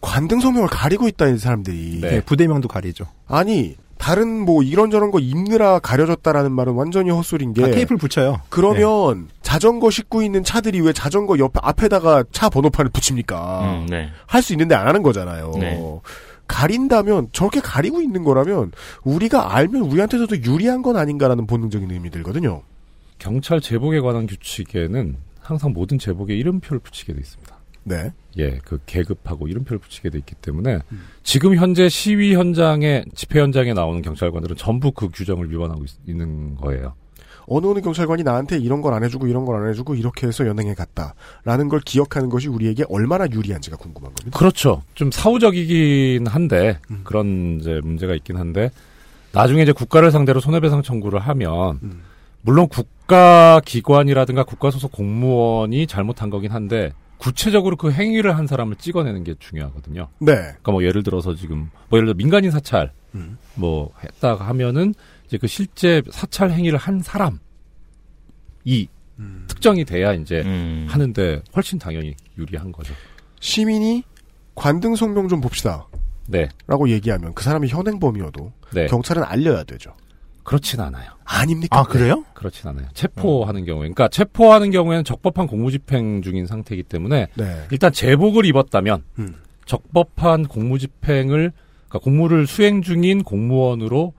[SPEAKER 2] 관등 성명을 가리고 있다 이 사람들이.
[SPEAKER 9] 네, 부대명도 가리죠.
[SPEAKER 2] 아니 다른 뭐 이런저런 거 입느라 가려졌다라는 말은 완전히 헛소리인 게
[SPEAKER 9] 아, 테이프를 붙여요.
[SPEAKER 2] 그러면 자전거 싣고 있는 차들이 왜 자전거 옆 앞에다가 차 번호판을 붙입니까?
[SPEAKER 4] 음, 네.
[SPEAKER 2] 할수 있는데 안 하는 거잖아요.
[SPEAKER 4] 네.
[SPEAKER 2] 가린다면 저렇게 가리고 있는 거라면 우리가 알면 우리한테서도 유리한 건 아닌가라는 본능적인 의미 들거든요.
[SPEAKER 10] 경찰 제복에 관한 규칙에는 항상 모든 제복에 이름표를 붙이게 돼 있습니다.
[SPEAKER 2] 네.
[SPEAKER 10] 예, 그 계급하고 이름표를 붙이게 돼 있기 때문에 지금 현재 시위 현장에 집회 현장에 나오는 경찰관들은 전부 그 규정을 위반하고 있, 는 거예요.
[SPEAKER 2] 어느 어느 경찰관이 나한테 이런 걸 안 해주고 이런 걸 안 해주고 이렇게 해서 연행해 갔다라는 걸 기억하는 것이 우리에게 얼마나 유리한지가 궁금한 겁니다.
[SPEAKER 10] 그렇죠. 좀 사후적이긴 한데 그런 이제 문제가 있긴 한데 나중에 이제 국가를 상대로 손해배상 청구를 하면 물론 국가 기관이라든가 국가 소속 공무원이 잘못한 거긴 한데 구체적으로 그 행위를 한 사람을 찍어내는 게 중요하거든요.
[SPEAKER 2] 네.
[SPEAKER 10] 그러니까 뭐 예를 들어서 지금 뭐 예를 들어 민간인 사찰
[SPEAKER 2] 음.
[SPEAKER 10] 뭐 했다 하면은 이제 그 실제 사찰 행위를 한 사람 이
[SPEAKER 2] 음.
[SPEAKER 10] 특정이 돼야 이제
[SPEAKER 4] 음.
[SPEAKER 10] 하는데 훨씬 당연히 유리한 거죠.
[SPEAKER 2] 시민이 관등 성명 좀 봅시다.
[SPEAKER 10] 네.
[SPEAKER 2] 라고 얘기하면 그 사람이 현행범이어도
[SPEAKER 10] 네.
[SPEAKER 2] 경찰은 알려야 되죠.
[SPEAKER 10] 그렇진 않아요.
[SPEAKER 2] 아닙니까?
[SPEAKER 9] 아 그래요?
[SPEAKER 10] 그렇진 않아요. 체포하는 경우에, 그러니까 체포하는 경우에는 적법한 공무집행 중인 상태이기 때문에
[SPEAKER 2] 네.
[SPEAKER 10] 일단 제복을 입었다면
[SPEAKER 2] 음.
[SPEAKER 10] 적법한 공무집행을 그러니까 공무를 수행 중인 공무원으로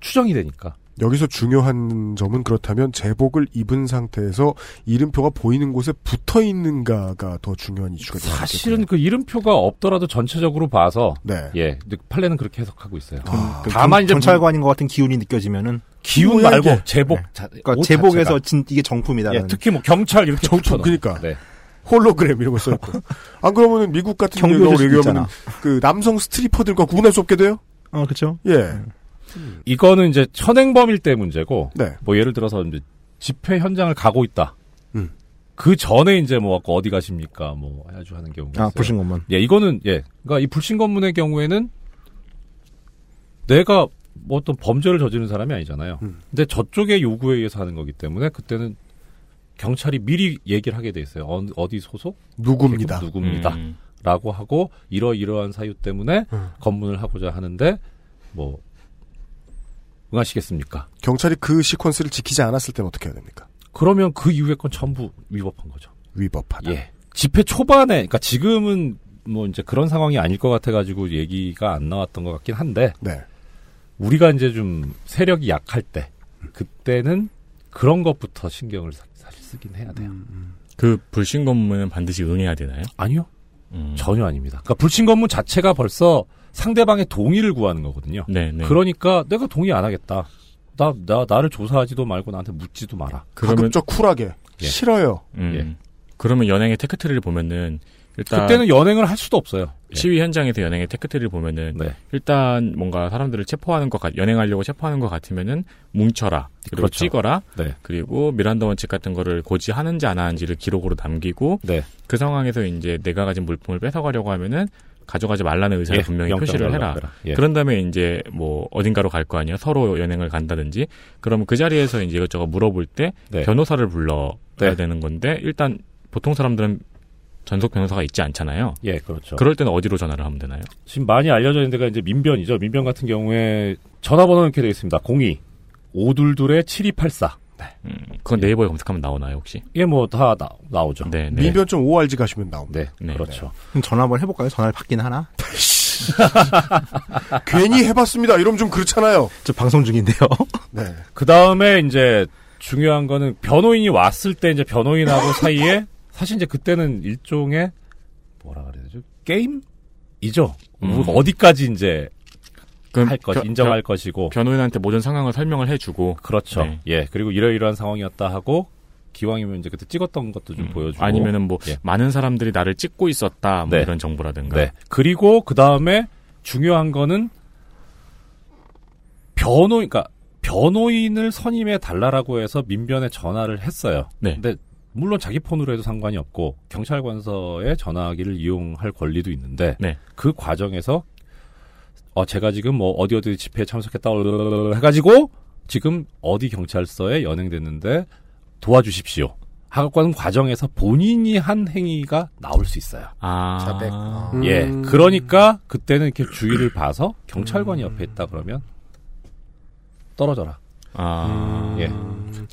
[SPEAKER 10] 추정이 되니까.
[SPEAKER 2] 여기서 중요한 점은 그렇다면 제복을 입은 상태에서 이름표가 보이는 곳에 붙어 있는가가 더 중요한 이슈가 되겠군요.
[SPEAKER 10] 사실은 그 이름표가 없더라도 전체적으로 봐서
[SPEAKER 2] 네.
[SPEAKER 10] 예, 판례는 그렇게 해석하고 있어요.
[SPEAKER 9] 그
[SPEAKER 10] 다만
[SPEAKER 9] 경-
[SPEAKER 10] 이제
[SPEAKER 9] 경찰관인 것 같은 기운이 느껴지면은
[SPEAKER 10] 기운
[SPEAKER 9] 뭐야,
[SPEAKER 10] 말고? 제복,
[SPEAKER 9] 네.
[SPEAKER 10] 자-
[SPEAKER 9] 그러니까
[SPEAKER 10] 옷
[SPEAKER 9] 제복에서. 진 이게 정품이다.
[SPEAKER 10] 예, 특히 뭐 경찰 이렇게
[SPEAKER 2] 정품. 그니까.
[SPEAKER 10] 네.
[SPEAKER 2] 홀로그램 이런 거 써있고. 안 그러면은 미국 같은 경우로 얘기하면. 그 남성 스트리퍼들과 구분할 수 없게 돼요?
[SPEAKER 9] 어, 그쵸.
[SPEAKER 2] 예.
[SPEAKER 10] 이거는 이제 현행범일 때 문제고,
[SPEAKER 2] 네.
[SPEAKER 10] 뭐 예를 들어서 이제 집회 현장을 가고 있다.
[SPEAKER 2] 음.
[SPEAKER 10] 그 전에 이제 뭐 갖고 어디 가십니까? 뭐 해가지고 하는 경우가
[SPEAKER 9] 아,
[SPEAKER 10] 있어요.
[SPEAKER 9] 불신검문.
[SPEAKER 10] 예, 이거는 예, 그러니까 이 불신검문의 경우에는 내가 뭐 어떤 범죄를 저지른 사람이 아니잖아요.
[SPEAKER 2] 음.
[SPEAKER 10] 근데 저쪽의 요구에 의해서 하는 거기 때문에 그때는 경찰이 미리 얘기를 하게 돼 있어요. 어, 어디 소속?
[SPEAKER 2] 누구입니다.
[SPEAKER 10] 누구입니다.
[SPEAKER 2] 음.
[SPEAKER 10] 라고 하고 이러이러한 사유 때문에
[SPEAKER 2] 음.
[SPEAKER 10] 검문을 하고자 하는데 뭐 응하시겠습니까?
[SPEAKER 2] 경찰이 그 시퀀스를 지키지 않았을 때는 어떻게 해야 됩니까?
[SPEAKER 10] 그러면 그 이후의 건 전부 위법한 거죠.
[SPEAKER 2] 위법하다.
[SPEAKER 10] 예. 집회 초반에, 그러니까 지금은 뭐 이제 그런 상황이 아닐 것 같아 가지고 얘기가 안 나왔던 것 같긴 한데,
[SPEAKER 2] 네.
[SPEAKER 10] 우리가 이제 좀 세력이 약할 때, 그때는 그런 것부터 신경을 사- 사실 쓰긴 해야 돼요.
[SPEAKER 4] 그 불심 검문은 반드시 응해야 되나요?
[SPEAKER 10] 아니요.
[SPEAKER 4] 음.
[SPEAKER 10] 전혀 아닙니다. 그러니까 불심 검문 자체가 벌써 상대방의 동의를 구하는 거거든요.
[SPEAKER 4] 네, 네.
[SPEAKER 10] 그러니까 내가 동의 안 하겠다. 나, 나, 나를 조사하지도 말고 나한테 묻지도 마라.
[SPEAKER 2] 가급적 cool하게.
[SPEAKER 10] 예.
[SPEAKER 2] 싫어요.
[SPEAKER 4] 음.
[SPEAKER 10] 예.
[SPEAKER 4] 그러면 연행의 tech tree를 보면은 일단
[SPEAKER 10] 그때는 연행을 할 수도 없어요. 예.
[SPEAKER 4] 시위 현장에서 연행의 tech tree를 보면은 일단 뭔가 사람들을 체포하는 것 같, 연행하려고 체포하는 것 같으면은 뭉쳐라 그리고
[SPEAKER 10] 그렇죠.
[SPEAKER 4] 찍어라
[SPEAKER 10] 네.
[SPEAKER 4] 그리고 미란다 원칙 같은 거를 고지하는지 안 하는지를 기록으로 남기고
[SPEAKER 10] 네.
[SPEAKER 4] 그 상황에서 이제 내가 가진 물품을 뺏어가려고 하면은 가져가지 말라는 의사를
[SPEAKER 10] 예,
[SPEAKER 4] 분명히 표시를 해라.
[SPEAKER 10] 예.
[SPEAKER 4] 그런 다음에 이제 뭐 어딘가로 갈 거 아니에요. 서로 연행을 간다든지. 그러면 그 자리에서 이제 이것저것 물어볼 때
[SPEAKER 10] 네.
[SPEAKER 4] 변호사를 불러야
[SPEAKER 10] 네.
[SPEAKER 4] 되는 건데 일단 보통 사람들은 전속 변호사가 있지 않잖아요.
[SPEAKER 10] 예, 그렇죠.
[SPEAKER 4] 그럴 때는 어디로 전화를 하면 되나요?
[SPEAKER 10] 지금 많이 알려져 있는 데가 이제 민변이죠. 민변 같은 경우에 전화번호는 이렇게 되어 있습니다. 02 522의 7284.
[SPEAKER 4] 음, 그건 네이버에 검색하면 나오나요 혹시?
[SPEAKER 10] 이게 뭐다 나오죠.
[SPEAKER 4] 네, 네.
[SPEAKER 2] 민변.org ORG 가시면 나옵니다.
[SPEAKER 10] 네, 그렇죠.
[SPEAKER 9] 그럼 전화 한번 해볼까요? 전화를 받긴 하나?
[SPEAKER 2] 괜히 해봤습니다. 이러면 좀 그렇잖아요.
[SPEAKER 9] 저 방송 중인데요.
[SPEAKER 2] 네.
[SPEAKER 10] 그 다음에 이제 중요한 거는 변호인이 왔을 때 이제 변호인하고 사이에 사실 이제 그때는 일종의 뭐라 그래야 되죠? 게임이죠.
[SPEAKER 4] 음.
[SPEAKER 10] 뭐 어디까지 이제 할 것,
[SPEAKER 4] 변-
[SPEAKER 10] 인정할
[SPEAKER 4] 변-
[SPEAKER 10] 것이고.
[SPEAKER 4] 변호인한테 모든 상황을 설명을 해주고
[SPEAKER 10] 그렇죠.
[SPEAKER 4] 네.
[SPEAKER 10] 예. 그리고 이러이러한 상황이었다 하고 기왕이면 이제 그때 찍었던 것도 좀 보여주고.
[SPEAKER 4] 아니면은 뭐
[SPEAKER 10] 예.
[SPEAKER 4] 많은 사람들이 나를 찍고 있었다 뭐
[SPEAKER 10] 네.
[SPEAKER 4] 이런 정보라든가.
[SPEAKER 10] 네. 그리고 그 다음에 중요한 거는 변호인, 그러니까 변호인을 선임해 달라라고 해서 민변에 전화를 했어요.
[SPEAKER 4] 네.
[SPEAKER 10] 근데 물론 자기 폰으로 해도 상관이 없고 경찰관서의 전화기를 이용할 권리도 있는데
[SPEAKER 4] 네.
[SPEAKER 10] 그 과정에서 어 제가 지금 뭐 어디 어디 집회에 참석했다 해가지고 지금 어디 경찰서에 연행됐는데 도와주십시오. 하고 하는 과정에서 본인이 한 행위가 나올 수 있어요.
[SPEAKER 4] 아.
[SPEAKER 10] 예.
[SPEAKER 2] 음.
[SPEAKER 10] 그러니까 그때는 이렇게 주의를 봐서 경찰관이 옆에 있다 그러면 떨어져라.
[SPEAKER 4] 아.
[SPEAKER 10] 예.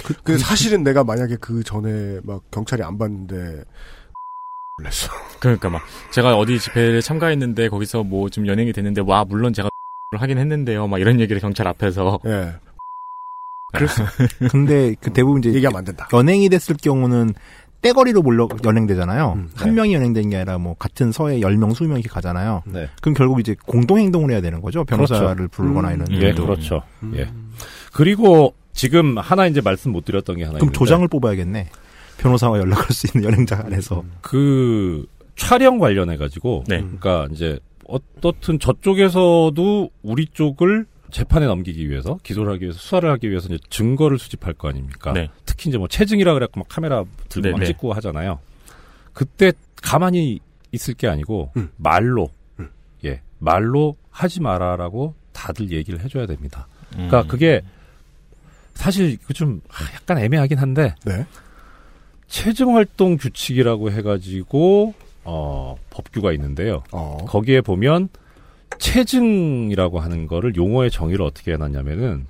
[SPEAKER 2] 그, 그 사실은 내가 만약에 그 전에 막 경찰이 안 봤는데 놀랬어.
[SPEAKER 4] 그러니까 막 제가 어디 집회에 참가했는데 거기서 뭐 좀 연행이 됐는데 와 물론 제가 하긴 했는데요. 막 이런 얘기를 경찰 앞에서
[SPEAKER 2] 예.
[SPEAKER 9] 그랬어. 근데 그 대부분 이제
[SPEAKER 2] 얘기하면 안 된다.
[SPEAKER 9] 연행이 됐을 경우는 떼거리로 몰려 연행되잖아요.
[SPEAKER 2] 음,
[SPEAKER 9] 한 명이 연행된 게 아니라 뭐 같은 서에 10명, 20명 이렇게 가잖아요.
[SPEAKER 10] 네.
[SPEAKER 9] 그럼 결국 이제 공동 행동을 해야 되는 거죠. 변호사를
[SPEAKER 10] 그렇죠.
[SPEAKER 9] 부르거나
[SPEAKER 2] 음.
[SPEAKER 9] 이런.
[SPEAKER 10] 예,
[SPEAKER 9] 행동.
[SPEAKER 10] 그렇죠. 예. 그리고 지금 하나 이제 말씀 못 드렸던 게 하나
[SPEAKER 9] 그럼
[SPEAKER 10] 있는데
[SPEAKER 9] 조장을 뽑아야겠네. 변호사와 연락할 수 있는 연행자 안에서.
[SPEAKER 10] 그 촬영 관련해 가지고
[SPEAKER 4] 네.
[SPEAKER 10] 그러니까 이제 어떻든 저쪽에서도 우리 쪽을 재판에 넘기기 위해서 기소를 하기 위해서 수사를 하기 위해서 이제 증거를 수집할 거 아닙니까?
[SPEAKER 4] 네.
[SPEAKER 10] 특히 이제 뭐 체증이라 그래갖고 막 카메라 들고
[SPEAKER 4] 네,
[SPEAKER 10] 막
[SPEAKER 4] 네.
[SPEAKER 10] 찍고 하잖아요. 그때 가만히 있을 게 아니고
[SPEAKER 2] 음.
[SPEAKER 10] 말로 예 말로 하지 마라라고 다들 얘기를 해줘야 됩니다. 그러니까
[SPEAKER 4] 음.
[SPEAKER 10] 그게 사실 그좀 약간 애매하긴 한데
[SPEAKER 2] 네.
[SPEAKER 10] 체증 활동 규칙이라고 해가지고 어 법규가 있는데요.
[SPEAKER 2] 어.
[SPEAKER 10] 거기에 보면 체증이라고 하는 거를 용어의 정의를 어떻게 해놨냐면은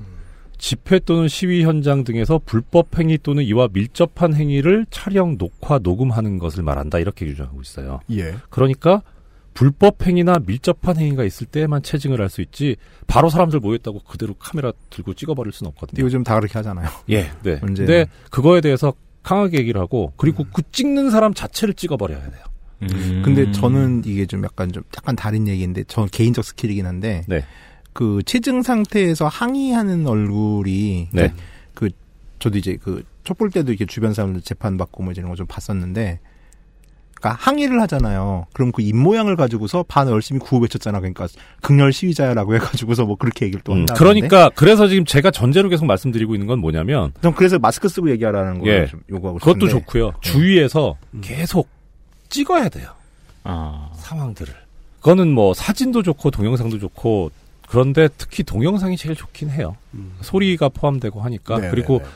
[SPEAKER 10] 집회 또는 시위 현장 등에서 불법 행위 또는 이와 밀접한 행위를 촬영, 녹화, 녹음하는 것을 말한다 이렇게 규정하고 있어요.
[SPEAKER 2] 예.
[SPEAKER 10] 그러니까 불법 행위나 밀접한 행위가 있을 때만 체증을 할 수 있지 바로 사람들 모였다고 그대로 카메라 들고 찍어버릴 수는 없거든요.
[SPEAKER 9] 요즘 다 그렇게 하잖아요.
[SPEAKER 10] 예, 네. 근데 그거에 대해서 강하게 얘기를 하고 그리고 그 찍는 사람 자체를 찍어버려야 돼요.
[SPEAKER 4] 음.
[SPEAKER 9] 근데 저는 이게 좀 약간 좀 약간 다른 얘기인데 전 개인적 skill이긴 한데
[SPEAKER 10] 네.
[SPEAKER 9] 그 채증 상태에서 항의하는 얼굴이
[SPEAKER 10] 네.
[SPEAKER 9] 그 저도 이제 그 촛불 때도 이렇게 주변 사람들 재판 받고 뭐 이런 거 좀 봤었는데 그러니까 항의를 하잖아요. 그럼 그 입 모양을 가지고서 반 열심히 구호 외쳤잖아. 그러니까 극렬 시위자야라고 해가지고서 뭐 그렇게 얘기를 또
[SPEAKER 10] 음,
[SPEAKER 9] 한다.
[SPEAKER 10] 그러니까 그래서 지금 제가 전제로 계속 말씀드리고 있는 건 뭐냐면
[SPEAKER 9] 전 그래서 마스크 쓰고 얘기하라는 걸
[SPEAKER 10] 예,
[SPEAKER 9] 좀 요구하고
[SPEAKER 10] 그것도
[SPEAKER 9] 싶은데.
[SPEAKER 10] 좋고요. 주위에서 계속 찍어야 돼요. 상황들을. 그거는 뭐 사진도 좋고 동영상도 좋고 그런데 특히 동영상이 제일 좋긴 해요. 소리가 포함되고 하니까
[SPEAKER 2] 네,
[SPEAKER 10] 그리고
[SPEAKER 2] 네, 네.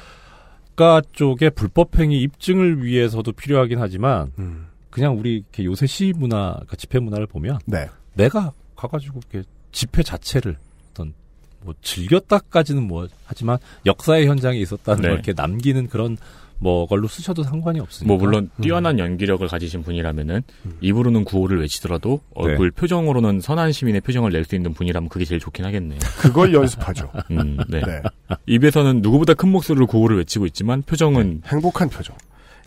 [SPEAKER 10] 국가 쪽의 불법행위 입증을 위해서도 필요하긴 하지만
[SPEAKER 2] 음.
[SPEAKER 10] 그냥 우리 이렇게 요새 시위 문화, 그러니까 집회 문화를 보면
[SPEAKER 2] 네.
[SPEAKER 10] 내가 가가지고 이렇게 집회 자체를 어떤 뭐 즐겼다까지는 뭐 하지만 역사의 현장에 있었다는
[SPEAKER 4] 네.
[SPEAKER 10] 걸 이렇게 남기는 그런 뭐 걸로 쓰셔도 상관이 없으니까.
[SPEAKER 4] 뭐 물론
[SPEAKER 10] 음.
[SPEAKER 4] 뛰어난 연기력을 가지신 분이라면은 입으로는 구호를 외치더라도 얼굴
[SPEAKER 10] 네.
[SPEAKER 4] 표정으로는 선한 시민의 표정을 낼 수 있는 분이라면 그게 제일 좋긴 하겠네요.
[SPEAKER 2] 그걸 연습하죠.
[SPEAKER 4] 음, 네.
[SPEAKER 2] 네.
[SPEAKER 4] 입에서는 누구보다 큰 목소리로 구호를 외치고 있지만 표정은
[SPEAKER 2] 행복한 표정.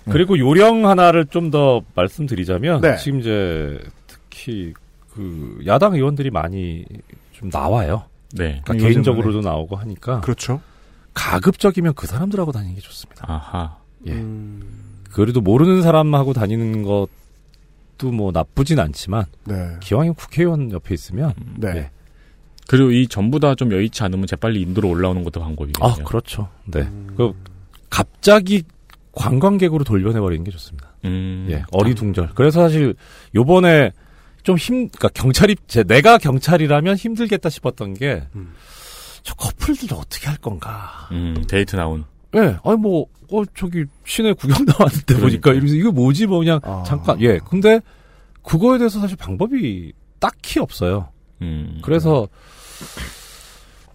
[SPEAKER 10] 그리고 요령 하나를 좀 더 말씀드리자면
[SPEAKER 2] 네.
[SPEAKER 10] 지금 이제 특히 그 야당 의원들이 많이 좀 나와요.
[SPEAKER 4] 네.
[SPEAKER 10] 그러니까 개인적으로도 나오고 하니까
[SPEAKER 2] 그렇죠.
[SPEAKER 10] 가급적이면 그 사람들하고 다니는 게 좋습니다.
[SPEAKER 4] 아하.
[SPEAKER 10] 예.
[SPEAKER 2] 음.
[SPEAKER 10] 그래도 모르는 사람하고 다니는 것도 뭐 나쁘진 않지만
[SPEAKER 2] 네.
[SPEAKER 10] 기왕이면 국회의원 옆에 있으면
[SPEAKER 2] 네.
[SPEAKER 10] 예.
[SPEAKER 4] 그리고 이 전부 다 좀 여의치 않으면 재빨리 인도로 올라오는 것도 방법이겠네요.
[SPEAKER 10] 아 그렇죠. 네. 그 갑자기 관광객으로 돌려내버리는 게 좋습니다.
[SPEAKER 4] 음.
[SPEAKER 10] 예, 어리둥절. 그래서 사실 요번에 좀 힘, 그러니까 경찰이 제 내가 경찰이라면 힘들겠다 싶었던 게저 커플들 어떻게 할 건가.
[SPEAKER 4] 음, 데이트 나온.
[SPEAKER 10] 예, 아니 뭐, 어 저기 시내 구경 나왔는데 보니까 이러면서 이거 뭐지 뭐 그냥 잠깐 예, 근데 그거에 대해서 사실 방법이 딱히 없어요.
[SPEAKER 4] 음.
[SPEAKER 10] 그래서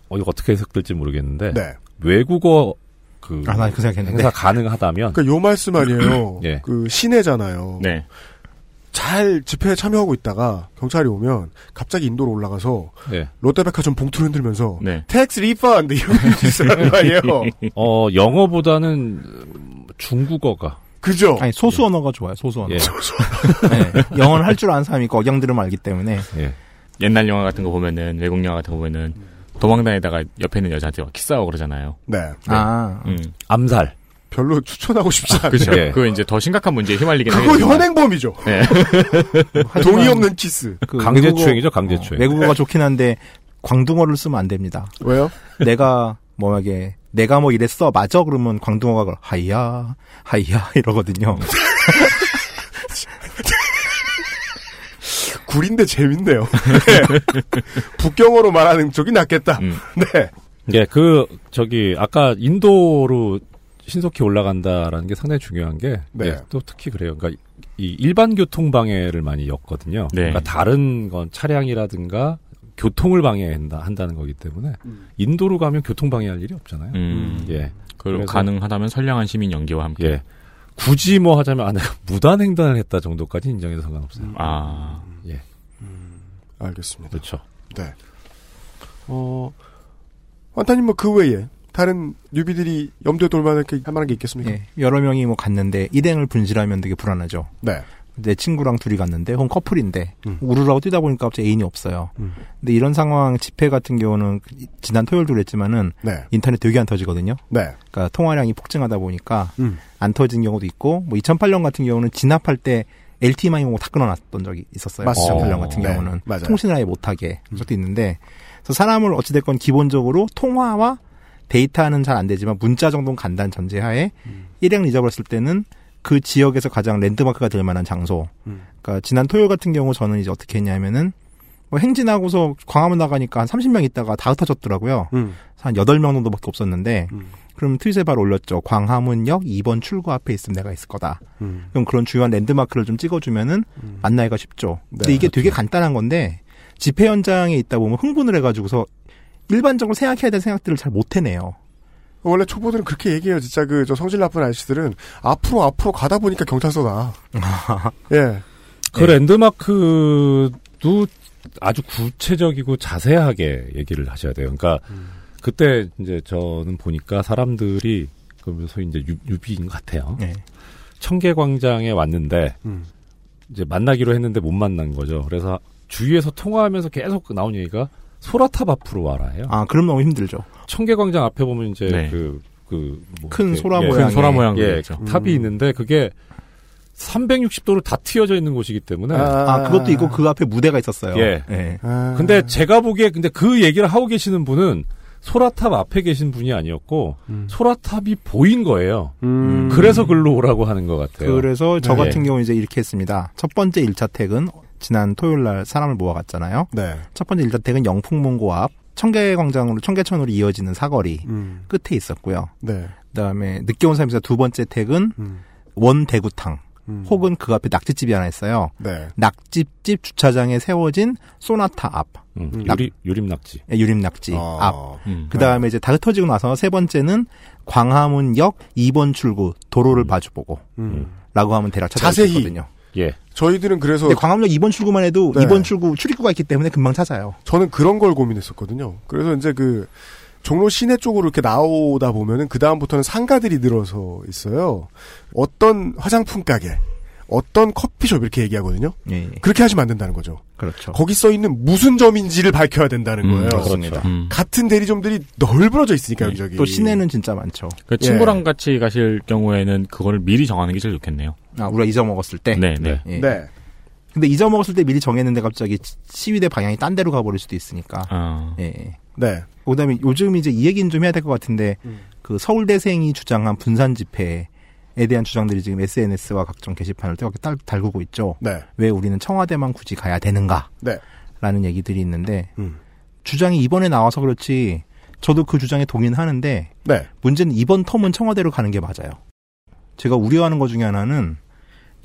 [SPEAKER 10] 어 이거 어떻게 해석될지 모르겠는데
[SPEAKER 2] 네.
[SPEAKER 10] 외국어 그,
[SPEAKER 9] 아, 생각했는데.
[SPEAKER 10] 행사 가능하다면
[SPEAKER 2] 그러니까 요 말씀 아니에요.
[SPEAKER 10] 예.
[SPEAKER 2] 그 시내잖아요.
[SPEAKER 4] 네.
[SPEAKER 2] 잘 집회에 참여하고 있다가 경찰이 오면 갑자기 인도로 올라가서
[SPEAKER 10] 예.
[SPEAKER 2] 롯데백화점 봉투를 흔들면서
[SPEAKER 4] 네.
[SPEAKER 2] tax refund 이런 거 아니에요.
[SPEAKER 10] 어 영어보다는 음, 중국어가
[SPEAKER 2] 그죠?
[SPEAKER 9] 아니 소수 언어가 좋아요. 소수 언어.
[SPEAKER 10] 예.
[SPEAKER 9] 네, 영어를 할 줄 아는 사람이 있고 억양 들으면 알기 때문에
[SPEAKER 10] 예.
[SPEAKER 4] 옛날 영화 같은 거 보면은 외국 영화 같은 거 보면은 도망다니다가 옆에 있는 여자한테 막 키스하고 그러잖아요.
[SPEAKER 2] 네.
[SPEAKER 9] 아.
[SPEAKER 4] 음.
[SPEAKER 10] 암살.
[SPEAKER 2] 별로 추천하고 싶지 않아요.
[SPEAKER 4] 그죠.
[SPEAKER 10] 예.
[SPEAKER 4] 그거 이제 더 심각한 문제에 휘말리긴
[SPEAKER 2] 그거
[SPEAKER 4] 하겠지만.
[SPEAKER 2] 현행범이죠.
[SPEAKER 4] 네.
[SPEAKER 2] 동의 없는 키스.
[SPEAKER 9] 그
[SPEAKER 10] 강제추행이죠,
[SPEAKER 9] 외국어-
[SPEAKER 10] 강제추행.
[SPEAKER 9] 어, 외국어가 좋긴 한데 광둥어를 쓰면 안 됩니다.
[SPEAKER 2] 왜요?
[SPEAKER 9] 내가 뭐하게 내가 뭐 이랬어 맞아 그러면 광둥어가 하이야 하이야 이러거든요.
[SPEAKER 2] 구린데 재밌네요. 네. 북경어로 말하는 쪽이 낫겠다.
[SPEAKER 4] 음.
[SPEAKER 2] 네.
[SPEAKER 10] 예, 그 저기 아까 인도로 신속히 올라간다라는 게 상당히 중요한 게
[SPEAKER 2] 네.
[SPEAKER 10] 예, 또 특히 그래요. 그러니까 이 일반 교통 방해를 많이 엮거든요.
[SPEAKER 4] 네.
[SPEAKER 10] 그러니까 다른 건 차량이라든가 교통을 방해한다 한다는 거기 때문에 인도로 가면 교통 방해할 일이 없잖아요.
[SPEAKER 4] 음.
[SPEAKER 10] 예.
[SPEAKER 4] 그리고
[SPEAKER 10] 그래서-
[SPEAKER 4] 가능하다면 선량한 시민 연기와 함께.
[SPEAKER 10] 예. 굳이 뭐 하자면 아 내가 무단 횡단을 했다 정도까지 인정해도 상관없어요.
[SPEAKER 4] 아.
[SPEAKER 10] 예.
[SPEAKER 2] 알겠습니다.
[SPEAKER 10] 그렇죠.
[SPEAKER 2] 네. 어, 완타님 뭐 그 외에 다른 뉴비들이 염두에 둘 만한 게, 할 만한 게 있겠습니까?
[SPEAKER 9] 예, 여러 명이 뭐 갔는데 일행을 분실하면 되게 불안하죠.
[SPEAKER 2] 네.
[SPEAKER 9] 내 친구랑 둘이 갔는데 혹은 커플인데
[SPEAKER 2] 음.
[SPEAKER 9] 우르르하고 뛰다 보니까 갑자기 애인이 없어요.
[SPEAKER 2] 음.
[SPEAKER 9] 근데 이런 상황 집회 같은 경우는 지난 토요일도 그랬지만은
[SPEAKER 2] 네.
[SPEAKER 9] 인터넷 되게 안 터지거든요.
[SPEAKER 2] 네.
[SPEAKER 9] 그러니까 통화량이 폭증하다 보니까
[SPEAKER 2] 음.
[SPEAKER 9] 안 터진 경우도 있고 뭐 2008년 같은 경우는 진압할 때 LTE망이 뭐다 끊어놨던 적이 있었어요.
[SPEAKER 2] 맞습니다.
[SPEAKER 9] 2008년 같은
[SPEAKER 2] 네,
[SPEAKER 9] 경우는
[SPEAKER 2] 맞아요. 음.
[SPEAKER 9] 통신을 아예 못하게 적도 있는데 그래서 사람을 어찌됐건 기본적으로 통화와 데이터는 잘 안 되지만 문자 정도는 간다는 전제하에
[SPEAKER 2] 음.
[SPEAKER 9] 일행을 잊어버렸을 때는 그 지역에서 가장 랜드마크가 될 만한 장소.
[SPEAKER 2] 음.
[SPEAKER 9] 그러니까 지난 토요일 같은 경우 저는 이제 어떻게 했냐면은 뭐 행진하고서 광화문 나가니까 한 30명 있다가 다 흩어졌더라고요.
[SPEAKER 2] 음.
[SPEAKER 9] 한 8명 정도밖에 없었는데
[SPEAKER 2] 음.
[SPEAKER 9] 그럼 트윗에 바로 올렸죠. 광화문역 2번 출구 앞에 있으면 내가 있을 거다.
[SPEAKER 2] 음.
[SPEAKER 9] 그럼 그런 주요한 랜드마크를 좀 찍어주면은 만나기가 쉽죠. 근데
[SPEAKER 2] 네,
[SPEAKER 9] 이게 되게 간단한 건데 집회 현장에 있다 보면 흥분을 해가지고서 일반적으로 생각해야 될 생각들을 잘 못 해내요.
[SPEAKER 2] 원래 초보들은 그렇게 얘기해요. 진짜 그 저 성질 나쁜 아저씨들은 앞으로 앞으로 가다 보니까 경찰서다. 예.
[SPEAKER 10] 그 랜드마크도 아주 구체적이고 자세하게 얘기를 하셔야 돼요. 그러니까 그때 이제 저는 보니까 사람들이 그 소위 이제 new, newbie인 것 같아요.
[SPEAKER 9] 네.
[SPEAKER 10] 청계광장에 왔는데
[SPEAKER 2] 음.
[SPEAKER 10] 이제 만나기로 했는데 못 만난 거죠. 그래서 주위에서 통화하면서 계속 나온 얘기가 소라탑 앞으로 와라예요.
[SPEAKER 9] 아, 그럼 너무 힘들죠.
[SPEAKER 10] 청계광장 앞에 보면 이제
[SPEAKER 4] 네.
[SPEAKER 10] 그, 그, 뭐
[SPEAKER 9] 큰 소라
[SPEAKER 10] 예,
[SPEAKER 9] 모양의
[SPEAKER 4] 큰 소라 모양
[SPEAKER 10] 예. 탑이
[SPEAKER 2] 음.
[SPEAKER 10] 있는데 그게 360도로 다 트여져 있는 곳이기 때문에
[SPEAKER 9] 아, 그것도 있고 그 앞에 무대가 있었어요.
[SPEAKER 10] 예.
[SPEAKER 9] 예.
[SPEAKER 10] 근데 제가 보기에 근데 그 얘기를 하고 계시는 분은 소라탑 앞에 계신 분이 아니었고 소라탑이 보인 거예요. 그래서 글로 오라고 하는 것 같아요.
[SPEAKER 9] 그래서 저
[SPEAKER 10] 네.
[SPEAKER 9] 같은 경우 이제 이렇게 했습니다. 첫 번째 1차 택은 지난 토요일 날 사람을 모아갔잖아요.
[SPEAKER 2] 네.
[SPEAKER 9] 첫 번째 1차 택은 영풍문고 앞 청계광장으로 청계천으로 이어지는 사거리
[SPEAKER 2] 음.
[SPEAKER 9] 끝에 있었고요.
[SPEAKER 2] 네.
[SPEAKER 9] 그다음에 늦게 온 사람에서 두 번째 택은 원대구탕 혹은 그 앞에 낙지집이 하나 있어요.
[SPEAKER 2] 네.
[SPEAKER 9] 낙지집 주차장에 세워진 소나타 앞.
[SPEAKER 10] 음,
[SPEAKER 9] 낙-
[SPEAKER 10] 유리, 유림낙지.
[SPEAKER 9] 예, 유림낙지
[SPEAKER 2] 아.
[SPEAKER 9] 앞.
[SPEAKER 10] 음.
[SPEAKER 9] 그 다음에 이제 다 흩어지고 나서 세 번째는 광화문역 2번 출구 도로를 마주보고. 라고 하면 대략 찾아올 수
[SPEAKER 2] 자세히.
[SPEAKER 9] 있거든요.
[SPEAKER 10] 예.
[SPEAKER 2] 저희들은 그래서
[SPEAKER 9] 광화문역 2번 출구만 해도
[SPEAKER 2] 네.
[SPEAKER 9] 2번 출구 출입구가 있기 때문에 금방 찾아요.
[SPEAKER 2] 저는 그런 걸 고민했었거든요. 그래서 이제 그 종로 시내 쪽으로 이렇게 나오다 보면은 그 다음부터는 상가들이 늘어서 있어요. 어떤 화장품 가게, 어떤 커피숍 이렇게 얘기하거든요.
[SPEAKER 9] 예.
[SPEAKER 2] 그렇게 하시면 안 된다는 거죠.
[SPEAKER 9] 그렇죠.
[SPEAKER 2] 거기 써 있는 무슨 점인지를 밝혀야 된다는
[SPEAKER 4] 음,
[SPEAKER 2] 거예요.
[SPEAKER 4] 그렇습니다. 음.
[SPEAKER 2] 같은 대리점들이 널브러져 있으니까
[SPEAKER 9] 네.
[SPEAKER 2] 여기저기.
[SPEAKER 9] 또 시내는 진짜 많죠.
[SPEAKER 4] 그 친구랑 같이 가실 경우에는 그거를 미리 정하는 게 제일 좋겠네요.
[SPEAKER 9] 아, 우리가 잊어먹었을 때?
[SPEAKER 4] 네, 네.
[SPEAKER 9] 예.
[SPEAKER 2] 네.
[SPEAKER 9] 근데 잊어먹었을 때 미리 정했는데 갑자기 시- 시위대 방향이 딴 데로 가버릴 수도 있으니까.
[SPEAKER 4] 아.
[SPEAKER 9] 예.
[SPEAKER 2] 네.
[SPEAKER 9] 그 다음에 요즘 이제 이 얘기는 좀 해야 될 것 같은데, 그 서울대생이 주장한 분산 집회에 대한 주장들이 지금 SNS와 각종 게시판을 뜨겁게 달, 달구고 있죠.
[SPEAKER 2] 네.
[SPEAKER 9] 왜 우리는 청와대만 굳이 가야 되는가?
[SPEAKER 2] 네.
[SPEAKER 9] 라는 얘기들이 있는데,
[SPEAKER 2] 음.
[SPEAKER 9] 주장이 이번에 나와서 그렇지, 저도 그 주장에 동의는 하는데,
[SPEAKER 2] 네.
[SPEAKER 9] 문제는 이번 텀은 청와대로 가는 게 맞아요. 제가 우려하는 것 중에 하나는,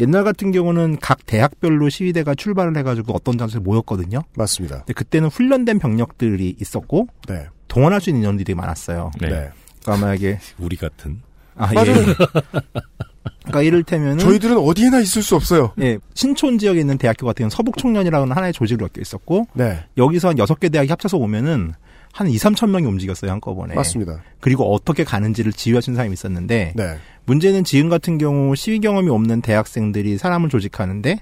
[SPEAKER 9] 옛날 같은 경우는 각 대학별로 시위대가 출발을 해가지고 어떤 장소에 모였거든요.
[SPEAKER 2] 맞습니다.
[SPEAKER 9] 근데 그때는 훈련된 병력들이 있었고
[SPEAKER 2] 네.
[SPEAKER 9] 동원할 수 있는 인원들이 많았어요.
[SPEAKER 10] 네.
[SPEAKER 9] 그러니까 만약에
[SPEAKER 10] 우리 같은.
[SPEAKER 9] 아
[SPEAKER 2] 맞아요.
[SPEAKER 9] 예. 그러니까 이를테면은
[SPEAKER 2] 저희들은 어디에나 있을 수 없어요.
[SPEAKER 9] 예, 신촌 지역에 있는 대학교 같은 경우는 서북 청년이라는 하나의 조직을 엮여 있었고
[SPEAKER 2] 네.
[SPEAKER 9] 여기서 한 여섯 개 대학이 합쳐서 오면은 한 2, 3천 명이 움직였어요, 한꺼번에.
[SPEAKER 2] 맞습니다.
[SPEAKER 9] 그리고 어떻게 가는지를 지휘하신 사람이 있었는데
[SPEAKER 2] 네.
[SPEAKER 9] 문제는 지금 같은 경우 시위 경험이 없는 대학생들이 사람을 조직하는데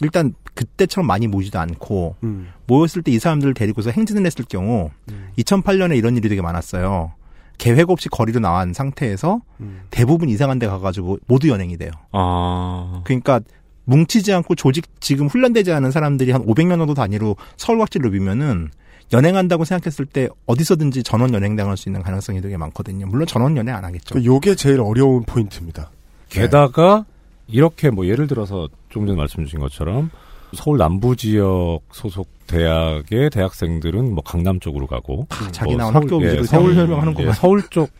[SPEAKER 9] 일단 그때처럼 많이 모이지도 않고
[SPEAKER 2] 음.
[SPEAKER 9] 모였을 때 이 사람들을 데리고서 행진을 했을 경우 2008년에 이런 일이 되게 많았어요. 계획 없이 거리로 나온 상태에서
[SPEAKER 2] 음.
[SPEAKER 9] 대부분 이상한 데 가가지고 모두 연행이 돼요.
[SPEAKER 4] 아.
[SPEAKER 9] 그러니까 뭉치지 않고 조직 지금 훈련되지 않은 사람들이 한 500명 정도 단위로 서울 각지를 누비면은 연행한다고 생각했을 때 어디서든지 전원 연행당할 수 있는 가능성이 되게 많거든요. 물론 전원 연행 안 하겠죠.
[SPEAKER 2] 그 요게 제일 어려운 포인트입니다.
[SPEAKER 10] 게다가 이렇게 뭐 예를 들어서 조금 전에 말씀 주신 것처럼 서울 남부 지역 소속 대학의 대학생들은 뭐 강남 쪽으로 가고
[SPEAKER 9] 자기
[SPEAKER 10] 뭐
[SPEAKER 9] 나온
[SPEAKER 10] 서울-
[SPEAKER 9] 학교
[SPEAKER 10] 예,
[SPEAKER 9] 위주로
[SPEAKER 10] 서울
[SPEAKER 9] 설명하는구만.
[SPEAKER 10] 예, 서울 쪽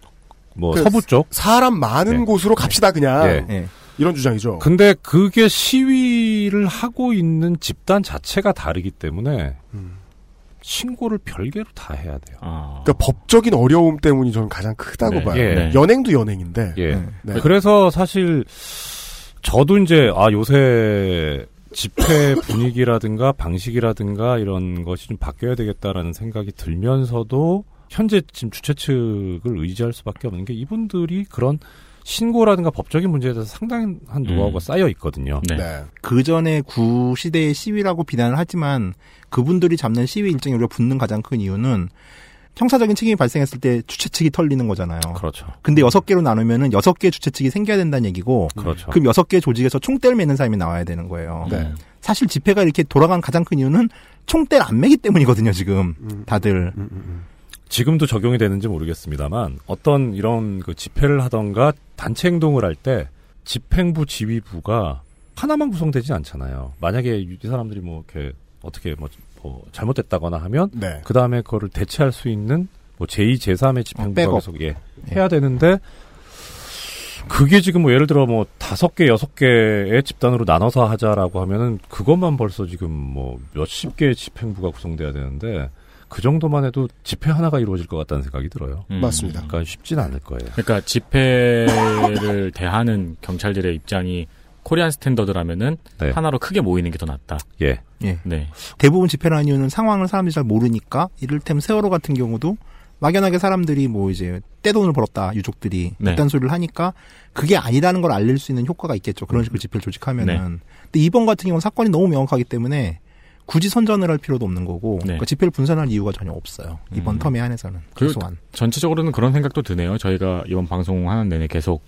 [SPEAKER 10] 뭐
[SPEAKER 2] 그
[SPEAKER 10] 서부 쪽
[SPEAKER 2] 사람 많은
[SPEAKER 10] 네.
[SPEAKER 2] 곳으로 갑시다 그냥
[SPEAKER 10] 예.
[SPEAKER 9] 예.
[SPEAKER 2] 이런 주장이죠.
[SPEAKER 10] 근데 그게 시위를 하고 있는 집단 자체가 다르기 때문에 신고를 별개로 다 해야 돼요.
[SPEAKER 2] 그러니까 법적인 어려움 때문이 저는 가장 크다고
[SPEAKER 10] 네.
[SPEAKER 2] 봐요.
[SPEAKER 10] 예.
[SPEAKER 2] 연행도 연행인데.
[SPEAKER 10] 예.
[SPEAKER 2] 네.
[SPEAKER 10] 그래서 사실 저도 이제 아 요새 집회 분위기라든가 방식이라든가 이런 것이 좀 바뀌어야 되겠다라는 생각이 들면서도 현재 지금 주최 측을 의지할 수밖에 없는 게 이분들이 그런 신고라든가 법적인 문제에 대해서 상당한 노하우가
[SPEAKER 4] 음.
[SPEAKER 10] 쌓여 있거든요.
[SPEAKER 2] 네.
[SPEAKER 9] 그 전에 구 시대의 시위라고 비난을 하지만 그분들이 잡는 시위 일정이 우리가 붙는 가장 큰 이유는 형사적인 책임이 발생했을 때 주최 측이 털리는 거잖아요.
[SPEAKER 10] 그렇죠.
[SPEAKER 9] 근데 여섯 개로 나누면은 여섯 개 주최 측이 생겨야 된다는 얘기고
[SPEAKER 10] 그렇죠.
[SPEAKER 9] 그럼 여섯 개 조직에서 총대를 매는 사람이 나와야 되는 거예요.
[SPEAKER 2] 네.
[SPEAKER 9] 사실 집회가 이렇게 돌아간 가장 큰 이유는 총대를 안 매기 때문이거든요, 지금.
[SPEAKER 2] 음.
[SPEAKER 9] 다들.
[SPEAKER 10] 지금도 적용이 되는지 모르겠습니다만 어떤 이런 그 집회를 하던가 단체 행동을 할 때 집행부 지휘부가 하나만 구성되지 않잖아요. 만약에 이 사람들이 뭐 이렇게 어떻게 뭐, 뭐 잘못됐다거나 하면
[SPEAKER 2] 네.
[SPEAKER 10] 그 다음에 그거를 대체할 수 있는 뭐 제2, 제3의 집행부가. 계속 예, 해야 되는데 그게 지금 뭐 예를 들어 뭐 다섯 개, 여섯 개의 집단으로 나눠서 하자라고 하면은 그것만 벌써 지금 뭐 몇십 개의 집행부가 구성돼야 되는데 그 정도만 해도 집회 하나가 이루어질 것 같다는 생각이 들어요.
[SPEAKER 4] 음.
[SPEAKER 2] 맞습니다.
[SPEAKER 10] 그러니까 쉽진 않을 거예요.
[SPEAKER 4] 그러니까 집회를 대하는 경찰들의 입장이 코리안 스탠더드라면은
[SPEAKER 10] 네.
[SPEAKER 4] 하나로 크게 모이는 게 더 낫다.
[SPEAKER 10] 예.
[SPEAKER 9] 예.
[SPEAKER 4] 네.
[SPEAKER 9] 대부분 집회를 하는 이유는 상황을 사람들이 잘 모르니까 이를테면 세월호 같은 경우도 막연하게 사람들이 뭐 이제 떼돈을 벌었다 유족들이
[SPEAKER 4] 네.
[SPEAKER 9] 이딴 소리를 하니까 그게 아니라는 걸 알릴 수 있는 효과가 있겠죠 그런 식으로 집회를 조직하면은 근데 이번 같은 경우는 사건이 너무 명확하기 때문에 굳이 선전을 할 필요도 없는 거고 그러니까 집회를 분산할 이유가 전혀 없어요 이번
[SPEAKER 4] 음.
[SPEAKER 9] 텀에 한해서는 최소한
[SPEAKER 4] 전체적으로는 그런 생각도 드네요. 저희가 이번 방송 하는 내내 계속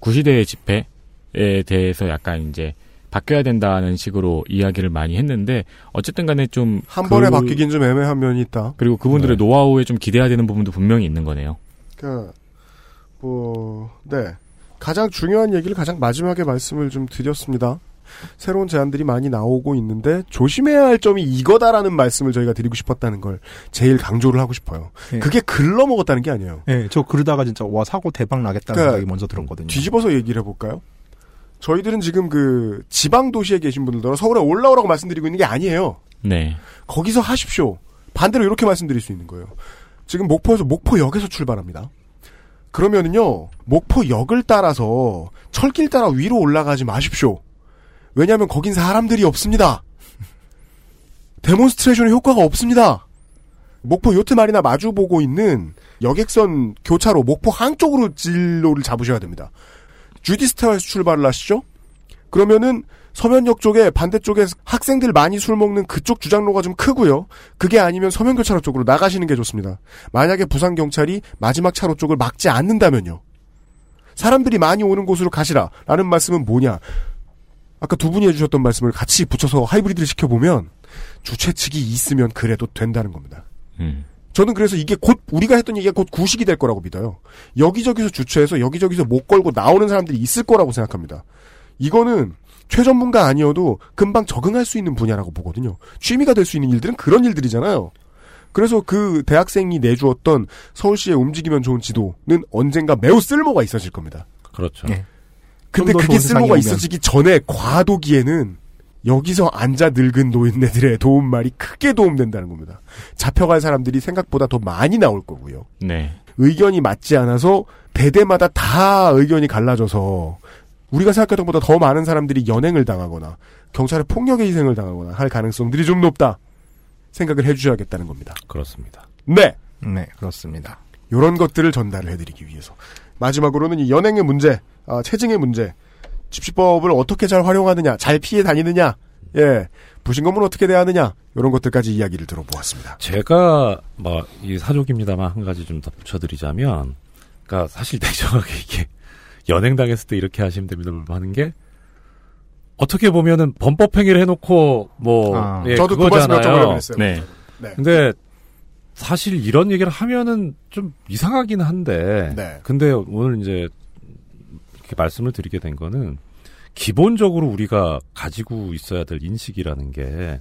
[SPEAKER 4] 구시대의 집회 에 대해서 약간 이제 바뀌어야 된다는 식으로 이야기를 많이 했는데 어쨌든 간에
[SPEAKER 2] 좀한 번에 바뀌긴 좀 애매한 면이 있다.
[SPEAKER 4] 그리고 그분들의 노하우에 좀 기대해야 되는 부분도 분명히 있는 거네요.
[SPEAKER 2] 그러니까 뭐 네. 가장 중요한 얘기를 가장 마지막에 말씀을 좀 드렸습니다. 새로운 제안들이 많이 나오고 있는데 조심해야 할 점이 이거다라는 말씀을 저희가 드리고 싶었다는 걸 제일 강조를 하고 싶어요.
[SPEAKER 9] 예.
[SPEAKER 2] 그게 글러 먹었다는 게 아니에요.
[SPEAKER 9] 예, 저 그러다가 진짜 와 사고 대박 나겠다는
[SPEAKER 2] 그러니까
[SPEAKER 9] 생각이 먼저 들었거든요.
[SPEAKER 2] 뒤집어서 얘기를 해볼까요? 저희들은 지금 그 지방 도시에 계신 분들도 서울에 올라오라고 말씀드리고 있는 게 아니에요.
[SPEAKER 4] 네.
[SPEAKER 2] 거기서 하십시오. 반대로 이렇게 말씀드릴 수 있는 거예요. 지금 목포에서 목포역에서 출발합니다. 그러면은요, 목포역을 따라서 철길 따라 위로 올라가지 마십시오. 왜냐하면 거긴 사람들이 없습니다. demonstration의 효과가 없습니다. 목포 요트 마리나 마주 보고 있는 여객선 교차로 목포 항쪽으로 진로를 잡으셔야 됩니다. 주디스타에서 출발을 하시죠? 그러면은 서면역 쪽에 반대쪽에 학생들 많이 술 먹는 그쪽 주장로가 좀 크고요. 그게 아니면 서면교차로 쪽으로 나가시는 게 좋습니다. 만약에 부산 경찰이 마지막 차로 쪽을 막지 않는다면요. 사람들이 많이 오는 곳으로 가시라라는 말씀은 뭐냐? 아까 두 분이 해주셨던 말씀을 같이 붙여서 하이브리드를 시켜보면 주최 측이 있으면 그래도 된다는 겁니다.
[SPEAKER 4] 음.
[SPEAKER 2] 저는 그래서 이게 곧 우리가 했던 얘기가 곧 구식이 될 거라고 믿어요. 여기저기서 주최해서 여기저기서 못 걸고 나오는 사람들이 있을 거라고 생각합니다. 이거는 최전문가 아니어도 금방 적응할 수 있는 분야라고 보거든요. 취미가 될 수 있는 일들은 그런 일들이잖아요. 그래서 그 대학생이 내주었던 서울시의 움직이면 좋은 지도는 언젠가 매우 쓸모가 있어질 겁니다.
[SPEAKER 10] 그렇죠.
[SPEAKER 2] 네. 근데 그게
[SPEAKER 9] 오면.
[SPEAKER 2] 있어지기 전에 과도기에는 여기서 앉아 늙은 노인네들의 도움말이 크게 도움된다는 겁니다. 잡혀갈 사람들이 생각보다 더 많이 나올 거고요.
[SPEAKER 4] 네.
[SPEAKER 2] 의견이 맞지 않아서 대대마다 다 의견이 갈라져서 우리가 생각했던 것보다 더 많은 사람들이 연행을 당하거나 경찰의 폭력의 희생을 당하거나 할 가능성들이 좀 높다 생각을 해주셔야겠다는 겁니다.
[SPEAKER 10] 그렇습니다.
[SPEAKER 2] 네.
[SPEAKER 9] 네, 그렇습니다.
[SPEAKER 2] 이런 것들을 전달을 해드리기 위해서 마지막으로는 이 연행의 문제, 아, 체증의 문제, 집시법을 어떻게 잘 활용하느냐, 잘 피해 다니느냐, 예, 부신검은 어떻게 대하느냐 이런 것들까지 이야기를 들어보았습니다.
[SPEAKER 10] 제가 뭐 이 사족입니다만 한 가지 좀 덧붙여드리자면, 그러니까 사실 냉정하게 이게 연행 당했을 때 이렇게 하시면 됩니다 하는 게 어떻게 보면은 범법 행위를 해놓고 뭐
[SPEAKER 2] 아,
[SPEAKER 10] 예,
[SPEAKER 2] 저도 그
[SPEAKER 10] 그거잖아요.
[SPEAKER 2] 했어요.
[SPEAKER 4] 네.
[SPEAKER 2] 네.
[SPEAKER 10] 근데 사실 이런 얘기를 하면은 좀 이상하긴 한데,
[SPEAKER 2] 네.
[SPEAKER 10] 근데 오늘 이제 이렇게 말씀을 드리게 된 거는 기본적으로 우리가 가지고 있어야 될 인식이라는 게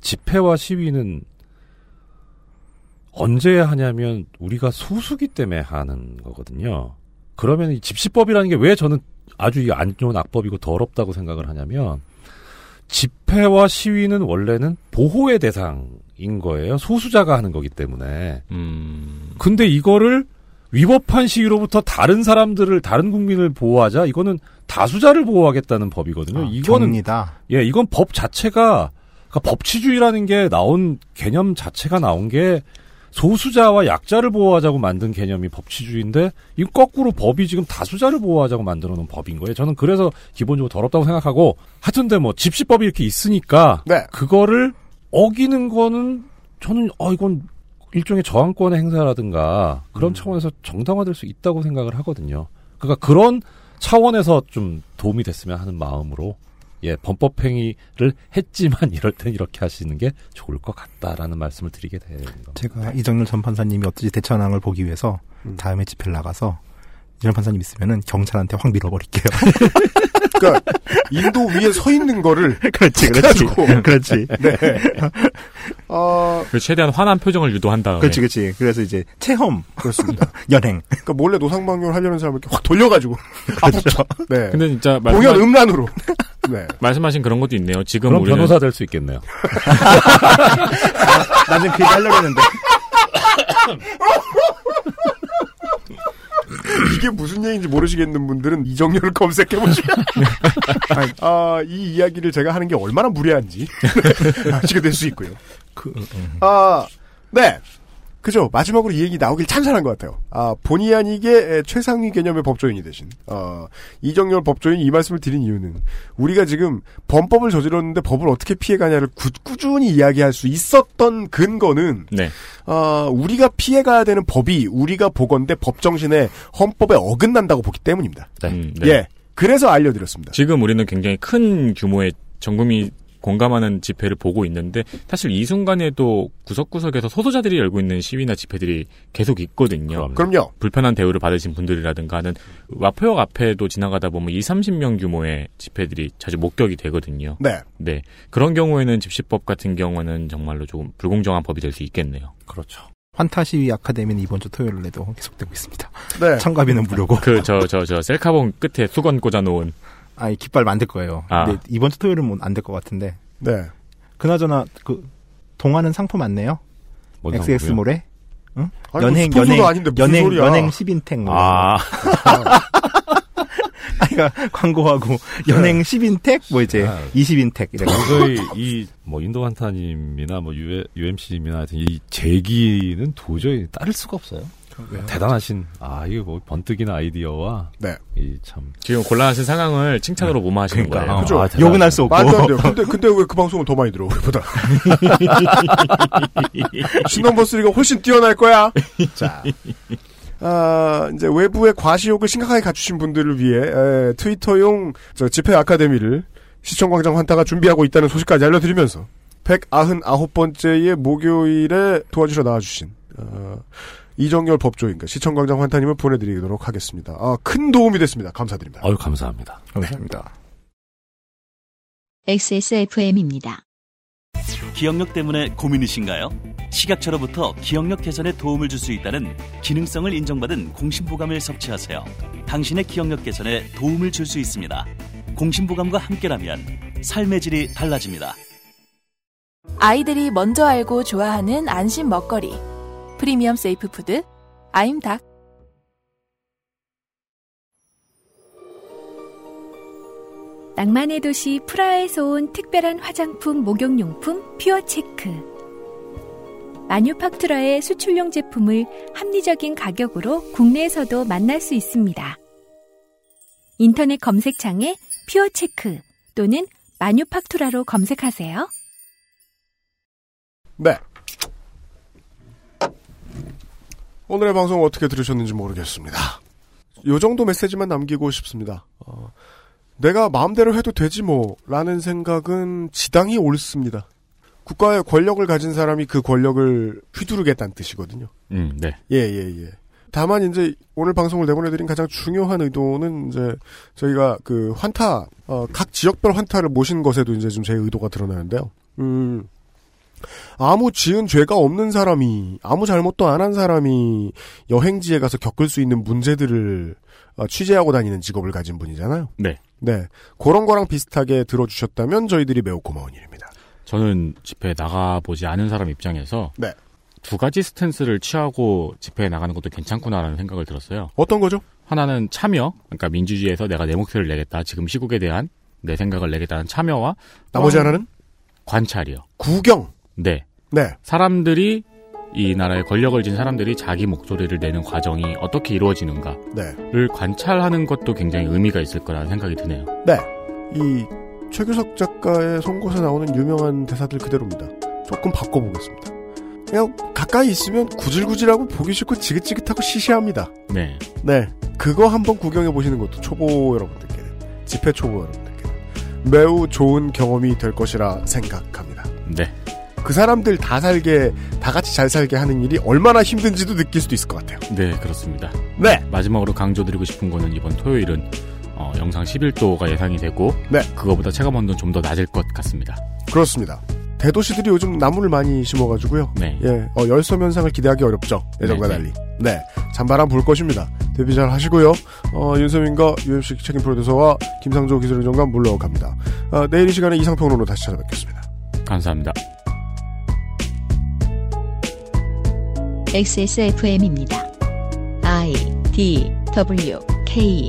[SPEAKER 10] 집회와 시위는 언제 하냐면 우리가 소수기 때문에 하는 거거든요. 그러면 이 집시법이라는 게 왜 저는 아주 이 안 좋은 악법이고 더럽다고 생각을 하냐면 집회와 시위는 원래는 보호의 대상인 거예요. 소수자가 하는 거기 때문에.
[SPEAKER 4] 음.
[SPEAKER 10] 근데 이거를 위법한 시위로부터 다른 사람들을 다른 국민을 보호하자 이거는 다수자를 보호하겠다는 법이거든요.
[SPEAKER 9] 아,
[SPEAKER 10] 이거는. 예, 이건 법 자체가 그러니까 법치주의라는 게 나온 개념 자체가 나온 게 소수자와 약자를 보호하자고 만든 개념이 법치주의인데 이 거꾸로 법이 지금 다수자를 보호하자고 만들어 놓은 법인 거예요. 저는 그래서 기본적으로 더럽다고 생각하고 하여튼데 뭐 집시법이 이렇게 있으니까
[SPEAKER 2] 네.
[SPEAKER 10] 그거를 어기는 거는 저는 어 이건 일종의 저항권의 행사라든가 그런 차원에서 정당화될 수 있다고 생각을 하거든요. 그러니까 그런 차원에서 좀 도움이 됐으면 하는 마음으로 예 범법 행위를 했지만 이럴 땐 이렇게 하시는 게 좋을 것 같다라는 말씀을 드리게 되는 겁니다.
[SPEAKER 9] 제가 이정열 전 판사님이 어떻게 대처하는 걸 보기 위해서 다음에 집회를 나가서 이정 판사님 있으면은 경찰한테 확 밀어버릴게요.
[SPEAKER 2] 그러니까 인도 위에 서 있는 거를
[SPEAKER 9] 그렇지, 그렇지. 그렇지.
[SPEAKER 2] 네. 어,
[SPEAKER 4] 그 최대한 화난 표정을 유도한 다음에
[SPEAKER 9] 그렇지, 그렇지. 그래서 이제 체험,
[SPEAKER 2] 그렇습니다.
[SPEAKER 9] 연행.
[SPEAKER 2] 그러니까 몰래 노상방뇨를 하려는 사람을 이렇게 확 돌려가지고
[SPEAKER 9] 그렇죠.
[SPEAKER 2] 네.
[SPEAKER 4] 근데 진짜
[SPEAKER 2] 공연
[SPEAKER 4] 말씀하-
[SPEAKER 2] 음란으로. 네.
[SPEAKER 4] 말씀하신 그런 것도 있네요. 지금
[SPEAKER 10] 그럼
[SPEAKER 4] 우리는
[SPEAKER 10] 변호사 될 수 있겠네요.
[SPEAKER 9] 나는 그 얘기 하려고 했는데.
[SPEAKER 2] 이게 무슨 얘기인지 모르시겠는 분들은 이정렬을 검색해 보시면 아, 이 이야기를 제가 하는 게 얼마나 무례한지 아시게 될 수 있고요.
[SPEAKER 9] 그,
[SPEAKER 2] 아, 네. 그죠. 마지막으로 이 얘기 나오길 참 잘한 것 같아요. 아, 본의 아니게 최상위 개념의 법조인이 되신, 어, 이정열 법조인이 이 말씀을 드린 이유는, 우리가 지금 범법을 저질렀는데 법을 어떻게 피해가냐를 구, 꾸준히 이야기할 수 있었던 근거는,
[SPEAKER 4] 네.
[SPEAKER 2] 어, 우리가 피해가야 되는 법이 우리가 보건대 법정신에 헌법에 어긋난다고 보기 때문입니다.
[SPEAKER 4] 음, 네.
[SPEAKER 2] 예. 그래서 알려드렸습니다.
[SPEAKER 4] 지금 우리는 굉장히 큰 규모의 전국민 공감하는 집회를 보고 있는데 사실 이 순간에도 구석구석에서 소수자들이 열고 있는 시위나 집회들이 계속 있거든요.
[SPEAKER 2] 그럼요.
[SPEAKER 4] 불편한 대우를 받으신 분들이라든가 하는 와포역 앞에도 지나가다 보면 2, 30명 규모의 집회들이 자주 목격이 되거든요.
[SPEAKER 2] 네.
[SPEAKER 4] 네. 그런 경우에는 집시법 같은 경우는 정말로 조금 불공정한 법이 될 수 있겠네요.
[SPEAKER 9] 그렇죠. 환타 시위 아카데미는 이번 주 토요일에도 계속되고 있습니다.
[SPEAKER 2] 네.
[SPEAKER 9] 참가비는 무료고.
[SPEAKER 4] 그 저 저 저 셀카봉 끝에 수건 꽂아 놓은
[SPEAKER 9] 아니 깃발 만들 거예요.
[SPEAKER 4] 아.
[SPEAKER 9] 근데 이번 주 토요일은 뭐 안될 것 같은데.
[SPEAKER 2] 네.
[SPEAKER 9] 그나저나 그 동화는 상품 많네요.
[SPEAKER 10] 뭔
[SPEAKER 9] XX몰에. 응?
[SPEAKER 2] 아니,
[SPEAKER 9] 연행
[SPEAKER 2] 뭐
[SPEAKER 9] 연행
[SPEAKER 2] 아닌데 무슨
[SPEAKER 9] 연행
[SPEAKER 2] 소리야.
[SPEAKER 9] 연행 10인택 뭐.
[SPEAKER 10] 아.
[SPEAKER 9] 아이가 광고하고 연행 10인택 뭐 이제
[SPEAKER 10] 아.
[SPEAKER 9] 20인택 이래.
[SPEAKER 10] 도저히 이뭐 인도 한타님이나 뭐 UMC님이나 하여튼 이 제기는 도저히 따를 수가 없어요. 대단하신 아 이거 뭐 번뜩이는 아이디어와
[SPEAKER 2] 네.
[SPEAKER 10] 이 참
[SPEAKER 4] 지금 곤란하신 상황을 칭찬으로 무마하시는
[SPEAKER 10] 그러니까.
[SPEAKER 4] 거예요.
[SPEAKER 2] 그죠?
[SPEAKER 10] 아.
[SPEAKER 9] 욕은 할 수 없고.
[SPEAKER 2] 말도 안 돼요. 근데, 근데 왜 그 방송은 더 많이 들어, 우리보다? 신넘버 3가 훨씬 뛰어날 거야. 자. 아, 이제 외부의 과시욕을 심각하게 갖추신 분들을 위해, 에, 트위터용 저 집회 아카데미를 시청광장 환타가 준비하고 있다는 소식까지 알려드리면서, 199번째의 목요일에 도와주러 나와주신, 어, 이정열 법조인과 시청광장 환타님을 보내드리도록 하겠습니다. 아, 큰 도움이 됐습니다. 감사드립니다.
[SPEAKER 10] 아유 감사합니다.
[SPEAKER 9] 감사합니다.
[SPEAKER 1] XSFM입니다.
[SPEAKER 13] 기억력 때문에 고민이신가요? 식약처로부터 기억력 개선에 도움을 줄 수 있다는 기능성을 인정받은 공심보감을 섭취하세요. 당신의 기억력 개선에 도움을 줄 수 있습니다. 공심보감과 함께라면 삶의 질이 달라집니다.
[SPEAKER 16] 아이들이 먼저 알고 좋아하는 안심 먹거리. 프리미엄 safe food 아임닭.
[SPEAKER 8] 낭만의 도시 프라하에서 온 특별한 화장품 목욕용품 pure Czech. 마뉴팍투라의 수출용 제품을 합리적인 가격으로 국내에서도 만날 수 있습니다. 인터넷 검색창에 퓨어체크 또는 마뉴팍투라로 검색하세요.
[SPEAKER 2] 네. 오늘의 방송 어떻게 들으셨는지 모르겠습니다. 요 정도 메시지만 남기고 싶습니다. 어, 내가 마음대로 해도 되지 뭐 라는 생각은 지당히 옳습니다. 국가의 권력을 가진 사람이 그 권력을 휘두르겠다는 뜻이거든요.
[SPEAKER 4] 음, 네.
[SPEAKER 2] 예, 예, 예. 다만 이제 오늘 방송을 내보내드린 가장 중요한 의도는 이제 저희가 그 환타, 어, 각 지역별 환타를 모신 것에도 이제 좀 제 의도가 드러나는데요. 음, 아무 지은 죄가 없는 사람이, 아무 잘못도 안 한 사람이 여행지에 가서 겪을 수 있는 문제들을 어, 취재하고 다니는 직업을 가진 분이잖아요.
[SPEAKER 4] 네.
[SPEAKER 2] 네. 그런 거랑 비슷하게 들어주셨다면 저희들이 매우 고마운 일입니다.
[SPEAKER 4] 저는 집회에 나가보지 않은 사람 입장에서
[SPEAKER 2] 네.
[SPEAKER 4] 두 가지 스탠스를 취하고 집회에 나가는 것도 괜찮구나라는 생각을 들었어요.
[SPEAKER 2] 어떤 거죠?
[SPEAKER 4] 하나는 참여, 그러니까 민주주의에서 내가 내 목소리를 내겠다, 지금 시국에 대한 내 생각을 내겠다는 참여와
[SPEAKER 2] 나머지
[SPEAKER 4] 또
[SPEAKER 2] 하나는?
[SPEAKER 4] 관찰이요.
[SPEAKER 2] 구경.
[SPEAKER 4] 네.
[SPEAKER 2] 네.
[SPEAKER 4] 사람들이 이 나라의 권력을 쥔 사람들이 자기 목소리를 내는 과정이 어떻게 이루어지는가를
[SPEAKER 2] 네.
[SPEAKER 4] 관찰하는 것도 굉장히 의미가 있을 거라는 생각이 드네요.
[SPEAKER 2] 네. 이 최규석 작가의 송곳에 나오는 유명한 대사들 그대로입니다. 조금 바꿔보겠습니다. 그냥 가까이 있으면 구질구질하고 보기 싫고 지긋지긋하고 시시합니다.
[SPEAKER 4] 네.
[SPEAKER 2] 네. 그거 한번 구경해 보시는 것도 초보 여러분들께는, 집회 초보 여러분들께는 매우 좋은 경험이 될 것이라 생각합니다.
[SPEAKER 4] 네.
[SPEAKER 2] 그 사람들 다 살게, 다 같이 잘 살게 하는 일이 얼마나 힘든지도 느낄 수도 있을 것 같아요.
[SPEAKER 4] 네, 그렇습니다.
[SPEAKER 2] 네.
[SPEAKER 4] 마지막으로 강조드리고 싶은 거는 이번 토요일은 어, 영상 11도가 예상이 되고
[SPEAKER 2] 네.
[SPEAKER 4] 그거보다 체감 온도는 좀 더 낮을 것 같습니다.
[SPEAKER 2] 그렇습니다. 대도시들이 요즘 나무를 많이 심어가지고요.
[SPEAKER 4] 네.
[SPEAKER 2] 예, 어, 열섬 현상을 기대하기 어렵죠. 예전과
[SPEAKER 4] 네,
[SPEAKER 2] 달리. 네. 잔바람 불 것입니다. 데뷔 잘 하시고요. 어, 윤세민과 UMC 책임 프로듀서와 김상조 기술행정관 물러갑니다. 어, 내일 이 시간에 이상평론으로 다시 찾아뵙겠습니다.
[SPEAKER 4] 감사합니다.
[SPEAKER 1] XSFM입니다. I D W K